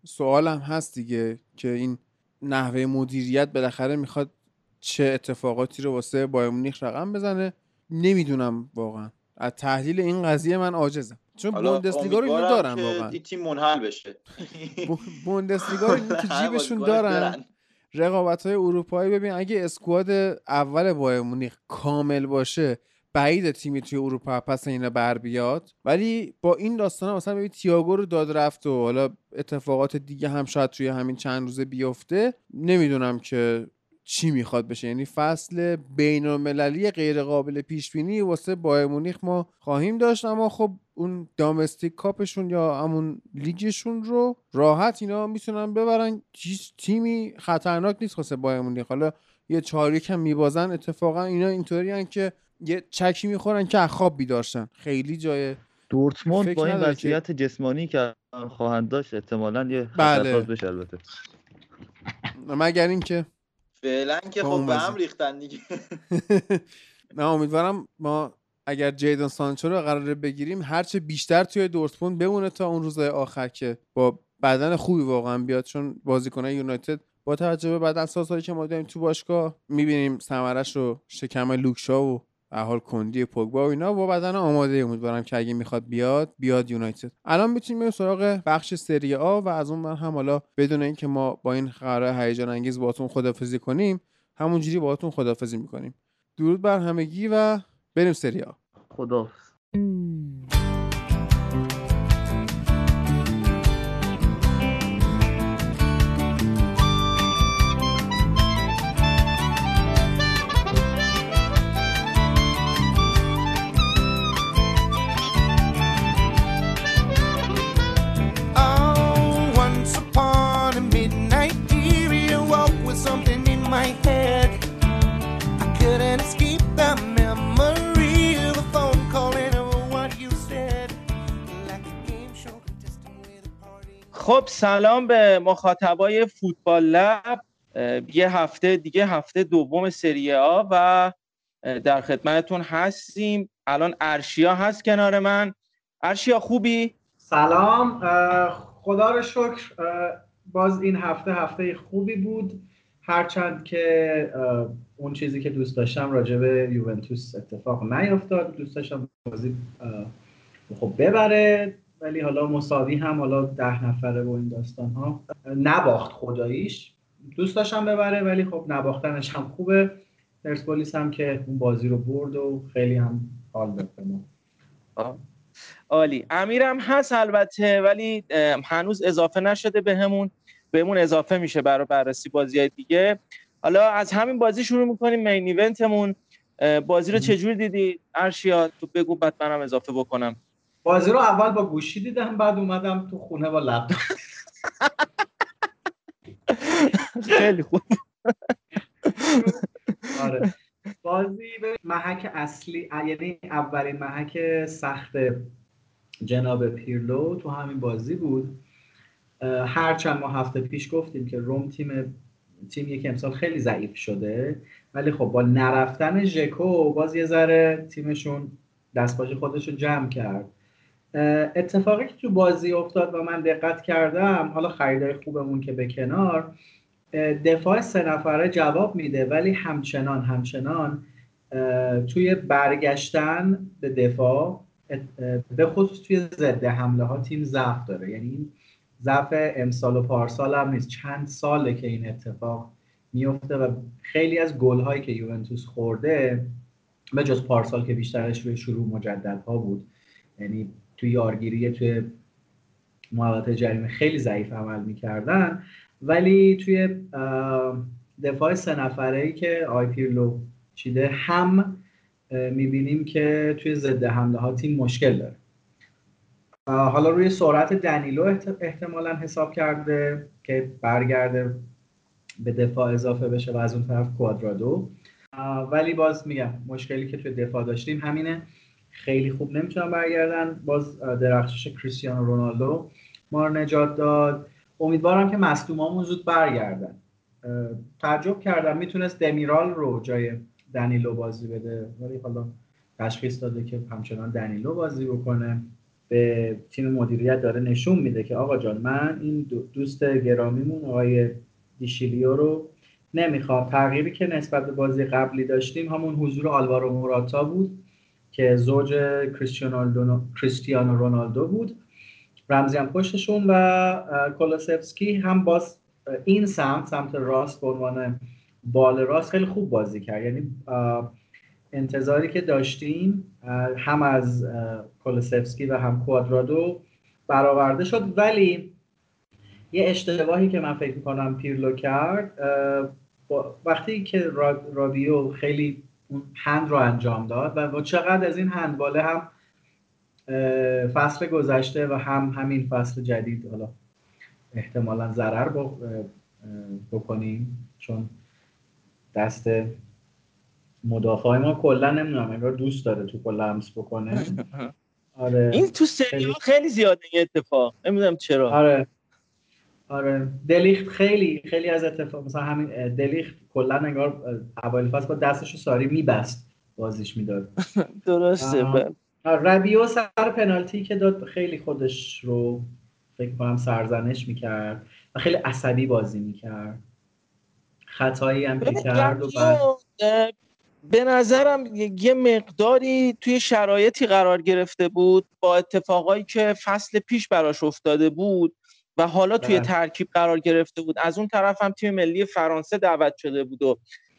سوال هم هست دیگه که این نحوه مدیریت بالاخره می‌خواد چه اتفاقاتی رو واسه بایر مونیخ رقم بزنه نمی‌دونم واقعا. از تحلیل این قضیه من عاجزم. چون بوندسلیگا رو امیدوارم دارن واقعا. این تیم منحل بشه. بو- بوندسلیگا رو تو جیبشون دارن. رقابت های اروپایی ببین اگه اسکواد اول بایر مونیخ کامل باشه بعید تیمی توی اروپا پس اینا بر بیاد. ولی با این داستان مثلا ببین تییاگو رو داد رفت و حالا اتفاقات دیگه هم شاید توی همین چند روزه بیفته. نمی‌دونم که چی می‌خواد بشه؟ یعنی فصل بین المللی غیر قابل پیش بینی واسه بایر مونیخ ما خواهیم داشت اما خب اون دامستیک کاپشون یا همون لیگشون رو راحت اینا می‌تونن ببرن. هیچ تیمی خطرناک نیست واسه بایر مونیخ. حالا یه چاریک هم میبازن اتفاقا اینا اینطوری که یه چکی می‌خورن که خواب بیدارشن خیلی جای دورتموند با این وضعیت جسمانی که خواهند داشت احتمالاً یه بله. بشه البته. مگر اینکه فعلا که خب به. هم ریختن دیگه نه امیدوارم ما اگر جیدن سانچو رو قراره بگیریم هرچه بیشتر توی دورتموند بمونه تا اون روزهای آخر که با بدن خوبی واقعا بیاد چون بازیکنای یونایتد با توجه به بدن سازهایی که ما داریم تو باشگاه می‌بینیم ثمرش رو شکم لوکشا و هر حال کندی پوگبا و اینا. با بدن آماده. امیدوارم که اگه می‌خواد بیاد بیاد یونایتد. الان می‌تونیم بریم سراغ بخش سری آ و از اون من هم حالا بدون اینکه ما با این قرار هیجان انگیز باهاتون خدافزی کنیم همونجوری باهاتون خدافزی می‌کنیم. درود بر همگی و بریم سری آ. خدا خب سلام به مخاطبای فوتبال لب. یه هفته دیگه هفته دوم سری آ و در خدمتتون هستیم. الان ارشیا هست کنار من. ارشیا خوبی؟ سلام. خدا رو شکر. باز این هفته هفته خوبی بود. هرچند که اون چیزی که دوست داشتم راجع به یوونتوس اتفاق نیفتاد دوست داشتم بازی خب ببره. ولی حالا مساوی هم حالا ده نفره و این داستان ها نباخت خداییش. دوست داشتم ببره ولی خب نباختنش هم خوبه. پرسپولیس هم که اون بازی رو برد و خیلی هم حال داد. عالی. امیرم هست البته ولی هنوز اضافه نشده بهمون بهمون اضافه میشه برای بررسی بازی های دیگه. حالا از همین بازی شروع می‌کنیم مین ایونتمون. بازی رو چجوری دیدی؟ ارشیا تو بگو بعد منم اضافه بکنم. بازی رو اول با گوشی دیدم بعد اومدم تو خونه با لپتاپ. خیلی خوب. آره. بازی به محک اصلی یعنی اولین محک سخت جناب پیرلو تو همین بازی بود. اه، هرچند ما هفته پیش گفتیم که روم تیم تیم یک امسال خیلی ضعیف شده. ولی خب با نرفتن ژکو باز یه ذره تیمشون دستپاچه خودش رو جمع کرد. اتفاقی که تو بازی افتاد و من دقت کردم حالا خریدای خوبمون که به کنار دفاع سه نفره جواب میده ولی همچنان همچنان توی برگشتن به دفاع به خصوص توی ضد حمله ها تیم ضعف داره. یعنی ضعف امسال و پارسال هم نیست. چند ساله که این اتفاق میفته و خیلی از گل هایی که یوونتوس خورده به جز پارسال که بیشترش روی شروع مجدد ها بود. یعنی توی یارگیری توی محوطه جریمه خیلی ضعیف عمل می‌کردن. ولی توی دفاع سه نفره ای که آی پیرلو چیده هم می‌بینیم که توی ضد حمله ها تیم مشکل داره. حالا روی سرعت دنیلو احت- احتمالا حساب کرده که برگرده به دفاع اضافه بشه و از اون طرف کوادرادو. ولی باز میگم مشکلی که توی دفاع داشتیم همینه. خیلی خوب. نمی‌تونن برگردن باز درخشش کریستیانو رونالدو. ما رو نجات داد. امیدوارم که مصدومامون زود برگردن. تعجب کردم. می‌تونست دمیرال رو جای دنیلو بازی بده. ولی حالا تشخیص داده که همچنان دنیلو بازی بکنه. به تیم مدیریت داره نشون میده که آقا جان من این دو- دوست گرامیمون آقای دیشیلیو رو نمی‌خوام. تغییری که نسبت به بازی قبلی داشتیم همون حضور آلوارو موراتا بود. که زوج کریستیانو رونالدو بود. رمزی هم پشتشون و کولوسفسکی هم باز این سمت سمت راست به عنوان بال راست خیلی خوب بازی کرد. یعنی انتظاری که داشتیم هم از کولوسفسکی و هم کوادرادو برآورده شد. ولی یه اشتباهی که من فکر می‌کنم پیرلو کرد وقتی که را- رابیو خیلی اون هند رو انجام داد و با چقدر از این هندباله هم فصل گذشته و هم همین فصل جدید حالا احتمالا ضرر بکنیم چون دست مدافع ما کلا نمی‌دونم انگار دوست داره توپو لمس بکنه. آره. این تو سری خیلی- زیاده این اتفاق. نمی‌دونم چرا. آره. آره دلیخت خیلی خیلی از اتفاق مثلا همین دلیخت کلا انگار اوایل فصل با دستش ساری میبست بازیش می‌داد درسته. بله. ربیو سر پنالتی که داد خیلی خودش رو فکر کنم سرزنش می‌کرد و خیلی عصبی بازی می‌کرد خطایی هم که کرد و بعد به نظرم یه مقداری توی شرایطی قرار گرفته بود با اتفاقایی که فصل پیش براش افتاده بود و حالا توی بله. ترکیب قرار گرفته بود. از اون طرف هم تیم ملی فرانسه دعوت شده بود و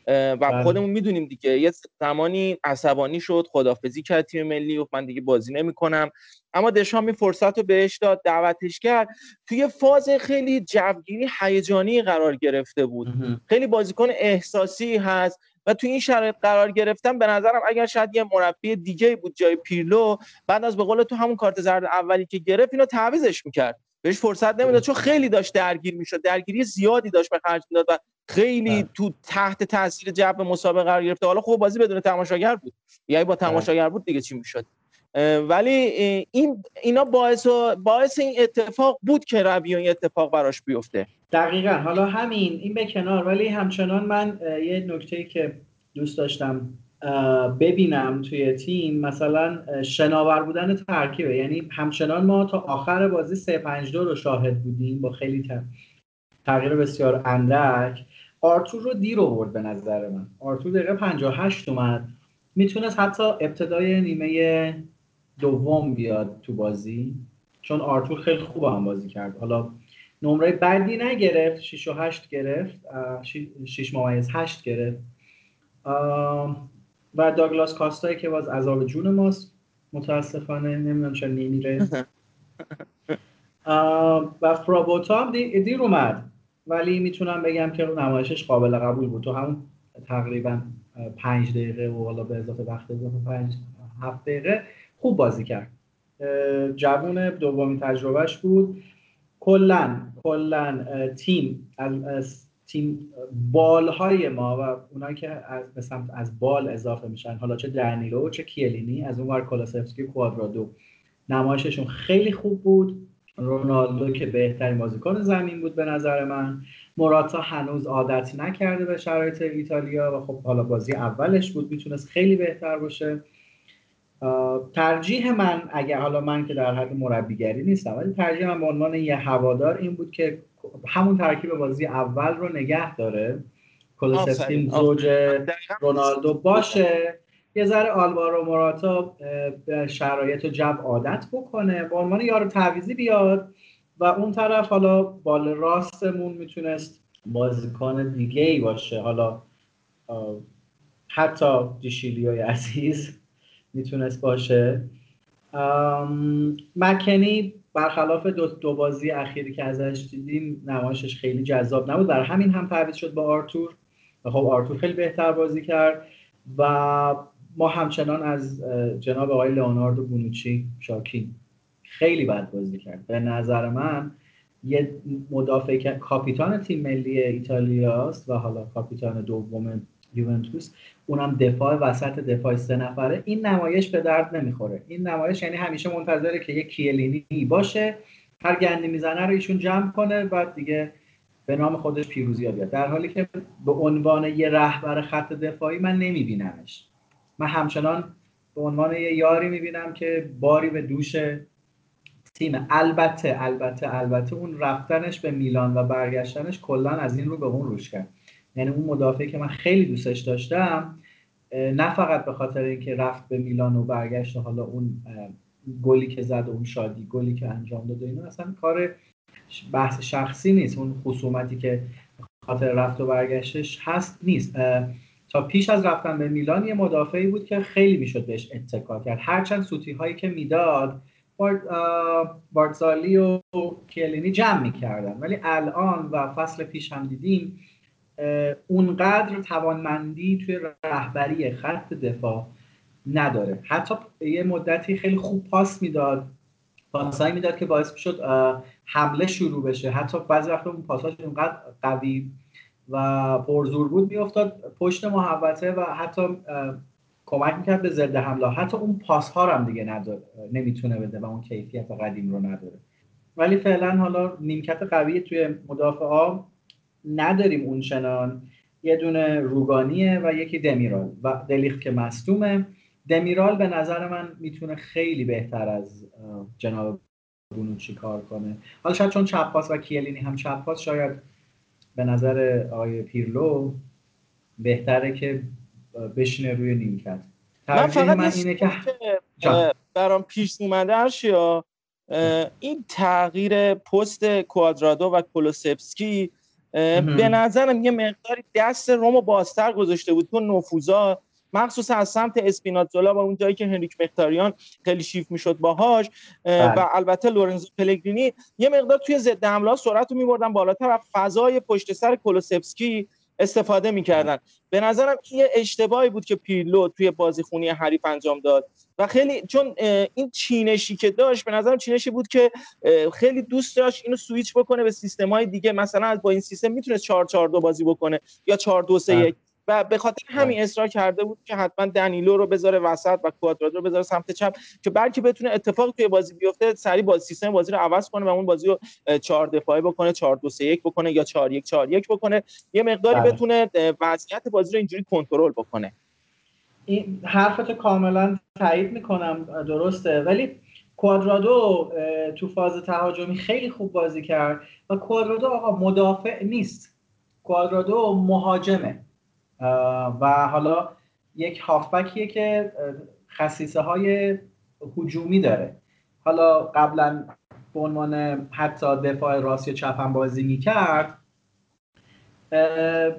و بله. خودمون می‌دونیم دیگه. یه زمانی عصبانی شد خدافزی کرد تیم ملی و من دیگه بازی نمی‌کنم. اما دشام این فرصت رو بهش داد دعوتش کرد. توی فاز خیلی جوگیری هیجانی قرار گرفته بود. خیلی بازیکن احساسی هست و تو این شرایط قرار گرفتن. به نظرم اگر شاید یه مربی دیگه بود جای پیرلو بعد از به قول تو همون کارت زرد اولی که گرفت اینو تعویزش می‌کرد. بهش فرصت نمی‌داد چون خیلی داشت درگیر می‌شد. درگیری زیادی داشت به خرج می‌داد و خیلی بله. تو تحت تاثیر جو مسابقه قرار گرفته. حالا خوب بازی بدون تماشاگر بود. یعنی با تماشاگر بود دیگه چی می‌شد؟ ولی اه، این اینا باعث و- باعث این اتفاق بود که ربیون این اتفاق براش بیفته. دقیقا. حالا همین این به کنار. ولی همچنان من اه، یه نکته که دوست داشتم اه، ببینم توی تیم مثلا شناور بودن ترکیبه. یعنی همچنان ما تا آخر بازی 3 5 2 رو شاهد بودیم با خیلی تغییر بسیار اندک. آرتور رو دیر آورد به نظر من. آرتور دقیقه 58 اومد. می‌تونست حتی ابتدای نیمه دوم بیاد تو بازی. چون آرتور خیلی خوب هم بازی کرد. حالا نمره بعدی نگرفت. 6 و 8 گرفت. 6 ممیز 8 گرفت. و داگلاس کاستایی که باز عذاب جون ماست. متاسفانه نمی‌دونم چرا نمیره و فرابوتا هم دی- دیر اومد. ولی می‌تونم بگم که نمایشش قابل قبول بود. تو همون تقریبا پنج دقیقه و حالا به اضافه وقت اضافه پنج هفت دقیقه خوب بازی کرد. جوون دومین تجربهش بود. کلا کلا تیم از تیم بالهای ما و اونایی که از به سمت از بال اضافه میشن. حالا چه دنیلو چه کیلینی از اون ور کولاسفسکی کوادرادو. نمایششون خیلی خوب بود. رونالدو که بهترین بازیکن زمین بود به نظر من. موراتا هنوز عادت نکرده به شرایط ایتالیا و خب حالا بازی اولش بود می‌تونست خیلی بهتر باشه. ترجیح من اگر حالا من که در حد مربیگری نیستم ولی ترجیح من به عنوان یه هوادار این بود که همون ترکیب بازی اول رو نگه داره. کولوسفسکی آفرین، زوج. رونالدو باشه. یه ذره آلوارو موراتا به شرایط و جو عادت بکنه. به عنوان یارو تعویزی بیاد و اون طرف حالا بال راستمون می‌تونست بازیکن دیگه ای باشه. حالا حتی دیشیلیوی عزیز می‌تونست باشه. مکنی برخلاف دو, دو بازی اخیری که ازش دیدیم نمایشش خیلی جذاب نبود. برای همین هم تعویض شد با آرتور. و خب آرتور خیلی بهتر بازی کرد. و ما همچنان از جناب آقای لئوناردو بونوچی شاکین خیلی بد بازی کرد. به نظر من یه مدافع کاپیتان تیم ملی ایتالیاست و حالا کاپیتان دوم یوونتوس اونم دفاع وسط دفاع سه نفره. این نمایش به درد نمی‌خوره. این نمایش یعنی همیشه منتظره که یه کیلینی باشه. هر گندی می‌زنه رو ایشون جمع کنه بعد دیگه به نام خودش پیروزی بیاد. در حالی که به عنوان یه رهبر خط دفاعی من نمیبینمش. من همچنان به عنوان یه یاری می‌بینم که باری به دوش تیم. البته البته البته اون رفتنش به میلان و برگشتنش کلا از این رو به اون روش کرد. یعنی اون مدافعی که من خیلی دوستش داشتم نه فقط به خاطر اینکه رفت به میلان و برگشت و حالا اون گلی که زد و اون شادی گلی که انجام داد و اینا اصلا کار بحث شخصی نیست. اون خصومتی که خاطر رفت و برگشتش هست نیست. تا پیش از رفتن به میلان یه مدافعی بود که خیلی می‌شد بهش اتکا کرد. هرچند سوتی هایی که می‌داد بارتزالی و کلینی جمع می‌کردن. ولی الان و فصل پیش هم دیدیم اونقدر توانمندی توی رهبری خط دفاع نداره. حتی یه مدتی خیلی خوب پاس می‌داد پاسایی می‌داد که باعث می‌شد حمله شروع بشه. حتی بعضی وقتا اون پاساش اونقدر قوی و پرزور بود میافتاد پشت محوطه و حتی کمک می‌کرد به ضد حمله. حتی اون پاس ها هم دیگه نداره نمی‌تونه بده و اون کیفیت قدیم رو نداره. ولی فعلا حالا نیمکت قوی توی مدافع ها نداریم اون چنان. یه دونه روگانیه و یکی دمیرال. و دلیخت که مصدومه. دمیرال به نظر من می‌تونه خیلی بهتر از جناب بونوچی کار کنه. حالا شاید چون چپ پاس و کیلینی هم چپ پاس شاید به نظر آقای پیرلو بهتره که بشینه روی نیمکت. من فقط من اینه که برام پیش اومده ارشیا این تغییر پست کوادرادو و مهم. به نظرم یه مقداری دست رومو بازتر گذاشته بود تو نفوذا مخصوصا از سمت اسپیناتزولا و اون جایی که هنریک مختاریان خیلی شیف می‌شد باهاش اه، بله. و البته لورنزو پلگرینی یه مقدار توی ضد حمله سرعت رو میبردن بالاتر و فضای پشت سر کولوسفسکی استفاده می‌کردن. به نظرم این یه اشتباهی بود که پیرلو توی بازی خونی حریف انجام داد. و خیلی چون این چینشی که داشت به نظرم چینشی بود که خیلی دوست داشت اینو سویچ بکنه به سیستم های دیگه. مثلا با این سیستم می‌تونه 4 4 2 بازی بکنه یا 4 2 3 1 و به خاطر همین اصرار کرده بود که حتما دنیلو رو بذاره وسط و کوادرادو رو بذاره سمت چپ که بلکه بتونه اتفاق توی بازی بیفته سریع با سیستم بازی رو عوض کنه و اون بازی رو اه، چهار دفاعه بکنه 4 2 3 1 بکنه یا 4 1 4 1 بکنه. یه مقداری بله. بتونه وضعیت بازی رو اینجوری کنترل بکنه. این حرفتو کاملا تایید می‌کنم درسته. ولی کوادرادو تو فاز تهاجمی خیلی خوب بازی کرد و کوادرادو آقا مدافع نیست. کوادرادو مهاجمه. و حالا یک هافبکیه که خصیصه های هجومی داره. حالا قبلا به عنوان حتی دفاع راست یا چپ هم بازی می‌کرد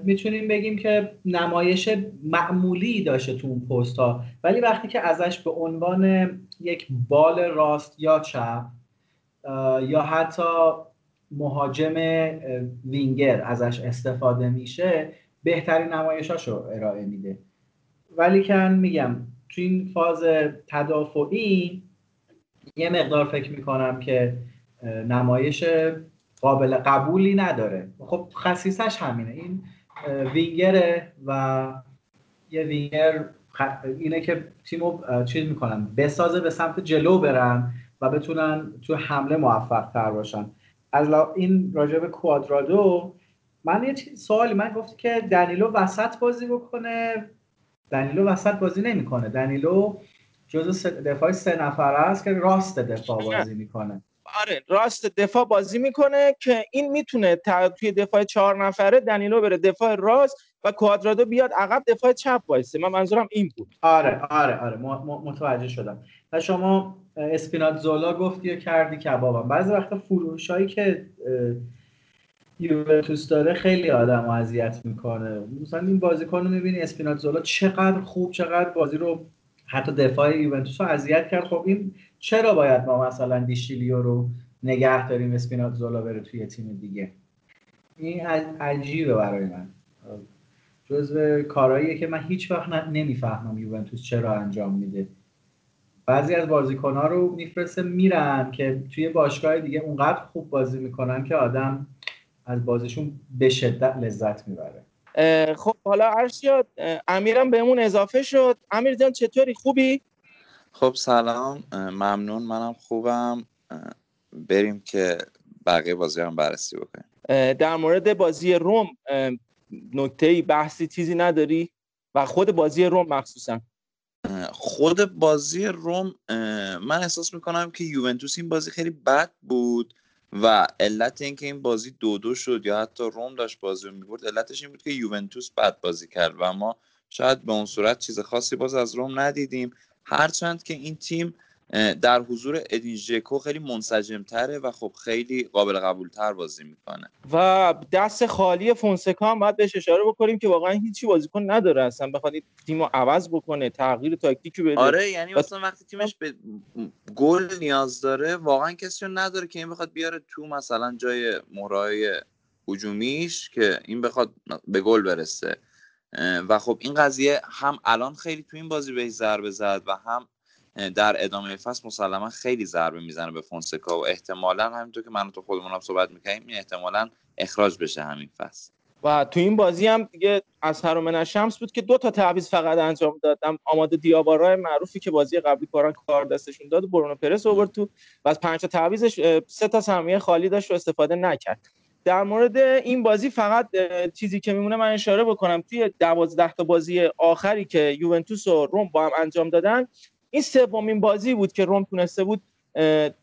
می‌تونیم بگیم که نمایش معمولی داشته تو اون پست ها. ولی وقتی که ازش به عنوان یک بال راست یا چپ یا حتی مهاجم وینگر ازش استفاده میشه بهترین نمایشاشو ارائه میده. ولی که میگم تو این فاز تدافعی یه مقدار فکر می‌کنم که نمایش قابل قبولی نداره. خب خصیصش همینه. این وینگره و یه وینگر اینه که تیمو چیز می‌کنن بسازه به سمت جلو برن و بتونن تو حمله موفق تر باشن. از این راجع به کوادرادو من یه چیز- سوالی من گفتی که دنیلو وسط بازی بکنه. دنیلو وسط بازی نمی‌کنه. دنیلو جزو سه- دفاع سه نفره است که راست دفاع بازی می‌کنه. آره راست دفاع بازی می‌کنه که این می‌تونه توی دفاع چهار نفره دنیلو بره دفاع راست و کوادرادو بیاد عقب دفاع چپ وایسه. من منظورم این بود. آره آره آره. متوجه شدم. و شما اه، اسپیناتزولا گفتی و کردی کبابم. بعضی وقتا فروشایی که اه، یوونتوس داره خیلی آدم رو اذیت می‌کنه. مثلا این بازیکن رو می‌بینی اسپیناتزولا چقدر خوب چقدر بازی رو حتی دفاع یوونتوس رو اذیت کرد. خب این چرا باید ما مثلا دیشیلیو رو نگه داریم اسپیناتزولا بره توی تیم دیگه؟ این عجیبه برای من. جزو کارهاییه که من هیچ وقت نمی‌فهمم یوونتوس چرا انجام میده. بعضی از بازیکنها رو میفرسته میرن که توی باشگاه دیگه اونقدر خوب بازی می‌کنن که آدم از بازیشون به شدت لذت می‌بره. خب حالا ارشیا اه، امیرم بهمون اضافه شد. امیر جان چطوری؟ خوبی؟ خب سلام. ممنون. منم خوبم. بریم که بقیه بازی هم بررسی بکنیم. در مورد بازی روم نکته بحثی چیزی نداری؟ و خود بازی روم مخصوصا. خود بازی روم من احساس می‌کنم که یوونتوس این بازی خیلی بد بود. و علت اینکه این بازی دو دو شد یا حتی روم داشت بازی رو می‌برد علتش این بود که یوونتوس بد بازی کرد و ما شاید به اون صورت چیز خاصی باز از روم ندیدیم. هرچند که این تیم در حضور ادین ژکو خیلی منسجم تره و خب خیلی قابل قبول تر بازی می‌کنه. و دست خالی فونسکا هم باید بهش اشاره بکنیم که واقعا هیچی بازیکن نداره. اصلا بخواد این تیم رو عوض بکنه تغییر تاکتیکی بده. آره یعنی و مثلا وقتی تیمش به گل نیاز داره واقعا کسی رو نداره که این بخواد بیاره تو مثلا جای مهرهای هجومیش که این بخواد به گل برسه. و خب این قضیه هم الان خیلی تو این بازی بهش ضربه زد و هم در ادامه فصل مسلما خیلی ضربه می‌زنه به فونسکا و احتمالا همینطور که من تو خودمون هم صحبت می‌کنیم این احتمالا اخراج بشه همین فصل. و تو این بازی هم دیگه از من شمس بود که دو تا تعویض فقط انجام دادم آماده دیابارا معروفی که بازی قبلی کاران کار دستشون داد برونو پرس آورد تو. و از پنج تا تعویضش اه، سه تا سهمیه خالی داشت و استفاده نکرد. در مورد این بازی فقط چیزی که میمونه من اشاره بکنم. توی دوازده تا بازی آخری که یوونتوس و روم با هم انجام دادن این سومین بازی بود که روم تونسته بود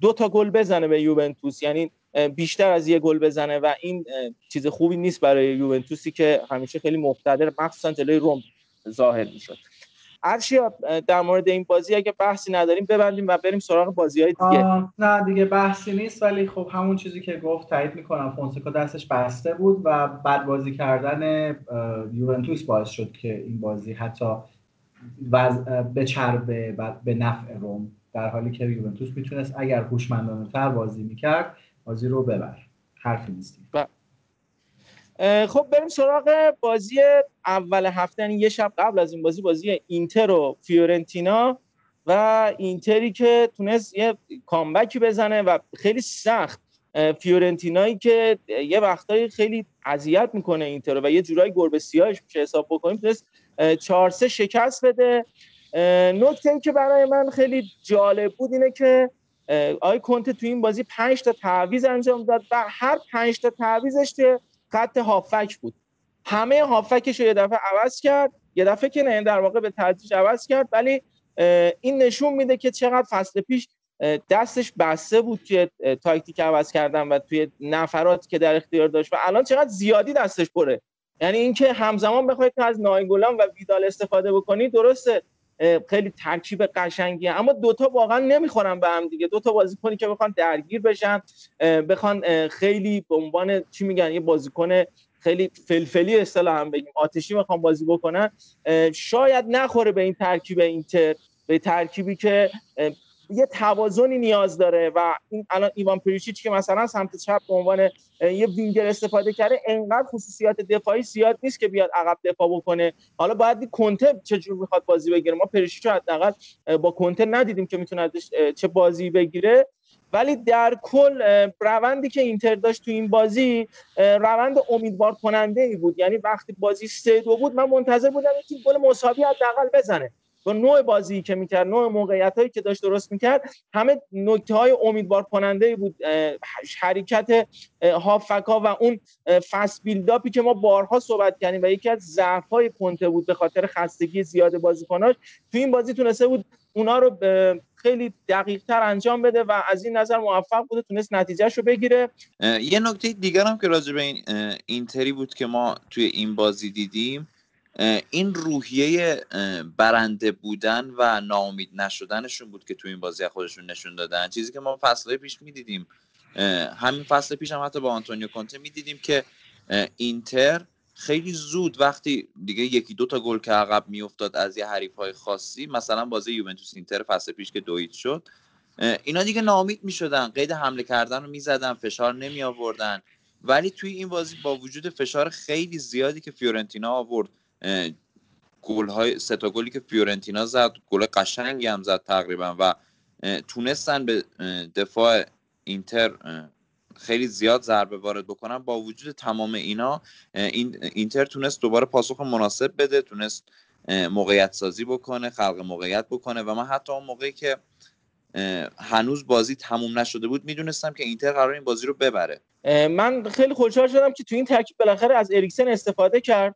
دو تا گل بزنه به یوونتوس. یعنی بیشتر از یه گل بزنه و این چیز خوبی نیست برای یوونتوسی که همیشه خیلی مقتدر مخصوصا جلوی روم ظاهر می‌شد. ارشیا در مورد این بازی اگه بحثی نداریم ببندیم و بریم سراغ بازی های دیگه نه دیگه بحثی نیست ولی خب همون چیزی که گفت تایید می‌کنم. فونسکا دستش بسته بود و بد بازی کردن یوونتوس باعث شد که این بازی حتی. به چربه و به نفع روم. در حالی که یوونتوس می‌تونست اگر هوشمندانه تر بازی می‌کرد بازی رو ببر. حرفی اه، خب بریم سراغ بازی اول هفته. یعنی یه شب قبل از این بازی بازی اینتر و فیورنتینا و اینتری که تونست یه کامبکی بزنه و خیلی سخت. فیورنتینایی که یه وقتایی خیلی اذیت می‌کنه اینتر و یه جورایی گربه سیاهش میشه حساب بکنیم تونست اه، چهار سه شکست بده. نکته ای که برای من خیلی جالب بود اینه که آقای کنته تو این بازی پنج تا تعویض انجام داد و هر پنج تا تعویضش توی خط هافک بود. همه هافکش رو یه دفعه عوض کرد یه دفعه که نه در واقع به تدریج عوض کرد ولی این نشون میده که چقدر فصل پیش دستش بسته بود توی تاکتیک عوض کردن و توی نفراتی که در اختیار داشت و الان چقدر زیادی دستش پره. یعنی اینکه همزمان بخواید که از نایگولان و ویدال استفاده بکنی درسته. خیلی ترکیب قشنگیه. اما دوتا واقعا نمی‌خورن به هم دیگه. دوتا بازیکنی که بخوان درگیر بشن بخوان خیلی به عنوان چی میگن یه بازیکن خیلی فلفلی اصطلاح هم بگیم آتشی می‌خوان بازی بکنن. شاید نخوره به این ترکیب اینتر به ترکیبی که یه توازنی نیاز داره و این الان ایوان پریشیچ که مثلا سمت چپ به عنوان یه وینگر استفاده کرده انقدر خصوصیات دفاعی زیاد نیست که بیاد عقب دفاع بکنه. حالا باید دید کنته چجور می‌خواد بازی بگیره؟ ما پریشیچ حداقل با کنته ندیدیم که می‌تونه چه بازی بگیره. ولی در کل روندی که اینتر داشت تو این بازی روند امیدوار کننده ای بود. یعنی وقتی بازی سه دو بود من منتظر بودم این گل مساوی حداقل بزنه. با نوع بازی که می‌کرد نوع موقعیت هایی که داشت درست می‌کرد همه نکته های امیدوار کننده بود حرکت هافکا و اون فست بیلداپی که ما بارها صحبت کردیم و یکی از ضعف های کنته بود به خاطر خستگی زیاد بازیکناش. تو این بازی تونسته بود اونا رو خیلی دقیق تر انجام بده و از این نظر موفق بوده تونست نتیجهش رو بگیره یه نکته دیگر هم که راجع به این اینتری بود که ما توی این بازی دیدیم این روحیه برنده بودن و ناامید نشدنشون بود که توی این بازی از خودشون نشون دادن. چیزی که ما فصل پیش می‌دیدیم همین فصل پیش هم حتی با آنتونیو کونته می‌دیدیم که اینتر خیلی زود وقتی دیگه یکی دو تا گل که عقب میافتاد از یه حریف های خاصی مثلا بازی یوونتوس اینتر فصل پیش که دوید شد اینا دیگه ناامید می‌شدن. قید حمله کردن رو می‌زدن فشار نمی آوردن ولی توی این بازی با وجود فشار خیلی زیادی که فیورنتینا آورد اه، گل‌های سه تا گلی که فیورنتینا زد گل قشنگی هم زد تقریبا و تونستن به دفاع اینتر خیلی زیاد ضربه وارد بکنن. با وجود تمام اینا این اینتر تونست دوباره پاسخ مناسب بده تونست موقعیت سازی بکنه خلق موقعیت بکنه و من حتی اون موقعی که هنوز بازی تموم نشده بود می‌دونستم که اینتر قرار این بازی رو ببره. من خیلی خوشحال شدم که تو این ترکیب بالاخره از اریکسن استفاده کرد.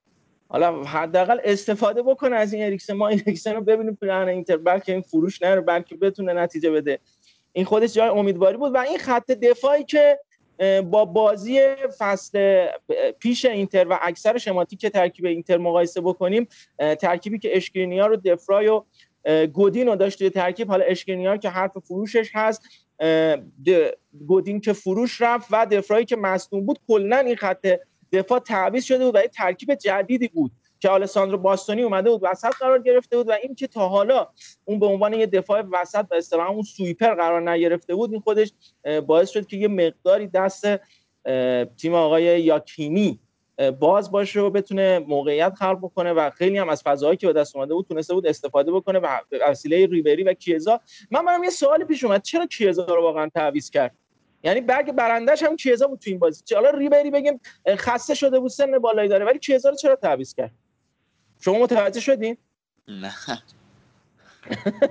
حالا حداقل استفاده بکنه از این اریکسن. ما اریکسن رو ببینیم پلن اینتر. بلکه این فروش نره بلکه بتونه نتیجه بده. این خودش جای امیدواری بود و این خط دفاعی که با بازی فصل پیش اینتر و اکثر شماتیک ترکیب اینتر مقایسه بکنیم ترکیبی که اشکرینیار و دفرای و گودین رو داشت توی ترکیب. حالا اشکرینیا که حرف فروشش هست گودین که فروش رفت و دفرایی که مصدوم بود کلا این خط دفاع تعویض شده بود و یه ترکیب جدیدی بود که آلساندرو باستونی اومده بود وسط قرار گرفته بود و این که تا حالا اون به عنوان یه دفاع وسط به اصطلاح اون سویپر قرار نگرفته بود این خودش باعث شد که یه مقداری دست تیم آقای یاکینی باز باشه و بتونه موقعیت خلق بکنه و خیلی هم از فضاهایی که به دست اومده بود تونسته بود استفاده بکنه و وسیله ریبری و کیزا. من برام یه سوالی پیش اومد چرا کیزا رو واقعا تعویض کرد؟ یعنی برگ برندش هم کیزا بود تو این بازی. حالا ریبری بگیم خسته شده بود سن بالایی داره ولی کیزا رو چرا تعویض کرد؟ شما متوجه شدین؟ نه.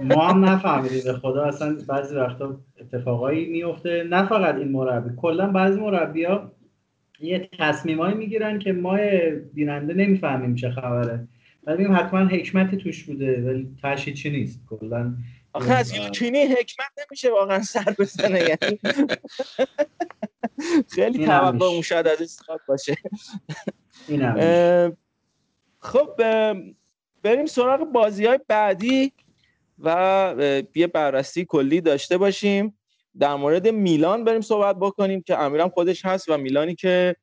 ما هم نفهمیدیم به خدا اصلا بعضی وقتا اتفاقایی میفته نه فقط این مربی کلا بعضی مربی ها یه تصمیمایی می‌گیرن که ما بیننده نمی‌فهمیم چه خبره. میگیم حتما حکمتی توش بوده ولی تشی چی نیست؟ کلا آخه از یوکینی حکمت نمیشه واقعا سر بزنه یعنی خیلی توقع. اون شاید ازش زیاد باشه. خب بریم سراغ بازی های بعدی و یه بررسی کلی داشته باشیم. در مورد میلان بریم صحبت بکنیم که امیرم خودش هست و میلانی که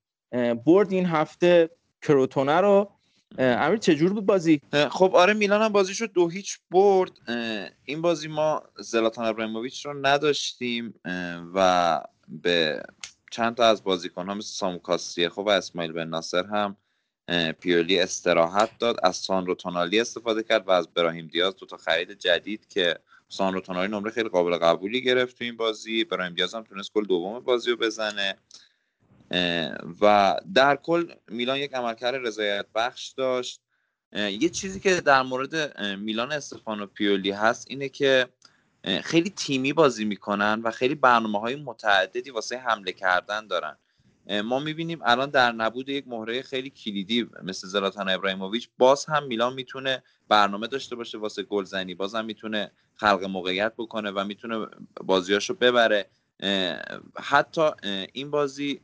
برد این هفته کروتونه رو امیر چجور بود بازی؟ خب آره میلان هم بازیشو دو هیچ برد. این بازی ما زلاتان ابراهیموویچ رو نداشتیم و به چند تا از بازیکن ها مثل سامو کاستیخو و اسماعیل بن ناصر هم پیولی استراحت داد. از سانرو تونالی استفاده کرد و از براهیم دیاز دو تا خرید جدید که سانرو تونالی نمره خیلی قابل قبولی گرفت تو این بازی. براهیم دیاز هم تونست گل دوم بازی رو بزنه. و در کل میلان یک عملکرد رضایت بخش داشت یه چیزی که در مورد میلان استفانو پیولی هست اینه که خیلی تیمی بازی می‌کنن و خیلی برنامه های متعددی واسه حمله کردن دارن. ما می‌بینیم الان در نبود یک مهره خیلی کلیدی مثل زلاتان ابراهیموویچ باز هم میلان می‌تونه برنامه داشته باشه واسه گلزنی. باز هم می‌تونه خلق موقعیت بکنه و می‌تونه بازیاشو ببره. حتی این بازی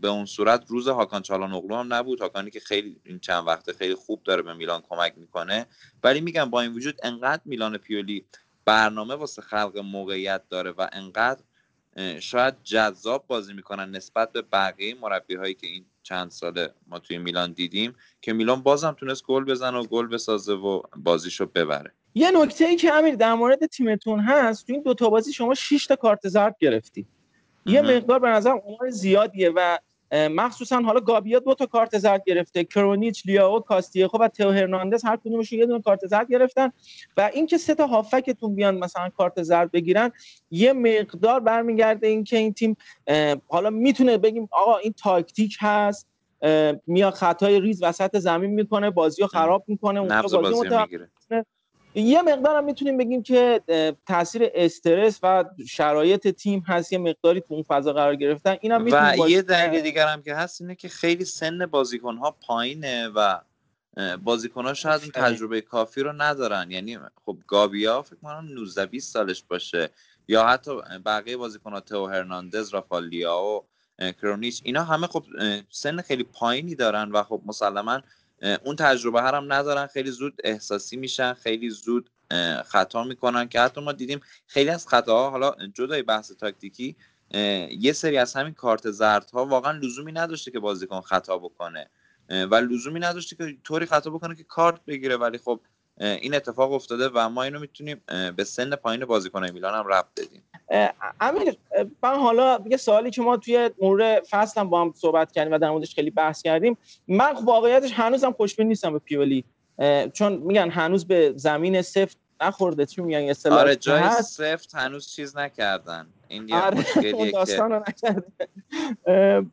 به اون صورت روز هاکان چالانوغلو هم نبود. هاکانی که خیلی این چند وقته خیلی خوب داره به میلان کمک می‌کنه. ولی میگم با این وجود انقدر میلان پیولی برنامه واسه خلق موقعیت داره و انقدر شاید جذاب بازی می‌کنن نسبت به بقیه مربی هایی که این چند ساله ما توی میلان دیدیم که میلان بازم تونست گل بزنه و گل بسازه و بازیشو ببره. یه نکته ای که امیر در مورد تیمتون هست تو این دو تا بازی شما 6 تا کارت زرد گرفتی. یه. مقدار به نظر آمار زیادیه و مخصوصا حالا گابیا دو تا کارت زرد گرفته کرونیچ لیاو کاستیهو و تئو هرناندز هر کدومشون یه دونه کارت زرد گرفتن و اینکه سه تا هافکتون بیان مثلا کارت زرد بگیرن یه مقدار برمیگرده اینکه این تیم حالا می‌تونه بگیم آقا این تاکتیک هست میاد خطای ریز وسط زمین می‌کنه بازی رو خراب می‌کنه نبض بازی بازی می‌گیره یه مقدار هم می‌تونیم بگیم که تاثیر استرس و شرایط تیم هست یه مقداری تو اون فضا قرار گرفتن اینم و می‌تونیم یه دلیل دیگر هم که هست اینه که خیلی سن بازیکن ها پایینه و بازیکن ها شاید اون آفرین. تجربه کافی رو ندارن یعنی خب گابیا فکر کنم 19 20 سالش باشه یا حتی بقیه بازیکن ها تو هرناندز رافالیا و کرونیچ اینا همه خب سن خیلی پایینی دارن و خب مسلما اون تجربه هر هم ندارن خیلی زود احساسی میشن خیلی زود خطا می‌کنن که حتی ما دیدیم خیلی از خطاها حالا جدای بحث تاکتیکی یه سری از همین کارت زردها واقعا لزومی نداشته که بازیکن خطا بکنه و لزومی نداشته که طوری خطا بکنه که کارت بگیره ولی خب این اتفاق افتاده و ما اینو می‌تونیم به سن پایین بازیکن میلان هم ربط بدیم. امیر من حالا یه سوالی که ما توی مرور فصل هم با هم صحبت کردیم و در موردش خیلی بحث کردیم من واقعیتش هنوزم خوشبین نیستم به پیولی چون میگن هنوز به زمین سفت نخورده چی میگن؟ یه اصطلاحی آره جای هست. سفت هنوز چیز نکردن. این یه آره مشکلیه داستان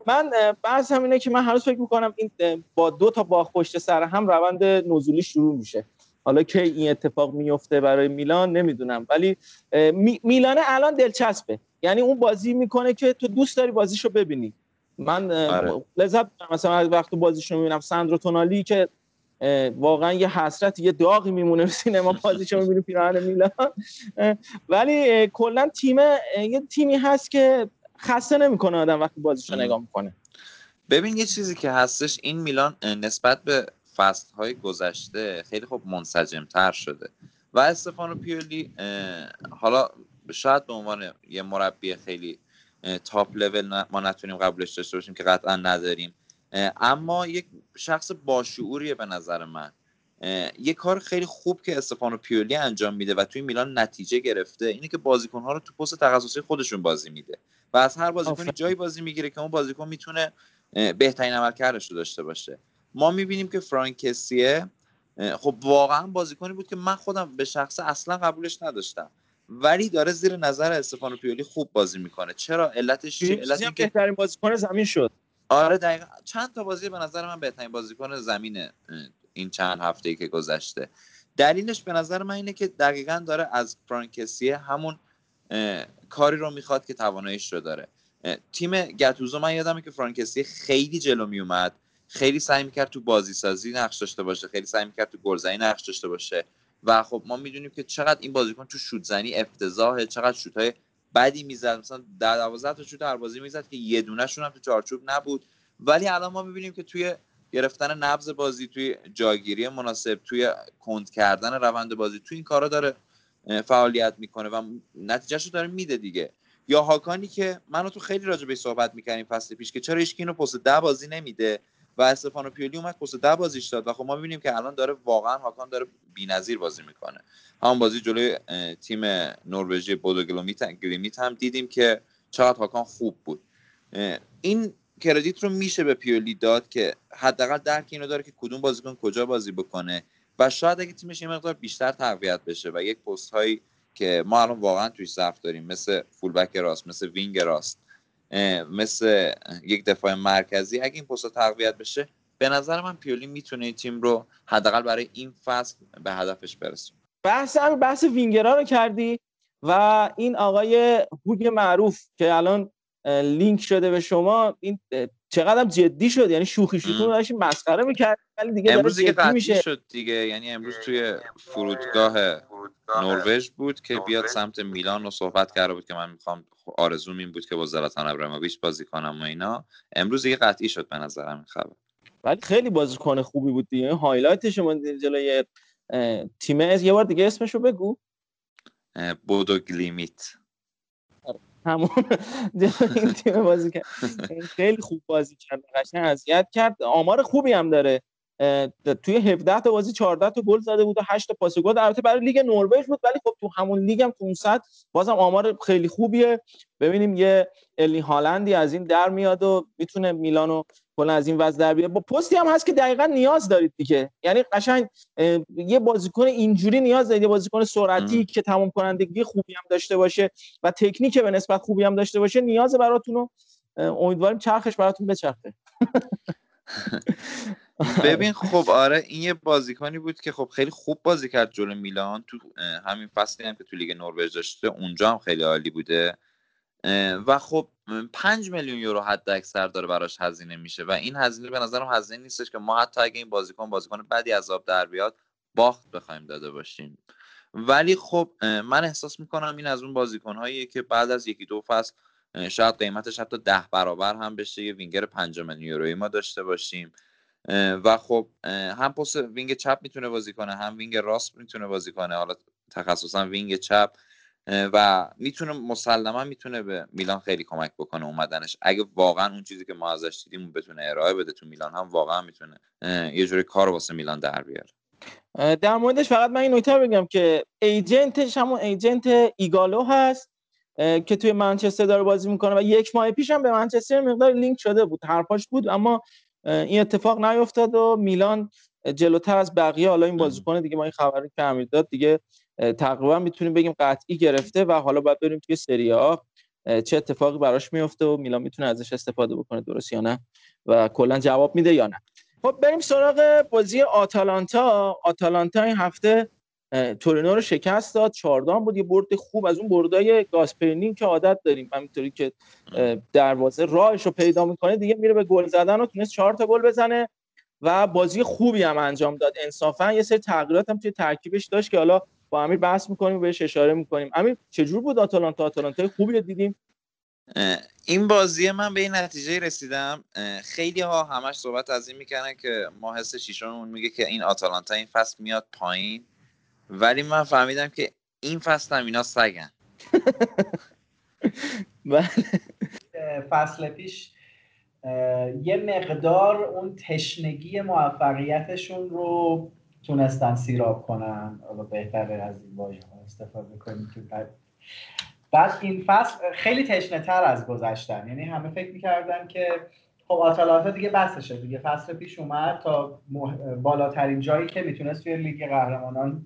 من بحث هم اینه که من هنوز فکر می‌کنم این با دو تا باخت پشت سر هم روند نزولی شروع میشه. حالا که این اتفاق میفته برای میلان نمی‌دونم ولی می- میلان الان دلچسبه یعنی اون بازی می‌کنه که تو دوست داری بازیشو ببینی من آره. لذت. مثلا از وقت بازیشو می‌بینم ساندرو تونالی که واقعا یه حسرت یه داغی میمونه به سینما بازیشو می‌بینی پیراهن میلان ولی کلا تیم یه تیمی هست که خسته نمی‌کنه آدم وقتی بازیشو. نگاه می‌کنه ببین یه چیزی که هستش این میلان نسبت به فصل های گذشته خیلی خوب منسجم تر شده. و استفانو پیولی حالا شاید به عنوان یه مربی خیلی تاپ لول ما نتونیم قبولش داشته باشیم که قطعا نداریم. اما یک شخص باشعوریه به نظر من. یه کار خیلی خوب که استفانو پیولی انجام میده و توی میلان نتیجه گرفته اینه که بازیکنها رو تو پست تخصصی خودشون بازی میده. و از هر بازیکنی. جایی بازی می‌گیره که اون بازیکن می‌تونه بهترین عملکردش رو داشته باشه. ما می‌بینیم که فرانکسیه. خب واقعا بازیکنی بود که من خودم به شخص اصلا قبولش نداشتم. ولی داره زیر نظر استفانو پیولی خوب بازی می‌کنه. چرا؟ علتش چیه؟ علت اینکه بهترین بازیکن زمین شد. آره دقیقا. چند تا بازی به نظر من بهترین بازیکن زمینه این چند هفته که گذشته. دلیلش به نظر من اینه که دقیقا داره از فرانکسیه همون کاری رو می‌خواد که تواناییش رو داره تیم گتوزو من یادمه که فرانکسیه خیلی جلو میومد خیلی سعی می‌کرد تو بازی سازی نقش داشته باشه خیلی سعی می‌کرد تو گلزنی نقش داشته باشه و خب ما می‌دونیم که چقدر این بازیکن تو شوت زنی افتضاحه چقدر شوت های بدی می‌زد مثلا در 12 تا شوت هر بازی می‌زد که یه دونهشون هم تو چارچوب نبود. ولی الان ما می‌بینیم که توی گرفتن نبض بازی توی جاگیری مناسب توی کند کردن روند بازی توی این کارا داره فعالیت می‌کنه و نتیجهش رو داره میده دیگه. یا هاکانی که منو تو خیلی راجع به صحبت می‌کردیم فصل پیش که چرا هیچکی اینو پست ده بازی نمیده؟ و استفانو پیولی اومد پست ده بازیش داد و خب ما می‌بینیم که الان داره واقعا هاکان داره بی‌نظیر بازی می‌کنه. همون بازی جلوی تیم نروژی بودو گلیمت هم دیدیم که چقدر هاکان خوب بود. این credit رو میشه به پیولی داد که حداقل درک اینو داره که کدوم بازیکن کجا بازی بکنه و شاید اگه تیمش یه مقدار بیشتر تقویت بشه و یک پست هایی که ما الان واقعا توش ضعف داریم مثل fullback راست مثل wing راست مثل یک دفاع مرکزی. اگه این پست تقویت بشه به نظر من پیولی می‌تونه این تیم رو حداقل برای این فصل به هدفش برسونه. بحث همین بحث وینگرها رو کردی و این آقای هوگ معروف که الان لینک شده به شما این چقدر هم جدی شد؟ یعنی شوخی شوخی ام. داشتیم مسخره می‌کرد ولی دیگه امروز دیگه قطعی میشه. شد دیگه. یعنی امروز توی فرودگاه نروژ بود که بیاد سمت میلان و صحبت کرده بود که من می‌خوام آرزوم این بود که با زلاتان ابراهیموویچ بازی کنم و اینا. امروز دیگه قطعی شد به نظرم این خبر. ولی خیلی بازیکن خوبی بود دیگه. highlight ش من جلوی تیم از یه بار دیگه اسمشو بگو. بودو گلیمت همون جلوی این تیم بازی کرد خیلی خوب بازی کرد قشنگ اذیت کرد. آمار خوبی هم داره. توی 17 تا بازی 14 تا گل زده بود و 8 تا پاس گل البته برای لیگ نروژ بود ولی خب تو همون لیگ هم تو اون سطح بازم آمار خیلی خوبیه. ببینیم یه الی هالندی از این در میاد و می‌تونه میلانو کلا از این وضع در بیاره. با پستی هم هست که دقیقا نیاز دارید دیگه. یعنی قشنگ یه بازیکن اینجوری نیاز دارید یه بازیکن سرعتی ام. که تمام کنندگی خوبی هم داشته باشه و تکنیک به نسبت خوبی هم داشته باشه نیاز براتون امیدواریم چرخش براتون بچرخه. ببین خب آره این یه بازیکنی بود که خب خیلی خوب بازی کرد جلو میلان. تو همین فصلی هم که تو لیگ نروژ داشته اونجا هم خیلی عالی بوده. و خب پنج میلیون یورو حد اکثر داره براش هزینه میشه. و این هزینه به نظرم هزینه نیستش که ما حتی اگه این بازیکن بازیکن بدی از آب در بیاد باخت بخوایم داده باشیم. ولی خب من احساس می‌کنم این از اون بازیکنهاییه که بعد از یکی دو فصل شاید قیمتش حتی ده برابر هم بشه یه وینگر پنج میلیون یورویی ما داشته باشیم. و خب هم پست wing چپ می‌تونه بازی کنه هم wing راست می‌تونه بازی کنه. حالا تخصصا wing چپ و می‌تونه مسلما می‌تونه به میلان خیلی کمک بکنه اومدنش. اگه واقعا اون چیزی که ما ازش دیدیم بتونه ارائه بده تو میلان هم واقعا می‌تونه یه جوری کار واسه میلان در بیاره. در موردش فقط من این نکته بگم که agent ش همون agent ایگالو هست که توی منچستر داره بازی می‌کنه و یک ماه پیش هم به منچستر مقدار لینک شده بود حرفاش بود اما این اتفاق نیفتاد و میلان جلوتر از بقیه حالا این بازیکن دیگه ما این خبری که امیر داد دیگه تقریبا می‌تونیم بگیم قطعی گرفته و حالا باید بریم توی سری آ اه، چه اتفاقی براش میفته و میلان می‌تونه ازش استفاده بکنه درست یا نه و کلا جواب میده یا نه. خب بریم سراغ بازی آتالانتا. آتالانتا این هفته تورینو رو شکست داد. چهاردان بود یه برد خوب از اون بردای گاسپرینی که عادت داریم. همینطوری که دروازه راهش رو پیدا می‌کنه دیگه میره به گل زدن و تونست چهار تا گل بزنه و بازی خوبی هم انجام داد. انصافا یه سری تغییرات هم توی ترکیبش داشت که حالا با امیر بحث می‌کنیم و بهش اشاره می‌کنیم. امیر چجور بود آتالانتا؟ آتالانتا خوبی رو دیدیم؟ این بازی من به این نتیجه رسیدم. خیلی ها همش صحبت از این می‌کنن که ما حس شیشمون میگه که این آتالانتا این فصل میاد پایین. ولی من فهمیدم که این فصل هم اینا سگن. بله. فصل پیش اه، یه مقدار اون تشنگی موفقیتشون رو تونستن سیراب کنن. حالا بهتره از این واژه استفاده کنیم که بعد. بعد این فصل خیلی تشنه تر از گذشتن. یعنی همه فکر می‌کردن که خب آتالانتا دیگه بسشه دیگه فصل پیش اومد تا مح- بالاترین جایی که می‌تونست توی لیگ قهرمانان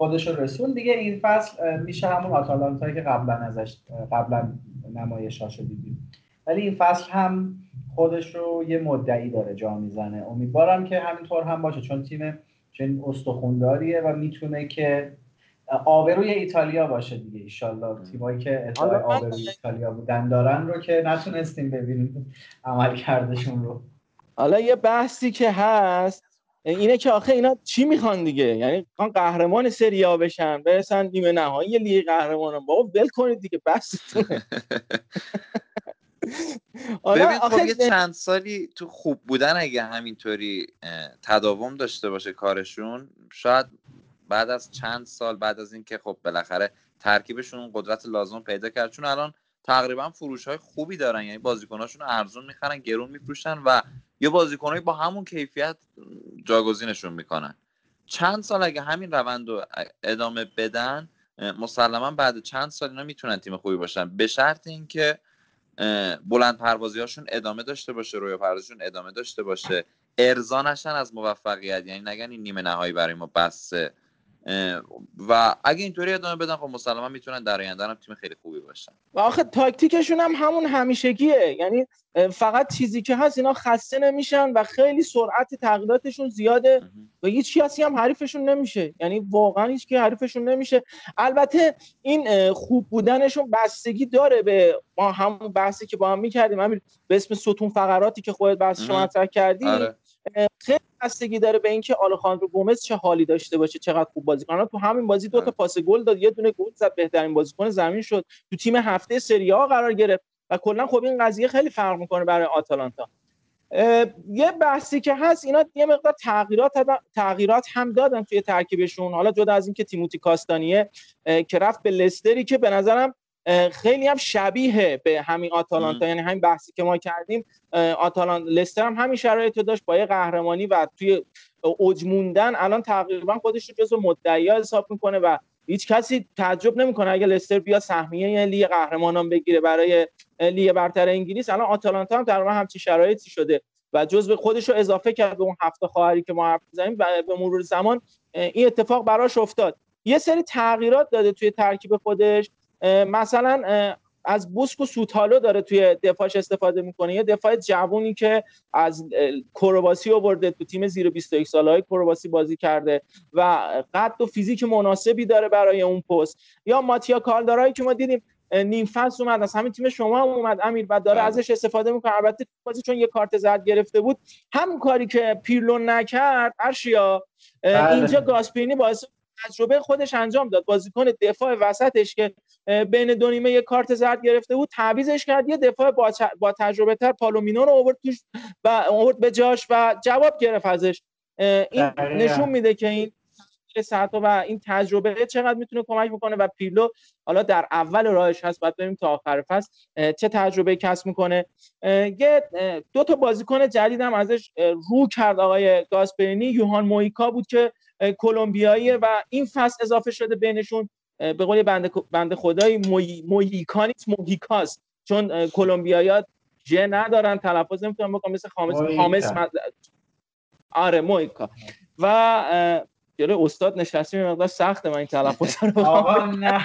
خودش رو رسون. دیگه این فصل میشه همون آتالانتایی که قبلا ازش قبلا نمایشاشو دیدیم. ولی این فصل هم خودش رو یه مدعی داره جا می‌زنه. امیدوارم که همینطور هم باشه چون تیم چنین استخونداریه و می‌تونه که آبروی ایتالیا باشه دیگه ایشالله. تیمایی که آبروی ایتالیا بودن دارن رو که نتونستیم ببینیم عمل کردشون رو. حالا یه بحثی که هست اینه که آخه اینا چی می‌خوان دیگه؟ یعنی می‌خوان قهرمان سری آ بشن برسن نیمه نهایی لیگ قهرمانان. بابا ول کنید دیگه آره، ببین خب یه چند سالی تو خوب بودن اگه همینطوری تداوم داشته باشه کارشون شاید بعد از چند سال بعد از اینکه خب بالاخره ترکیبشون اون قدرت لازم پیدا کرد. چون الان تقریبا فروش های خوبی دارن یعنی بازیکناشون ارزون می‌خرن گرون میفروشن و یه بازیکنایی با همون کیفیت جاگزینشون می‌کنن. چند سال اگه همین روند رو ادامه بدن مسلما بعد چند سال اینا می‌تونن تیم خوبی باشن. به شرط اینکه بلند پروازی هاشون ادامه داشته باشه رویا پردازشون ادامه داشته باشه. ارضا نشن از موفقیت یعنی نگن این نیمه نهایی برای ما بسه. و اگه اینطوری ادامه بدن خب مسلما می‌تونن در آینده هم تیم خیلی خوبی باشن. و آخه تاکتیکشون هم همون همیشگیه. یعنی فقط چیزی که هست اینا خسته نمیشن و خیلی سرعت تغییراتشون زیاده و هیچ کسی هم حریفشون نمیشه. یعنی واقعا هیچ کی حریفشون نمیشه. البته این خوب بودنشون بستگی داره به ما همون بحثی که با هم می‌کردیم. امیر به اسم ستون فقراتی که خودت مهم. مطرح کردی. آره. خیلی بستگی داره به اینکه آلخاندرو گومز چه حالی داشته باشه چقدر خوب بازی کنه. تو همین بازی دو تا آره. پاس گل داد یه دونه گل زد بهترین بازیکن زمین شد. تو تیم هفته سری آ قرار گرفت و کلا خب این قضیه خیلی فرق می‌کنه برای آتالانتا. یه بحثی که هست اینا یه مقدار تغییرات تغییرات هم دادن توی ترکیبشون. حالا جدا از اینکه تیموتی کاستانیه که رفت به لستری که به نظرم خیلی هم شبیه به همین آتالانتا. یعنی همین بحثی که ما کردیم اه، آتالان لستر هم همین شرایط رو داشت با یه قهرمانی و توی اوج موندن الان تقریبا خودش رو جزو مدعیا حساب می‌کنه و هیچ کسی تعجب نمی‌کنه اگه لستر بیا سهمیه لیگ قهرمانان بگیره برای لیگ برتر انگلیس. الان آتالانتا هم تقریبا همچین شرایطی شده و جزو خودش رو اضافه کرد به اون هفته خواهری که ما حرف می‌زنیم و به مرور زمان این اتفاق براش افتاد. یه سری تغییرات داده توی ترکیب خودش. مثلا از بوسک و سوتالو داره توی دفاعش استفاده می‌کنه یه دفاع جوونی که از کرواسی آورده تو تیم زیر 21 ساله های کرواسی بازی کرده و قد و فیزیک مناسبی داره برای اون پست یا ماتیا کالدارایی که ما دیدیم نیم فصل اومد از همین تیم شما هم اومد امیر و داره بله. ازش استفاده می‌کنه البته بازی چون یه کارت زرد گرفته بود همون کاری که پیرلو نکرد ارشیا بله. اینجا گاسپینی باعث تجربه خودش انجام داد. بازیکن دفاع وسطش که بین دو نیمه یه کارت زرد گرفته بود تعویزش کرد. یه دفاع با, چ- با تجربه تر پالومینو رو آورد توش و آورد به جاش و جواب گرفت ازش. این دقیقاً. نشون میده که این ساعت و این تجربه چقدر می‌تونه کمک بکنه و پیرلو حالا در اول راهش هست. باید ببینیم تا آخر فصل چه تجربه کسب می‌کنه. یه دو تا بازیکن جدیدم ازش رو کرد آقای گاسپرینی. یوهان مویکا بود که اه، کلمبیاییه و این فصل اضافه شده بینشون به قول بنده, بنده خدای موی، نیست موهیکاست چون کلمبیایی‌ها ج ندارن تلفظ نمی‌تونم بکنم مثل خامس. خامس مد- آره مویکا و جلوی استاد نشستیم یه مقدار سخته من این تلفظ رو آقا نه.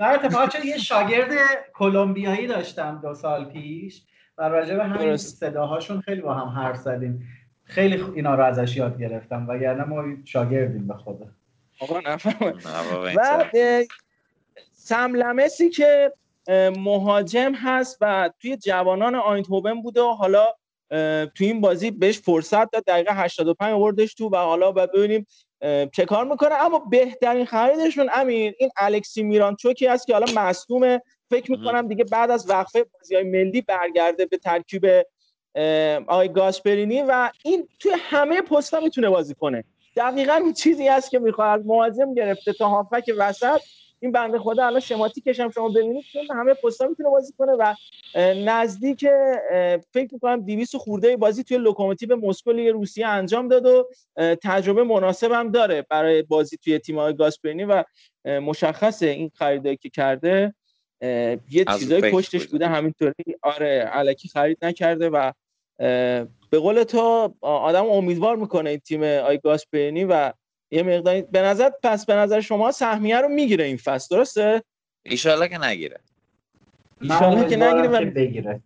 من اتفاقا چون یه شاگرد کلمبیایی داشتم دو سال پیش و راجع به همین. صداهاشون خیلی با هم حرف زدیم. خیلی خ- اینا رو ازش یاد گرفتم وگرنه ما شاگردیم به خدا. آقا و چه- اه، سم لمسی که مهاجم هست و توی جوانان آینتهوون بوده و حالا توی این بازی بهش فرصت داد دقیقه 85 آوردش تو و حالا باید ببینیم چه کار می‌کنه. اما بهترین خریدشون امیر این الکسی میرانچوکی هست که حالا مصدومه. فکر می‌کنم دیگه بعد از وقفه بازی های ملی برگرده به ترکیب آقای گاسپرینی و این توی همه پستا می‌تونه بازی کنه. دقیقا این چیزی هست که می‌خواد. مهاجم گرفته تا هافک وسط. این بنده خدا الان شماتیکش هم شما ببینید. که همه پستا می‌تونه بازی کنه و نزدیک فکر می‌کنم 200 خورده بازی توی لوکوموتیو مسکو لیگ روسیه انجام داد و تجربه مناسب هم داره برای بازی توی تیم های گاسپرینی و مشخصه این خریدایی که کرده. یه چیزای پشتش بوده. همینطوری. آره الکی خرید نکرده و به قول تو آدم امیدوار می‌کنه این تیم آی گاسپرینی و یه مقداری به نظر پس به نظر شما سهمیه رو می‌گیره این فصل درسته؟ ایشالله که نگیره. من ایشالله که نگیره و بگیره.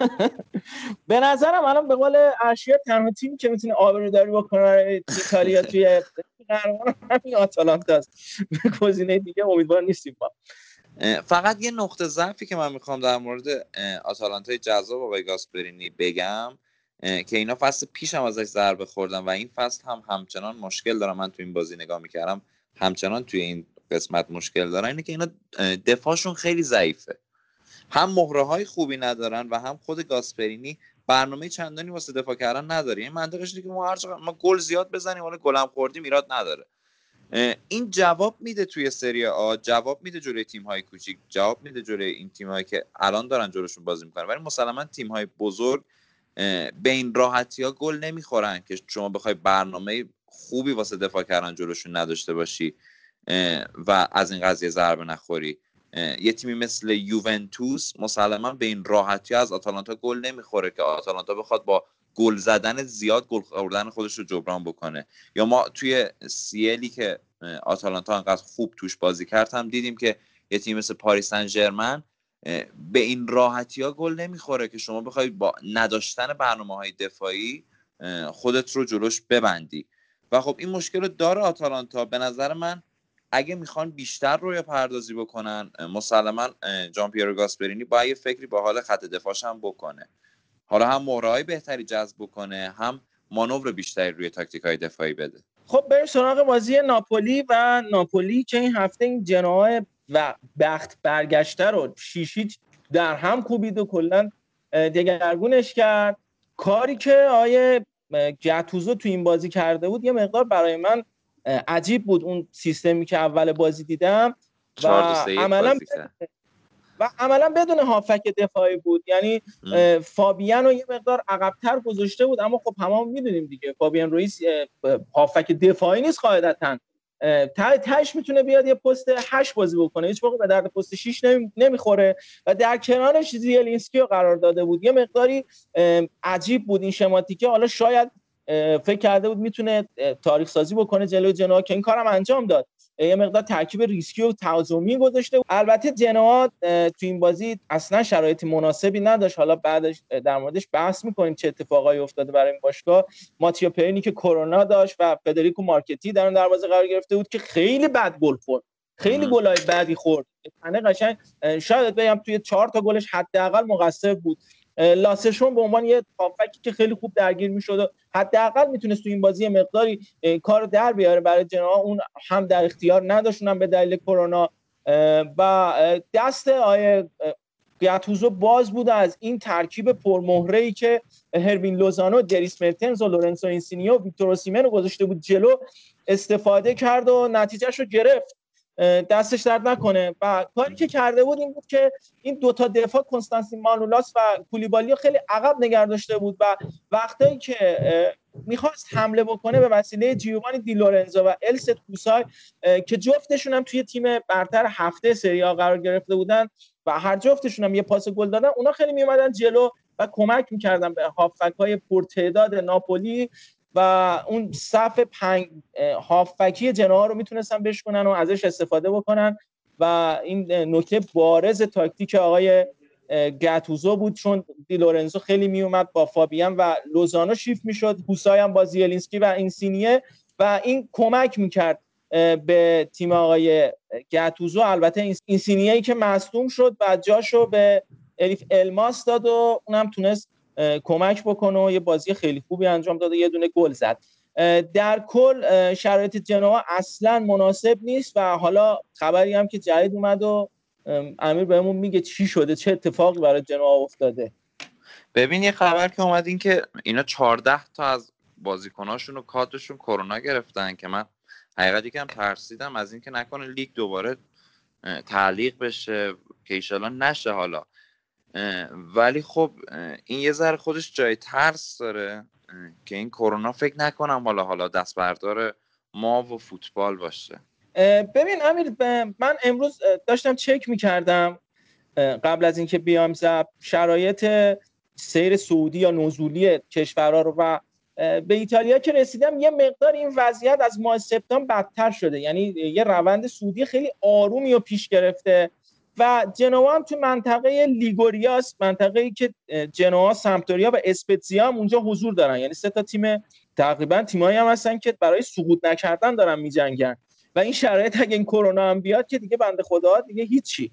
به نظرم الان به قول ارشیا تنها تیمی که می‌تونه آبروداری بکنه برای ایتالیا توی قهرمان همین آتالانتا است. به گزینه دیگه امیدوار نیستیم ما. اه، فقط یه نقطه ضعفی که من می‌خوام در مورد آتالانتای جذاب آقای گاسپرینی بگم که اینا فصل پیش هم ازش ضربه خوردن و این فصل هم همچنان مشکل دارم من تو این بازی نگاه می‌کردم همچنان توی این قسمت مشکل دارن. اینه که اینا دفاعشون خیلی ضعیفه. هم مهره های خوبی ندارن و هم خود گاسپرینی برنامه چندانی واسه دفاع کردن نداره. این منطقش اینه که ما هر ما گل زیاد بزنیم حالا گلم خوردیم ایراد نداره. این جواب میده توی سری آ جواب میده جلوی تیم های کوچیک جواب میده جلوی این تیم هایی که الان دارن جلوشون بازی می‌کنن. ولی مسلما تیم های بزرگ به این راحتی ها گل نمی‌خورن که شما بخوای برنامه خوبی واسه دفاع کردن جلوشون نداشته باشی و از این قضیه ضربه نخوری. یه تیمی مثل یوونتوس مسلما به این راحتی از آتالانتا گل نمی‌خوره که آتالانتا بخواد با گل زدن زیاد گل خوردن خودش رو جبران بکنه. یا ما توی سیلی که آتالانتا انقدر خوب توش بازی کرد هم دیدیم که یه تیم مثل پاریس سن ژرمن به این راحتی ها گل نمی‌خوره که شما بخوای با نداشتن برنامه های دفاعی خودت رو جلوش ببندی. و خب این مشکل رو داره آتالانتا. به نظر من اگه می‌خوان بیشتر روی پردازی بکنن مسلما جان پیرو گاسپرینی باید یه فکری با حال خط دفاعش هم بکنه. حالا هم مهرهای بهتری جذب بکنه هم مانور بیشتری روی تاکتیک های دفاعی بده. خب بریم سراغ بازی ناپولی و ناپولی که این هفته این جناح و بخت برگشته رو شیشیچ در هم کوبید و کلا دگرگونش کرد. کاری که آیه گتوزو تو این بازی کرده بود یه مقدار برای من عجیب بود اون سیستمی که اول بازی دیدم. و عملا. و عملا بدون هافک دفاعی بود. یعنی فابیان رو یه مقدار عقبتر گذاشته بود اما خب همه هم می‌دونیم دیگه. فابیان رویس هافک دفاعی نیست قاعدتا. ته تهش می‌تونه بیاد یه پست 8 بازی بکنه. هیچ موقع به درد پست 6 نمی- نمی‌خوره. و در کنارش زیلینسکی رو قرار داده بود. یه مقداری عجیب بود این شماتیکه. حالا شاید فکر کرده بود می‌تونه تاریخ سازی بکنه جلوی جنوا که این کارم انجام داد. یه مقدار ترکیب ریسکی و تهاجمی گذاشته. البته جنوا تو این بازی اصلا شرایط مناسبی نداشت حالا بعدش در موردش بحث می‌کنیم چه اتفاقایی افتاده برای این باشگاه ماتیا پرینی که کرونا داشت و فدریکو مارکتی در اون دروازه قرار گرفته بود که خیلی بد گل خورد خیلی. گلای بدی خورد تنه قشنگ شاید بگم توی چهار تا گلش حداقل مقصر بود لاسه شونه به عنوان یه هافکی که خیلی خوب درگیر می‌شد حداقل می‌تونست تو این بازی مقداری کار در بیاره برای جنوا اون هم در اختیار نداشت اونم به دلیل کرونا. و دست آقای اه، گاتوزو باز بود از این ترکیب پرمهره ای که هیروینگ لوزانو، دریس مرتنز و لورنسو اینسینیو و ویکتور اوسیمن رو گذاشته بود جلو استفاده کرد و نتیجهش رو گرفت. دستش درد نکنه. و کاری که کرده بود این بود که این دوتا دفاع کنستانتین مانولاس و کولیبالی خیلی عقب نگه داشته بود و وقتایی که می‌خواست حمله بکنه به وسیله جیوانی دی لورنزو و الست کوسای که جفتشون هم توی تیم برتر هفته سری آ قرار گرفته بودن و هر جفتشون هم یه پاس گل دادن اونا خیلی میومدن جلو و کمک می‌کردن به هافک های پرتعداد ناپولی. و اون صف پنج هافکی جنوا رو می‌تونستن بشکنن و ازش استفاده بکنن و این نکته بارز تاکتیک آقای اه، گاتوزو بود چون دی لورنزو خیلی میومد با فابیان و لوزانو شیفت می‌شد هوسای هم با زیلینسکی و اینسینیه و این کمک می‌کرد به تیم آقای گاتوزو. البته این اینسینیه که مصدوم شد و جاشو به الیف الماس داد و اونم تونست کمک بکنه و یه بازی خیلی خوبی انجام داد و یه دونه گل زد. در کل شرایط جنوا اصلا مناسب نیست و حالا خبری هم که جدید اومد و ام، امیر بهمون میگه چی شده چه اتفاقی برای جنوا افتاده. ببین یه خبر که اومد این که اینا 14 تا از بازیکناشون و کادرشون کرونا گرفتن که من حقیقت یکم ترسیدم از اینکه نکنه لیگ دوباره تعلیق بشه که ایشالا نشه حالا. ولی خب این یه ذره خودش جای ترس داره که این کرونا فکر نکنم حالا حالا دست بردار ما و فوتبال باشه. ببین امیر من امروز داشتم چک می‌کردم قبل از اینکه بیام زب شرایط سیر سعودی یا نزولی کشورها رو و به ایتالیا که رسیدم یه مقدار این وضعیت از ماه سپتامبر بدتر شده. یعنی یه روند سعودی خیلی آرومی رو پیش گرفته. و جنوا هم تو منطقه لیگوریاس منطقه ای که جنوا سمپدوریا و اسپتزیا هم اونجا حضور دارن. یعنی سه تا تیم تقریبا تیمایی هم هستن که برای سقوط نکردن دارن میجنگن. و این شرایط اگه این کرونا هم بیاد که دیگه بنده خدا دیگه هیچی.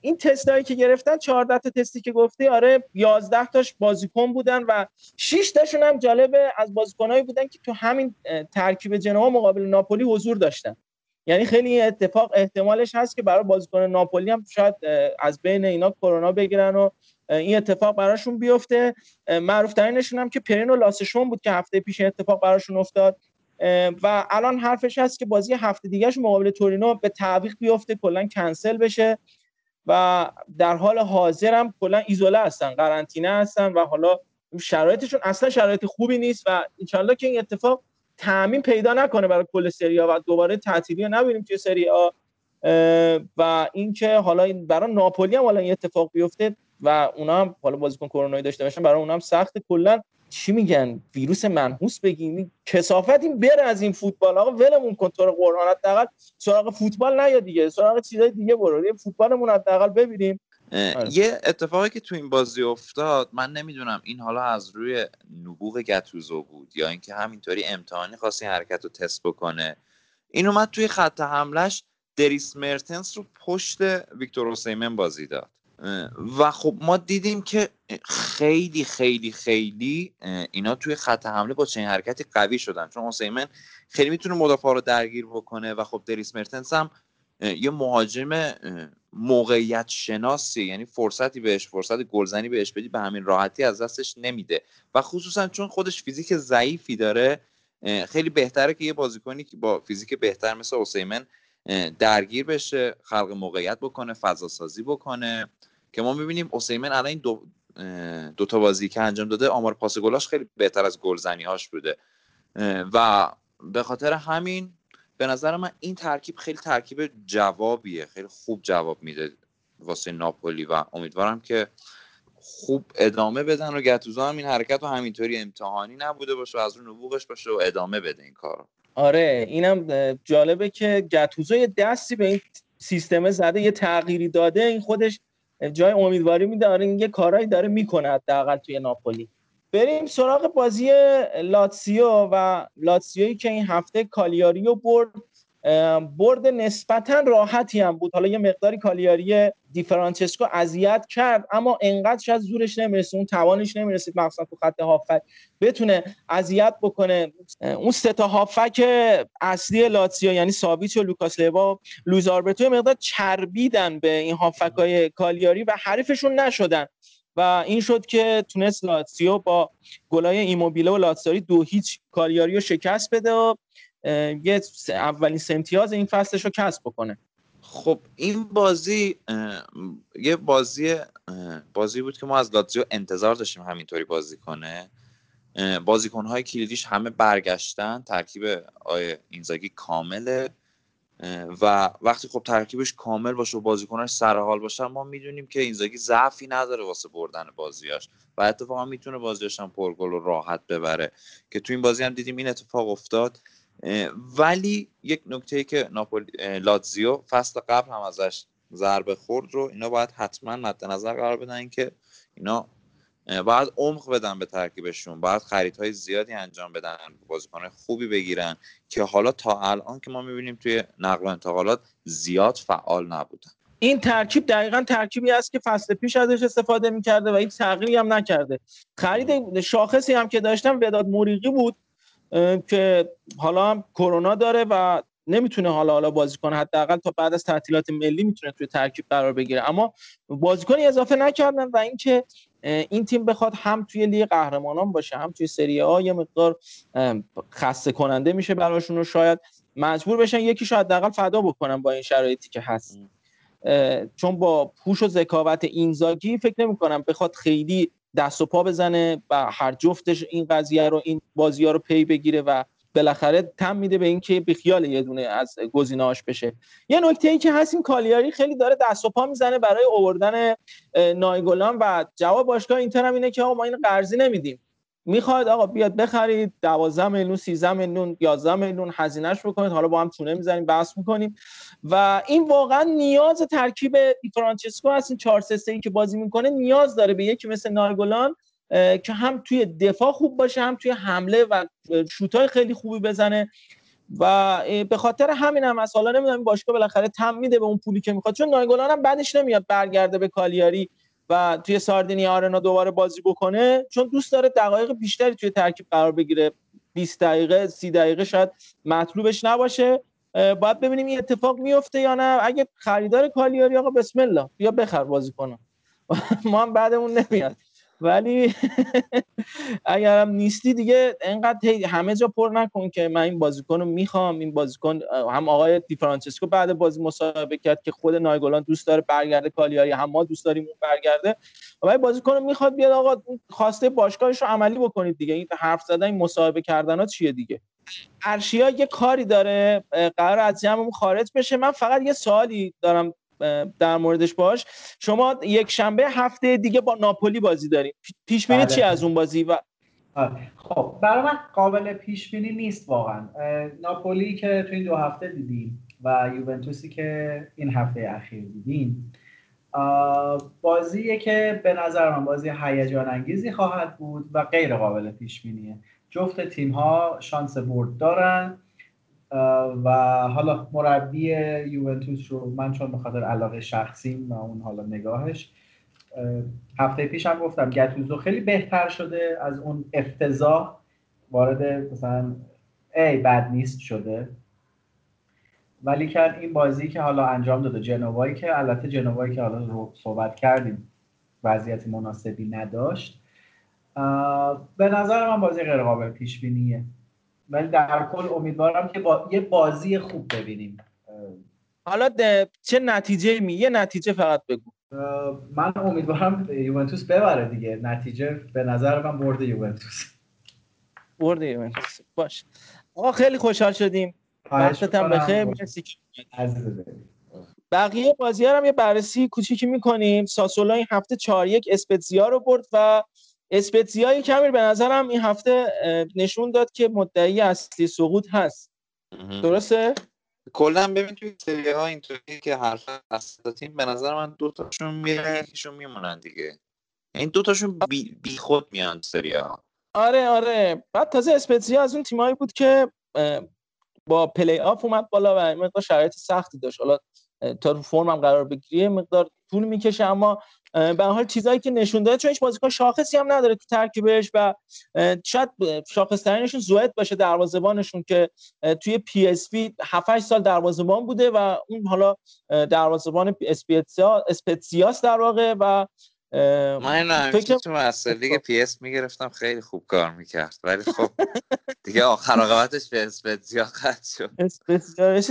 این تستایی که گرفتن 14 تا تستی که گفتی آره 11 تاش بازیکن بودن و 6 تاشون هم جالبه از بازیکنایی بودن که تو همین ترکیب جنوا مقابل ناپولی حضور داشتن. یعنی خیلی اتفاق احتمالش هست که برای بازیکن ناپولی هم شاید از بین اینا کرونا بگیرن و این اتفاق براشون بیفته. معروف ترینشون هم که پرینو لاسشون بود که هفته پیش اتفاق براشون افتاد. و الان حرفش هست که بازی هفته دیگهش مقابل تورینو به تعویق بیفته کلا کنسل بشه و در حال حاضر هم کلا ایزوله هستن قرنطینه هستن و حالا شرایطشون اصلا شرایط خوبی نیست و انشالله که این اتفاق تعمین پیدا نکنه برای کل سری و دوباره تعطیلی نبینیم توی سری آ و اینکه حالا این برای ناپولی هم حالا این اتفاق بیفته و اونا هم حالا بازیکن کرونایی داشته باشن برای اونا هم سخت کلا چی میگن؟ ویروس منحوس بگیم. کسافت این بره از این فوتبال. آقا ولمون کن تو قرآن حداقل سراغ فوتبال نیا دیگه. سراغ چیزای دیگه برو. فوتبالمون حداقل ببینیم. یه اتفاقی که تو این بازی افتاد من نمی‌دونم این حالا از روی نبوغ گتوزو بود یا اینکه همینطوری امتحانی خواست این حرکت رو تست بکنه. این اومد توی خط حملش دریس مرتنس رو پشت ویکتور اوسیمن بازی داد. و خب ما دیدیم که خیلی خیلی خیلی اینا توی خط حمله با چنین حرکتی قوی شدن. چون اوسیمن خیلی می‌تونه مدافع رو درگیر بکنه و خب دریس مرتنس هم یه مهاجم موقعیت شناسی یعنی فرصتی بهش فرصت گلزنی بهش بدی به همین راحتی از دستش نمیده. و خصوصا چون خودش فیزیک ضعیفی داره خیلی بهتره که یه بازیکنی که با فیزیک بهتر مثل اوسیمن درگیر بشه خلق موقعیت بکنه فضا سازی بکنه. که ما می‌بینیم اوسیمن الان این دو دو تا بازی که انجام داده آمار پاس گلاش خیلی بهتر از گلزنی هاش بوده و به خاطر همین به نظر من این ترکیب خیلی ترکیب جوابیه خیلی خوب جواب میده واسه ناپولی و امیدوارم که خوب ادامه بدن و گتوزو هم این حرکت رو همینطوری امتحانی نبوده باشه و از رو نبوغش باشه و ادامه بده این کار آره اینم جالبه که گتوزو یه دستی به این سیستم زده یه تغییری داده این خودش جای امیدواری میده آره این یه کارایی داره می‌کنه حداقل توی ناپولی. بریم سراغ بازی لاتسیو و لاتسیویی که این هفته کالیاریو برد. برد نسبتا راحتی هم بود. حالا یه مقداری کالیاری دی فرانچسکو اذیت کرد اما انقدر شاید زورش نمی‌رسید اون توانش نمی‌رسید مخصوصا تو خط هافک بتونه اذیت بکنه. اون سه تا هافبک اصلی لاتسیو یعنی ساویچ و لوکاس لیوا و لوئیس آلبرتو یه مقدار چربیدن به این هافبکای کالیاری و حریفشون نشدن. و این شد که تونست لاتسیو با گلای ایموبیله و لاتساری دو هیچ کالیاری رو شکست بده و یه اولین سه امتیاز این فصلش رو کسب بکنه. خب این بازی یه بازی بازی بود که ما از لاتزیو انتظار داشتیم همینطوری بازی کنه. بازیکنهای کلیدیش همه برگشتن ترکیب آیه اینزاگی کامله. و وقتی خب ترکیبش کامل باشه و بازیکناش سر حال باشن ما می‌دونیم که اینزاگی ضعفی نداره واسه بردن بازیاش و اتفاقا می‌تونه بازیاش هم پرگل و راحت ببره که تو این بازی هم دیدیم این اتفاق افتاد. ولی یک نکته که ناپولی لاتزیو فصل قبل هم ازش ضربه خورد رو اینا باید حتما مد نظر قرار بدن که اینا باید عمق بدن به ترکیبشون باید خریدهای زیادی انجام بدن بازیکنهای خوبی بگیرن که حالا تا الان که ما می‌بینیم توی نقل و انتقالات زیاد فعال نبودن. این ترکیب دقیقا ترکیبی است که فصل پیش ازش استفاده می‌کرده و هیچ تغییری هم نکرده. خرید شاخصی هم که داشتم وداد موریقی بود که حالا هم کرونا داره و نمی‌تونه حالا حالا بازیکن حداقل تا بعد از تعطیلات ملی می‌تونه توی ترکیب قرار بگیره. اما بازیکنی اضافه نکردن و اینکه این تیم بخواد هم توی لیگ قهرمانان باشه هم توی سری آ یه مقدار خسته کننده میشه براشون و شاید مجبور بشن یکی شاید حداقل فدا بکنن با این شرایطی که هست. چون با پوش و ذکاوت اینزاگی فکر نمی کنم بخواد خیلی دست و پا بزنه و هر جفتش این قضیه رو این بازی ها رو پی بگیره و بالاخره تم میده به اینکه بیخیال یه دونه از گزینه‌هاش بشه. یه نکته ای که هست این کالیاری خیلی داره دست و پا می‌زنه برای آوردن اه، نایگلان و جواب باشگاه اینتر هم اینه که آقا ما این قرضی نمیدیم. می‌خواد آقا بیاد بخرید 12 میلیون 13 میلیون 11 میلیون هزینهش بکنید. حالا با هم چونه می‌زنیم بحث می‌کنیم. و این واقعا نیاز ترکیب فرانچسکو هست. این 4 3 3 که بازی می‌کنه نیاز داره به یکی مثل نایگولان که هم توی دفاع خوب باشه هم توی حمله و شوتای خیلی خوبی بزنه. و به خاطر همین هم از حالا نمی‌دونم باشگاه بالاخره تم میده به اون پولی که می‌خواد. چون نایگولان هم بعدش نمیاد برگرده به کالیاری و توی ساردینی آرنا دوباره بازی بکنه. چون دوست داره دقایق بیشتری توی ترکیب قرار بگیره. 20 دقیقه 30 دقیقه شاید مطلوبش نباشه. باید ببینیم این اتفاق میفته یا نه. اگه خریدار کالیاری آقا بسم الله بیا بخر بازی کنم ما هم بعدمون نمیاد. ولی اگرم نیستی دیگه انقدر همه جا پر نکن که من این بازیکن رو می‌خوام. این بازیکن هم آقای دی فرانچسکو بعد بازی مصاحبه کرد که خود نایگولان دوست داره برگرده کالیاری هم ما دوست داریم اون برگرده. و بازیکن رو می‌خواد بیاد آقا خواسته باشگاهش رو عملی بکنید دیگه. این حرف زدن این مصاحبه کردن ها چیه دیگه؟ ارشیا یه کاری داره قرار از جمعمون خارج بشه. من فقط یه سوالی دارم در موردش باش. شما یک شنبه هفته دیگه با ناپولی بازی داریم. پیش بینی بله. چی از اون بازی و آره. خب برای من قابل پیش بینی نیست واقعا. ناپولی که تو این دو هفته دیدیم و یوونتوسی که این هفته اخیر دیدیم. بازیه که به نظر من بازی هیجان انگیزی خواهد بود و غیر قابل پیش بینیه. جفت تیم ها شانس برد دارن. و حالا مربی یوونتوس رو من چون به خاطر علاقه شخصیم و اون حالا نگاهش اه، هفته پیش هم گفتم گتوزو خیلی بهتر شده از اون افتضاح وارد مثلا ای بد نیست شده. ولی که این بازی که حالا انجام داده جنوایی که البته جنوایی که حالا رو صحبت کردیم وضعیت مناسبی نداشت. به نظر من بازی غیر قابل پیش بینیه. ولی در کل امیدوارم که با یه بازی خوب ببینیم. حالا چه نتیجه می؟ یه نتیجه فقط بگو. من امیدوارم یوونتوس ببره دیگه. نتیجه به نظر من برد یوونتوس. برد یوونتوس. باش. آقا خیلی خوشحال شدیم. وقتت هم. بخیر. مرسی. بقیه بازی هم یه بررسی کوچیکی می‌کنیم. ساسولا این هفته 4 یک اسپتزیا رو برد و اسپتزیا کمی به نظرم این هفته نشون داد که مدعی اصلی سقوط هست. درسته؟ کلا ببین توی سری آ اینطوری که هر اصلا تیم به نظر من دو تاشون میره یکیشون میمونن دیگه. این دو تاشون بی, بی خود میان سری آ آره آره. بعد تازه اسپتزیا از اون تیمایی بود که با پلی آف اومد بالا و این مقدار شرایط سختی داشت. حالا تا رو فرم هم قرار بگیره مقدار طول می‌کشه اما به حال چیزایی که نشون داده چون هیچ بازیکن شاخصی هم نداره تو ترکیبش و شاید شاخص ترینشون زوت باشه دروازه‌بانشون که توی پی اس وی 7 8 سال دروازه‌بان بوده و اون حالا دروازه‌بان اسپتزیا اسپتزیاس در واقع و من همیشه تو Master League PES می‌گرفتم خیلی خوب کار می‌کرد. ولی خب دیگه آخر عاقبتش به اسپتزیا ختم شد.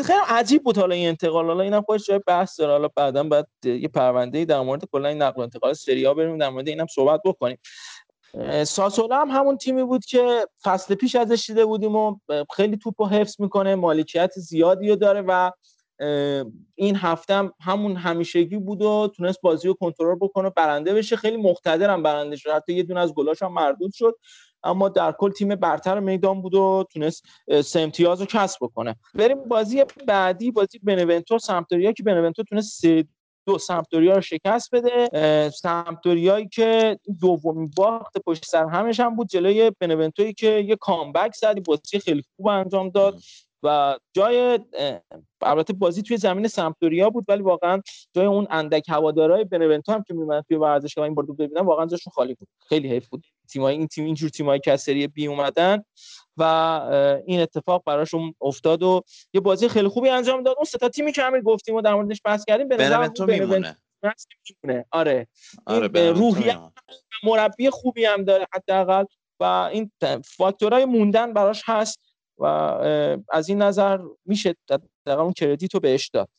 خیلی عجیب بود حالا این انتقال. حالا اینم خودش جای بحث داره. حالا بعدا بعد یه پرونده در مورد کلا این نقل و انتقال سری آ بریم در مورد اینم صحبت بکنیم. ساسولا هم همون تیمی بود که فصل پیش ازش دیده بودیم و خیلی توپ رو حفظ می‌کنه. مالکیت زیادی رو داره و این هفته هم همون همیشگی بود و تونست بازی رو کنترل بکنه برنده بشه. خیلی مقتدرم برنده شد. حتی یه دونه از گلاش هم مردود شد. اما در کل تیم برتر میدان بود و تونست سه رو کسب بکنه. بریم بازی بعدی. بازی بنونتو سمپدوریا که بنونتو تونست سه دو سمپدوریا رو شکست بده. اه، سمپدوریایی که دومین باخت پشت سر همش هم بود. جلوی بنونتویی که یه کامبک زد. بازی خیلی خوب انجام داد. و جای البته بازی توی زمین سمپدوریا بود ولی واقعا جای اون اندک هوادارهای بنونتو هم که میمدن توی ورزشگاه این بار ببینن واقعا جاشون خالی بود. خیلی حیف بود. تیمای این تیم اینجور از سری بی اومدن و این اتفاق براشون افتاد و یه بازی خیلی خوبی انجام داد. اون سه تا تیمی که همین گفتیم و در موردش بحث کردیم به بنونتو میمونه. آره. آره روحیه مربی خوبی هم داره حداقل و این فاکتورهای موندن براش هست. و از این نظر میشه حداقل اون کردیت رو بهش داد.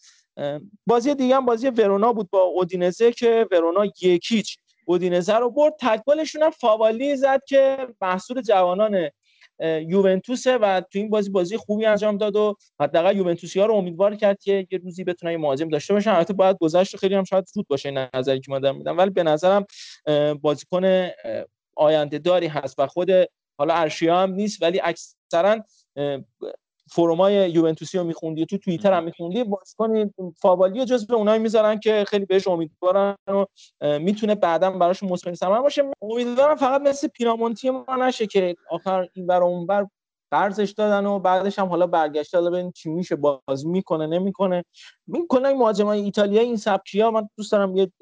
بازی دیگه هم بازی ورونا بود با اودینزه که ورونا یکیچ اودینزه رو برد. تکبالشون هم فاوالی زد که محصول جوانان یوونتوسه و تو این بازی بازی خوبی انجام داد و حداقل یوونتوسی ها رو امیدوار کرد که یه روزی بتونن یه مهاجم داشته باشن. البته باید گذشت خیلی هم شاید زود باشه نظری که من دارم میدم. ولی به نظرم بازیکن آینده داری هست و خود حالا ارشیا هم نیست ولی اکثرا فرومای یوونتوسی رو میخوندی تو توییتر هم میخوندی بازیکن فابالی جزو اونایی می‌ذارن که خیلی بهش امیدوارن و می‌تونه بعدا براشون مثمر ثمر باشه. امیدوارم فقط مثل پینامونتی ما نشه که آخر این ور اون ور قرضش دادن و بعدش هم حالا برگشته. حالا ببین چی میشه بازی می‌کنه نمی‌کنه. این کلا این مهاجمای ایتالیایی این سبکیا من دوست دارم یه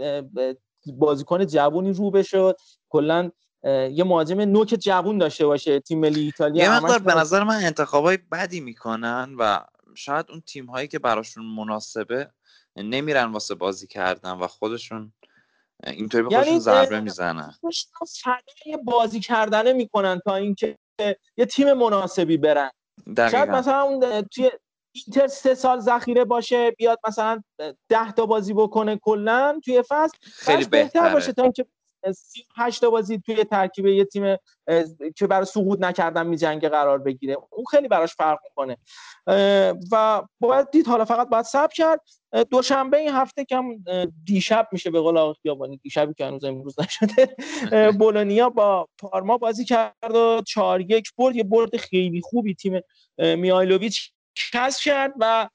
بازیکن جوونی رو بشه کلا یه مهاجم نوک جوون داشته باشه تیم ملی ایتالیا یه مقدار به نظر من انتخابای بدی می‌کنن و شاید اون تیم هایی که براشون مناسبه نمیرن واسه بازی کردن و خودشون اینطوری به خودشون یعنی ضربه اه، می‌زنن فدای بازی کردنه می‌کنن تا اینکه یه تیم مناسبی برن. شاید دقیقا. مثلا اون توی اینتر سه سال ذخیره باشه بیاد مثلا ده تا بازی بکنه کلا توی فصل خیلی بهتر. باشه تا اینکه سی هشت تا بازی توی ترکیب یه تیم که برای سقوط نکردن میجنگه قرار بگیره. اون خیلی براش فرق می‌کنه. و باید دید حالا فقط باید صبر کرد. دوشنبه این هفته کم دیشب میشه به قول آقای خیابانی دیشبی که هنوز امروز نشده بولونیا با پارما بازی کرد و چهار یک برد. یه برد خیلی خوبی تیم میهایلوویچ کسب کرد و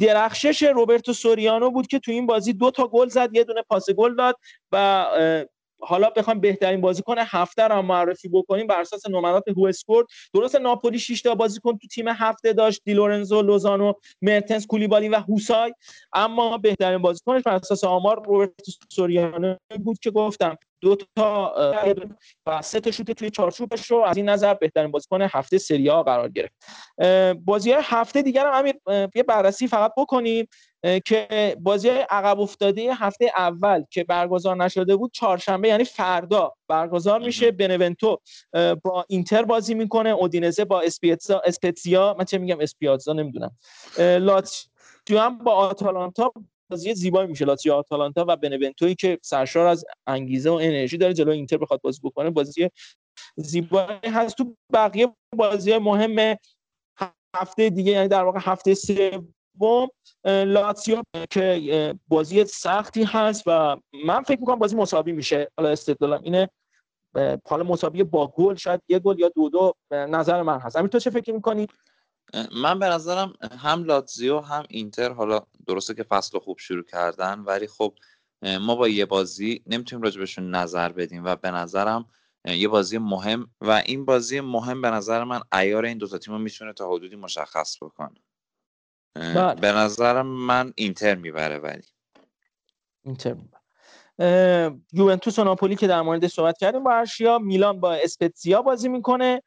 درخشش روبرتو سوریانو بود که تو این بازی دو تا گل زد یه دونه پاس گل داد و حالا بخوایم بهترین بازیکن هفته رو معرفی بکنیم بر اساس نمرات WhoScored درست ناپولی 6 تا بازیکن تو تیم هفته داشت دی لورنزو لوزانو مرتنس کولیبالی و هوسای. اما بهترین بازیکنش بر اساس آمار روبرتو سوریانو بود که گفتم دو تا و سه تا شوت توی چارچوبش رو از این نظر بهترین بازیکن هفته سری آ قرار گرفت. بازی های هفته دیگر هم امیر یه بررسی فقط بکنیم که بازی های عقب افتاده هفته اول که برگزار نشده بود چهارشنبه یعنی فردا برگزار میشه. بنونتو با اینتر بازی می‌کنه اودینزه با اسپیتزا اسپتزیا من چه میگم اسپیاتزا نمی‌دونم. لاتزیو هم با آتالانتا بازی زیبایی میشه لاتزیو آتالانتا و بنونتویی که سرشار از انگیزه و انرژی داره جلو اینتر بخواد بازی بکنه. بازی زیبایی هست. تو بقیه بازی مهم هفته دیگه یعنی در واقع هفته سوم اه، لاتسیو که بازی سختی هست و من فکر می‌کنم بازی مساوی میشه. حالا استدلالم اینه حالا مساوی با گل شاید یه گل یا دو دو نظر من هست. امیر تو چه فکر می‌کنی؟ من به نظرم هم لاتزیو هم اینتر حالا درسته که فصل خوب شروع کردن ولی خب ما با یه بازی نمی‌تونیم راجبشون نظر بدیم و به نظرم یه بازی مهم و این بازی مهم به نظر من ایار این دوتا تیم رو می‌تونه تا حدودی مشخص بکنه. بله. به نظرم من اینتر می‌بره ولی. اینتر اه، یوونتوس و ناپولی که در موردش صحبت کردیم با ارشیا میلان با اسپتزیا بازی می‌کنه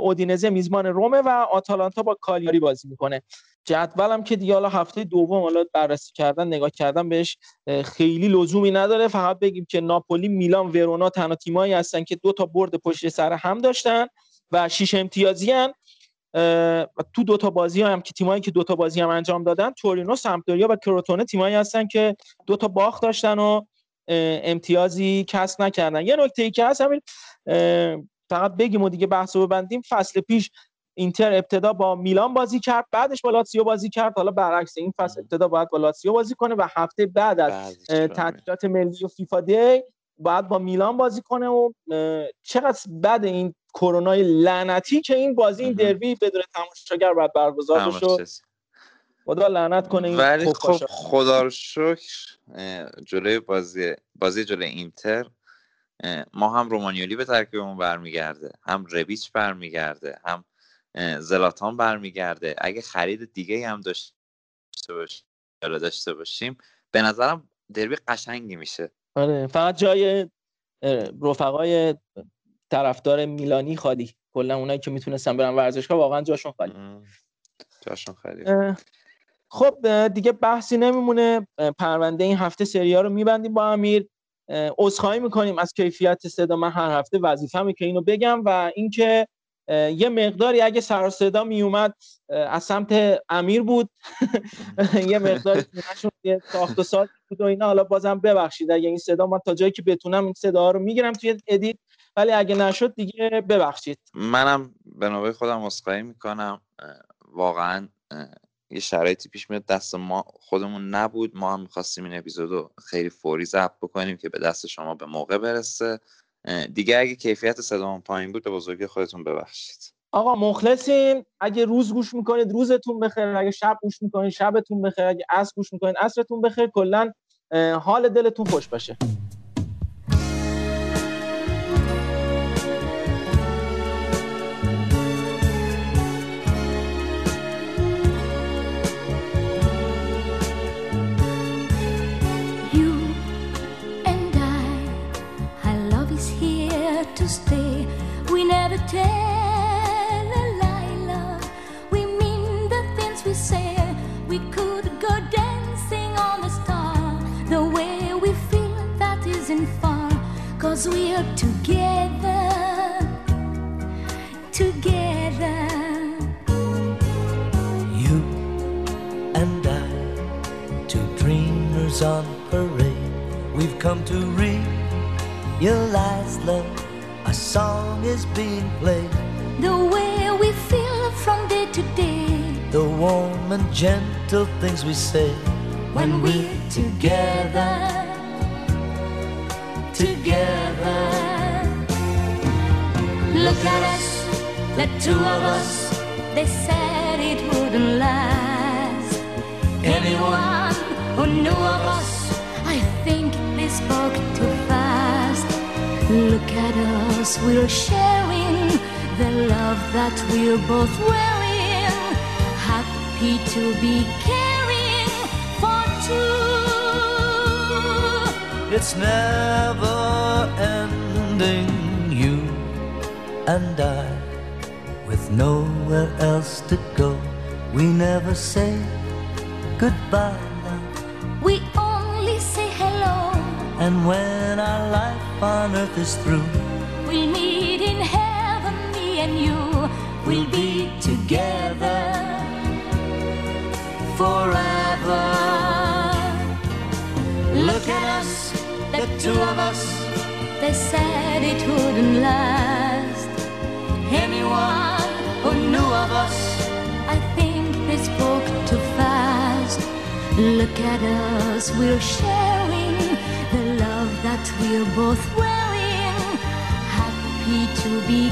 اودینزه میزبان رومه و آتالانتا با کالیاری بازی می‌کنه جدولم که دیگه حالا هفته دوم حالا بررسی کردن نگاه کردن بهش خیلی لزومی نداره فقط بگیم که ناپولی میلان ورونا تنها تیمایی هستن که دو تا برد پشت سر هم داشتن و شیش امتیازی هن. تو دو تا بازی هم که تیمایی که دو تا بازی هم انجام دادن تورینو سمپدوریا و کروتونه تیمایی هستن که دو تا باخت داشتن و امتیازی کسب نکردن. یه نکته ای که هست همین فقط بگیم و دیگه بحث رو ببندیم. فصل پیش اینتر ابتدا با میلان بازی کرد بعدش با لاتسیو بازی کرد. حالا برعکس این فصل ابتدا باید با لاتسیو بازی کنه و هفته بعد از تعطیلات ملی و فیفا دی باید با میلان بازی کنه و چقدر بعد این کرونای لعنتی که این بازی این. دربی بدون تماشاگر باید برگزار بشه. خدا لعنت کنه این ولی خب خدا رو شکر جلوی بازی بازی جلوی اینتر ما هم رومانیولی به ترکیبمون برمیگرده هم ربیچ برمیگرده هم زلاتان برمیگرده. اگه خرید دیگه هم داشته باشیم داشته باشیم به نظرم دربی قشنگی میشه. آره فقط جای رفقای طرفدار میلانی خالی. کلا اونایی که می‌تونستن برن ورزشگاه واقعا جاشون خالی. جاشون اه، خب دیگه بحثی نمیمونه. پرونده این هفته سریا رو میبندیم با امیر. اه، عذرخواهی می‌کنیم از کیفیت صدا. من هر هفته وظیفه‌مه که اینو بگم و اینکه یه مقداری اگه سر صدا میومد از سمت امیر بود. یه مقداری خونه‌شون یه ساخت و ساز بود و اینا. حالا بازم ببخشید اگه این صدا من تا جایی که بتونم این صدا رو می‌گیرم توی ادیت. ولی اگه نشد دیگه ببخشید. منم به نوبه خودم عذرخواهی می‌کنم. واقعا یه شرایطی پیش میاد دست ما خودمون نبود. ما هم می‌خواستیم این اپیزودو خیلی فوری ضبط بکنیم که به دست شما به موقع برسه. دیگه اگه کیفیت صدامون پایین بود به بزرگی خودتون ببخشید. آقا مخلصیم. اگه روز گوش می‌کنید روزتون بخیر. اگه شب گوش می‌کنید شبتون بخیر. اگه عصر گوش می‌کنید عصرتون بخیر. کلا حال دلتون خوش باشه. to stay. We never tell a lie, love. We mean the things we say. We could go dancing on the star. The way we feel that isn't far. Cause we are together. Together. You and I, two dreamers on parade. We've come to realize love Song is being played. The way we feel from day to day. The warm and gentle things we say When we're together, together. Look at us, the two of us. They said it wouldn't last. Anyone who knew of us, I think they spoke too fast. Look at us, we're sharing the love that we're both wearing. Happy to be caring for two. It's never ending, you and I, with nowhere else to go. We never say goodbye And when our life on earth is through, We'll meet in heaven, me and you. We'll be together forever. Look at us, the two of us. They said it wouldn't last. Anyone who knew of us, I think they spoke too fast. Look at us, we're sharing that we're both wearing. Happy to be